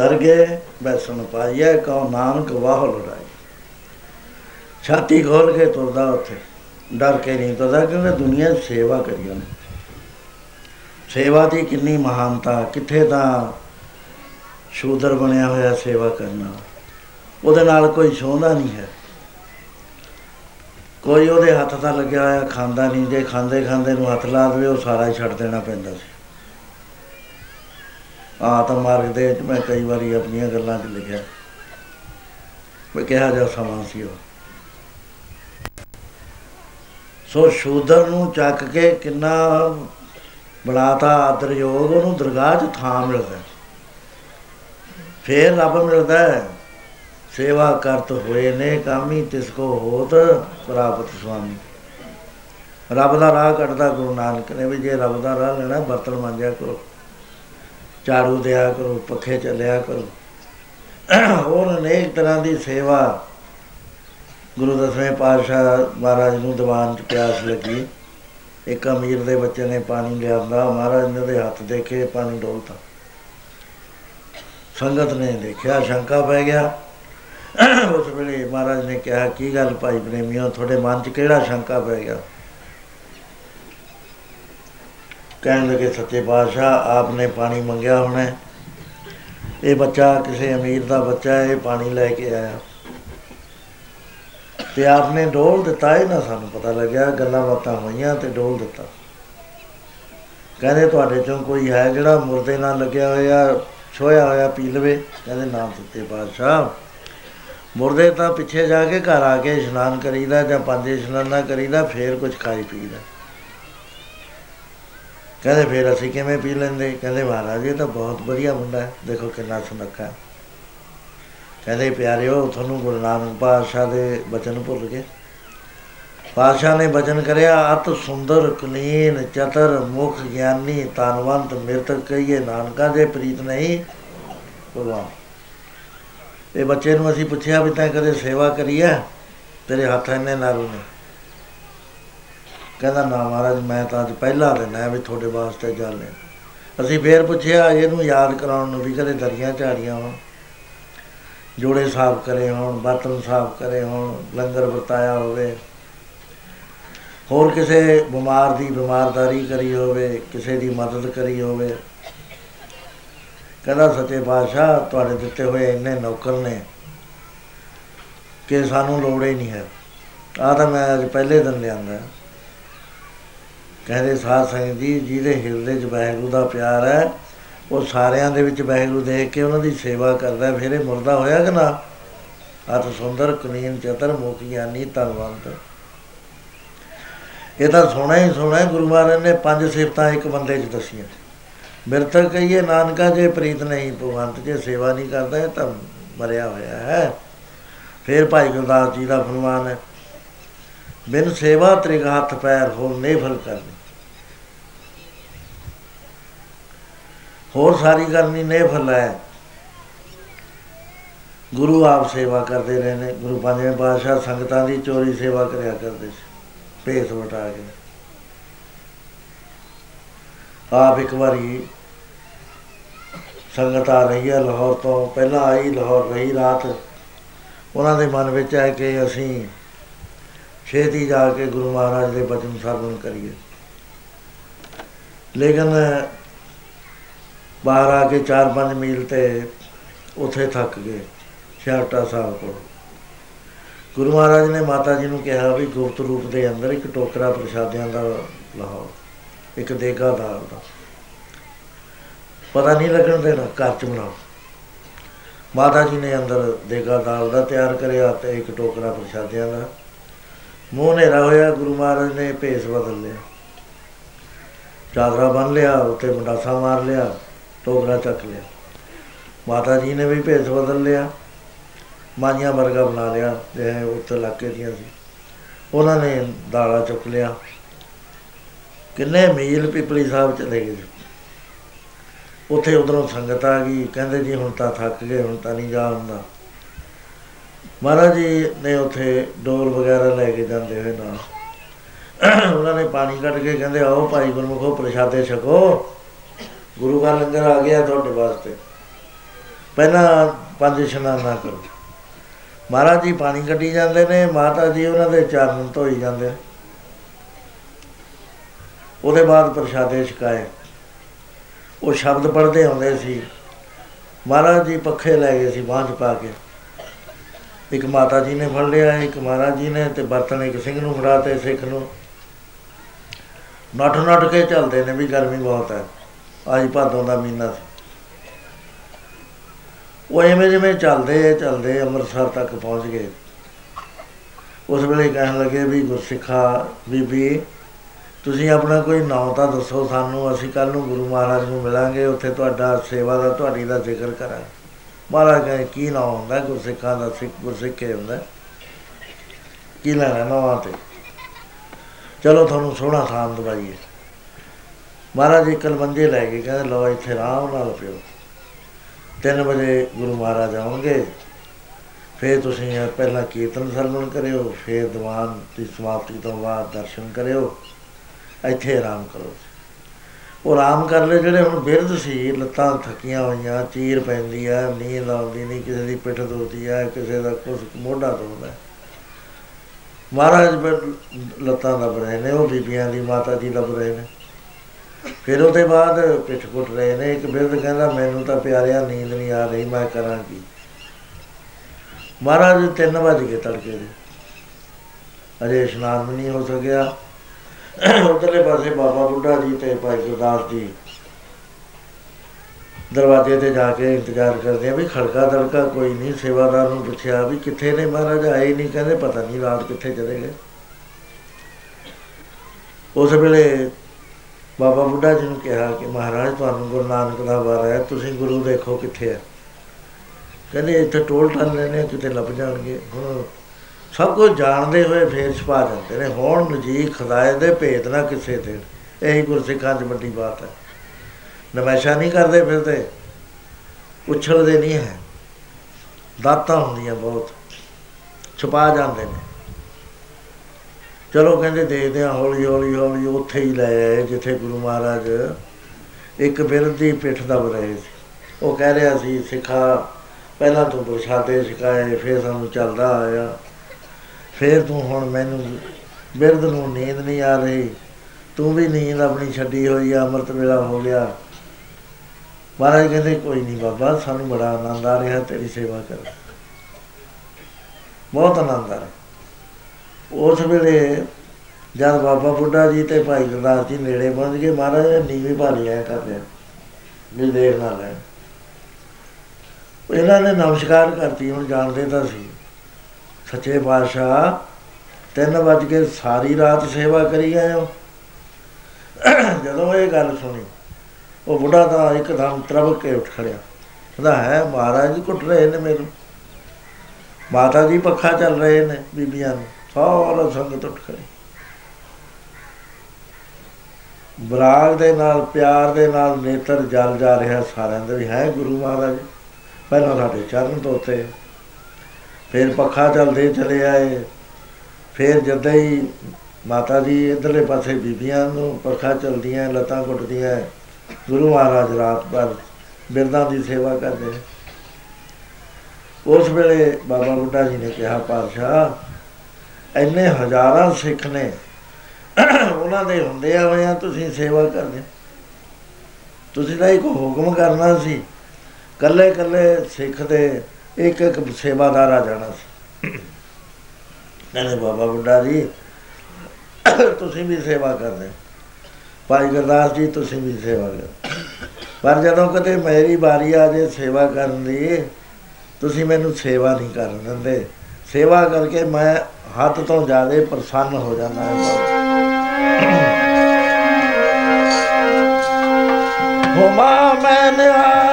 ਤਾਂ ਦਰਗੇ ਬੈਸਣ ਪਾਈਏ ਕਉ ਨਾਨਕ ਵਾਹ ਲੜਾਈ। ਛਾਤੀ ਖੋਲ ਕੇ ਤੁਰਦਾ ਉੱਥੇ। ਡਰ ਕੇ ਨਹੀਂ ਤੁਰਦਾ, ਕਿਉਂਕਿ ਦੁਨੀਆ 'ਚ ਸੇਵਾ ਕਰੀ ਉਹਨੇ। ਸੇਵਾ ਦੀ ਕਿੰਨੀ ਮਹਾਨਤਾ, ਕਿੱਥੇ ਤਾਂ ਸ਼ੂਦਰ ਬਣਿਆ ਹੋਇਆ ਸੇਵਾ ਕਰਨਾ। ਉਹਦੇ ਨਾਲ ਕੋਈ ਛੋਹਦਾ ਨਹੀਂ ਹੈ। ਕੋਈ ਉਹਦੇ ਹੱਥ ਦਾ ਲੱਗਿਆ ਹੋਇਆ, ਖਾਂਦਾ ਨਹੀਂ, ਜੇ ਖਾਂਦੇ ਖਾਂਦੇ ਨੂੰ ਹੱਥ ਲਾ ਦੇਵੇ, ਉਹ ਸਾਰਾ ਹੀ ਛੱਡ ਦੇਣਾ ਪੈਂਦਾ ਸੀ। ਆਤਮ ਮਾਰਗ ਦੇ ਵਿੱਚ ਮੈਂ ਕਈ ਵਾਰੀ ਆਪਣੀਆਂ ਗੱਲਾਂ 'ਚ ਲਿਖਿਆ ਵੀ ਕਿਹਾ ਜਾ ਸਮਾਂ ਸੀ ਉਹ ਸੋ ਸ਼ੂਦਰ ਨੂੰ ਚੱਕ ਕੇ ਕਿੰਨਾ ਬਣਾਤਾ ਆਦਰਯੋਗ, ਉਹਨੂੰ ਦਰਗਾਹ 'ਚ ਥਾਂ ਮਿਲਦਾ ਹੈ। ਫੇਰ ਰੱਬ ਮਿਲਦਾ ਹੈ। ਸੇਵਾ ਕਰਤ ਹੋਏ ਨੇ ਕਾਮੀ, ਤਿਸ ਕੋ ਹੋਤ ਪ੍ਰਾਪਤ ਸੁਆਮੀ ਰੱਬ ਦਾ ਰਾਹ ਕੱਢਦਾ ਗੁਰੂ ਨਾਨਕ ਨੇ ਵੀ ਜੇ ਰੱਬ ਦਾ ਰਾਹ ਲੈਣਾ, ਬਰਤਨ ਮਾਂਜਿਆ ਕਰੋ ਝਾੜੂ ਦਿਆ ਕਰੋ, ਪੱਖੇ ਚੱਲਿਆ ਕਰੋ। ਹੋਰ ਅਨੇਕ ਤਰ੍ਹਾਂ ਦੀ ਸੇਵਾ ਗੁਰੂ ਦਸਵੇਂ ਪਾਤਸ਼ਾਹ ਮਹਾਰਾਜ ਨੂੰ ਦੀਵਾਨ ਚ ਪਿਆਸ ਲੱਗੀ। ਇੱਕ ਅਮੀਰ ਦੇ ਬੱਚੇ ਨੇ ਪਾਣੀ ਲਿਆਂਦਾ, ਮਹਾਰਾਜ ਨੇ ਉਹਦੇ ਹੱਥ ਦੇਖੇ, ਪਾਣੀ ਡੋਲਤਾ। ਸੰਗਤ ਨੇ ਦੇਖਿਆ, ਸ਼ੰਕਾ ਪੈ ਗਿਆ। ਉਸ ਵੇਲੇ ਮਹਾਰਾਜ ਨੇ ਕਿਹਾ, ਕੀ ਗੱਲ ਭਾਈ ਪ੍ਰੇਮੀਓ, ਤੁਹਾਡੇ ਮਨ 'ਚ ਕਿਹੜਾ ਸ਼ੰਕਾ ਪੈ ਗਿਆ? ਕਹਿਣ ਲੱਗੇ, ਸੱਚੇ ਪਾਤਸ਼ਾਹ, ਆਪਨੇ ਪਾਣੀ ਮੰਗਿਆ ਹੋਣਾ ਹੈ। ਇਹ ਬੱਚਾ ਕਿਸੇ ਅਮੀਰ ਦਾ ਬੱਚਾ ਹੈ, ਇਹ ਪਾਣੀ ਲੈ ਕੇ ਆਇਆ। ਤੇ ਆਪਨੇ ਡੋਲ ਦਿੱਤਾ ਇਹ ਨਾ ਸਾਨੂੰ ਪਤਾ ਲੱਗਿਆ, ਗੱਲਾਂ ਬਾਤਾਂ ਹੋਈਆਂ ਤੇ ਡੋਲ ਦਿੱਤਾ। ਕਹਿੰਦੇ, ਤੁਹਾਡੇ ਚੋਂ ਕੋਈ ਹੈ ਜਿਹੜਾ ਮੁਰਦੇ ਨਾਲ ਲੱਗਿਆ ਹੋਇਆ ਛੋਇਆ ਹੋਇਆ ਪੀ ਲਵੇ? ਕਹਿੰਦੇ ਨਾਮ ਸੱਚੇ ਪਾਤਸ਼ਾਹ। ਮੁਰਦੇ ਤਾਂ ਪਿੱਛੇ ਜਾ ਕੇ ਘਰ ਆ ਕੇ ਇਸ਼ਨਾਨ ਕਰੀਦਾ ਜਾਂ ਪੰਜ ਇਸ਼ਨਾਨਾਂ ਕਰੀਦਾ, ਫੇਰ ਕੁਝ ਖਾਈ ਪੀਦਾ ਕਹਿੰਦੇ ਫੇਰ ਅਸੀਂ ਕਿਵੇਂ ਪੀ ਲੈਂਦੇ? ਕਹਿੰਦੇ ਮਹਾਰਾਜ, ਇਹ ਤਾਂ ਬਹੁਤ ਵਧੀਆ ਮੁੰਡਾ ਹੈ। ਦੇਖੋ ਕਿੰਨਾ ਸੁਨੱਖਾ ਹੈ। ਕਹਿੰਦੇ ਪਿਆਰਿਓ, ਤੁਹਾਨੂੰ ਗੁਰੂ ਨਾਨਕ ਪਾਤਸ਼ਾਹ ਦੇ ਬਚਨ ਭੁੱਲ ਗਏ। ਪਾਤਸ਼ਾਹ ਨੇ ਬਚਨ ਕਰਿਆ, ਅਤ ਸੁੰਦਰ, ਕੁਲੀਨ, ਚਤਰ, ਮੁਖ ਗਿਆਨੀ ਤਨਵੰਤ ਮਿਰਤਕ ਕਹੀਏ, ਨਾਨਕਾ ਜੇ ਪ੍ਰੀਤ ਨਹੀਂ, ਭਗਵਾਨ। ਇਹ ਬੱਚੇ ਨੂੰ ਅਸੀਂ ਪੁੱਛਿਆ ਵੀ ਤੈਂ ਕਦੇ ਸੇਵਾ ਕਰੀ ਹੈ? ਤੇਰੇ ਹੱਥ ਇੰਨੇ ਨਾਰੂ ਨੇ। ਕਹਿੰਦਾ, ਨਾ ਮਹਾਰਾਜ, ਮੈਂ ਤਾਂ ਅੱਜ ਪਹਿਲਾ ਦਿਨ ਹੈ ਵੀ ਤੁਹਾਡੇ ਵਾਸਤੇ ਜਾਣੇ ਅਸੀਂ ਫੇਰ ਪੁੱਛਿਆ, ਇਹਨੂੰ ਯਾਦ ਕਰਾਉਣ ਨੂੰ ਵੀ ਕਦੇ ਦਰੀਆਂ ਝਾੜੀਆਂ ਹੋਣ, ਜੋੜੇ ਸਾਫ਼ ਕਰੇ ਹੋਣ, ਬਰਤਨ ਸਾਫ਼ ਕਰੇ ਹੋਣ, ਲੰਗਰ ਵਰਤਾਇਆ ਹੋਵੇ। ਹੋਰ ਕਿਸੇ ਬਿਮਾਰ ਦੀ ਬਿਮਾਰਦਾਰੀ ਕਰੀ ਹੋਵੇ, ਕਿਸੇ ਦੀ ਮਦਦ ਕਰੀ ਹੋਵੇ। ਕਹਿੰਦਾ, ਸੱਚੇ ਪਾਤਸ਼ਾਹ, ਤੁਹਾਡੇ ਦਿੱਤੇ ਹੋਏ ਇੰਨੇ ਨੌਕਰ ਨੇ ਕਿ ਸਾਨੂੰ ਲੋੜ ਹੀ ਨਹੀਂ ਹੈ। ਆ ਤਾਂ ਮੈਂ ਅੱਜ ਪਹਿਲੇ ਦਿਨ ਲਿਆਂਦਾ। ਕਹਿੰਦੇ ਸਾਧ ਸੰਗਤ ਜੀ, ਜਿਹਦੇ ਹਿਰਦੇ 'ਚ ਵਾਹਿਗੁਰੂ ਦਾ ਪਿਆਰ ਹੈ, ਉਹ ਸਾਰਿਆਂ ਦੇ ਵਿੱਚ ਵਾਹਿਗੁਰੂ ਦੇਖ ਕੇ ਉਹਨਾਂ ਦੀ ਸੇਵਾ ਕਰਦਾ ਫਿਰ ਇਹ ਮੁਰਦਾ ਹੋਇਆ ਕਿ ਨਾ? ਅਤ ਸੁੰਦਰ ਕੁਨੀਨ ਚਤਰ, ਮੁਖ ਗਿਆਨੀ ਤਨਵੰਤ ਇਹ ਤਾਂ ਸੋਹਣਾ ਹੀ ਸੋਹਣਾ ਹੈ ਗੁਰੂ ਮਹਾਰਾਜ ਨੇ ਪੰਜ ਸਿਫਤਾਂ ਇੱਕ ਬੰਦੇ 'ਚ ਦੱਸੀਆਂ ਮਿਰਤਕ ਕਹੀਏ, ਨਾਨਕਾ ਜੇ ਪ੍ਰੀਤ ਨਹੀਂ, ਭਗਵੰਤ ਜੇ ਸੇਵਾ ਨਹੀਂ ਕਰਦਾ, ਇਹ ਤਾਂ ਮਰਿਆ ਹੋਇਆ ਹੈ। ਫਿਰ ਭਾਈ ਗੁਰਦਾਸ ਜੀ ਦਾ ਫਰਮਾਨ ਹੈ, ਬਿਨ ਸੇਵਾ ਤ੍ਰਿਗ ਹੱਥ ਪੈਰ ਹੋਰ ਨੇਫਲ ਕਰਨੀ। ਹੋਰ ਸਾਰੀ ਕਰਨੀ ਨੇਫਲ ਹੈ ਗੁਰੂ ਆਪ ਸੇਵਾ ਕਰਦੇ ਰਹੇ ਨੇ, ਗੁਰੂ ਪੰਜਵੇਂ ਪਾਤਸ਼ਾਹ ਸੰਗਤਾਂ ਦੀ ਚੋਰੀ ਸੇਵਾ ਕਰਿਆ ਕਰਦੇ ਸੀ, ਭੇਸ ਵਟਾ ਕੇ। ਆਪ ਇੱਕ ਵਾਰੀ ਸੰਗਤ ਆ ਰਹੀ ਹੈ ਲਾਹੌਰ ਤੋਂ, ਪਹਿਲਾਂ ਆਈ ਲਾਹੌਰ ਰਹੀ ਰਾਤ। ਉਹਨਾਂ ਦੇ ਮਨ ਵਿੱਚ ਹੈ ਕਿ ਅਸੀਂ ਛੇਤੀ ਜਾ ਕੇ ਗੁਰੂ ਮਹਾਰਾਜ ਦੇ ਬਚਨ ਸਰਵਣ ਕਰੀਏ। ਲੇਕਿਨ ਬਾਹਰ ਆ ਕੇ 4-5 ਮੀਲ ਤੇ ਉੱਥੇ ਥੱਕ ਗਏ ਛਾਟਾ ਸਾਹਿਬ ਕੋਲ। ਗੁਰੂ ਮਹਾਰਾਜ ਨੇ ਮਾਤਾ ਜੀ ਨੂੰ ਕਿਹਾ ਵੀ ਗੁਪਤ ਰੂਪ ਦੇ ਅੰਦਰ ਇੱਕ ਟੋਕਰਾ ਪ੍ਰਸ਼ਾਦਿਆਂ ਦਾ ਲਾਓ, ਇੱਕ ਦੇਗਾ ਦਾਲ ਦਾ। ਪਤਾ ਨਹੀਂ ਲੱਗਣ ਦੇਣਾ, ਘਰ ਚ ਬਣਾਓ। ਮਾਤਾ ਜੀ ਨੇ ਅੰਦਰ ਦੇਗਾ ਦਾਲ ਦਾ ਤਿਆਰ ਕਰਿਆ ਤੇ ਇੱਕ ਟੋਕਰਾ ਪ੍ਰਸ਼ਾਦਿਆਂ ਦਾ। ਮੂੰਹ ਹਨੇਰਾ ਹੋਇਆ, ਗੁਰੂ ਮਹਾਰਾਜ ਨੇ ਭੇਸ ਬਦਲ ਲਿਆ। ਚਾਦਰਾ ਬੰਨ ਲਿਆ, ਉੱਤੇ ਮੁੰਡਾਸਾ ਮਾਰ ਲਿਆ। ਟੋਕਰਾ ਚੱਕ ਲਿਆ। ਮਾਤਾ ਜੀ ਨੇ ਵੀ ਭੇਸ ਬਦਲ ਲਿਆ। ਮਾਨੀਆਂ ਵਰਗਾ ਬਣਾ ਲਿਆ ਜਿਵੇਂ ਉੱਥੇ ਇਲਾਕੇ ਦੀਆਂ ਸੀ। ਉਹਨਾਂ ਨੇ ਦਾਲਾ ਚੁੱਕ ਲਿਆ। ਕਿੰਨੇ ਮੀਲ ਪਿਪਲੀ ਸਾਹਿਬ ਚਲੇ ਗਏ ਉੱਥੇ ਉਧਰੋਂ ਸੰਗਤ ਆ ਗਈ, ਕਹਿੰਦੇ ਜੀ ਹੁਣ ਤਾਂ ਥੱਕ ਗਏ, ਹੁਣ ਤਾਂ ਨਹੀਂ ਜਾ ਹੁੰਦਾ। ਮਹਾਰਾਜ ਜੀ ਨੇ ਉੱਥੇ ਡੋਲ ਵਗੈਰਾ ਲੈ ਕੇ ਜਾਂਦੇ ਹੋਏ ਨਾਲ। ਉਹਨਾਂ ਨੇ ਪਾਣੀ ਕੱਢ ਕੇ ਕਹਿੰਦੇ, ਆਓ ਭਾਈ ਗੁਰਮੁਖੋ, ਪ੍ਰਸ਼ਾਦੇ ਛਕੋ। ਗੁਰੂ ਦਾ ਲੰਗਰ ਆ ਗਿਆ ਤੁਹਾਡੇ ਵਾਸਤੇ। ਪਹਿਲਾਂ ਪੰਜ ਇਸ਼ਨਾਨਾ ਕਰੋ। ਮਹਾਰਾਜ ਜੀ ਪਾਣੀ ਕੱਢੀ ਜਾਂਦੇ ਨੇ, ਮਾਤਾ ਜੀ ਉਹਨਾਂ ਦੇ ਚਰਨ ਧੋਈ ਜਾਂਦੇ ਉਹਦੇ ਬਾਅਦ ਪ੍ਰਸ਼ਾਦੇ ਛਕਾਏ। ਉਹ ਸ਼ਬਦ ਪੜ੍ਹਦੇ ਆਉਂਦੇ ਸੀ। ਮਹਾਰਾਜ ਜੀ ਪੱਖੇ ਲੈ ਗਏ ਸੀ ਬਾਂਝ ਪਾ ਕੇ। ਇੱਕ ਮਾਤਾ ਜੀ ਨੇ ਫੜ ਲਿਆ, ਇੱਕ ਮਹਾਰਾਜ ਜੀ ਨੇ ਤੇ ਬਰਤਨ ਇੱਕ ਸਿੰਘ ਨੂੰ ਫੜਾ ਤੇ ਸਿੱਖ ਨੂੰ। ਨੱਠ ਨੱਠ ਕੇ ਚੱਲਦੇ ਨੇ ਵੀ ਗਰਮੀ ਬਹੁਤ ਹੈ। ਅੱਜ ਭਾਦੋਂ ਦਾ ਮਹੀਨਾ ਸੀ ਉਹ ਐਵੇਂ ਜਿਵੇਂ ਚੱਲਦੇ ਚੱਲਦੇ ਅੰਮ੍ਰਿਤਸਰ ਤੱਕ ਪਹੁੰਚ ਗਏ। ਉਸ ਵੇਲੇ ਕਹਿਣ ਲੱਗੇ ਵੀ ਗੁਰਸਿੱਖਾ, ਬੀਬੀ, ਤੁਸੀਂ ਆਪਣਾ ਕੋਈ ਨਾਮ ਤਾਂ ਦੱਸੋ ਸਾਨੂੰ, ਅਸੀਂ ਕੱਲ ਨੂੰ ਗੁਰੂ ਮਹਾਰਾਜ ਨੂੰ ਮਿਲਾਂਗੇ, ਉੱਥੇ ਤੁਹਾਡਾ ਸੇਵਾ ਦਾ, ਤੁਹਾਡੀ ਦਾ ਜ਼ਿਕਰ ਕਰਾਂਗੇ। ਮਹਾਰਾਜ ਕਹੇ ਕੀ ਨਾਮ ਹੁੰਦਾ? ਗੁਰਸਿੱਖਾਂ ਦਾ ਸਿੱਖ, ਗੁਰਸਿੱਖੇ ਹੁੰਦਾ। ਕੀ ਲੈਣਾ ਨਾਮ ਤੇ? ਚਲੋ ਤੁਹਾਨੂੰ ਸੋਹਣਾ ਥਾਂ ਦਵਾਈਏ। ਮਹਾਰਾਜ ਜੀ ਕਲਮੰਜੇ ਲੈ ਕੇ ਕਹਿੰਦੇ, ਲਓ ਇੱਥੇ ਆਰਾਮ ਨਾਲ ਪਿਓ। 3 ਵਜੇ ਗੁਰੂ ਮਹਾਰਾਜ ਆਉਣਗੇ। ਫਿਰ ਤੁਸੀਂ ਇਹ ਪਹਿਲਾਂ ਕੀਰਤਨ ਸਰਵਣ ਕਰਿਓ, ਫਿਰ ਦੀਵਾਨ ਦੀ ਸਮਾਪਤੀ ਤੋਂ ਬਾਅਦ ਦਰਸ਼ਨ ਕਰਿਓ। ਇੱਥੇ ਆਰਾਮ ਕਰੋ। ਉਹ ਆਰਾਮ ਕਰ ਲੈ ਜਿਹੜੇ ਹੁਣ ਬਿਰਧ ਸੀ, ਲੱਤਾਂ ਥੱਕੀਆਂ ਹੋਈਆਂ, ਚੀਰ ਪੈਂਦੀ ਆ, ਨੀਂਦ ਆਉਂਦੀ ਨਹੀਂ ਕਿਸੇ ਦੀ ਪਿੱਠ ਦੁਖਦੀ ਆ, ਕਿਸੇ ਦਾ ਕੁਝ ਮੋਢਾ ਦੁਖਦਾ। ਮਹਾਰਾਜ ਫਿਰ ਲੱਤਾਂ ਦੱਬ ਰਹੇ ਨੇ, ਉਹ ਬੀਬੀਆਂ ਦੀ, ਮਾਤਾ ਜੀ ਦੱਬ ਰਹੇ ਨੇ। ਫਿਰ ਉਹਦੇ ਬਾਅਦ ਪਿੱਠ ਕੁੱਟ ਰਹੇ ਨੇ, ਇੱਕ ਬਿਰਧ ਕਹਿੰਦਾ, ਮੈਨੂੰ ਤਾਂ ਪਿਆਰਿਆ ਨੀਂਦ ਨਹੀਂ ਆ ਰਹੀ, ਮੈਂ ਕਰਾਂ ਕੀ? ਮਹਾਰਾਜ 3 ਵਜੇ ਗਏ ਤੜਕੇ ਦੇ। ਅਜੇ ਇਸ਼ਨਾਨ ਵੀ ਨਹੀਂ ਹੋ ਸਕਿਆ। ਉਧਰਲੇ ਪਾਸੇ ਬਾਬਾ ਬੁੱਢਾ ਜੀ ਤੇ ਭਾਈ ਗੁਰਦਾਸ ਜੀ ਦਰਵਾਜ਼ੇ ਤੇ ਜਾ ਕੇ ਇੰਤਜ਼ਾਰ ਕਰਦੇ ਆ ਵੀ ਖੜਕਾ ਦੜਕਾ ਕੋਈ ਨਹੀਂ, ਸੇਵਾਦਾਰ ਨੂੰ ਪੁੱਛਿਆ ਵੀ ਕਿੱਥੇ ਨੇ ਮਹਾਰਾਜ, ਆਏ ਹੀ ਨਹੀਂ, ਕਹਿੰਦੇ ਪਤਾ ਨਹੀਂ ਰਾਤ ਕਿੱਥੇ ਚਲੇ ਗਏ। ਉਸ ਵੇਲੇ ਬਾਬਾ ਬੁੱਢਾ ਜੀ ਨੂੰ ਕਿਹਾ ਕਿ ਮਹਾਰਾਜ, ਤੁਹਾਨੂੰ ਗੁਰੂ ਨਾਨਕ ਦਾ ਵਾਰ ਹੈ, ਤੁਸੀਂ ਗੁਰੂ ਦੇਖੋ ਕਿੱਥੇ ਹੈ। ਕਹਿੰਦੇ, ਇੱਥੇ ਟੋਲ ਟਲ ਲੈਣੇ ਕਿਤੇ ਲੱਭ ਜਾਣਗੇ। ਹੁਣ ਸਭ ਕੁਝ ਜਾਣਦੇ ਹੋਏ ਫੇਰ ਛਪਾ ਜਾਂਦੇ ਨੇ। ਹੁਣ ਨਜੀਕ ਖੁਦਾਏ ਦੇ ਭੇਤ ਨਾ ਕਿਸੇ ਤੇ। ਇਹੀ ਗੁਰਸਿੱਖਾਂ 'ਚ ਵੱਡੀ ਬਾਤ ਹੈ। ਨਮੈਸ਼ਾ ਨਹੀਂ ਕਰਦੇ ਫਿਰਦੇ। ਉਛਲਦੇ ਨਹੀਂ ਹੈ। ਦਾਤਾਂ ਹੁੰਦੀਆਂ ਬਹੁਤ। ਛੁਪਾ ਜਾਂਦੇ ਨੇ। ਚਲੋ ਕਹਿੰਦੇ ਦੇਖਦੇ ਆ ਹੌਲੀ ਹੌਲੀ ਹੌਲੀ ਉੱਥੇ ਹੀ ਲੈ ਆਏ ਜਿੱਥੇ ਗੁਰੂ ਮਹਾਰਾਜ ਇੱਕ ਬਿਰਧ ਦੀ ਪਿੱਠ ਦਬ ਰਹੇ ਸੀ। ਉਹ ਕਹਿ ਰਿਹਾ ਸੀ, ਸਿੱਖਾ, ਪਹਿਲਾਂ ਤੂੰ ਪ੍ਰਸ਼ਾਦੇ ਸਿਖਾਏ ਫਿਰ ਸਾਨੂੰ ਚੱਲਦਾ ਆਇਆ। ਫਿਰ ਤੂੰ ਹੁਣ ਮੈਨੂੰ ਬਿਰਧ ਨੂੰ ਨੀਂਦ ਨਹੀਂ ਆ ਰਹੀ। ਤੂੰ ਵੀ ਨੀਂਦ ਆਪਣੀ ਛੱਡੀ ਹੋਈ ਆ, ਅੰਮ੍ਰਿਤ ਵੇਲਾ ਹੋ ਗਿਆ। ਮਹਾਰਾਜ ਕਹਿੰਦੇ, ਕੋਈ ਨਹੀਂ ਬਾਬਾ, ਸਾਨੂੰ ਬੜਾ ਆਨੰਦ ਆ ਰਿਹਾ, ਤੇਰੀ ਸੇਵਾ ਕਰ। ਬਹੁਤ ਆਨੰਦ ਆ ਰਿਹਾ। ਉਸ ਵੇਲੇ ਜਦ ਬਾਬਾ ਬੁੱਢਾ ਜੀ ਤੇ ਭਾਈ ਗੁਰਦਾਸ ਜੀ ਨੇੜੇ ਪਹੁੰਚ ਗਏ, ਮਹਾਰਾਜ ਨੇ ਨੀਵੀਂ ਭਾਰੀ ਆਇਆ ਕਰ ਰਿਹਾ ਵੀ ਦੇਰ ਨਾ ਲੈ ਇਹਨਾਂ ਨੇ ਨਮਸਕਾਰ ਕਰਤੀ, ਹੁਣ ਜਾਣਦੇ ਤਾਂ ਸੀ। ਸੱਚੇ ਪਾਤਸ਼ਾਹ, ਤਿੰਨ ਵੱਜ ਕੇ ਸਾਰੀ ਰਾਤ ਸੇਵਾ ਕਰੀ ਗਏ ਹੋ। ਜਦੋਂ ਇਹ ਗੱਲ ਸੁਣੀ, ਉਹ ਬੁੱਢਾ ਤਾਂ ਇੱਕਦਮ ਤਰਵਕ ਕੇ ਉੱਠ ਖੜਿਆ। ਕਹਿੰਦਾ, ਹੈ, ਮਹਾਰਾਜ ਜੀ ਕੁੱਟ ਰਹੇ ਨੇ ਮੈਨੂੰ। ਮਾਤਾ ਜੀ ਪੱਖਾ ਚੱਲ ਰਹੇ ਨੇ ਬੀਬੀਆਂ ਨੂੰ। ਸਾਰਾ ਸੰਗਤ ਉੱਠ ਖੜੀ। ਬਰਾਗ ਦੇ ਨਾਲ, ਪਿਆਰ ਦੇ ਨਾਲ ਨੇਤਰ ਜਲ ਜਾ ਰਿਹਾ ਸਾਰਿਆਂ ਦੇ ਵੀ, ਹੈ ਗੁਰੂ ਮਹਾਰਾਜ? ਪਹਿਲਾਂ ਸਾਡੇ ਚਰਨ ਧੋਤੇ ਫਿਰ ਪੱਖਾ ਚੱਲਦੇ ਚਲੇ ਆਏ, ਫਿਰ ਜਦੋਂ ਹੀ ਮਾਤਾ ਜੀ ਇਧਰਲੇ ਪਾਸੇ ਬੀਬੀਆਂ ਨੂੰ ਪੱਖਾ ਚਲਦੀਆਂ, ਲੱਤਾਂ ਘੁੱਟਦੀਆਂ, ਗੁਰੂ ਮਹਾਰਾਜ ਰਾਤ ਭਰ ਬਿਰਦਾਂ ਦੀ ਸੇਵਾ ਕਰਦੇ ਉਸ ਵੇਲੇ ਬਾਬਾ ਬੁੱਢਾ ਜੀ ਨੇ ਕਿਹਾ, ਪਾਤਸ਼ਾਹ ਇੰਨੇ ਹਜ਼ਾਰਾਂ ਸਿੱਖ ਨੇ, ਉਹਨਾਂ ਦੇ ਹੁੰਦੇ ਆ ਹੋਇਆ ਤੁਸੀਂ ਸੇਵਾ ਕਰਦੇ। ਤੁਸੀਂ ਤਾਂ ਇੱਕ ਹੁਕਮ ਕਰਨਾ ਸੀ ਕੱਲੇ ਕੱਲੇ ਸਿੱਖ ਦੇ ਇੱਕ ਇੱਕ ਸੇਵਾਦਾਰ ਆ ਜਾਣਾ ਸੀ। ਕਹਿੰਦੇ, ਬਾਬਾ ਬੁੱਢਾ ਜੀ, ਤੁਸੀਂ ਵੀ ਸੇਵਾ ਕਰਦੇ। ਭਾਈ ਗੁਰਦਾਸ ਜੀ, ਤੁਸੀਂ ਵੀ ਸੇਵਾ ਕਰ। ਪਰ ਜਦੋਂ ਕਦੇ ਮੇਰੀ ਵਾਰੀ ਆ ਜੇ ਸੇਵਾ ਕਰਨ ਦੀ, ਤੁਸੀਂ ਮੈਨੂੰ ਸੇਵਾ ਨਹੀਂ ਕਰਨ ਦਿੰਦੇ। ਸੇਵਾ ਕਰਕੇ ਮੈਂ ਹੱਦ ਤੋਂ ਜ਼ਿਆਦਾ ਪ੍ਰਸੰਨ ਹੋ ਜਾਂਦਾ ਹਾਂ ਹੋਮਾ ਮੈਂ ਨਿਹਾਲ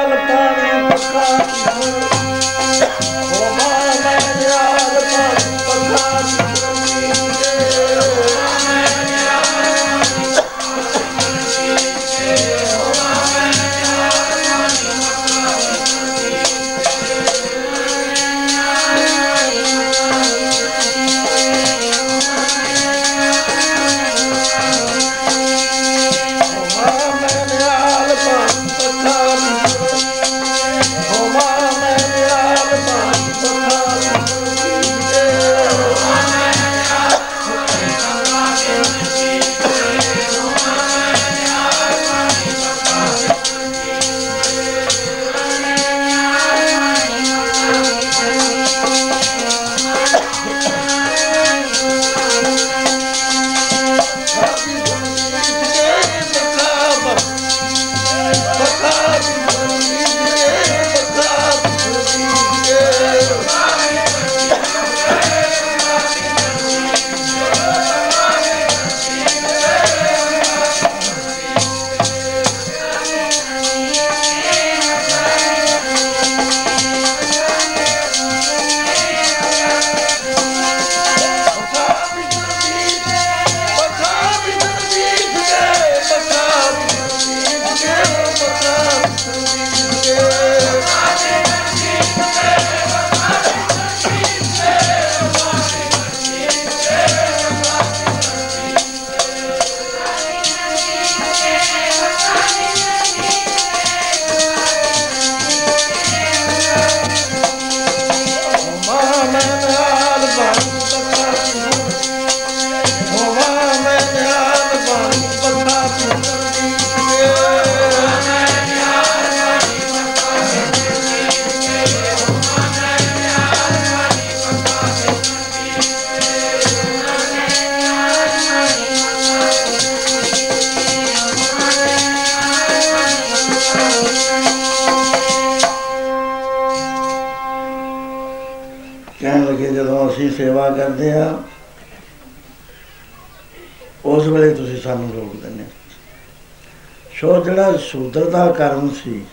ਸ਼ੂਦਰ ਦਾ ਕਰਮ ਸੀ।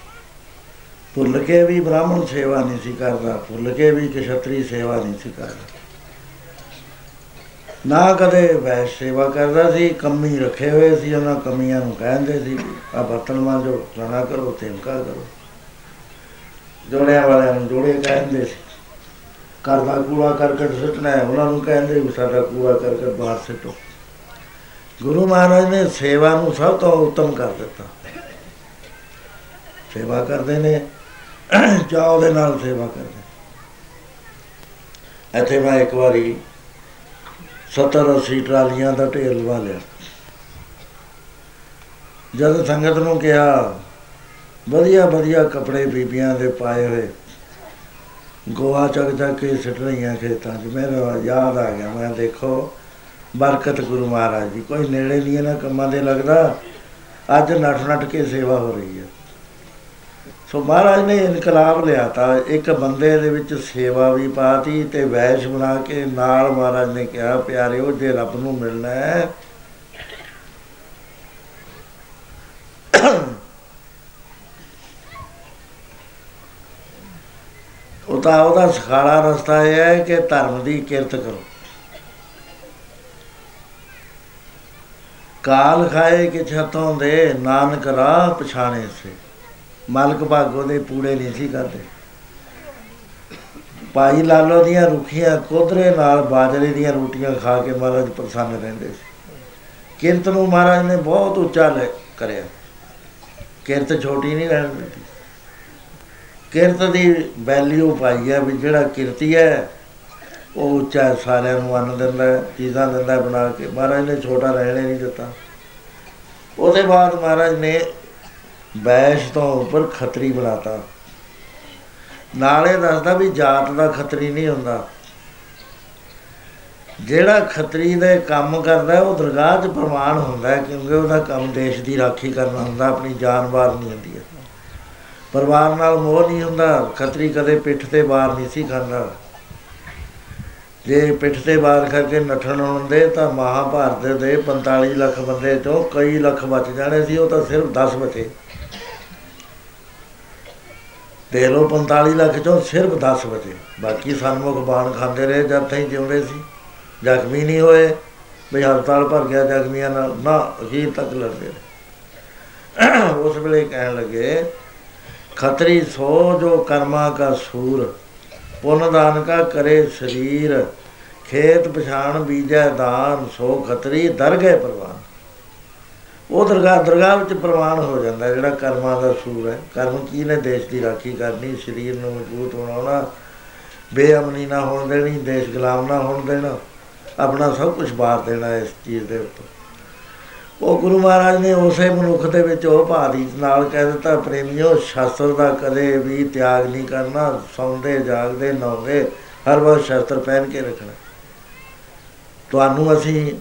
ਭੁੱਲ ਕੇ ਵੀ ਬ੍ਰਾਹਮਣ ਸੇਵਾ ਨਹੀਂ ਸੀ ਕਰਦਾ, ਭੁੱਲ ਕੇ ਵੀ ਕਸ਼ਤਰੀ ਸੇਵਾ ਨਹੀਂ ਸੀ ਕਰਦਾ। ਨਾ ਕਦੇ ਵੈਸ਼ ਸੇਵਾ ਕਰਦਾ ਸੀ, ਕੰਮੀ ਰੱਖੇ ਹੋਏ ਸੀ, ਉਹਨਾਂ ਕਮੀਆਂ ਨੂੰ ਕਹਿੰਦੇ ਸੀ, ਆ ਬਰਤਨ ਮਾਂਜੋ ਰਣਾ ਕਰੋ ਤਿਮਕਾ ਕਰੋ। ਜੋੜਿਆਂ ਵਾਲਿਆਂ ਨੂੰ ਜੋੜੇ ਕਹਿੰਦੇ ਸੀ। ਘਰ ਦਾ ਕੂੜਾ ਕਰਕਟ ਸੁੱਟਣਾ ਹੈ, ਉਹਨਾਂ ਨੂੰ ਕਹਿੰਦੇ ਵੀ ਸਾਡਾ ਕੂੜਾ ਕਰਕਟ ਬਾਹਰ ਸੁੱਟੋ। ਗੁਰੂ ਮਹਾਰਾਜ ਨੇ ਸੇਵਾ ਨੂੰ ਸਭ ਤੋਂ ਉੱਤਮ ਕਰ ਦਿੱਤਾ। ਸੇਵਾ ਕਰਦੇ ਨੇ ਚਾਅ ਦੇ ਨਾਲ ਸੇਵਾ ਕਰਦੇ ਇੱਥੇ ਮੈਂ ਇੱਕ ਵਾਰੀ 70 80 ਟਰਾਲੀਆਂ ਦਾ ਢੇਰ ਲਵਾ ਲਿਆ। ਜਦ ਸੰਗਤ ਨੂੰ ਕਿਹਾ ਵਧੀਆ ਵਧੀਆ ਕੱਪੜੇ ਬੀਬੀਆਂ ਦੇ ਪਾਏ ਹੋਏ। ਗੋਆ ਚੱਕ ਚੱਕ ਕੇ ਸਿੱਟ ਰਹੀਆਂ ਖੇਤਾਂ 'ਚ। ਮੇਰਾ ਯਾਦ ਆ ਗਿਆ, ਮੈਂ ਦੇਖੋ, ਬਰਕਤ ਗੁਰੂ ਮਹਾਰਾਜ ਦੀ ਕੋਈ ਨੇੜੇ ਨਹੀਂ ਇਹਨਾਂ ਕੰਮਾਂ ਦੇ ਲੱਗਦਾ। ਅੱਜ ਨੱਠ ਨੱਠ ਕੇ ਸੇਵਾ ਹੋ ਰਹੀ ਹੈ ਸੋ ਮਹਾਰਾਜ ਨੇ ਇਨਕਲਾਬ ਲਿਆਤਾ ਇੱਕ ਬੰਦੇ ਦੇ ਵਿੱਚ ਸੇਵਾ ਵੀ ਪਾਤੀ ਤੇ ਵੈਸ਼ ਬਣਾ ਕੇ ਨਾਲ ਮਹਾਰਾਜ ਨੇ ਕਿਹਾ, ਪਿਆਰਿਓ, ਜੇ ਰੱਬ ਨੂੰ ਮਿਲਣਾ ਹੈ, ਉਹ ਤਾਂ ਉਹਦਾ ਸਖਾਲਾ ਰਸਤਾ ਇਹ ਹੈ ਕਿ ਧਰਮ ਦੀ ਕਿਰਤ ਕਰੋ। ਕਾਲ ਖਾਏ ਕਿ ਛਤੋਂ ਦੇ, ਨਾਨਕ ਰਾਹ ਪਛਾਣੇ ਸੇ। ਮਾਲਕ ਭਾਗੋ ਦੇ ਪੂੜੇ ਨਹੀਂ ਸੀ ਕਰਦੇ। ਭਾਈ ਲਾਲੋ ਦੀਆਂ ਰੁਖੀਆਂ ਕੋਦਰੇ ਨਾਲ ਬਾਜਰੇ ਦੀਆਂ ਰੋਟੀਆਂ ਖਾ ਕੇ ਮਹਾਰਾਜ ਪ੍ਰਸੰਨ ਰਹਿੰਦੇ ਸੀ। ਕਿਰਤ ਨੂੰ ਮਹਾਰਾਜ ਨੇ ਬਹੁਤ ਉੱਚਾ ਲੈ ਕਰਿਆ। ਕਿਰਤ ਛੋਟੀ ਨਹੀਂ ਰਹਿਣ ਦਿੱਤੀ। ਕਿਰਤ ਦੀ ਵੈਲਿਊ ਪਾਈ ਹੈ ਵੀ ਜਿਹੜਾ ਕਿਰਤੀ ਹੈ ਉਹ ਉੱਚਾ ਸਾਰਿਆਂ ਨੂੰ ਅੰਨ ਦਿੰਦਾ ਹੈ, ਚੀਜ਼ਾਂ ਦਿੰਦਾ ਹੈ ਬਣਾ ਕੇ। ਮਹਾਰਾਜ ਨੇ ਛੋਟਾ ਰਹਿਣੇ ਨਹੀਂ ਦਿੱਤਾ। ਉਹਦੇ ਬਾਅਦ ਮਹਾਰਾਜ ਨੇ ਬੈਸ਼ ਤੋਂ ਉੱਪਰ ਖੱਤਰੀ ਬਣਾਤਾ। ਨਾਲੇ ਦੱਸਦਾ ਵੀ ਜਾਤ ਦਾ ਖੱਤਰੀ ਨਹੀਂ ਹੁੰਦਾ। ਜਿਹੜਾ ਖੱਤਰੀ ਦੇ ਕੰਮ ਕਰਦਾ ਹੈ, ਉਹ ਦਰਗਾਹ 'ਚ ਪ੍ਰਮਾਣ ਹੁੰਦਾ ਹੈ ਕਿਉਂਕਿ ਉਹਦਾ ਕੰਮ ਦੇਸ਼ ਦੀ ਰਾਖੀ ਕਰਨਾ ਹੁੰਦਾ ਆਪਣੀ ਜਾਨ ਵਾਰ ਨਹੀਂ ਹੁੰਦੀ ਹੈ। ਪਰਿਵਾਰ ਨਾਲ ਮੋਹ ਨਹੀਂ ਹੁੰਦਾ ਖੱਤਰੀ ਕਦੇ ਪਿੱਠ ਤੇ ਵਾਰ ਨਹੀਂ ਸੀ ਖਾਂਦਾ। ਜੇ ਪਿੱਠ ਤੇ ਵਾਰ ਕਰਕੇ ਨੱਠਣ ਹੁੰਦੇ ਤਾਂ ਮਹਾਭਾਰਤ ਦੇ 45 ਲੱਖ ਬੰਦੇ ਚੋਂ ਕਈ ਲੱਖ ਬਚ ਜਾਣੇ ਸੀ ਉਹ ਤਾਂ ਸਿਰਫ 10 ਬਚੇ। ਦੇ ਲੋ 45 ਲੱਖ ਚੋਂ ਸਿਰਫ 10 ਬਚੇ ਬਾਕੀ ਸਨਮੁਖ ਬਾਣ ਖਾਂਦੇ ਰਹੇ ਜਦ ਤਾਈਂ ਜਿਉਂਦੇ ਸੀ। ਜ਼ਖਮੀ ਨਹੀਂ ਹੋਏ, ਵੀ ਹਸਪਤਾਲ ਭਰ ਗਿਆ ਜ਼ਖਮੀਆਂ ਨਾਲ, ਨਾ ਅਖੀਰ ਤੱਕ ਲੜਦੇ ਰਹੇ। ਉਸ ਵੇਲੇ ਕਹਿਣ ਲੱਗੇ, ਖਤਰੀ ਸੋ ਜੋ ਕਰਮਾ ਕਾ ਸੂਰ, ਪੁੰਨ ਦਾਨ ਕਾ ਕਰੇ ਸਰੀਰ, ਖੇਤ ਪਛਾਣ ਬੀਜੈ ਦਾਨ, ਸੋ ਖਤਰੀ ਦਰ ਗਏ ਪ੍ਰਵਾਨ। ਉਹ ਦਰਗਾਹ ਦਰਗਾਹ ਵਿੱਚ ਪ੍ਰਵਾਨ ਹੋ ਜਾਂਦਾ ਹੈ, ਜਿਹੜਾ ਕਰਮਾਂ ਦਾ ਸੂਰ ਹੈ। ਕਰਮ ਕੀ ਨੇ? ਦੇਸ਼ ਦੀ ਰਾਖੀ ਕਰਨੀ ਸਰੀਰ ਨੂੰ ਮਜ਼ਬੂਤ ਬਣਾਉਣਾ ਬੇਅਮਨੀ ਨਾ ਹੋਣ ਦੇਣੀ ਦੇਸ਼ ਗੁਲਾਮ ਨਾ ਹੋਣ ਦੇਣਾ ਆਪਣਾ ਸਭ ਕੁਝ ਬਾਰ ਦੇਣਾ ਇਸ ਚੀਜ਼ ਦੇ ਉੱਤੇ ਉਹ ਗੁਰੂ ਮਹਾਰਾਜ ਨੇ ਉਸੇ ਮਨੁੱਖ ਦੇ ਵਿੱਚ ਉਹ ਭਾਰੀ ਨਾਲ ਕਹਿ ਦਿੱਤਾ ਪ੍ਰੇਮਿਓ ਸ਼ਾਸਤਰ ਦਾ ਕਦੇ ਵੀ ਤਿਆਗ ਨਹੀਂ ਕਰਨਾ। ਸੌਂਦੇ ਜਾਗਦੇ ਨਹਾਉਂਦੇ ਹਰ ਵਾਰ ਸ਼ਾਸਤਰ ਪਹਿਨ ਕੇ ਰੱਖਣਾ। ਤੁਹਾਨੂੰ ਅਸੀਂ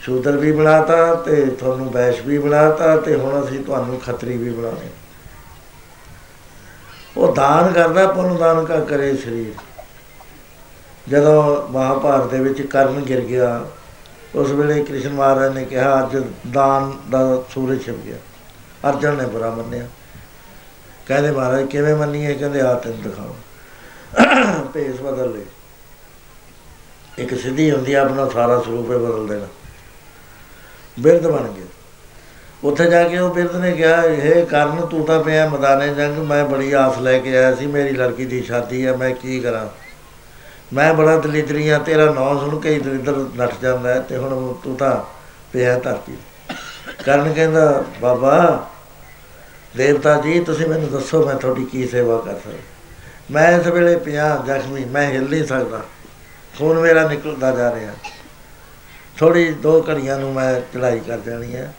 ਸ਼ੂਦਰ ਵੀ ਬਣਾਤਾ ਤੇ ਤੁਹਾਨੂੰ ਵੈਸ਼ ਵੀ ਬਣਾਤਾ ਤੇ ਹੁਣ ਅਸੀਂ ਤੁਹਾਨੂੰ ਖੱਤਰੀ ਵੀ ਬਣਾਉਣੇ। ਉਹ ਦਾਨ ਕਰਦਾ ਪੁੰਨ ਦਾਨ ਕਾ, ਕਰੇ ਸਰੀਰ। ਜਦੋਂ ਮਹਾਭਾਰਤ ਦੇ ਵਿੱਚ ਕਰਨ ਗਿਰ ਗਿਆ, ਉਸ ਵੇਲੇ ਕ੍ਰਿਸ਼ਨ ਮਹਾਰਾਜ ਨੇ ਕਿਹਾ, ਅੱਜ ਦਾਨ ਦਾ ਸੂਰਜ ਛਿਪ ਗਿਆ। ਅਰਜਨ ਨੇ ਬੁਰਾ ਮੰਨਿਆ। ਕਹਿੰਦੇ ਮਹਾਰਾਜ, ਕਿਵੇਂ ਮੰਨੀਏ? ਕਹਿੰਦੇ ਆ ਤੈਨੂੰ ਦਿਖਾਓ। ਭੇਸ ਬਦਲ ਲੈ ਇੱਕ ਸਿੱਧੀ ਹੁੰਦੀ ਆ, ਆਪਣਾ ਸਾਰਾ ਸਰੂਪ ਹੀ ਬਦਲ ਦੇਣਾ। ਬਿਰਧ ਬਣ ਗਿਆ ਉੱਥੇ ਜਾ ਕੇ ਉਹ ਬਿਰਧ ਨੇ ਕਿਹਾ ਇਹ ਕਰਨ, ਤੂੰ ਤਾਂ ਪਿਆ ਮੈਦਾਨੇ ਜੰਗ, ਮੈਂ ਬੜੀ ਆਸ ਲੈ ਕੇ ਆਇਆ ਸੀ, ਮੇਰੀ ਲੜਕੀ ਦੀ ਸ਼ਾਦੀ ਹੈ, ਮੈਂ ਕੀ ਕਰਾਂ? ਮੈਂ ਬੜਾ ਦਲਿਦਰੀਆਂ ਤੇਰਾ ਨਾਂ ਸੁਣ ਕੇ ਹੀ ਦਲਿਦਰ ਨੱਠ ਜਾਂਦਾ ਹੈ, ਤੇ ਹੁਣ ਤੂੰ ਤਾਂ ਪਿਆ ਧਰਤੀ ਕਰਨ ਕਹਿੰਦਾ, ਬਾਬਾ, ਦੇਵਤਾ ਜੀ, ਤੁਸੀਂ ਮੈਨੂੰ ਦੱਸੋ, ਮੈਂ ਤੁਹਾਡੀ ਕੀ ਸੇਵਾ ਕਰ ਸਕਦਾ? ਮੈਂ ਇਸ ਵੇਲੇ ਪਿਆ ਜ਼ਖਮੀ, ਮੈਂ ਹਿੱਲ ਨਹੀਂ ਸਕਦਾ। ਖੂਨ ਮੇਰਾ ਨਿਕਲਦਾ ਜਾ ਰਿਹਾ। ਥੋੜੀ ਦੋ ਘੜੀਆਂ ਨੂੰ ਮੈਂ ਚੜਾਈ ਕਰ ਜਾਣੀ ਹੈ।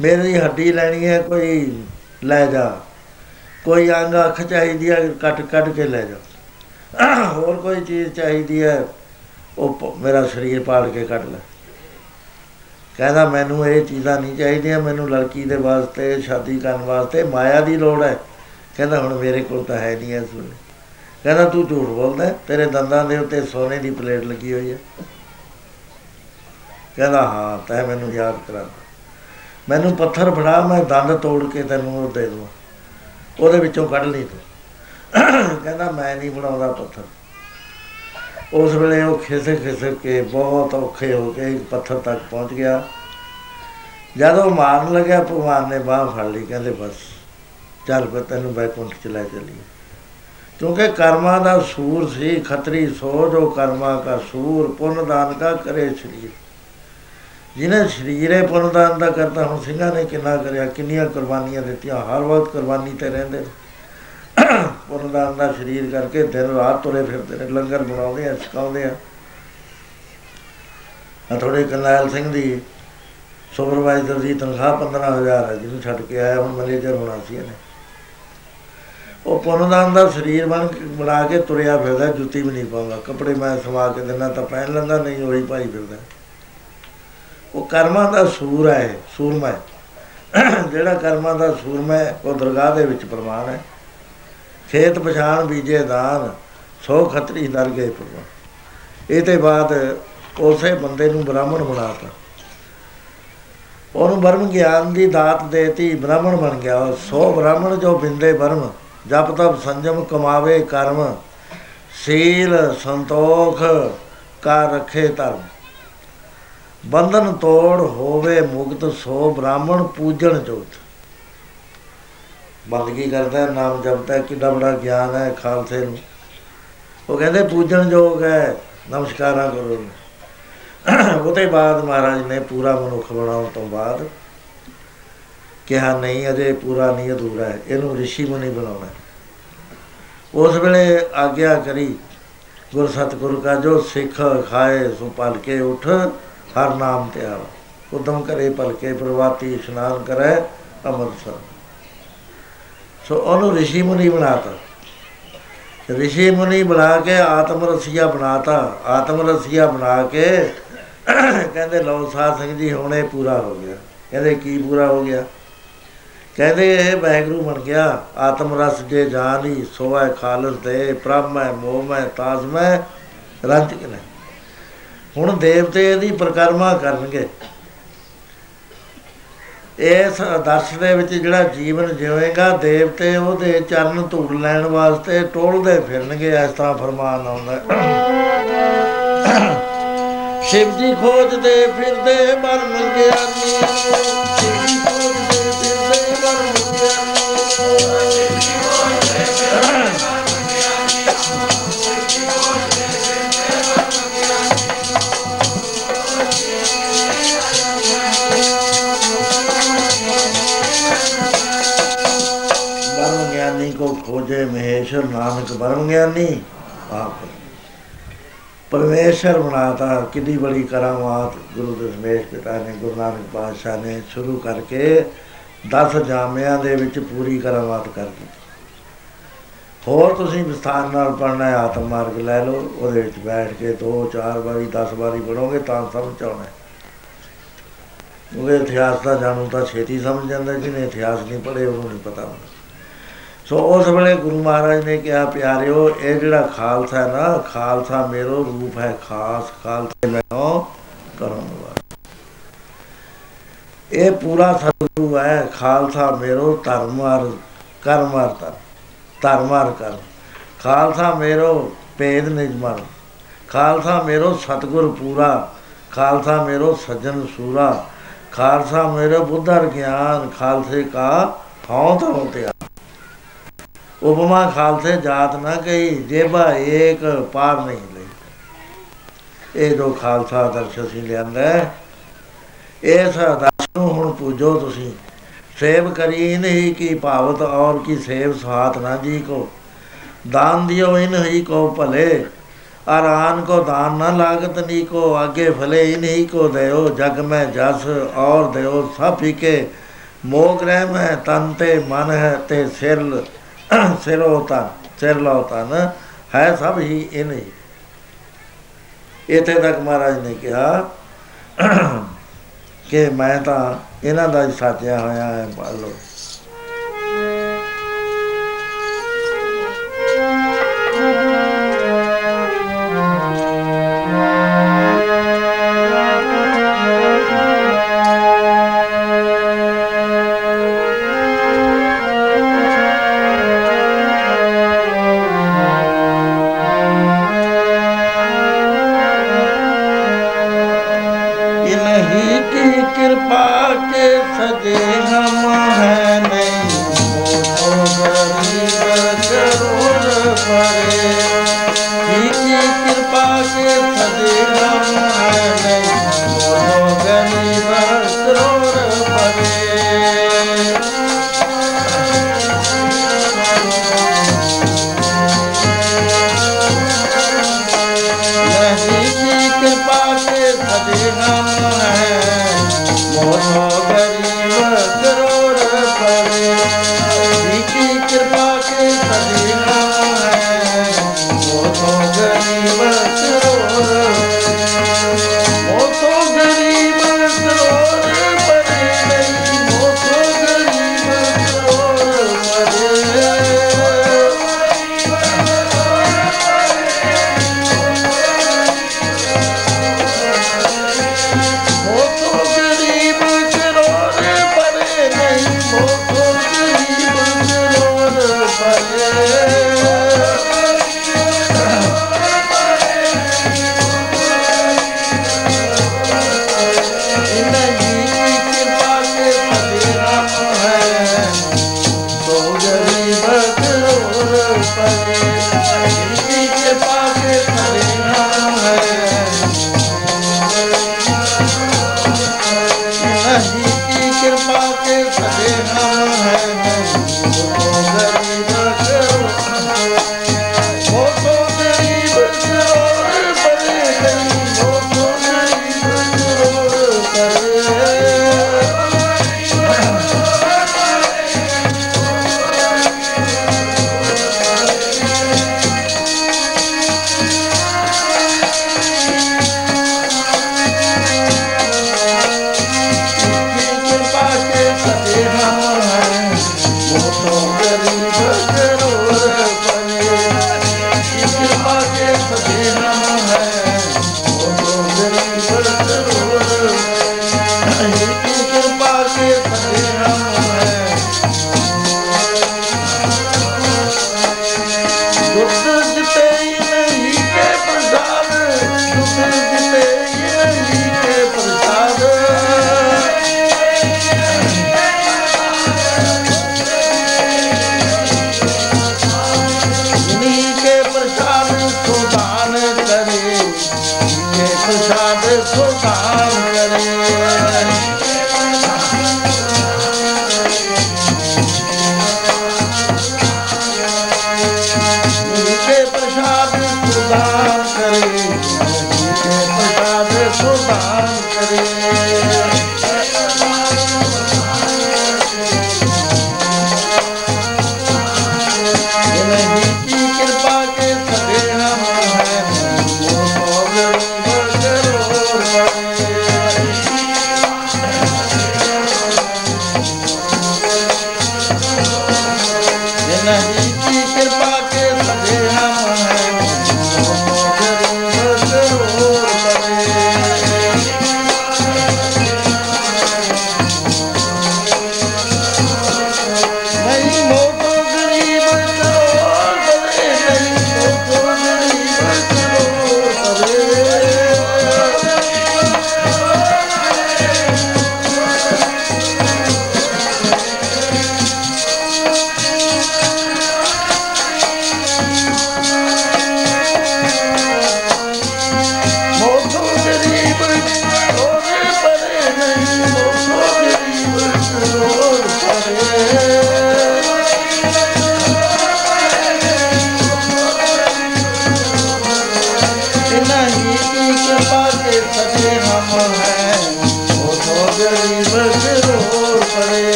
ਮੇਰੀ ਹੱਡੀ ਲੈਣੀ ਹੈ ਕੋਈ ਲੈ ਜਾ। ਕੋਈ ਅੰਗ ਅੱਖ ਚਾਹੀਦੀ ਹੈ ਕੱਟ ਕੱਟ ਕੇ ਲੈ ਜਾ। ਹੋਰ ਕੋਈ ਚੀਜ਼ ਚਾਹੀਦੀ ਹੈ ਉਹ ਪ- ਮੇਰਾ ਸਰੀਰ ਪਾੜ ਕੇ ਕੱਢ ਲੈ। ਕਹਿੰਦਾ ਮੈਨੂੰ ਇਹ ਚੀਜ਼ਾਂ ਨਹੀਂ ਚਾਹੀਦੀਆਂ ਮੈਨੂੰ ਲੜਕੀ ਦੇ ਵਾਸਤੇ ਸ਼ਾਦੀ ਕਰਨ ਵਾਸਤੇ ਮਾਇਆ ਦੀ ਲੋੜ ਹੈ। ਕਹਿੰਦਾ ਹੁਣ ਮੇਰੇ ਕੋਲ ਤਾਂ ਹੈ ਨਹੀਂ ਇਸ ਵੇਲੇ। ਕਹਿੰਦਾ ਤੂੰ ਝੂਠ ਬੋਲਦਾ ਹੈ, ਤੇਰੇ ਦੰਦਾਂ ਦੇ ਉੱਤੇ ਸੋਨੇ ਦੀ ਪਲੇਟ ਲੱਗੀ ਹੋਈ ਹੈ। ਕਹਿੰਦਾ, ਹਾਂ, ਤੈਂ ਮੈਨੂੰ ਯਾਦ ਕਰਾ ਮੈਨੂੰ ਪੱਥਰ ਫੜਾ, ਮੈਂ ਦੰਦ ਤੋੜ ਕੇ ਤੈਨੂੰ ਉਹ ਦੇ ਦੂੰ ਉਹਦੇ ਵਿੱਚੋਂ ਕੱਢ ਲਈ ਤੂੰ। ਕਹਿੰਦਾ, ਮੈਂ ਨਹੀਂ ਬਣਾਉਂਦਾ ਪੱਥਰ। ਉਸ ਵੇਲੇ ਉਹ ਖਿਸਕ ਖਿਸਕ ਕੇ ਬਹੁਤ ਔਖੇ ਹੋ ਕੇ ਇੱਕ ਪੱਥਰ ਤੱਕ ਪਹੁੰਚ ਗਿਆ। ਜਦੋਂ ਮਾਰਨ ਲੱਗਿਆ, ਭਗਵਾਨ ਨੇ ਬਾਹ ਫੜ ਲਈ, ਕਹਿੰਦੇ, ਬਸ, ਚੱਲ ਫਿਰ ਤੈਨੂੰ ਬੈਕੁੰਠ ਚ ਲੈ ਚੱਲੀਏ। ਕਿਉਂਕਿ ਕਰਮਾਂ ਦਾ ਸੂਰ ਸੀ, ਖੱਤਰੀ ਸੋ ਜੋ ਕਰਮਾ ਦਾ ਸੂਰ ਪੁੰਨ ਦਾਨ ਕਾ ਕਰੇ ਸਰੀਰ। ਜਿਹਨੇ ਸਰੀਰੇ ਪੁੰਨ ਦਾਨ ਦਾ ਕਰਤਾ, ਹੁਣ ਸਿੰਘਾਂ ਨੇ ਕਿੰਨਾ ਕਰਿਆ, ਕਿੰਨੀਆਂ ਕੁਰਬਾਨੀਆਂ ਦਿੱਤੀਆਂ, ਹਰ ਵਕਤ ਕੁਰਬਾਨੀ ਤੇ ਰਹਿੰਦੇ ਨੇ। ਪੁੰਨ ਦਾਨ ਦਾ ਸਰੀਰ ਕਰਕੇ ਦਿਨ ਰਾਤ ਤੁਰੇ ਫਿਰਦੇ ਨੇ, ਲੰਗਰ ਬਣਾਉਂਦੇ ਆ ਸਿਖਾਉਂਦੇ ਆ। ਆ ਥੋੜੇ ਕਰਨੈਲ ਸਿੰਘ ਦੀ ਸੁਪਰਵਾਈਜ਼ਰ ਦੀ ਤਨਖਾਹ 15000 ਹੈ ਜਿਹਨੂੰ ਛੱਡ ਕੇ ਆਇਆ, ਹੁਣ ਮੈਨੇਜਰ ਹੋਣਾ ਸੀ ਇਹਨੇ। ਉਹ ਪੁੰਨਦਾਨ ਦਾ ਸਰੀਰ ਬਣ ਕੇ, ਬਣਾ ਕੇ ਤੁਰਿਆ ਫਿਰਦਾ, ਜੁੱਤੀ ਵੀ ਨਹੀਂ ਪਾਉਂਦਾ। ਕੱਪੜੇ ਮੈਂ ਸਵਾ ਕੇ ਦਿੰਦਾ ਤਾਂ ਪਹਿਨ ਲੈਂਦਾ, ਨਹੀਂ ਉਹੀ ਭਾਈ ਫਿਰਦਾ। ਉਹ ਕਰਮਾਂ ਦਾ ਸੂਰ ਹੈ ਸੂਰਮਾ ਹੈ। ਜਿਹੜਾ ਕਰਮਾਂ ਦਾ ਸੂਰਮਾ ਹੈ, ਉਹ ਦਰਗਾਹ ਦੇ ਵਿੱਚ ਪ੍ਰਮਾਣ ਹੈ। ਖੇਤ ਪਛਾਣ ਬੀਜੇ ਦਾਨ ਸੋ ਖੱਤਰੀ ਦਰ ਗਏ ਪ੍ਰਮਾਣ। ਇਹ ਤੇ ਬਾਅਦ ਉਸੇ ਬੰਦੇ ਨੂੰ ਬ੍ਰਾਹਮਣ ਬਣਾਤਾ। ਉਹਨੂੰ ਬਰਮ ਗਿਆਨ ਦੀ ਦਾਤ ਦੇਤੀ ਬ੍ਰਾਹਮਣ ਬਣ ਗਿਆ। ਉਹ ਸੋ ਬ੍ਰਾਹਮਣ ਜੋ ਬਿੰਦੇ ਬਰਮ ਜਪ ਤਪ ਸੰਜਮ ਕਮਾਵੇ ਕਰਮ। ਸੀਲ ਸੰਤੋਖ ਕਾ ਰਖੇ ਧਰਮ। ਬੰਧਨ ਤੋੜ ਹੋਵੇ ਮੁਕਤ ਸੋ ਬ੍ਰਾਹਮਣ ਪੂਜਣ ਜੋਤ। ਬੰਦਗੀ ਕਰਦਾ ਹੈ, ਨਾਮ ਜਪਦਾ ਹੈ, ਕਿੰਨਾ ਬੜਾ ਗਿਆਨ ਹੈ ਖਾਲਸੇ ਨੂੰ। ਉਹ ਕਹਿੰਦੇ ਪੂਜਣ ਯੋਗ ਹੈ। ਨਮਸਕਾਰਾਂ ਕਰੋ ਉਹਦੇ ਬਾਅਦ ਮਹਾਰਾਜ ਨੇ ਪੂਰਾ ਮਨੁੱਖ ਬਣਾਉਣ ਤੋਂ ਬਾਅਦ ਕਿਹਾ ਨਹੀਂ ਅਜੇ ਪੂਰਾ ਨਹੀਂ ਅਧੂਰਾ ਹੈ। ਇਹਨੂੰ ਰਿਸ਼ੀ ਮੁਨੀ ਬਣਾਉਣਾ ਹੈ। ਉਸ ਵੇਲੇ ਆਗਿਆ ਕਰੀ ਗੁਰ ਸਤਿਗੁਰੂ ਕਾ ਜੋ ਸਿੱਖ ਖਾਏ ਸੋ ਪਲ ਕੇ ਉਠ ਹਰ ਨਾਮ ਤੇ ਆਵ ਉਦਮ ਕਰੇ ਪਲ ਕੇ ਪ੍ਰਵਾਤੀ ਇਸ਼ਨਾਨ ਕਰੇ ਅੰਮ੍ਰਿਤਸਰ। ਸੋ ਉਹਨੂੰ ਰਿਸ਼ੀ ਮੁਨੀ ਬਣਾਤਾ। ਰਿਸ਼ੀ ਮੁਨੀ ਬਣਾ ਕੇ ਆਤਮ ਰਸੀਆ ਬਣਾਤਾ। ਆਤਮ ਰਸੀਆ ਬਣਾ ਕੇ ਕਹਿੰਦੇ ਲਓ ਸਾਧ ਸਿੰਘ ਜੀ, ਹੁਣ ਇਹ ਪੂਰਾ ਹੋ ਗਿਆ। ਕਹਿੰਦੇ ਕੀ ਪੂਰਾ ਹੋ ਗਿਆ? ਕਹਿੰਦੇ ਇਹ ਵਾਹਿਗੁਰੂ ਬਣ ਗਿਆ। ਆਤਮ ਰਸ ਜੇ ਜਾਣੀ ਸੋਇ ਖਾਲਸ ਦੇ, ਬ੍ਰਹਮ ਹੈ ਮੋਹ ਹੈ ਤਾਸ ਹੈ ਰੰਜ ਕਿਨੇ ਹੁਣ ਦੇਵਤੇ ਇਹਦੀ ਪ੍ਰਕਰਮਾ ਕਰਨਗੇ। ਇਸ ਆਦਰਸ਼ ਦੇ ਵਿੱਚ ਜਿਹੜਾ ਜੀਵਨ ਜਿਵੇਗਾ ਦੇਵਤੇ ਉਹਦੇ ਚਰਨ ਧੂੜ ਲੈਣ ਵਾਸਤੇ ਟੋਲਦੇ ਫਿਰਨਗੇ ਇਸ ਤਰ੍ਹਾਂ ਫਰਮਾਨ ਆਉਂਦਾ। ਸ਼ਿਵ ਜੀ ਖੋਜਦੇ ਫਿਰਦੇ ਮਰਨ ਗਿਆਨੀ ਮਹੇਸ਼ਰ ਨਾਨਕ ਬਰਮ ਗਿਆਨੀ ਆਪ। ਪਰਮੇਸ਼ਰ ਬਣਾਤਾ, ਕਿੰਨੀ ਬੜੀ ਕਰਾਮਾਤ ਗੁਰੂ ਦਸ਼ਮੇਸ਼ ਪਿਤਾ ਨੇ, ਗੁਰੂ ਨਾਨਕ ਪਾਤਸ਼ਾਹ ਨੇ ਸ਼ੁਰੂ ਕਰਕੇ 10 ਜਾਮਿਆਂ ਦੇ ਵਿੱਚ ਪੂਰੀ ਕਰਾਮਾਤ ਕਰ ਦਿੱਤੀ। ਹੋਰ ਤੁਸੀਂ ਵਿਸਥਾਰ ਨਾਲ ਪੜਨਾ ਹੈ, ਆਤਮ ਮਾਰਗ ਲੈ ਲਓ, ਉਹਦੇ ਵਿੱਚ ਬੈਠ ਕੇ 2 4 ਵਾਰੀ 10 ਵਾਰੀ ਪੜੋਗੇ ਤਾਂ ਸਮਝ ਆਉਣਾ ਹੈ। ਉਹਦੇ ਇਤਿਹਾਸ ਦਾ ਜਾਣੂ ਤਾਂ ਛੇਤੀ ਸਮਝ ਜਾਂਦਾ, ਜਿਹਨੇ ਇਤਿਹਾਸ ਨਹੀਂ ਪੜ੍ਹੇ ਉਹਨੂੰ ਨਹੀਂ ਪਤਾ ਹੁੰਦਾ। ਸੋ ਉਸ ਵੇਲੇ ਗੁਰੂ ਮਹਾਰਾਜ ਨੇ ਕਿਹਾ, ਪਿਆਰਿਓ, ਇਹ ਜਿਹੜਾ ਖਾਲਸਾ ਹੈ ਨਾ, ਖਾਲਸਾ ਮੇਰੋ ਰੂਪ ਹੈ, ਖਾਸ ਖਾਲਸੇ ਮੈਨੋ ਕਰਨ ਵਾਲਾ। ਇਹ ਪੂਰਾ ਸਤਿਗੁਰੂ ਹੈ, ਖਾਲਸਾ ਮੇਰੋ ਧਰਮਾਰ ਕਰਮਾਰ ਧਰਮ ਧਰਮਾਰ ਕਰ ਖਾਲਸਾ ਮੇਰੋ ਭੇਦ ਨਿਜਮਨ ਖਾਲਸਾ ਮੇਰੋ ਸਤਿਗੁਰ ਪੂਰਾ, ਖਾਲਸਾ ਮੇਰੋ ਸੱਜਣ ਸੂਰਾ, ਖਾਲਸਾ ਮੇਰੋ ਬੁੱਧਰ ਗਿਆਨ, ਖਾਲਸੇ ਕਾ ਹਉ ਤੋਂ ਤੇ ਉਪਮਾ ਖਾਲਸੇ ਜਾਤ ਨਾ ਗਈ ਜੇਬਾ ਏਕ ਪਾਰ ਨਹੀਂ ਲਈ। ਇਹ ਜੋ ਖਾਲਸਾ ਦਰਸ਼ ਅਸੀਂ ਲਿਆਂਦਾ ਇਸ ਦਰਸ਼ ਨੂੰ ਹੁਣ ਪੂਜੋ ਤੁਸੀਂ। ਸੇਵ ਕਰੀ ਨਹੀਂ ਕੀ ਭਾਵਤ, ਔਰ ਕੀ ਸੇਵ ਸਾਥ ਨਾ ਜੀ ਕੋ। ਦਾਨ ਦਿਓ ਇਨ ਹੀ ਕੋ ਭਲੇ ਆਰਾਨ ਕੋ ਦਾਨ ਨਾ ਲਾਗਤ ਨੀ ਕੋ। ਆਗੇ ਭਲੇ ਹੀ ਨਹੀਂ ਕੋ ਦਇਓ ਜਗ ਮੈਂ ਜਸ, ਔਰ ਦਇਓ ਸਭ ਹੀ ਕੇ ਮੋਗ ਰਹਿ ਮੈਂ ਤਨ ਤੇ ਮਨ ਹੈ ਤੇ ਸਿਰ ਸਿਰ ਹੋਤਾ ਸਿਰ ਲਾਉਤਾ ਨਾ, ਹੈ ਸਭ ਹੀ ਇਹ ਨਹੀਂ ਇਥੇ ਤੱਕ ਮਹਾਰਾਜ ਨੇ ਕਿਹਾ ਕਿ ਮੈਂ ਤਾਂ ਇਹਨਾਂ ਦਾ ਹੀ ਸਾਥਿਆ ਹੋਇਆ ਹੈ ਪਾਲੋ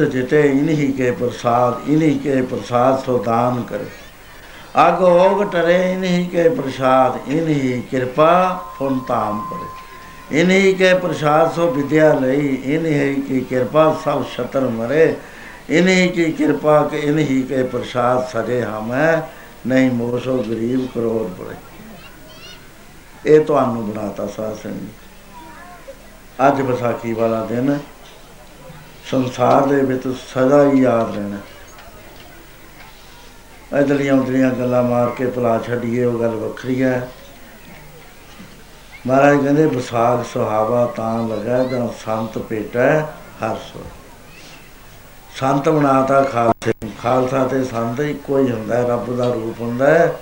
ਕਹਿਤਾ ਜੁੱਧ ਜਿਤੇ ਇਨਹੀ ਕੇ ਪ੍ਰਸਾਦ, ਇਨਹੀ ਕੇ ਪ੍ਰਸਾਦ ਸੋ ਦਾਨ ਕਰੇ। ਅਗ ਹੋਗ ਟਰੇ ਇਨਹੀ ਕੇ ਪ੍ਰਸਾਦ, ਇਨਹੀ ਕਿਰਪਾ ਫੁਨ ਤਾਮ ਕਰੇ। ਇਨਹੀ ਕੇ ਪ੍ਰਸਾਦ ਸੋ ਵਿਦਿਆ ਲਈ, ਇਨਹੀ ਕੀ ਕਿਰਪਾ ਸਭ ਸ਼ਤਰ ਮਰੇ। ਇਨਹੀ ਕੀ ਕਿਰਪਾ ਕੇ ਇਨਹੀ ਕੇ ਪ੍ਰਸਾਦ ਸਜੇ ਹਮੈ, ਨਹੀਂ ਮੋਸੋ ਗਰੀਬ ਕਰੋੜ ਪੜੇ ਇਹ ਤੁਹਾਨੂੰ ਬਣਾਤਾ ਸਾਧ ਸੰਗਤ। ਅੱਜ ਵਿਸਾਖੀ ਵਾਲਾ ਦਿਨ ਸੰਸਾਰ ਦੇ ਵਿੱਚ ਸਦਾ ਹੀ ਯਾਦ ਰਹਿਣਾ ਇਧਰਲੀਆਂ ਉਧਰਲੀਆਂ ਗੱਲਾਂ ਮਾਰ ਕੇ ਭੁਲਾ ਛੱਡੀਏ, ਉਹ ਗੱਲ ਵੱਖਰੀ ਹੈ। ਮਹਾਰਾਜ ਕਹਿੰਦੇ, ਵਿਸਾਖ ਸੁਹਾਵਾ ਤਾਂ ਲਗਾ ਜਾਂ ਸੰਤ ਭੇਟੈ ਹਰ ਸੋ ਸੰਤ ਬਣਾਤਾ ਖਾਲਸੇ। ਨੂੰ। ਖਾਲਸਾ ਤੇ ਸੰਤ ਇੱਕੋ ਹੀ ਹੁੰਦਾ ਹੈ, ਰੱਬ ਦਾ ਰੂਪ ਹੁੰਦਾ ਹੈ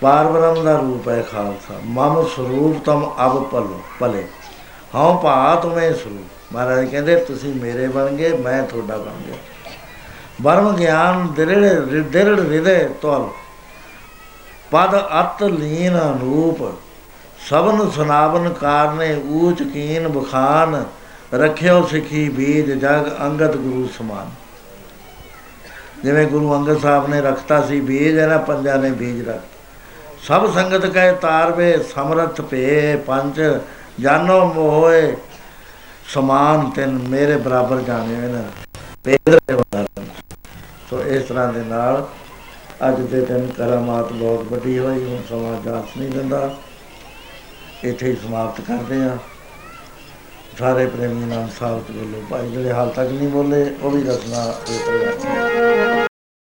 ਪਾਰ ਬ੍ਰਹਮ ਦਾ ਰੂਪ ਹੈ ਖਾਲਸਾ। ਮਮ ਸਰੂਪ ਤਮ ਅਬ ਪਲੋ ਭਲੇ। ਹਉ ਭਾ ਤੁਮੇ ਸਰੂਪ ਮਹਾਰਾਜ ਕਹਿੰਦੇ, ਤੁਸੀਂ ਮੇਰੇ ਬਣ ਗਏ, ਮੈਂ ਤੁਹਾਡਾ ਬਣ ਗਿਆ। ਬਰਮ ਗਿਆਨ ਦਿਰੜ ਦਿਰੜ ਹਿਰਦੇ ਤੋਲ। ਪਦ ਅਤ ਲੀਨ ਰੂਪ ਸਭਨ ਸੁਨਾਵਨ ਕਾਰਨੇ ਊਚ ਕੀਨ ਬਖਾਨ। ਰੱਖਿਓ ਸਿੱਖੀ ਬੀਜ ਜਗ ਅੰਗਦ ਗੁਰੂ ਸਮਾਨ। ਜਿਵੇਂ ਗੁਰੂ ਅੰਗਦ ਸਾਹਿਬ ਨੇ ਰੱਖਤਾ ਸੀ ਬੀਜ, ਇਹਨਾਂ ਪੰਜਾਂ ਨੇ ਬੀਜ ਰੱਖ ਸਭ ਸੰਗਤ ਕੈ ਤਾਰਵੇ ਸਮਰਥ ਭੇ ਪੰਜ ਜਾਨੋ ਮੋਏ, ਸਮਾਨ ਤਿਨ ਮੇਰੇ ਬਰਾਬਰ ਜਾਣਿਓ ਨਾ ਪੇਦਰ ਦੇਵਦਾਰ ਸੋ ਇਸ ਤਰ੍ਹਾਂ ਦੇ ਨਾਲ ਅੱਜ ਦੇ ਦਿਨ ਕਰਾਮਾਤ ਬਹੁਤ ਵੱਡੀ ਹੋਈ, ਹੁਣ ਸਮਾਂ ਜਾਤ ਨਹੀਂ ਦਿੰਦਾ। ਇੱਥੇ ਹੀ ਸਮਾਪਤ ਕਰਦੇ ਹਾਂ। ਸਾਰੇ ਪ੍ਰੇਮੀ ਨਾਮ ਸਾਹਿਬ ਵੱਲੋਂ ਭਾਈ ਜਿਹੜੇ ਹਾਲ ਤੱਕ ਨਹੀਂ ਬੋਲੇ, ਉਹ ਵੀ ਦੱਸਣਾ ਇਹ ਪ੍ਰਯਾਸ